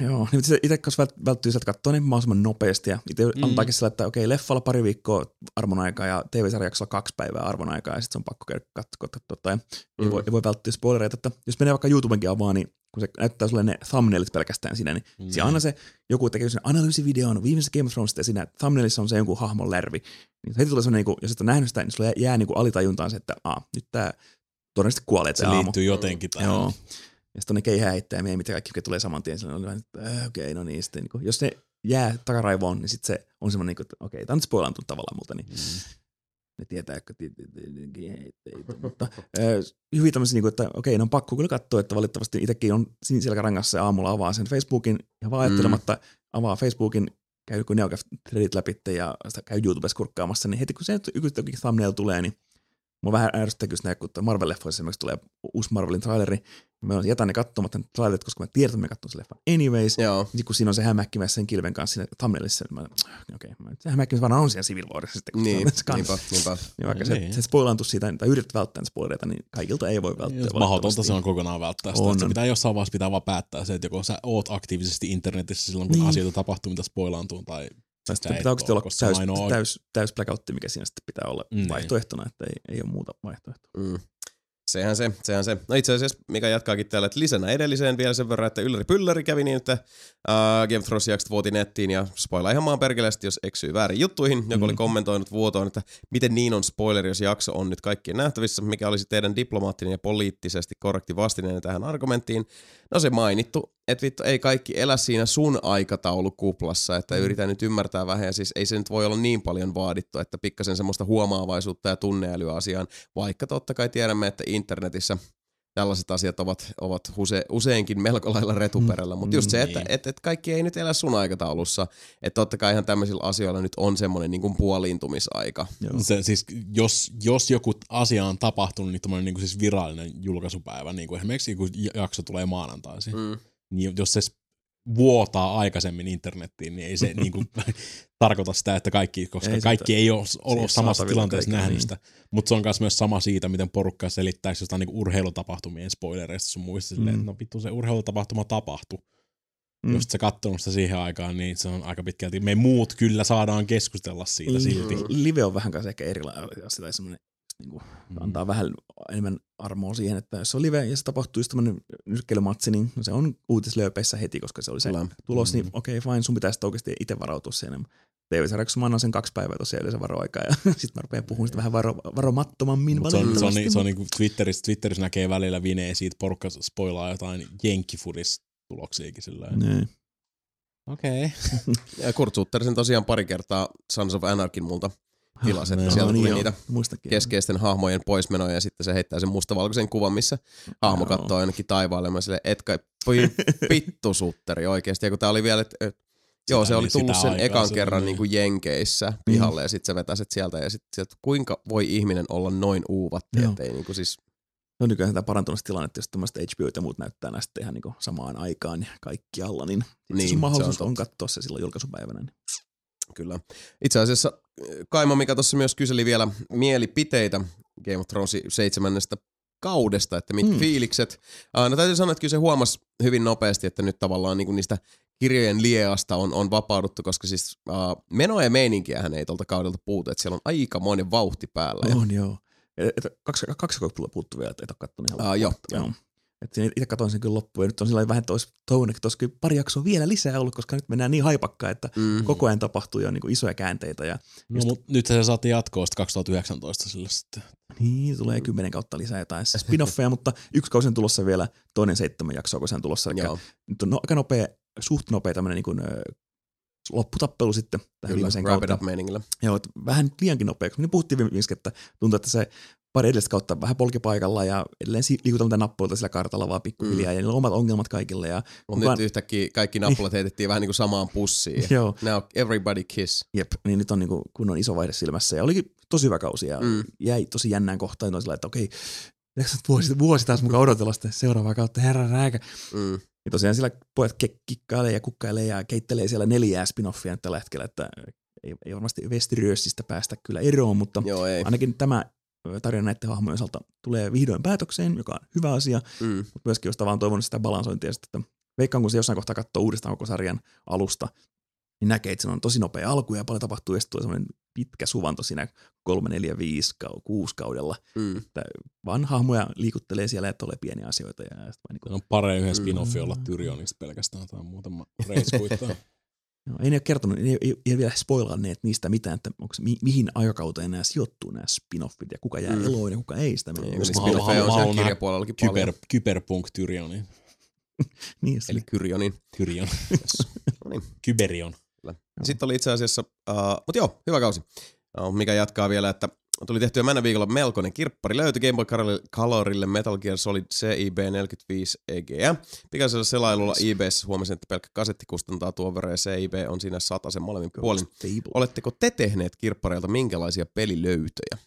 Speaker 3: Joo, niin se itse kanssa vält- välttyy sieltä katsoa niin mahdollisimman nopeasti ja itse
Speaker 2: Mm.
Speaker 3: mm. antaakin sillä, että okei, leffalla pari viikkoa arvon aikaa ja TV-sarjaksella kaksi päivää arvon aikaa ja sitten se on pakko käydä katsoa, katsoa tai
Speaker 1: Mm.
Speaker 3: ei, voi, ei voi välttyä spoilereita, että jos menee vaikka YouTubenkin avaa, niin kun se näyttää sulle ne thumbnailit pelkästään siinä, niin
Speaker 2: Mm.
Speaker 3: siellä aina se joku tekee sen analyysivideon viimeisestä Game of Thronesista ja siinä thumbnailissa on se jonkun hahmon lärvi. Niin heti tulee semmoinen, niin jos et ole nähnyt sitä, niin sulle jää, jää niin kuin alitajuntaan se, että Aa, nyt tää todennäköisesti kuolee
Speaker 2: Se
Speaker 3: aamu.
Speaker 2: liittyy jotenkin tähän.
Speaker 3: Joo. Ja sitten on ne keihääittää ja mitä kaikki, jotka tulee saman tien. Silloin on vähän, että äh, okei, okay, no niin. Sitten, niin kuin, jos ne jää takaraivoon, niin sitten se on semmoinen, niin että okei, okay, tämä on nyt spoilantunut tavallaan multa, niin
Speaker 2: Mm.
Speaker 3: ne tietää, että. Mutta hyvin tämmöisiä, niin kuin, että okei, ne on pakko kyllä katsoa, että valitettavasti itsekin on siniselkärangassa ja aamulla avaa sen Facebookin ja vaan ajattelematta avaa Facebookin käy kun threadit läpi ja käy YouTubessa kurkkaamassa, niin heti kun se jokin thumbnail tulee, niin Mua vähän ärsyttää kyllä näin, kun Marvel-leffoissa esimerkiksi tulee uusi Marvelin traileri, niin mä jätän ne katsomatta ne trailerit, koska mä tiedän, että mä katson sen leffan anyways.
Speaker 1: Joo.
Speaker 3: sitten kun siinä on se hämähkimässä sen kilven kanssa siinä thumbnailissa, niin mä, okei, okay, se hämähkimässä varmaan on siinä Civil Warissa sitten, kun
Speaker 1: Niin,
Speaker 3: se
Speaker 1: niinpä, niinpä.
Speaker 3: Niin vaikka
Speaker 2: Niin.
Speaker 3: se, se spoilaantuu siitä, tai yrität välttää spoilereita, niin kaikilta ei voi välttää.
Speaker 2: Jos mahdotonta se on kokonaan välttää sitä.
Speaker 3: On,
Speaker 2: se pitää jossain vaiheessa pitää vaan päättää se, että joko sä oot aktiivisesti internetissä silloin, kun
Speaker 3: Niin.
Speaker 2: niin. asioita tapahtuu, mitä spoilaantuu, tai
Speaker 3: Tai sitten pitää oikeasti olla täys,
Speaker 2: ainoa-
Speaker 3: täys, täys blackoutti, mikä siinä sitten pitää olla
Speaker 2: Niin.
Speaker 3: vaihtoehtona, että ei, ei ole muuta vaihtoehtoa.
Speaker 1: Mm. Sehän se, sehän se. No itse asiassa Mika jatkaakin täällä, että lisänä edelliseen vielä sen verran, että Ylläri Pylläri kävi niin, että uh, Game of Thrones jakset vuoti nettiin ja spoilaa ihan maan perkeleesti, jos eksyy väärin juttuihin. Joku oli
Speaker 3: Mm.
Speaker 1: kommentoinut vuotoon, että miten niin on spoileri, jos jakso on nyt kaikkien nähtävissä, mikä olisi teidän diplomaattinen ja poliittisesti korrekti vastineen tähän argumenttiin. No se mainittu, että vittu ei kaikki elä siinä sun aikataulukuplassa, että
Speaker 3: Mm.
Speaker 1: yritän nyt ymmärtää vähän ja siis ei se nyt voi olla niin paljon vaadittu, että pikkasen semmoista huomaavaisuutta ja tunneälyä asiaan, vaikka totta kai tiedämme, että internetissä tällaiset asiat ovat, ovat use, useinkin melko lailla retuperällä, mutta just se, että
Speaker 2: Niin.
Speaker 1: et, et kaikki ei nyt elä sun aikataulussa, että totta kai ihan tämmöisillä asioilla nyt on semmoinen niin kuin puoliintumisaika.
Speaker 3: Joo.
Speaker 2: Se, siis, jos, jos joku asia on tapahtunut, niin tämmöinen niin kuin siis virallinen julkaisupäivä, niin kuin esimerkiksi kun jakso tulee maanantaisin, mm.
Speaker 1: Mm.
Speaker 2: niin jos se vuotaa aikaisemmin internettiin, niin ei se niin kuin, tarkoita sitä, että kaikki, koska
Speaker 3: Ei
Speaker 2: kaikki ei ole ollut
Speaker 3: ole
Speaker 2: samassa tilanteessa
Speaker 3: kaikille,
Speaker 2: nähnyt
Speaker 3: niin.
Speaker 2: sitä. Mutta se on myös myös sama siitä, miten porukka selittäisi jostain niin urheilutapahtumien spoilereista sun muista silleen,
Speaker 3: Mm.
Speaker 2: että no vittu se urheilutapahtuma tapahtui.
Speaker 3: Mm.
Speaker 2: Mm. Jos sä katsonut sitä siihen aikaan, niin se on aika pitkälti, me muut kyllä saadaan keskustella siitä
Speaker 3: Mm.
Speaker 2: silti.
Speaker 3: Live on vähän kanssa ehkä erilainen tai semmoinen, niin kuin, antaa vähän enemmän armoa siihen, että jos se on live ja se tapahtuu just tämmöinen nyrkkeilymatsi, niin se on uutislööpeissä heti, koska se oli se
Speaker 1: Kyllä.
Speaker 3: tulos, niin
Speaker 2: Mm.
Speaker 3: okei, okay, fine, sun pitäisi oikeasti itse varautua siihen. TV-sarjaksi mä annan sen kaksi päivää tosiaan yleensä varoaikaa ja sitten mä rupean puhumaan sitä vähän varo, varomattomammin
Speaker 2: Mut se on, se on, niin, se on niin kuin Twitterissä, Twitterissä näkee välillä vinee siitä, porukka spoilaa jotain jenkkifudis tuloksiakin sillä
Speaker 3: Niin.
Speaker 2: Okei. Okay.
Speaker 1: Ja Kurt Suttersen tosiaan pari kertaa Sons of Anarchin multa tilas, että
Speaker 2: Joo,
Speaker 1: sieltä
Speaker 3: niin
Speaker 1: tuli
Speaker 3: joo,
Speaker 1: niitä
Speaker 3: Muistakin.
Speaker 1: keskeisten hahmojen poismenoja ja sitten se heittää sen mustavalkoisen kuvan, missä hahmo
Speaker 3: Joo.
Speaker 1: katsoo jonnekin taivaalle ja mä silleen, et kai voi vittu sutteri oikeesti. Ja kun tää oli vielä, että et, joo se oli tullut
Speaker 2: sitä
Speaker 1: sen
Speaker 2: aikaa
Speaker 1: ekan
Speaker 2: se-
Speaker 1: kerran
Speaker 2: niin.
Speaker 1: niin kuin Jenkeissä pihalle ja sitten sä vetäisit sieltä ja sitten sieltä, kuinka voi ihminen olla noin uuvatti,
Speaker 3: Joo.
Speaker 1: ettei niin kuin siis,
Speaker 3: No nykyään sitä parantunut se tilanne, että jos tämmöistä HBO ja muut näyttää näistä ihan niin samaan aikaan ja kaikkialla, niin, niin
Speaker 1: Niin,
Speaker 3: sun mahdollisuus
Speaker 1: se on
Speaker 3: on, katsoa se silloin julkaisupäivänä. Niin.
Speaker 1: kyllä. Itse asiassa Kaimo Mika tuossa myös kyseli vielä mielipiteitä Game of Thronesin seitsemännestä kaudesta, että mitkä
Speaker 3: Mm.
Speaker 1: fiilikset. Uh, no täytyy sanoa, että kyllä se huomasi hyvin nopeasti, että nyt tavallaan niin kuin niistä kirjojen lieasta on, on vapauduttu, koska siis uh, menoa ja meininkiähän ei tuolta kaudelta puutu, että siellä on aikamoinen vauhti päällä. Ja,
Speaker 3: On joo. Et, et, kaksi, kaksi puuttuu vielä, että et ole kattonut ihan
Speaker 1: Aa,
Speaker 3: loppuun.
Speaker 1: joo,
Speaker 3: Että itse katsoin sen kyllä loppuun ja nyt on sillä vähän, että olisi toivonut, että olisi kyllä pari jaksoa vielä lisää ollut, koska nyt mennään niin haipakkaan, että
Speaker 1: mm,
Speaker 3: koko ajan tapahtuu jo niin kuin isoja käänteitä ja
Speaker 2: No,
Speaker 3: Just-
Speaker 2: mutta nyt se saatiin jatkoa sitten 2019 sille sitten.
Speaker 3: niin tulee kymmenen kautta lisää jotain spin-offeja, mutta yksi kausi on tulossa vielä, toinen seitsemän jaksoa, kun se on tulossa. Eli
Speaker 1: joo,
Speaker 3: nyt on no, aika nopea, suht nopea tämmöinen niin kuin, ö, lopputappelu sitten tähän
Speaker 1: kyllä,
Speaker 3: viimeiseen kautta.
Speaker 1: up meiningillä.
Speaker 3: Joo, että vähän liiankin nopea, kun me puhuttiin viimeksi, että tuntuu, että se pari edellistä kautta vähän polkipaikalla ja edelleen mitä nappuilta sillä kartalla vaan pikkuhiljaa mm. ja niillä on omat ongelmat kaikille. Ja
Speaker 1: Mutta
Speaker 3: kukaan-
Speaker 1: nyt yhtäkkiä kaikki nappulat heitettiin vähän niin kuin samaan pussiin.
Speaker 3: Joo,
Speaker 1: Now everybody kiss.
Speaker 3: jep, niin nyt on niin kuin kunnon iso vaihde silmässä ja olikin tosi hyvä kausi ja
Speaker 1: Mm.
Speaker 3: jäi tosi jännään kohtaan toisella, että okei, nyt vuosi, vuosi taas mukaan odotella sitä seuraavaa kautta, herra rääkä.
Speaker 1: Mm.
Speaker 3: Ja tosiaan siellä pojat kikkailee ja kukkailee ja keittelee siellä neljää spin-offia tällä hetkellä, että ei, ei varmasti Westeryössistä päästä kyllä eroon, mutta
Speaker 1: Joo, ei.
Speaker 3: ainakin tämä tarina näiden hahmojen osalta tulee vihdoin päätökseen, joka on hyvä asia,
Speaker 1: Mm.
Speaker 3: mutta myöskin jos vaan toivonut sitä balansointia, sitten, että veikkaan kun se jossain kohtaa katsoo uudestaan koko sarjan alusta, niin näkee, että se on tosi nopea alku ja paljon tapahtuu ja sitten tulee semmoinen pitkä suvanto siinä 3, 4, 5, 6 kaudella,
Speaker 1: Mm.
Speaker 3: että vaan hahmoja liikuttelee siellä ja tulee pieniä asioita. Ja vaan niin kuin,
Speaker 2: On parempi yhden
Speaker 1: Mm.
Speaker 2: spin-offi olla Tyrionista pelkästään tai muutama reiskuittaa.
Speaker 3: no, ei ne ole kertonut, ei, ei, ei vielä spoilanneet niistä mitään, että onko, mi, mihin aikakauteen nämä sijoittuu nämä spin-offit ja kuka jää
Speaker 1: Mm.
Speaker 3: eloon ja kuka ei sitä.
Speaker 1: Ei, kun niitä
Speaker 2: mä haluan-
Speaker 1: spin-offeja on
Speaker 2: mä
Speaker 1: siellä
Speaker 2: haluan nähdä
Speaker 1: kirjapuolellakin paljon.
Speaker 2: Kyber, kyberpunk Tyrioni.
Speaker 3: niin,
Speaker 1: Eli Kyrionin. No niin.
Speaker 2: Kyberion.
Speaker 1: Sitten oli itse asiassa, uh, mutta joo, hyvä kausi. Uh, mikä jatkaa vielä, että tuli tehtyä mennä viikolla melkoinen kirppari. Löytyi Game Boy Colorille- Metal Gear Solid CIB 45 EGA. Pikaisella selailulla eBayssä huomasin, että pelkkä kasetti kustantaa tuon verran ja CIB on siinä sen molemmin puolin. Oletteko te tehneet kirppareilta minkälaisia pelilöytöjä?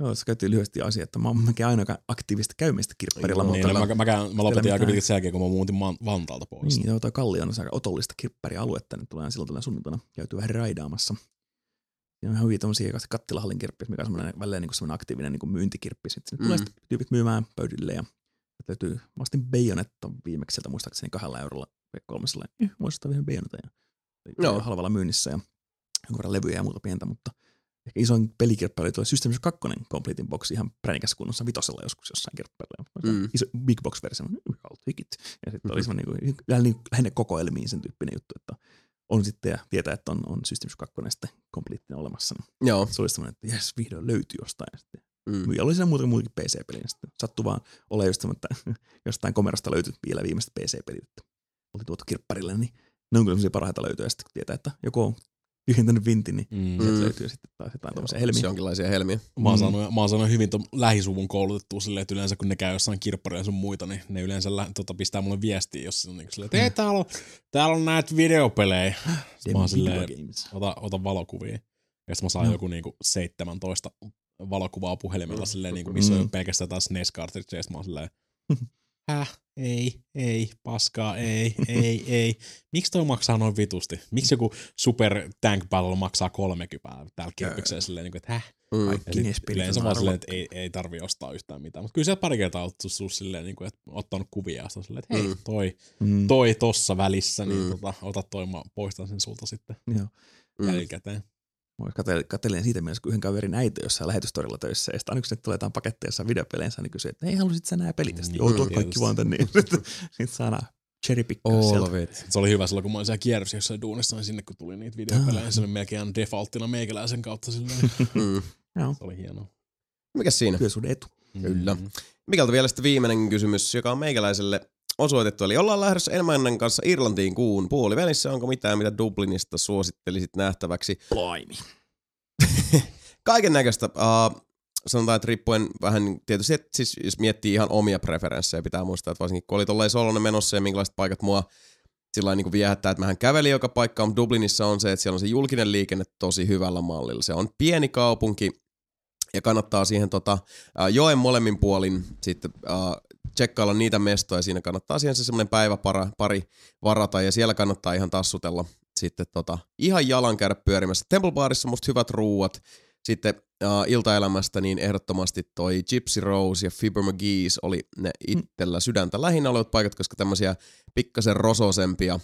Speaker 3: Joo, se käytiin lyhyesti asia, että mä oon melkein aina aktiivista käymistä kirpparilla,
Speaker 1: Joo,
Speaker 3: mutta
Speaker 2: Niin, no, mä, mä, käyn- mä lopetin aika pitkät sen jälkeen, kun mä muutin Man- Vantaalta pois.
Speaker 3: Niin, joo, toi Kalli on aika otollista kirpparialuetta, niin tulee silloin tällä sunnuntaina käyty vähän raidaamassa. Ja on ihan hyviä tommosia kattilahallin kirppis, mikä on semmoinen, välillä niin semmoinen aktiivinen niin myyntikirppis. Sitten
Speaker 1: Mm.
Speaker 3: tulee sitten tyypit myymään pöydille ja löytyy, mä ostin Bayonetta viimeksi sieltä muistaakseni kahdella eurolla kolmesella. Eh, muistaa vielä Bayonetta ja
Speaker 1: joo.
Speaker 3: halvalla myynnissä ja jonkun verran levyjä ja muuta pientä, mutta ehkä isoin pelikirppa oli tuo System Shock 2 Completing Box ihan pränikäs kunnossa vitosella joskus jossain kirpparilla.
Speaker 1: Mm.
Speaker 3: Mm. Iso Big Box versio, I'll take it. Ja sitten oli semmoinen niin lähinnä kokoelmiin sen tyyppinen juttu, että on sitten ja tietää, että on, on System Shock 2 sitten completeina olemassa. Niin
Speaker 1: Joo.
Speaker 3: se oli semmoinen, että jes, vihdoin löytyy jostain. Sitten
Speaker 1: Mm.
Speaker 3: ja oli siinä muutakin muutakin PC-peliä. niin Sitten sattui vaan olemaan just että jostain komerosta löytyi vielä viimeiset PC-pelit. Oli tuotu kirpparille, niin ne on kyllä semmoisia parhaita löytöjä. Sitten kun tietää, että joku on tyhjentänyt vintin, niin
Speaker 2: Mm.
Speaker 3: sieltä
Speaker 1: Mm.
Speaker 3: löytyy sitten taas jotain tämmöisiä
Speaker 1: Se
Speaker 3: helmiä.
Speaker 1: jonkinlaisia helmiä.
Speaker 2: Mä oon,
Speaker 3: Mm.
Speaker 2: saanut, mä oon saanut hyvin ton lähisuvun koulutettua silleen, että yleensä kun ne käy jossain kirpparilla sun muita, niin ne yleensä lä- tota, pistää mulle viestiä, jos se on niin silleen, että hei, täällä on, täällä on näitä videopelejä. Sitten mä oon silleen, ota, ota valokuvia. Ja sitten mä saan
Speaker 3: Joo.
Speaker 2: joku niinku 17 valokuvaa puhelimella silleen, niinku, missä
Speaker 3: Mm.
Speaker 2: on pelkästään jotain SNES cartridge, ja mä oon silleen, häh, ei, ei, paskaa, ei, ei, ei. Miksi toi maksaa noin vitusti? Miksi joku Super Tank Battle maksaa 30 täällä kirpiksellä silleen, niinku, että häh?
Speaker 1: Mm.
Speaker 3: Kaikki
Speaker 2: yleensä vaan silleen, että ei, ei tarvi ostaa yhtään mitään. Mutta kyllä se pari kertaa on ottanut silleen, niin kuin, että ottanut kuvia ja silleen, että hei,
Speaker 1: Mm.
Speaker 2: toi,
Speaker 3: Mm.
Speaker 2: toi tossa välissä, niin
Speaker 1: Mm.
Speaker 2: tota, ota toi, mä poistan sen sulta sitten
Speaker 3: Joo.
Speaker 1: Mm.
Speaker 2: jälkikäteen.
Speaker 3: Mä katselin, katselin siitä mielessä, kun yhden kaverin äiti jossain lähetystorilla töissä, ja sitten aina kun sinne tulee jotain paketteja jossain videopeleensä, niin kysyy, että hei, halusit sä nää pelit? Ja sitten,
Speaker 2: Niin,
Speaker 3: joo, tuo kaikki vaan tänne. Sitten sit saadaan
Speaker 1: it.
Speaker 2: Se oli hyvä silloin, kun mä olin siellä kierrossa jossain duunissa, niin sinne kun tuli niitä videopelejä, niin se oli melkein aina defaulttina meikäläisen kautta silleen.
Speaker 1: Mm.
Speaker 3: Joo,
Speaker 2: Se oli hienoa.
Speaker 1: Mikäs siinä?
Speaker 3: työsuhde etu.
Speaker 1: Kyllä.
Speaker 2: Mm.
Speaker 1: Mikältä vielä sitten viimeinen kysymys, joka on meikäläiselle osoitettu. Eli ollaan lähdössä Elmännän kanssa Irlantiin kuun puolivälissä. Onko mitään, mitä Dublinista suosittelisit nähtäväksi?
Speaker 3: Laimi.
Speaker 1: Kaiken näköistä. Uh, sanotaan, että riippuen vähän niin tietysti, että siis jos miettii ihan omia preferenssejä, pitää muistaa, että varsinkin kun oli tolleen solonen menossa ja minkälaiset paikat mua sillä niin viehättää, että mähän kävelin joka paikka, mutta Dublinissa on se, että siellä on se julkinen liikenne tosi hyvällä mallilla. Se on pieni kaupunki ja kannattaa siihen tota, joen molemmin puolin sitten tsekkailla niitä mestoja. Siinä kannattaa siihen se semmoinen päivä para, pari varata ja siellä kannattaa ihan tassutella sitten tota, ihan jalan käydä pyörimässä. Temple Barissa musta hyvät ruuat. Sitten uh, iltaelämästä niin ehdottomasti toi Gypsy Rose ja Fibber McGee's oli ne itsellä sydäntä lähinnä olevat paikat, koska tämmöisiä pikkasen rososempia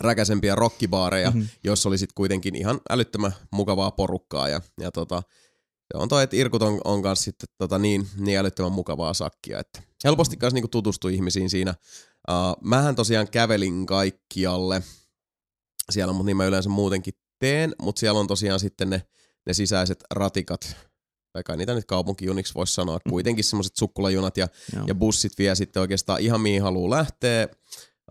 Speaker 1: räkäsempiä rockibaareja, mm-hmm. joissa oli sitten kuitenkin ihan älyttömän mukavaa porukkaa. Ja, ja tota, se on toi, että Irkut on, on kanssa sitten tota niin, niin älyttömän mukavaa sakkia, että helposti kanssa niinku tutustui ihmisiin siinä. Uh, mähän tosiaan kävelin kaikkialle siellä, mutta niin mä yleensä muutenkin teen, mutta siellä on tosiaan sitten ne, ne sisäiset ratikat, tai kai niitä nyt kaupunkijuniksi voisi sanoa, mm. kuitenkin semmoiset sukkulajunat ja, ja bussit vie sitten oikeastaan ihan mihin haluaa lähteä.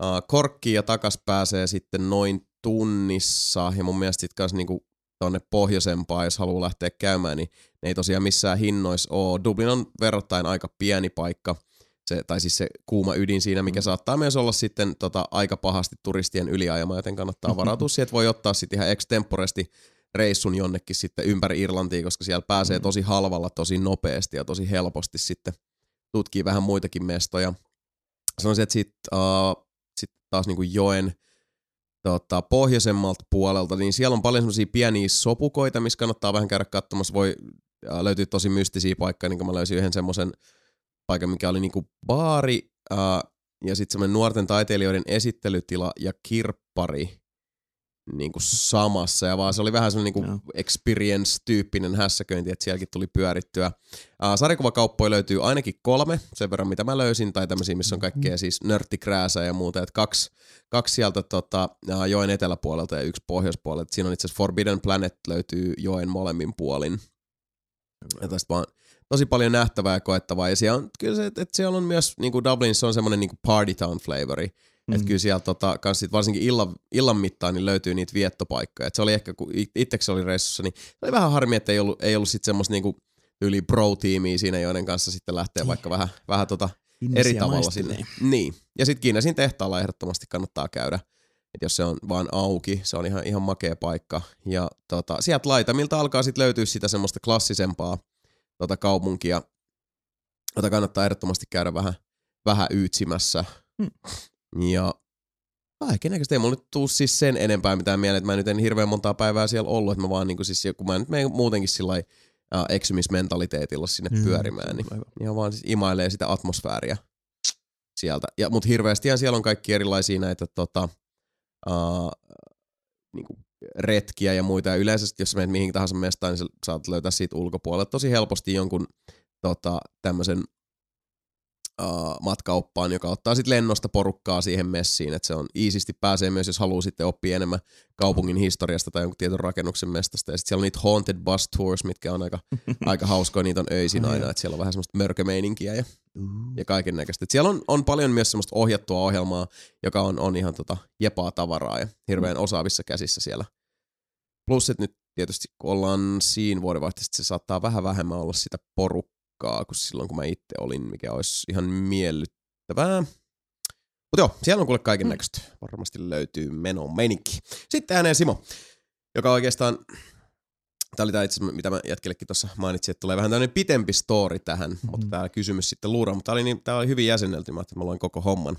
Speaker 1: Uh, korkkiin ja takas pääsee sitten noin tunnissa, ja mun mielestä sitten kanssa niinku tonne pohjoisempaan, jos haluaa lähteä käymään, niin ne ei tosiaan missään hinnoissa ole. Dublin on verrattain aika pieni paikka, se, tai siis se kuuma ydin siinä, mikä mm. saattaa myös olla sitten tota, aika pahasti turistien yliajama, joten kannattaa varautua siihen, että voi ottaa sitten ihan extemporesti reissun jonnekin sitten ympäri Irlantia, koska siellä pääsee mm. tosi halvalla, tosi nopeasti ja tosi helposti sitten tutkii vähän muitakin mestoja. Sanoisin, että sitten uh, sit taas niin kuin joen tota, pohjoisemmalta puolelta, niin siellä on paljon semmoisia pieniä sopukoita, missä kannattaa vähän käydä katsomassa. Voi äh, tosi mystisiä paikkoja, niin kuin mä löysin yhden semmoisen paikan, mikä oli niinku baari äh, ja sitten semmoinen nuorten taiteilijoiden esittelytila ja kirppari niin kuin samassa, ja vaan se oli vähän semmoinen niin kuin experience-tyyppinen hässäköinti, että sielläkin tuli pyörittyä. Uh, sarjakuvakauppoja löytyy ainakin kolme, sen verran mitä mä löysin, tai tämmöisiä, missä on kaikkea mm-hmm. siis nörttikrääsää ja muuta, että kaksi, kaksi sieltä tota, joen eteläpuolelta ja yksi pohjoispuolelta. Siinä on itse asiassa Forbidden Planet löytyy joen molemmin puolin. Ja tästä vaan tosi paljon nähtävää ja koettavaa, ja siellä on, kyllä se, että siellä on myös, niin kuin Dublinissa on semmoinen niin party town flavori, Mm. Että kyllä sieltä tota, kans sit varsinkin illan, illan mittaan niin löytyy niitä viettopaikkoja. Et se oli ehkä, kun itseksi oli reissussa, niin oli vähän harmi, että ei ollut, ei ollut sitten semmoista niinku yli pro-tiimiä siinä, joiden kanssa sitten lähtee niin. vaikka vähän, vähän tota eri tavalla sinne. Niin. Ja sitten Kiinasin tehtaalla ehdottomasti kannattaa käydä. Et jos se on vaan auki, se on ihan, ihan makea paikka. Ja tota, sieltä laitamilta alkaa sitten löytyä sitä semmoista klassisempaa tota kaupunkia, jota kannattaa ehdottomasti käydä vähän, vähän yytsimässä. Hmm. Ja kaikennäköistä ei mulla nyt tuu siis sen enempää mitään mieleen, että mä nyt en hirveän montaa päivää siellä ollut, että mä vaan niinku siis, kun mä nyt menen muutenkin sillä uh, eksymismentaliteetilla sinne mm, pyörimään, niin ihan vaan siis imailee sitä atmosfääriä sieltä. Ja, mut hirveästi siellä on kaikki erilaisia näitä tota, uh, niinku retkiä ja muita. Ja yleensä, jos menet mihin tahansa mestaan, niin saat löytää siitä ulkopuolelta tosi helposti jonkun tota, tämmöisen uh, matkaoppaan, joka ottaa sitten lennosta porukkaa siihen messiin, että se on iisisti pääsee myös, jos haluaa sitten oppia enemmän kaupungin historiasta tai jonkun tietyn rakennuksen mestasta. Ja sitten siellä on niitä haunted bus tours, mitkä on aika, aika hauskoja, niitä on öisin aina, että siellä on vähän semmoista mörkömeininkiä ja, ja kaiken näköistä. Siellä on, on paljon myös semmoista ohjattua ohjelmaa, joka on, on ihan tota jepaa tavaraa ja hirveän osaavissa käsissä siellä. Plus, että nyt tietysti kun ollaan siinä vuodenvaihteessa, se saattaa vähän vähemmän olla sitä porukkaa porukkaa kuin silloin, kun mä itse olin, mikä olisi ihan miellyttävää. Mutta joo, siellä on kuule kaiken näköistä. Varmasti löytyy meno meininki. Sitten ääneen Simo, joka oikeastaan, tämä oli tämä itse mitä mä jätkellekin tuossa mainitsin, että tulee vähän tämmöinen pitempi story tähän, mm-hmm. mutta tämä kysymys sitten luuraa, mutta tämä oli, niin, tämä oli hyvin jäsennelty, mä että mä luin koko homman.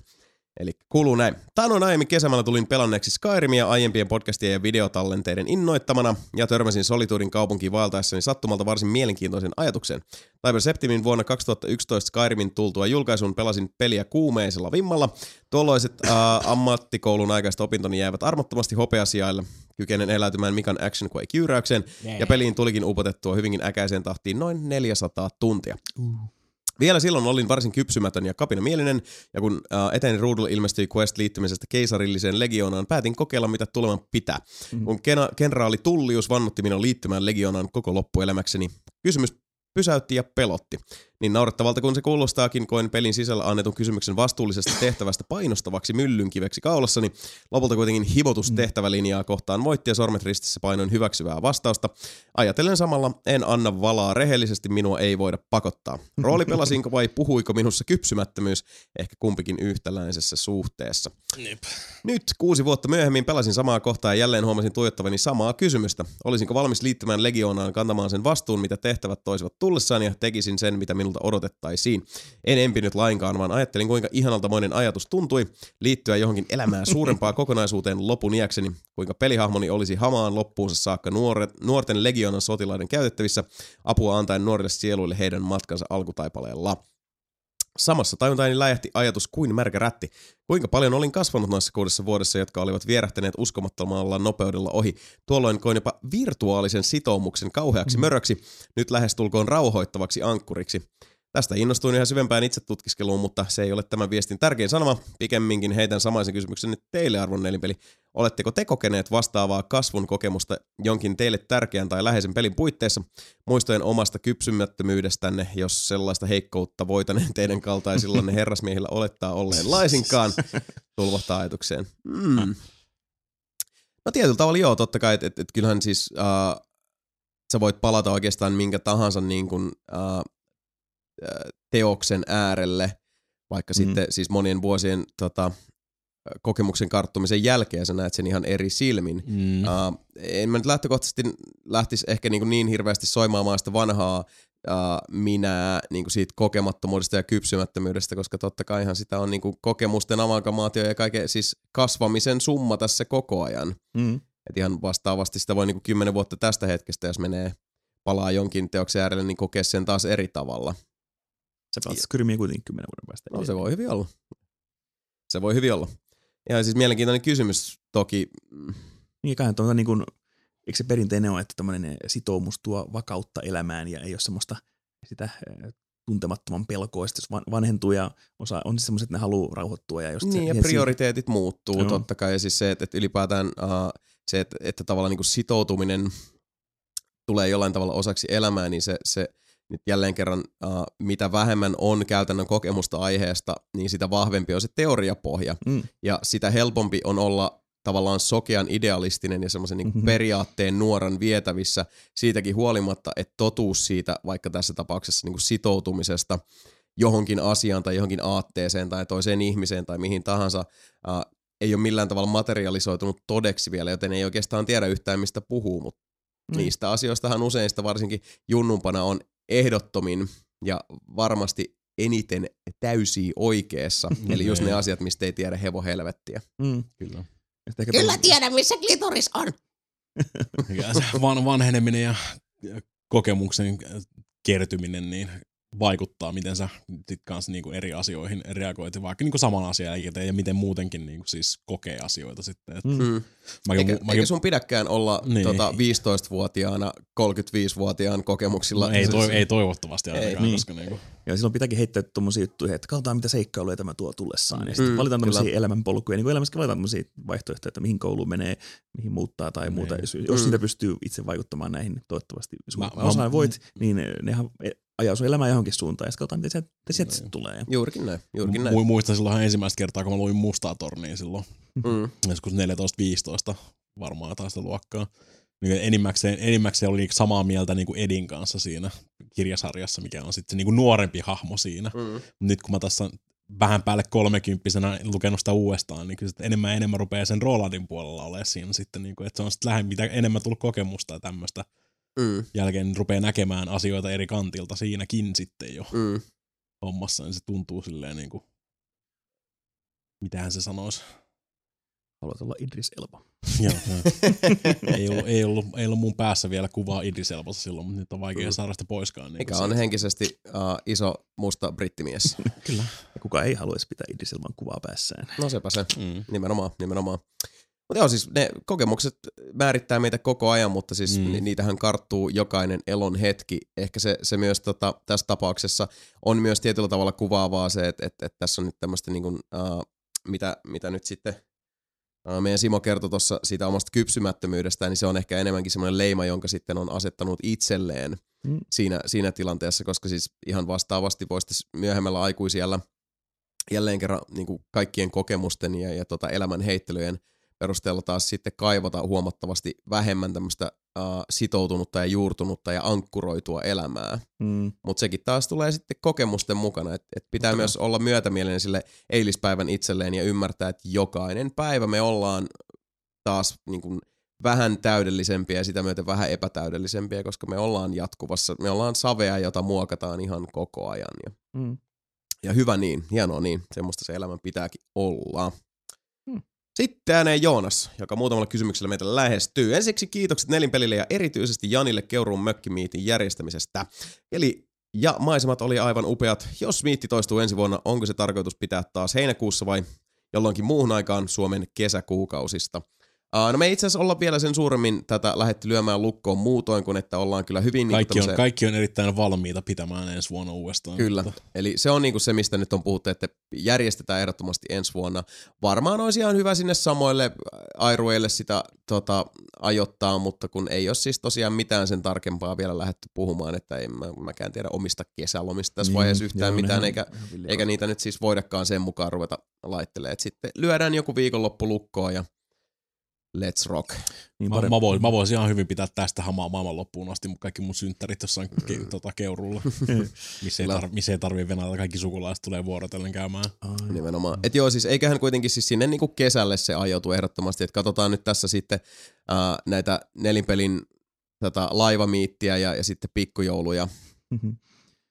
Speaker 1: Eli kuuluu näin. Tanon aiemmin kesämällä tulin pelanneeksi Skyrimia aiempien podcastien ja videotallenteiden innoittamana ja törmäsin Solituudin kaupunkiin vaeltaessani sattumalta varsin mielenkiintoisen ajatuksen. Cyber Septimin vuonna 2011 Skyrimin tultua julkaisuun pelasin peliä kuumeisella vimmalla. Tuolloiset äh, ammattikoulun aikaiset opintoni jäävät armottomasti hopeasiaille. Kykenen eläytymään Mikan Action Quake jyyräykseen yeah. ja peliin tulikin upotettua hyvinkin äkäiseen tahtiin noin 400 tuntia. Uh. Vielä silloin olin varsin kypsymätön ja kapinamielinen, ja kun äh, eteeni ruudulla ilmestyi Quest liittymisestä keisarilliseen legioonaan, päätin kokeilla, mitä tuleman pitää. Mm-hmm. Kun kena- kenraali Tullius vannotti minun liittymään legioonaan koko loppuelämäkseni, kysymys pysäytti ja pelotti. Niin naurettavalta kun se kuulostaakin, koen pelin sisällä annetun kysymyksen vastuullisesta tehtävästä painostavaksi myllynkiveksi kaulassani. Lopulta kuitenkin hivotus tehtävälinjaa kohtaan voitti ja sormet ristissä painoin hyväksyvää vastausta. Ajatellen samalla, en anna valaa rehellisesti, minua ei voida pakottaa. Rooli pelasinko vai puhuiko minussa kypsymättömyys, ehkä kumpikin yhtäläisessä suhteessa.
Speaker 2: Jep.
Speaker 1: Nyt kuusi vuotta myöhemmin pelasin samaa kohtaa ja jälleen huomasin tuijottavani samaa kysymystä. Olisinko valmis liittymään legioonaan kantamaan sen vastuun, mitä tehtävät toisivat tullessaan ja tekisin sen, mitä minulta odotettaisiin. En empinyt lainkaan, vaan ajattelin kuinka ihanalta monen ajatus tuntui liittyä johonkin elämää suurempaa kokonaisuuteen lopun iäkseni, kuinka pelihahmoni olisi hamaan loppuunsa saakka nuoret, nuorten legioonan sotilaiden käytettävissä, apua antaen nuorille sieluille heidän matkansa alkutaipaleella. Samassa tajuntaani läjähti ajatus kuin märkä rätti. Kuinka paljon olin kasvanut noissa kuudessa vuodessa, jotka olivat vierähtäneet uskomattomalla nopeudella ohi. Tuolloin koin jopa virtuaalisen sitoumuksen kauheaksi möröksi, nyt lähestulkoon rauhoittavaksi ankkuriksi. Tästä innostuin yhä syvempään itsetutkiskeluun, mutta se ei ole tämän viestin tärkein sanoma. Pikemminkin heitän samaisen kysymyksen nyt teille, arvon nelinpeli. Oletteko te kokeneet vastaavaa kasvun kokemusta jonkin teille tärkeän tai läheisen pelin puitteissa, muistojen omasta kypsymättömyydestänne, jos sellaista heikkoutta voitaneen teidän kaltaisillanne herrasmiehillä olettaa olleen laisinkaan, tulvahtaa ajatukseen. Mm. No tietyllä tavalla joo, totta kai, että et, et kyllähän siis uh, sä voit palata oikeastaan minkä tahansa niin kuin, uh, teoksen äärelle, vaikka mm. sitten siis monien vuosien tota, kokemuksen karttumisen jälkeen sä näet sen ihan eri silmin. Mm. Uh, en mä nyt lähtökohtaisesti lähtisi ehkä niin, niin hirveästi soimaamaan sitä vanhaa uh, minä niin kuin siitä kokemattomuudesta ja kypsymättömyydestä, koska totta kai ihan sitä on niin kuin kokemusten amalgamaatio ja kaiken siis kasvamisen summa tässä koko ajan. Mm. Et ihan vastaavasti sitä voi niin kuin kymmenen vuotta tästä hetkestä, jos menee palaa jonkin teoksen äärelle, niin kokee sen taas eri tavalla.
Speaker 3: Se pelaat Skyrimiä kuitenkin kymmenen vuoden päästä.
Speaker 1: No se voi hyvin olla. Se voi hyvin olla. Ja siis mielenkiintoinen kysymys toki.
Speaker 3: Niin kai on niin kuin, eikö se perinteinen ole, että tämmöinen sitoumus tuo vakautta elämään ja ei ole semmoista sitä tuntemattoman pelkoa, jos vanhentuu ja osa, on siis semmoiset, että ne haluaa rauhoittua. Ja, just
Speaker 1: niin,
Speaker 3: se,
Speaker 1: ja prioriteetit siinä... muuttuu Joo. totta kai. Ja siis se, että, että ylipäätään uh, se, että, että tavallaan niin kuin sitoutuminen tulee jollain tavalla osaksi elämää, niin se, se nyt jälleen kerran, uh, mitä vähemmän on käytännön kokemusta aiheesta, niin sitä vahvempi on se teoriapohja. Mm. Ja sitä helpompi on olla tavallaan sokean idealistinen ja semmoisen niin mm-hmm. periaatteen nuoran vietävissä siitäkin huolimatta, että totuus siitä vaikka tässä tapauksessa niin kuin sitoutumisesta johonkin asiaan tai johonkin aatteeseen tai toiseen ihmiseen tai mihin tahansa uh, ei ole millään tavalla materialisoitunut todeksi vielä, joten ei oikeastaan tiedä yhtään mistä puhuu, mutta mm. niistä asioistahan usein sitä varsinkin junnumpana on ehdottomin ja varmasti eniten täysi oikeassa. Mm, Eli just ne asiat, mistä ei tiedä hevo helvettiä. Mm.
Speaker 2: Kyllä.
Speaker 5: Kyllä tiedän, missä klitoris on.
Speaker 2: Van, vanheneminen ja kokemuksen kertyminen, niin vaikuttaa, miten sä sit kanssa niinku eri asioihin reagoit, vaikka niinku saman asian jälkeen ja miten muutenkin niinku siis kokee asioita sitten. Et mm.
Speaker 1: mm. Mäkin, eikä, mäkin, eikä sun pidäkään olla niin. tota, 15-vuotiaana 35-vuotiaan kokemuksilla.
Speaker 2: No, ei, toi, ei toivottavasti ainakaan,
Speaker 3: niin.
Speaker 2: koska niinku...
Speaker 3: Ja silloin pitääkin heittää tuommoisia juttuja, että katsotaan mitä seikkailuja tämä tuo tullessaan. Ja sitten mm, valitaan tämmöisiä elämänpolkuja, niin kuin elämässäkin valitaan tämmöisiä vaihtoehtoja, että mihin kouluun menee, mihin muuttaa tai muuta. Niin. Jos, jos mm. siitä pystyy itse vaikuttamaan näihin, toivottavasti jos mä, osaan voit, niin nehän ajaa sun elämää johonkin suuntaan ja sitten katsotaan, miten se, sieltä no, tulee.
Speaker 1: Juurikin näin, juurikin näin.
Speaker 2: Muistan silloin ensimmäistä kertaa, kun mä luin Mustaa tornia silloin, mm. joskus 14-15 varmaan taas luokkaa. Niin enimmäkseen, enimmäkseen oli samaa mieltä niin kuin Edin kanssa siinä kirjasarjassa, mikä on sitten se niin kuin nuorempi hahmo siinä. Mm. Nyt kun mä tässä vähän päälle kolmekymppisenä lukenut sitä uudestaan, niin kyllä enemmän ja enemmän rupeaa sen Rolandin puolella olemaan siinä sitten, niin kuin, että se on sitten lähden, mitä enemmän tullut kokemusta ja tämmöistä mm. jälkeen rupeaa näkemään asioita eri kantilta siinäkin sitten jo mm. hommassa, niin se tuntuu silleen niin kuin, mitähän se sanoisi.
Speaker 3: Haluat olla Idris Elba.
Speaker 2: Joo, ei, ollut, ei, ollut, ei ollut mun päässä vielä kuvaa Idris Elbassa silloin, mutta nyt on vaikea mm. saada sitä poiskaan. Niin
Speaker 1: Mikä on siitä. henkisesti uh, iso musta brittimies.
Speaker 3: Kyllä. Ja kuka ei haluaisi pitää Idris Elban kuvaa päässään.
Speaker 1: No sepä se, mm. nimenomaan, nimenomaan. Mutta joo, siis ne kokemukset määrittää meitä koko ajan, mutta siis mm. niitähän karttuu jokainen elon hetki. Ehkä se, se myös tota, tässä tapauksessa on myös tietyllä tavalla kuvaavaa se, että, että, että tässä on nyt tämmöistä niin kuin, uh, mitä, mitä nyt sitten Meidän Simo kertoi tuossa siitä omasta kypsymättömyydestään, niin se on ehkä enemmänkin semmoinen leima, jonka sitten on asettanut itselleen
Speaker 3: Mm.
Speaker 1: siinä, siinä tilanteessa, koska siis ihan vastaavasti voisi myöhemmällä aikuisiellä jälleen kerran niin kuin kaikkien kokemusten ja, ja tota elämän heittelyjen perusteella taas sitten kaivata huomattavasti vähemmän tämmöistä uh, sitoutunutta ja juurtunutta ja ankkuroitua elämää.
Speaker 3: Mm.
Speaker 1: Mutta sekin taas tulee sitten kokemusten mukana, että et pitää
Speaker 3: kai.
Speaker 1: myös olla myötämielinen sille eilispäivän itselleen ja ymmärtää, että jokainen päivä me ollaan taas niin kuin vähän täydellisempiä ja sitä myöten vähän epätäydellisempiä, koska me ollaan jatkuvassa, me ollaan savea, jota muokataan ihan koko ajan. Ja,
Speaker 3: Mm.
Speaker 1: ja hyvä niin, hienoa niin, semmoista se elämän pitääkin olla. Sitten ääneen Joonas, joka muutamalla kysymyksellä meitä lähestyy. Ensiksi kiitokset Nelinpelille ja erityisesti Janille Keuruun mökkimiitin järjestämisestä. Eli ja maisemat oli aivan upeat. Jos miitti toistuu ensi vuonna, onko se tarkoitus pitää taas heinäkuussa vai jolloinkin muuhun aikaan Suomen kesäkuukausista? Uh, no me ei itse asiassa olla vielä sen suuremmin tätä lähetty lyömään lukkoon muutoin kuin, että ollaan kyllä hyvin...
Speaker 2: Kaikki
Speaker 1: niinku
Speaker 2: on, kaikki on erittäin valmiita pitämään ensi vuonna uudestaan.
Speaker 1: Kyllä.
Speaker 2: Mutta
Speaker 1: Eli se on niinku se, mistä nyt on puhuttu, että järjestetään ehdottomasti ensi vuonna. Varmaan olisi ihan hyvä sinne samoille airueille sitä tota, ajoittaa, mutta kun ei ole siis tosiaan mitään sen tarkempaa vielä lähdetty puhumaan, että en mä, mäkään tiedä omista kesälomista tässä
Speaker 3: Niin,
Speaker 1: vaiheessa yhtään
Speaker 3: joo,
Speaker 1: mitään, eikä, eikä niitä nyt siis voidakaan sen mukaan ruveta laittelemaan. Et sitten lyödään joku viikonloppu lukkoon ja let's rock.
Speaker 3: Niin
Speaker 2: Mä, mä, voin, mä voisin ihan hyvin pitää tästä hamaa maailman loppuun asti mun kaikki mun synttärit jossain ke, tota, keurulla, missä ei, tar, missä ei tarvii venäjällä. Kaikki sukulaiset tulee vuorotellen käymään.
Speaker 3: Ai.
Speaker 1: Nimenomaan. Et joo, siis eiköhän kuitenkin siis sinne niinku kesälle se ajoitu ehdottomasti, että katsotaan nyt tässä sitten ää, näitä nelinpelin tätä laivamiittiä ja, ja sitten pikkujouluja.
Speaker 3: Mhm.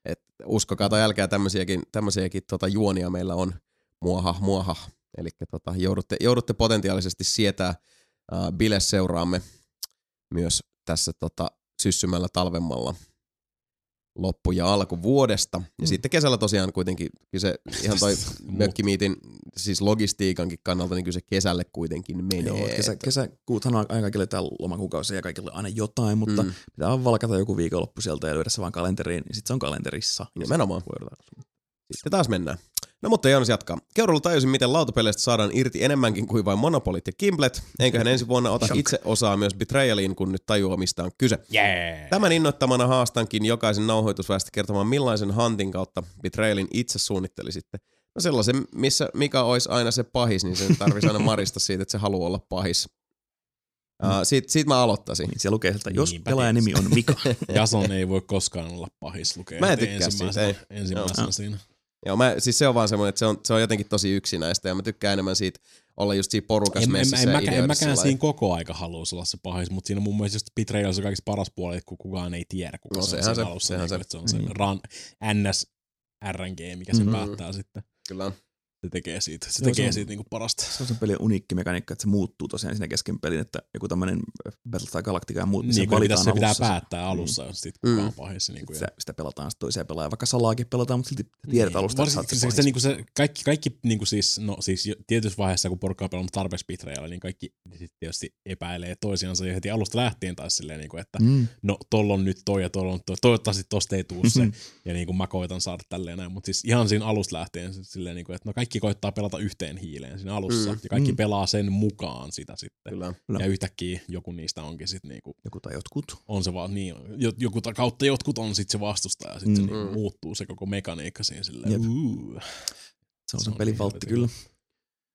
Speaker 1: Et uskokaa tai älkää tämmöisiäkin, tämmöisiäkin tota juonia meillä on muaha, muaha. Eli tota, joudutte, joudutte potentiaalisesti sietää bileseuraamme myös tässä tota, syssymällä talvemmalla loppu- ja alkuvuodesta. Ja
Speaker 3: Mm.
Speaker 1: sitten kesällä tosiaan kuitenkin se ihan toi mökkimiitin, siis logistiikankin kannalta, niin kyllä se kesälle kuitenkin menee.
Speaker 3: Joo, kesä, kesäkuuthan on aina kaikille täällä lomakuukausi ja kaikille aina jotain, mutta
Speaker 1: Mm.
Speaker 3: pitää vaan valkata joku viikonloppu sieltä ja lyödä se vaan kalenteriin, niin sitten se on kalenterissa. Ja
Speaker 1: Nimenomaan. Sitten taas mennään. No mutta Joonas jatkaa. Keurulla tajusin, miten lautapeleistä saadaan irti enemmänkin kuin vain monopolit ja kimblet. Enköhän ensi vuonna ota itse osaa myös Betrayaliin, kun nyt tajuaa, mistä on kyse.
Speaker 2: Yeah.
Speaker 1: Tämän innoittamana haastankin jokaisen nauhoitusväestä kertomaan, millaisen huntin kautta Betrayalin itse suunnittelisitte. No sellaisen, missä mikä olisi aina se pahis, niin sen tarvitsisi aina marista siitä, että se haluaa olla pahis. Uh, siitä, siitä mä aloittaisin.
Speaker 3: Niin siellä lukee sieltä, jos
Speaker 2: Niinpä
Speaker 3: pelaajan nimi on Mika.
Speaker 2: Jason ei voi koskaan olla pahis lukee.
Speaker 1: Mä en tykkää siitä,
Speaker 2: ensimmäisenä-
Speaker 1: ei.
Speaker 2: Ensimmäisenä
Speaker 3: Joo.
Speaker 2: siinä.
Speaker 1: Joo, mä, siis se on vaan semmoinen, että se on, se on jotenkin tosi yksinäistä ja mä tykkään enemmän siitä olla just siinä porukas
Speaker 2: En, en,
Speaker 1: messissä
Speaker 2: en, mäkään, en mäkään siinä koko aika haluaisi olla se pahis, mutta siinä mun mielestä just Betrayal on se kaikista paras puoli, että kun kukaan ei tiedä, kuka
Speaker 1: No
Speaker 2: se on
Speaker 1: se,
Speaker 2: alussa.
Speaker 1: sehän
Speaker 2: niin
Speaker 1: se.
Speaker 2: se on se
Speaker 3: Niin.
Speaker 2: ran, NS RNG, mikä se
Speaker 3: Mhm.
Speaker 2: päättää sitten.
Speaker 1: Kyllä on.
Speaker 2: Se tekee siitä, se
Speaker 3: Joo,
Speaker 2: tekee
Speaker 3: se on-
Speaker 2: siitä niinku parasta.
Speaker 3: Se on sen pelin uniikki mekaniikka, että se muuttuu tosiaan siinä kesken pelin, että joku tämmöinen Battlestar Galactica ja muut, niin,
Speaker 2: Niin,
Speaker 3: se valitaan
Speaker 2: se pitää päättää alussa, jos sit kuka
Speaker 1: Mm.
Speaker 2: on pahis. Niin kuin,
Speaker 3: Sitä, sitä pelataan sitten toiseen pelaajan, vaikka salaakin pelataan, mutta silti tiedät alusta, että sä oot
Speaker 2: Varsinkin
Speaker 3: se
Speaker 2: se, se, niinku se, kaikki, kaikki niinku siis, no siis tietyssä vaiheessa, kun porukka on pelannut tarpeeksi Betrayalla, niin kaikki sit tietysti epäilee toisiansa jo heti alusta lähtien taas silleen, niinku, että
Speaker 3: Mm.
Speaker 2: no tolla on nyt toi ja tolla on toi. Toivottavasti tosta ei tuu se.
Speaker 3: Mhm.
Speaker 2: ja niin kuin mä koitan saada tälleen näin. Mutta siis ihan siinä alusta lähtien silleen, niin kuin, että no kaikki koittaa pelata yhteen hiileen siinä alussa.
Speaker 1: Mm.
Speaker 2: Ja kaikki
Speaker 3: Mm.
Speaker 2: pelaa sen mukaan sitä sitten.
Speaker 1: Kyllä.
Speaker 3: Kyllä.
Speaker 2: Ja yhtäkkiä joku niistä onkin sitten niinku,
Speaker 3: Joku tai jotkut.
Speaker 2: on se vaan niin, jo- joku ta- kautta jotkut on sitten se vastustaja ja sitten
Speaker 3: Mm.
Speaker 2: se niinku
Speaker 1: Mm.
Speaker 2: muuttuu se koko mekaniikka siinä silleen.
Speaker 3: Jep.
Speaker 2: Uu.
Speaker 3: Se on
Speaker 2: Se on
Speaker 3: pelin
Speaker 2: niin
Speaker 3: valtti kyllä.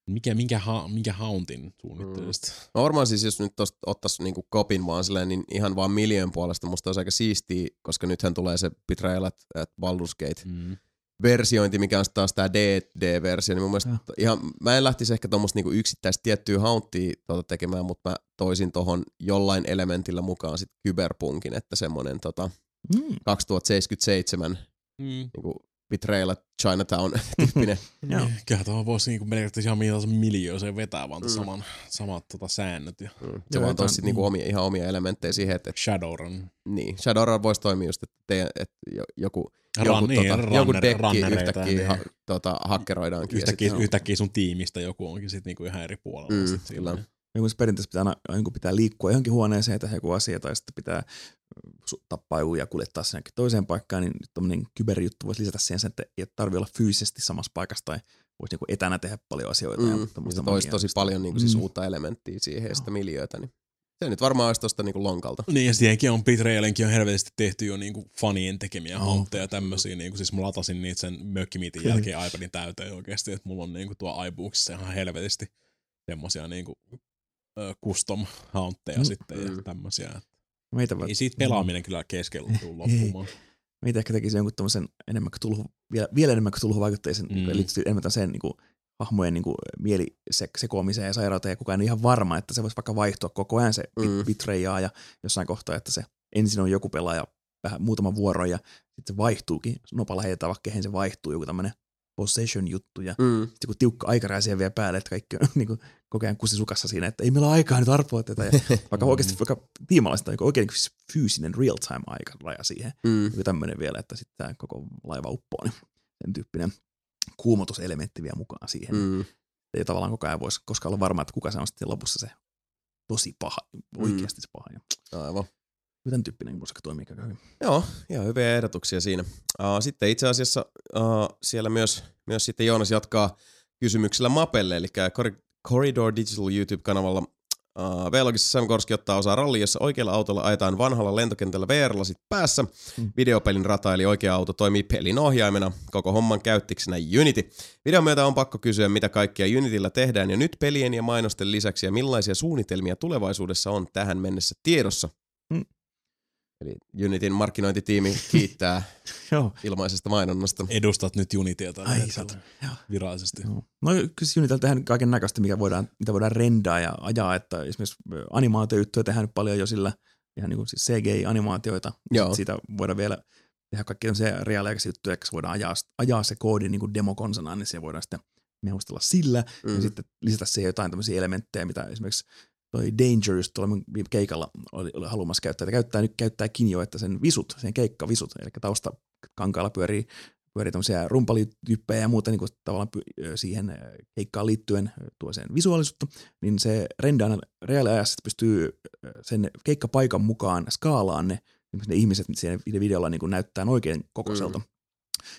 Speaker 2: Mikä, minkä, ha, minkä hauntin suunnittelisit? Mm.
Speaker 1: No varmaan siis jos nyt tosta ottaisi niinku kopin vaan silleen, niin ihan vaan miljoon puolesta musta olisi aika siistiä, koska nythän tulee se Betrayal at, at Baldur's Gate
Speaker 2: Mm.
Speaker 1: Versiointi, mikä on taas tää D&D-versio, niin mun mielestä
Speaker 3: Joo.
Speaker 1: ihan, mä en lähtisi ehkä tuommoista niinku yksittäistä tiettyä hauntia tuota tekemään, mutta mä toisin tohon jollain elementillä mukaan sit kyberpunkin, että semmonen tota
Speaker 3: Mm.
Speaker 1: 2077
Speaker 2: Mm.
Speaker 1: niinku Betrayal at Chinatown tyyppinen.
Speaker 3: Joo.
Speaker 2: Kyllähän tuohon voisi niinku periaatteessa ihan mitä miljooseen vetää vaan
Speaker 1: Mm.
Speaker 2: saman, samat tota, säännöt. Ja
Speaker 1: Mm. Se
Speaker 3: Joo,
Speaker 1: vaan toisi sit niinku
Speaker 3: mm.
Speaker 1: omia, ihan omia elementtejä siihen, että, että
Speaker 2: Shadowrun.
Speaker 1: niin, Shadowrun voisi toimia just, että, teidän, että jo- joku, joku,
Speaker 2: Ran, niin,
Speaker 1: tota,
Speaker 2: runner,
Speaker 1: joku dekki yhtäkkiä
Speaker 2: niin.
Speaker 1: ha, tota, hakkeroidaankin. ja
Speaker 2: Yhtäkkiä,
Speaker 1: sit-
Speaker 2: yhtäkkiä sun tiimistä joku onkin sit niinku ihan eri puolella.
Speaker 1: Mm,
Speaker 2: sit siinä.
Speaker 1: kyllä.
Speaker 3: Joku se perinteisesti pitää, aina, jonkun pitää liikkua johonkin huoneeseen tehdä joku asia, tai sitten pitää su- tappaa joku ja kuljettaa sen toiseen paikkaan, niin nyt tämmöinen kyberjuttu voisi lisätä siihen sen, että ei tarvitse olla fyysisesti samassa paikassa tai voisi niinku etänä tehdä paljon asioita. ja
Speaker 1: Mm,
Speaker 3: tommoista
Speaker 1: se toisi
Speaker 3: magiaa
Speaker 1: tosi paljon niin kuin, siis
Speaker 3: Mm.
Speaker 1: uutta elementtiä siihen ja sitä miljöötä. Niin. Se nyt varmaan olisi tuosta niin lonkalta.
Speaker 2: Niin ja siihenkin on Betrayalinkin on helvetisti tehty jo niinku fanien tekemiä
Speaker 3: Oh.
Speaker 2: hantteja tämmöisiä. Niinku, siis mä latasin niitä sen mökkimiitin jälkeen iPadin täyteen oikeasti, että mulla on niinku tuo iBooksissa ihan helvetisti semmosia niinku custom hantteja
Speaker 3: Mm.
Speaker 2: mm. sitten ja
Speaker 1: Mm.
Speaker 2: tämmösiä.
Speaker 3: Meitä,
Speaker 2: Ei siitä pelaaminen kyllä keskellä
Speaker 3: Ei.
Speaker 2: loppumaan.
Speaker 3: meitä ehkä tekisi jonkun tämmöisen enemmän kuin tulhu, vielä, vielä enemmän kuin tulhuvaikutteisen, mm.
Speaker 2: Mm.
Speaker 3: liittyy enemmän sen niin kuin, hahmojen niin mielisekoamiseen ja sairauteen, ja kukaan ei ole ihan varma, että se voisi vaikka vaihtua koko ajan se
Speaker 1: Mm.
Speaker 3: mm. bitrejaa ja jossain kohtaa, että se ensin on joku pelaaja vähän muutama vuoro ja sitten se vaihtuukin, nopalla heitetään vaikka kehen se vaihtuu, joku tämmöinen possession-juttu ja
Speaker 1: Mm.
Speaker 3: sitten kun tiukka aikaraja siihen vielä päälle, että kaikki on niin kuin, koko ajan kusisukassa siinä, että ei meillä ole aikaa nyt arpoa tätä. Ja vaikka oikeasti vaikka tiimalaista on oikein niin kuin fyysinen real-time aikaraja siihen.
Speaker 1: Mm.
Speaker 3: Joku tämmöinen vielä, että sitten tämä koko laiva uppoo, niin sen tyyppinen kuumotuselementti vielä mukaan siihen. Mm.
Speaker 1: Mm.
Speaker 3: Ei tavallaan koko ajan voisi koskaan olla varma, että kuka se on sitten lopussa se tosi paha, oikeasti se paha. Ja
Speaker 1: Aivan.
Speaker 3: tämän tyyppinen voisi toimia aika hyvin.
Speaker 1: Joo, ihan hyviä ehdotuksia siinä. Uh, sitten itse asiassa uh, siellä myös, myös sitten Joonas jatkaa kysymyksellä Mapelle, eli Corridor Digital YouTube-kanavalla Uh, V-logissa Sam Korski ottaa osaa ralliin, jossa oikealla autolla ajetaan vanhalla lentokentällä VR-lasit päässä.
Speaker 3: Mm.
Speaker 1: Videopelin rata eli oikea auto toimii pelin ohjaimena, koko homman käyttiksenä Unity. Videon myötä on pakko kysyä, mitä kaikkia Unityllä tehdään jo nyt pelien ja mainosten lisäksi ja millaisia suunnitelmia tulevaisuudessa on tähän mennessä tiedossa.
Speaker 3: Mm.
Speaker 1: Eli Unityn markkinointitiimi kiittää ilmaisesta mainonnasta.
Speaker 2: Edustat nyt.
Speaker 3: Joo.
Speaker 2: virallisesti.
Speaker 3: Joo. No kyllä Unityllä tehdään kaiken näköistä, mikä voidaan, mitä voidaan rendaa ja ajaa, että esimerkiksi animaatioyhtiö tehdään nyt paljon jo sillä, ihan niin kuin siis CGI-animaatioita.
Speaker 1: Joo.
Speaker 3: Siitä voidaan vielä tehdä kaikki tämmöisiä reaaliaikaisia juttuja, että se voidaan ajaa, ajaa se koodi niin kuin demokonsana, niin se voidaan sitten mehustella sillä. Mm. ja sitten lisätä siihen jotain tämmöisiä elementtejä, mitä esimerkiksi toi Dangerous tuolla mun keikalla oli, oli haluamassa käyttää, että käyttää nyt käyttääkin jo, että sen visut, sen keikkavisut, eli taustakankaalla pyörii pyörii tämmöisiä rumpalityyppejä ja muuta niin kuin tavallaan siihen keikkaan liittyen tuo sen visuaalisuutta, niin se rendaana reaaliajassa pystyy sen keikkapaikan mukaan skaalaan ne, ne ihmiset siinä videolla niin kuin näyttää oikein kokoiselta. Mm.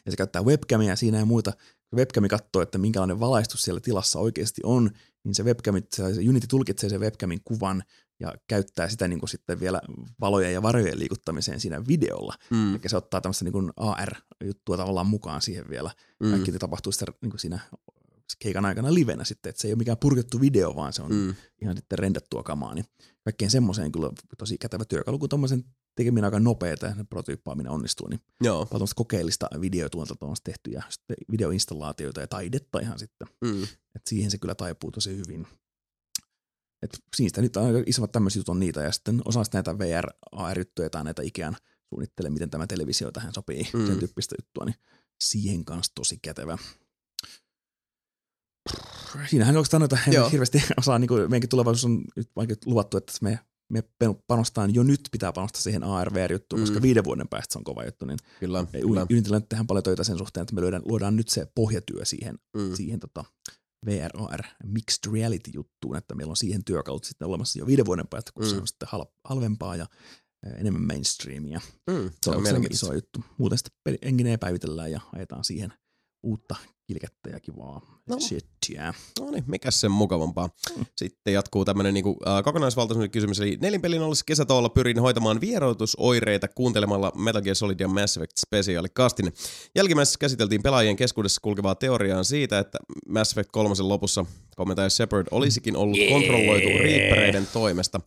Speaker 3: Ja se käyttää webcamia siinä ja muuta. Webcami katsoo, että minkälainen valaistus siellä tilassa oikeasti on, niin se webcam, se Unity tulkitsee sen webcamin kuvan ja käyttää sitä niin kuin sitten vielä valojen ja varjojen liikuttamiseen siinä videolla.
Speaker 1: Mm.
Speaker 3: Eli se ottaa tämmöistä niin AR-juttua tavallaan mukaan siihen vielä.
Speaker 1: Mm.
Speaker 3: Kaikki tapahtuu sitten niin kuin siinä keikan aikana livenä sitten, että se ei ole mikään purkettu video, vaan se on mm. Ihan sitten rendattua kamaa. Niin kaikkeen semmoiseen kyllä tosi kätevä työkalu, kun tommosen tekeminen aika nopeeta ja prototyyppaaminen onnistuu, niin
Speaker 1: Joo.
Speaker 3: paljon kokeellista videotuotantoa on tehty ja sitten videoinstallaatioita ja taidetta ihan sitten.
Speaker 1: Mm.
Speaker 3: Et siihen se kyllä taipuu tosi hyvin. Et siitä nyt aika isommat tämmöiset jutut on niitä, ja sitten osa näitä VR, AR-juttuja tai näitä Ikean suunnittelee, miten tämä televisio tähän sopii,
Speaker 1: Mm.
Speaker 3: sen tyyppistä juttua, niin siihen kanssa tosi kätevä. Siinähän oikeastaan noita
Speaker 1: Joo.
Speaker 3: hirveästi osaa, niin kuin meidänkin tulevaisuus on nyt vaikka luvattu, että me, me panostaa jo nyt pitää panostaa siihen AR-VR-juttuun,
Speaker 1: Mm.
Speaker 3: koska viiden vuoden päästä se on kova juttu, niin
Speaker 1: Kyllä,
Speaker 3: ei
Speaker 1: kyllä.
Speaker 3: Unityllä nyt tehdään paljon töitä sen suhteen, että me luodaan, luodaan nyt se pohjatyö siihen
Speaker 1: Mm.
Speaker 3: siihen tota VR, AR, mixed reality-juttuun, että meillä on siihen työkalut sitten olemassa jo viiden vuoden päästä, kun mm. se on sitten hal- halvempaa ja enemmän mainstreamia.
Speaker 1: Mm.
Speaker 3: Se on, se on iso juttu. Muuten sitten engineen päivitellään ja ajetaan siihen uutta kilkettä ja kivaa
Speaker 1: No.
Speaker 3: shittiä.
Speaker 1: No niin, mikäs sen mukavampaa.
Speaker 3: Mm.
Speaker 1: Sitten jatkuu tämmönen niinku, äh, kysymys, eli nelinpelin ollessa kesätoolla pyrin hoitamaan vieroitusoireita kuuntelemalla Metal Gear Solid ja Mass Effect Special-kastine. Jälkimmäisessä käsiteltiin pelaajien keskuudessa kulkevaa teoriaa siitä, että Mass Effect 3 lopussa komentaja Shepard olisikin ollut yeah. kontrolloitu riippereiden toimesta.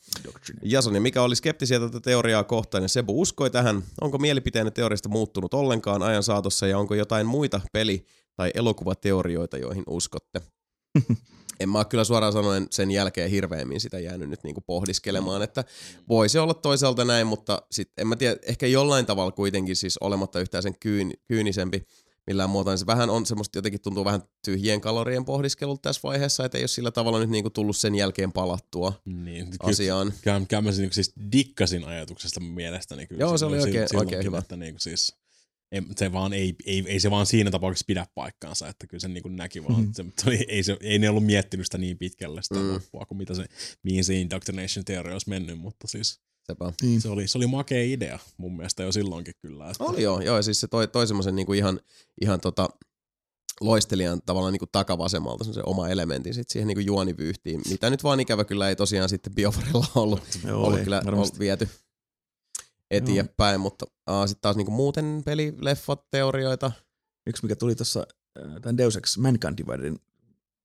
Speaker 1: Jasoni, mikä oli skeptisiä tätä teoriaa kohtaan ja Sebu uskoi tähän. Onko mielipiteenne teoriasta muuttunut ollenkaan ajan saatossa ja onko jotain muita peli- tai elokuvateorioita, joihin uskotte? en mä ole kyllä suoraan sanoen sen jälkeen hirveämmin sitä jäänyt nyt niinku pohdiskelemaan, että voisi olla toisaalta näin, mutta sit en mä tiedä, ehkä jollain tavalla kuitenkin siis olematta yhtään sen kyyn, kyynisempi millään muotoa, niin se vähän on semmoista, jotenkin tuntuu vähän tyhjien kalorien pohdiskelulta tässä vaiheessa, että ei ole sillä tavalla nyt niinku tullut sen jälkeen palattua
Speaker 2: Niin,
Speaker 1: asiaan.
Speaker 2: kyllä, kyllä mä siis, siis dikkasin ajatuksesta mielestäni. Kyllä
Speaker 1: Joo, se oli oikein- oikein hyvä.
Speaker 2: Että niin kuin siis, se vaan ei, ei, ei, se vaan siinä tapauksessa pidä paikkaansa, että kyllä se niin kuin näki vaan,
Speaker 3: Mhm.
Speaker 2: se, se, oli- ei, se, ei ne ollut miettinyt sitä niin pitkälle sitä
Speaker 1: Mm.
Speaker 2: mm. loppua, kuin mitä se, mihin se indoctrination teoria olisi mennyt, mutta siis
Speaker 1: Sepä.
Speaker 3: Niin.
Speaker 2: se oli, se oli makea idea mun mielestä jo silloinkin kyllä. Että,
Speaker 1: Oli joo, joo, ja siis se toi, toi semmoisen niinku ihan, ihan tota, loistelijan tavallaan niinku takavasemmalta se oma elementin sit siihen niinku juonivyyhtiin, mitä nyt vaan ikävä kyllä ei tosiaan sitten Bioforella ollut,
Speaker 3: Joo,
Speaker 1: ollut
Speaker 3: ei,
Speaker 1: kyllä
Speaker 3: varmasti.
Speaker 1: ollut viety eteenpäin, mutta uh, sitten taas niinku muuten peli, leffat, teorioita,
Speaker 3: Yksi, mikä tuli tuossa äh, tämän Deus Ex Mankind Dividedin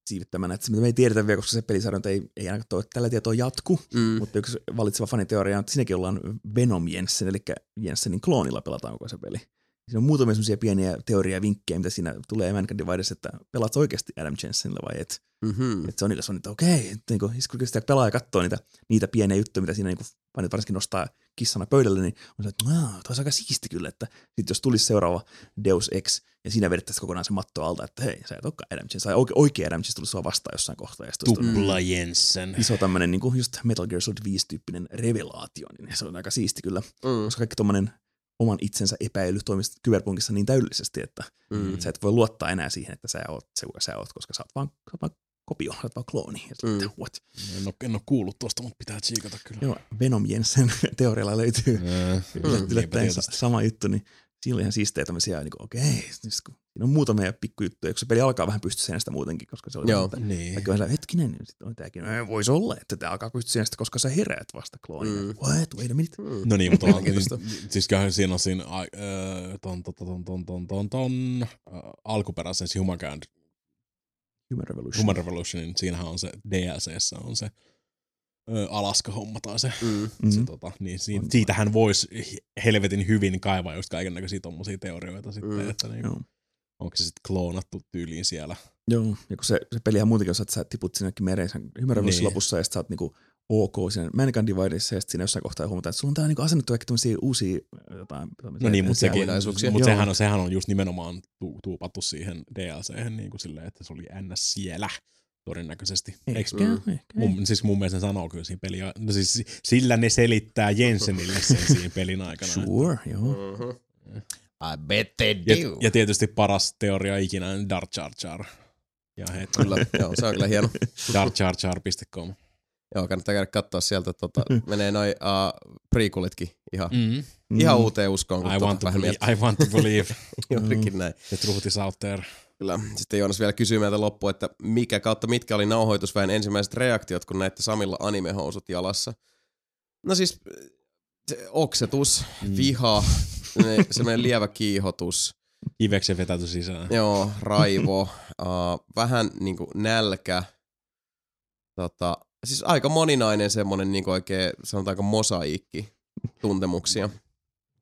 Speaker 3: siivittämänä, että se, mitä me ei tiedetä vielä, koska se pelisarja nyt ei, ei ainakaan toi, tällä tietoa jatku,
Speaker 1: mm.
Speaker 3: mutta yksi valitseva faniteoria on, että siinäkin ollaan Venom Jensen, eli Jensenin kloonilla pelataan koko se peli. Siinä on muutamia semmoisia pieniä teoria ja vinkkejä, mitä siinä tulee Mankind Dividedissa, että pelaat oikeasti Adam Jensenillä vai et.
Speaker 1: Mm-hmm.
Speaker 3: Että se on se on, että okei, että niinku, siis kun sitä pelaa ja katsoo niitä, niitä pieniä juttuja, mitä siinä niinku, fanit varsinkin nostaa kissana pöydälle, niin on se, että "Aa, toi olisi aika siisti kyllä, että sit jos tulisi seuraava Deus Ex, ja siinä vedettäisiin kokonaan se matto alta, että hei, sä et olekaan Adam Jensen, tai oikea, oikea Adam Jensen tulisi sua vastaan jossain kohtaa, ja
Speaker 2: Tupla Jensen.
Speaker 3: iso tämmöinen niinku just Metal Gear Solid 5-tyyppinen revelaatio, niin se on aika siisti kyllä,
Speaker 1: Mm.
Speaker 3: koska kaikki tommonen oman itsensä epäily toimisi kyberpunkissa niin täydellisesti, että
Speaker 1: Mm.
Speaker 3: sä et voi luottaa enää siihen, että sä oot se, kuka sä oot, koska sä oot vaan, sä oot vaan kopio, vaan klooni. Ja
Speaker 1: Mm.
Speaker 3: mm. what?
Speaker 2: En ole, en ole kuullut tuosta, mutta pitää tsiikata kyllä.
Speaker 3: Joo, Venom Jensen teorialla löytyy
Speaker 2: Ää,
Speaker 3: yllättäen sama juttu, niin siinä oli ihan siistejä tämmöisiä, niin kuin, okei, siis kun, siinä on muutamia pikkujuttuja, kun se peli alkaa vähän pystyä sitä muutenkin, koska se oli
Speaker 1: Joo.
Speaker 3: että
Speaker 2: Niin.
Speaker 3: On siellä, hetkinen, niin sitten on tämäkin, no, voisi olla, että tämä alkaa pystyä sitä, koska sä heräät vasta kloonina.
Speaker 1: Mm.
Speaker 3: Mm. What, wait a minute.
Speaker 1: Mm.
Speaker 2: No niin, mutta on,
Speaker 1: Mielenkiintoista.
Speaker 2: siis kyllähän siinä on siinä ai- ö, ton, ton, ton, ton, ton, ton, ton, ö, alkuperäisen siis Humankind,
Speaker 3: Human Revolution.
Speaker 2: Human Revolutionin, siinähän on se DLCssä on se ö, Alaska-homma tai se,
Speaker 1: Mm.
Speaker 3: Mm.
Speaker 2: se tota, niin siinä,
Speaker 3: On.
Speaker 2: siitähän voisi helvetin hyvin kaivaa just kaiken näköisiä tommosia teorioita sitten,
Speaker 1: Mm.
Speaker 2: että niin,
Speaker 3: Joo.
Speaker 2: onko se sitten kloonattu tyyliin siellä.
Speaker 3: Joo, ja kun se, se pelihän muutenkin on, että sä tiput sinnekin mereen sen Human Revolution
Speaker 2: Niin.
Speaker 3: lopussa, ja sit sä oot niinku ok siinä Mankind Dividessa, ja siinä jossain kohtaa huomataan, että sulla on tää niinku asennettu ehkä tämmöisiä uusia jotain.
Speaker 2: No niin, mutta sekin, mut sehän, on, sehän on just nimenomaan tu, tuupattu siihen DLChen niin kuin silleen, että se oli ns. siellä todennäköisesti.
Speaker 3: Ehkä,
Speaker 1: Mm.
Speaker 3: ehkä.
Speaker 2: mun, siis mun mielestä ne sanoo kyllä siinä peliä. No siis sillä ne selittää Jensenille sen siinä pelin aikana.
Speaker 3: Sure, joo.
Speaker 1: Mm-hmm. I bet they
Speaker 2: Ja,
Speaker 1: do.
Speaker 2: ja, tietysti paras teoria ikinä on Dark Jar Jar. Ja he,
Speaker 1: Kyllä, joo, se on kyllä hieno.
Speaker 2: darkjarjar.com.
Speaker 1: Joo, kannattaa käydä katsoa sieltä, tota, menee noin uh, prequelitkin ihan,
Speaker 2: Mm.
Speaker 1: ihan
Speaker 3: Mm.
Speaker 1: uuteen uskoon. kun
Speaker 2: I,
Speaker 1: tota
Speaker 2: want to believe,
Speaker 1: miettii.
Speaker 2: I want to believe
Speaker 1: Juurikin näin.
Speaker 2: the truth is out there.
Speaker 1: Kyllä. Sitten Joonas vielä kysyy meiltä loppu, että mikä kautta mitkä oli nauhoitusväen ensimmäiset reaktiot, kun näitte Samilla animehousut jalassa. No siis se oksetus,
Speaker 2: Mm.
Speaker 1: viha, semmoinen- semmoinen lievä kiihotus,
Speaker 2: Kiveksen vetäty sisään.
Speaker 1: joo, raivo, uh, vähän niinku nälkä, tota, siis aika moninainen semmoinen niinku oikein, sanotaanko mosaikki tuntemuksia.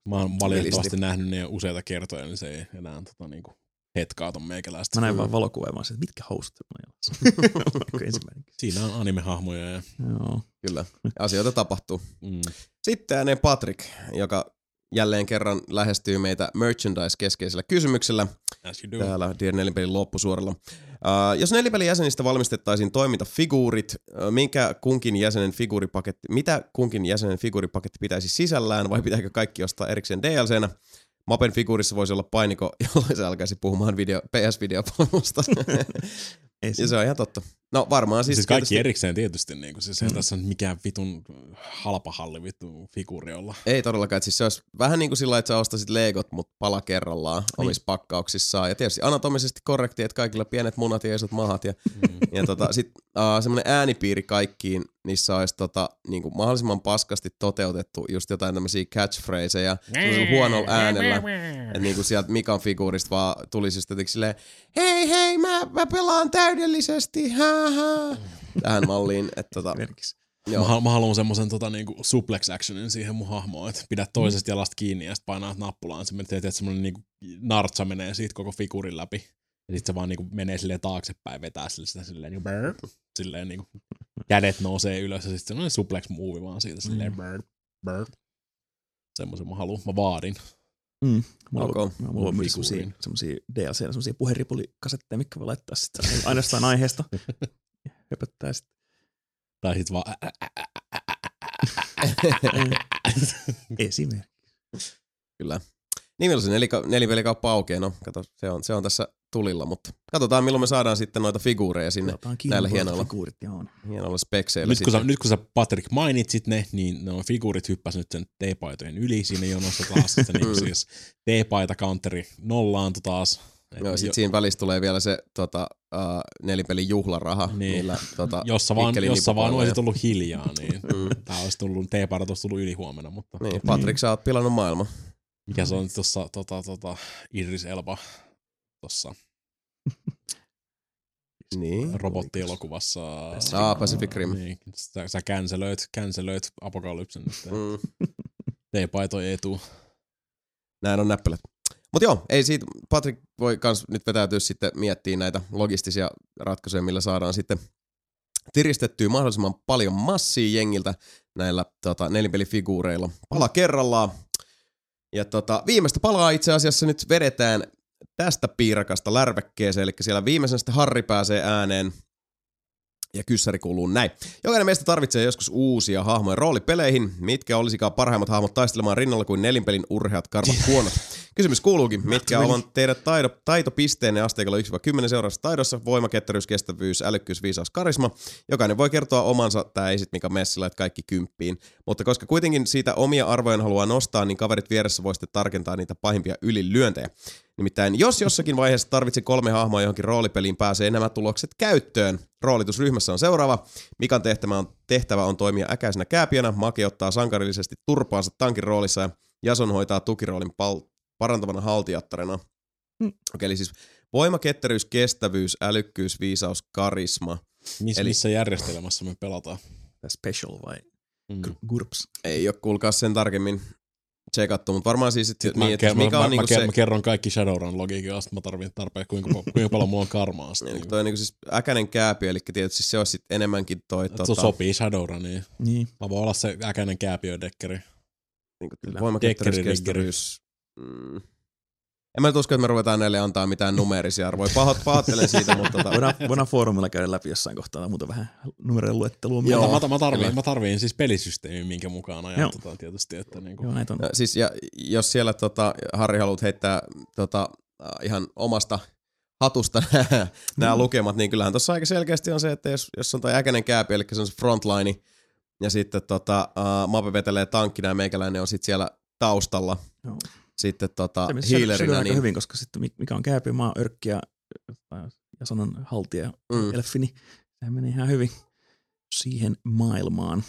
Speaker 2: Mä oon valitettavasti nähnyt ne useita kertoja, niin se ei enää tota, niinku, hetkaa ton meikäläistä.
Speaker 3: Mä näin vaan valokuvaa, mä että mitkä housut on?
Speaker 2: Siinä on animehahmoja ja...
Speaker 3: Joo.
Speaker 1: Kyllä, asioita tapahtuu.
Speaker 2: Mm.
Speaker 1: Sitten ääneen Patrick, joka jälleen kerran lähestyy meitä merchandise-keskeisellä kysymyksellä
Speaker 2: As you do.
Speaker 1: täällä Dear Nelipelin loppusuoralla. Uh, jos Nelipelin jäsenistä valmistettaisiin toimintafiguurit, uh, minkä kunkin jäsenen figuuripaketti, mitä kunkin jäsenen figuuripaketti pitäisi sisällään vai pitääkö kaikki ostaa erikseen DLCnä? Mapen figuurissa voisi olla painiko, jolloin se alkaisi puhumaan video, PS-videopalvelusta. ja se on ihan totta. No varmaan siis,
Speaker 2: Siis, kaikki
Speaker 1: tietysti-
Speaker 2: erikseen tietysti, niin kuin, siis
Speaker 3: Mm.
Speaker 2: tässä on mikään vitun halpa halli vittu figuuri olla.
Speaker 1: Ei todellakaan, että siis se olisi vähän niin kuin sillä, että sä ostasit legot, mutta pala kerrallaan omissa pakkauksissaan. Ja tietysti anatomisesti korrekti, että kaikilla pienet munat ja isot mahat. Ja,
Speaker 2: Mm.
Speaker 1: ja tota, sit uh, semmoinen äänipiiri kaikkiin, niissä olisi tota, niin kuin mahdollisimman paskasti toteutettu just jotain tämmöisiä catchphraseja huonolla äänellä. Että niin kuin sieltä Mikan figuurista vaan tulisi just jotenkin silleen, hei hei, mä, mä pelaan täydellisesti, hää hää. Tähän malliin, että tota.
Speaker 2: Mä,
Speaker 1: joo.
Speaker 2: hal- mä haluan semmoisen tota, niinku suplex actionin siihen mun hahmoon, että pidät toisesta jalasta kiinni ja sitten painaa nappulaan. Se menee, että semmoinen niinku nartsa menee siitä koko figuurin läpi. Ja sitten se vaan niinku menee silleen taaksepäin, vetää sille sitä silleen niinku brr, silleen niinku kädet nousee ylös ja sitten semmoinen suplex move vaan siitä silleen brr, brr. Semmoisen mä haluan, mä vaadin.
Speaker 3: Mm. Mulla,
Speaker 1: Ok.
Speaker 3: on, mulla on myös semmosia DLC, semmosia puheripulikasetteja, mitkä voi laittaa sitten ainoastaan aiheesta. Höpöttää sitten.
Speaker 2: Tai sit vaan.
Speaker 3: Esimerkiksi.
Speaker 1: Kyllä. Niin milloin se nelipelikauppa aukeaa? No, kato, se on, se on tässä tulilla, mutta katsotaan milloin me saadaan sitten noita figuureja sinne näillä hienoilla,
Speaker 3: figuurit, joo.
Speaker 1: hienoilla spekseillä.
Speaker 2: Nyt kun, sä,
Speaker 1: sitten.
Speaker 2: nyt kun sä Patrick mainitsit ne, niin ne on figuurit hyppäs nyt sen T-paitojen yli siinä jonossa taas. Se niin siis T-paita counteri nollaantui taas.
Speaker 1: Joo,
Speaker 2: jo-
Speaker 1: sit siinä välissä tulee vielä se tota, uh, nelipelin juhlaraha.
Speaker 2: Niin.
Speaker 1: Niillä, tota,
Speaker 2: jossa vaan, jossa vaan olisi tullut hiljaa, niin
Speaker 1: Mm.
Speaker 2: tää olisi tullut, T-paidat olisi tullut yli huomenna, mutta
Speaker 1: Niin, Patrick, sä oot pilannut maailman.
Speaker 2: mikä se on tuossa tota, tota, Idris Elba tuossa
Speaker 1: Niin.
Speaker 2: robottielokuvassa.
Speaker 1: Ah, Pacific Rim.
Speaker 2: Niin, sä, sä cancelöit, cancelöit apokalypsen.
Speaker 1: Mm.
Speaker 2: T-paito ei tuu.
Speaker 1: Näin on näppelät. Mutta joo, ei siitä, Patrick voi kans nyt vetäytyä sitten miettiä näitä logistisia ratkaisuja, millä saadaan sitten tiristettyä mahdollisimman paljon massia jengiltä näillä tota, nelipelifiguureilla. Pala kerrallaan. Ja tota, viimeistä palaa itse asiassa nyt vedetään tästä piirakasta lärvekkeeseen, eli siellä viimeisen sitten Harri pääsee ääneen ja kyssäri kuuluu näin. Jokainen meistä tarvitsee joskus uusia hahmoja roolipeleihin. Mitkä olisikaan parhaimmat hahmot taistelemaan rinnalla kuin nelinpelin urheat karvat huonot? Kysymys kuuluukin, mitkä ovat teidän taido, taitopisteenne asteikolla 1-10 seuraavassa taidossa? Voima, ketteryys, kestävyys, älykkyys, viisaus, karisma. Jokainen voi kertoa omansa, tää ei sit mikä messillä, että kaikki kymppiin. Mutta koska kuitenkin siitä omia arvojen haluaa nostaa, niin kaverit vieressä voi sitten tarkentaa niitä pahimpia ylilyöntejä. Nimittäin jos jossakin vaiheessa tarvitse kolme hahmoa johonkin roolipeliin, pääsee nämä tulokset käyttöön. Roolitusryhmässä on seuraava. Mikan tehtävä on, tehtävä on toimia äkäisenä kääpiönä, Make ottaa sankarillisesti turpaansa tankin roolissa ja Jason hoitaa tukiroolin pal- parantavana haltijattarena.
Speaker 3: Mm.
Speaker 1: Okei, eli siis voima, ketteryys, kestävyys, älykkyys, viisaus, karisma.
Speaker 2: Miss,
Speaker 1: Eli-
Speaker 2: Missä järjestelmässä me pelataan?
Speaker 3: Special vai
Speaker 2: Mm.
Speaker 3: GURPS?
Speaker 1: Ei ole kuulkaa sen tarkemmin tsekattu, mutta varmaan siis
Speaker 2: Mä,
Speaker 1: niin, että mikä
Speaker 2: mä,
Speaker 1: on
Speaker 2: mä,
Speaker 1: niinku
Speaker 2: mä,
Speaker 1: se...
Speaker 2: mä kerron kaikki Shadowrun logiikkaa, sitten mä tarvitsen tarpeen, kuinka, kuinka paljon mulla on karmaa. Sitten,
Speaker 1: Niin,
Speaker 2: niin,
Speaker 1: toi on niinku siis äkäinen kääpi, eli tietysti se on sit enemmänkin toi...
Speaker 2: tota...
Speaker 1: Tota,
Speaker 2: sopii Shadowruniin.
Speaker 3: Niin.
Speaker 2: Mä voin olla se äkäinen kääpiödekkeri.
Speaker 1: niinku,
Speaker 3: Kyllä.
Speaker 1: voima, ketteryys,
Speaker 2: Dekkeri,
Speaker 1: kestävyys. Mm. En mä nyt usko, että me ruvetaan näille antaa mitään numeerisia arvoja. Pahoit, pahoittelen siitä, mutta tota,
Speaker 3: Voidaan, voidaan foorumilla käydä läpi jossain kohtaa muuta vähän numeroiden luettelua.
Speaker 2: Joo, mä, mä, tarviin, mä tarviin siis pelisysteemin, minkä mukaan
Speaker 3: Joo.
Speaker 2: ajatetaan tietysti. Että niinku,
Speaker 3: Joo, näitä on.
Speaker 1: Ja siis ja, jos siellä tota, Harri haluat heittää tota, äh, ihan omasta hatusta nämä
Speaker 3: Mm.
Speaker 1: lukemat, niin kyllähän tuossa aika selkeästi on se, että jos, jos on toi äkäinen kääpi, eli se on se frontline, ja sitten tota, uh, Mape vetelee tankkina ja meikäläinen on sitten siellä taustalla
Speaker 3: Joo.
Speaker 1: Sitten tota,
Speaker 3: aika
Speaker 1: niin
Speaker 3: hyvin, koska sitten mi- mikä on kääpi, mä oon örkki ja, ja sanon haltija
Speaker 1: Mm.
Speaker 3: mm. elfi, niin sehän menee ihan hyvin siihen maailmaan.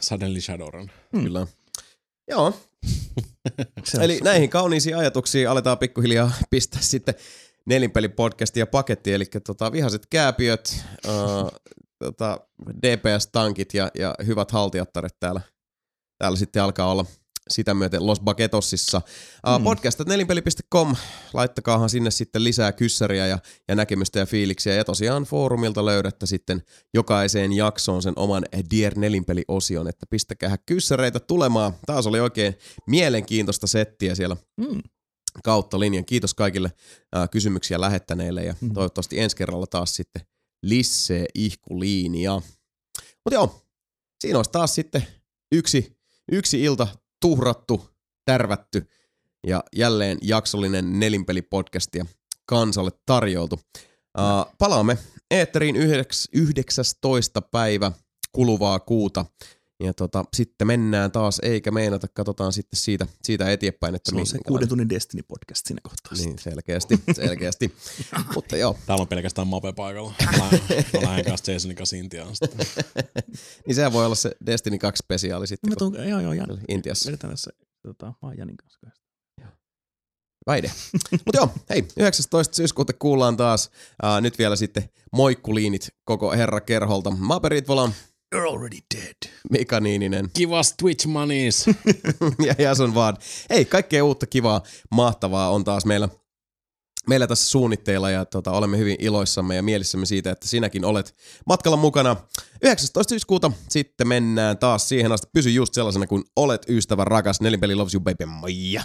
Speaker 2: Suddenly, Shadowrun.
Speaker 1: kyllä. Joo, Eli
Speaker 3: super.
Speaker 1: näihin kauniisiin ajatuksiin aletaan pikkuhiljaa pistää sitten nelinpelipodcastia pakettiin, eli tota, vihaset kääpiöt, uh, tota, DPS-tankit ja, ja hyvät haltijattaret täällä, täällä sitten alkaa olla sitä myöten Los Bagetosissa.
Speaker 3: Mm.
Speaker 1: Podcast.nelinpeli.com, laittakaahan sinne sitten lisää kyssäriä ja, ja näkemystä ja fiiliksiä. Ja tosiaan foorumilta löydätte sitten jokaiseen jaksoon sen oman Dear Nelinpeli-osion, että pistäkää kyssäreitä tulemaan. Taas oli oikein mielenkiintoista settiä siellä
Speaker 3: Mm.
Speaker 1: kautta linjan. Kiitos kaikille ää, kysymyksiä lähettäneille ja
Speaker 3: Mhm.
Speaker 1: toivottavasti ensi kerralla taas sitten lissee ihkuliinia. Mutta joo, siinä olisi taas sitten yksi, yksi ilta tuhrattu, tärvätty ja jälleen jaksollinen nelinpelipodcastia kansalle tarjoltu. Uh, palaamme eetteriin yhdeks, 19. päivä kuluvaa kuuta. Ja tota, sitten mennään taas, eikä meinata, katsotaan sitten siitä, siitä eteenpäin, että
Speaker 3: Se on se kuuden tunnin Destiny-podcast siinä kohtaa.
Speaker 1: niin, selkeästi, selkeästi. Mutta joo,
Speaker 2: Täällä on pelkästään Mape paikalla. Mä lähden, mä kanssa Jasonin kanssa Intiaan. Sitten.
Speaker 1: niin sehän voi olla se Destiny 2 spesiaali sitten,
Speaker 3: Mä
Speaker 1: kun
Speaker 3: tuun, joo, joo, Jan.
Speaker 1: Intiassa.
Speaker 3: Vedetään tässä, tota, mä oon Janin kanssa.
Speaker 1: Vaide. Mutta joo, hei, 19. syyskuuta kuullaan taas. Uh, nyt vielä sitten moikkuliinit koko herra Kerholta. Mape Ritvola,
Speaker 3: You're already dead.
Speaker 1: Mika Niininen
Speaker 2: Give us Twitch monies.
Speaker 1: ja Jason Vaad. Hei, kaikkea uutta kivaa, mahtavaa on taas meillä meillä tässä suunnitteilla ja tota, olemme hyvin iloissamme ja mielissämme siitä, että sinäkin olet matkalla mukana. 19. syyskuuta sitten mennään taas siihen asti. Pysy just sellaisena kuin olet ystävä rakas. Nelinpeli loves you baby. Moija!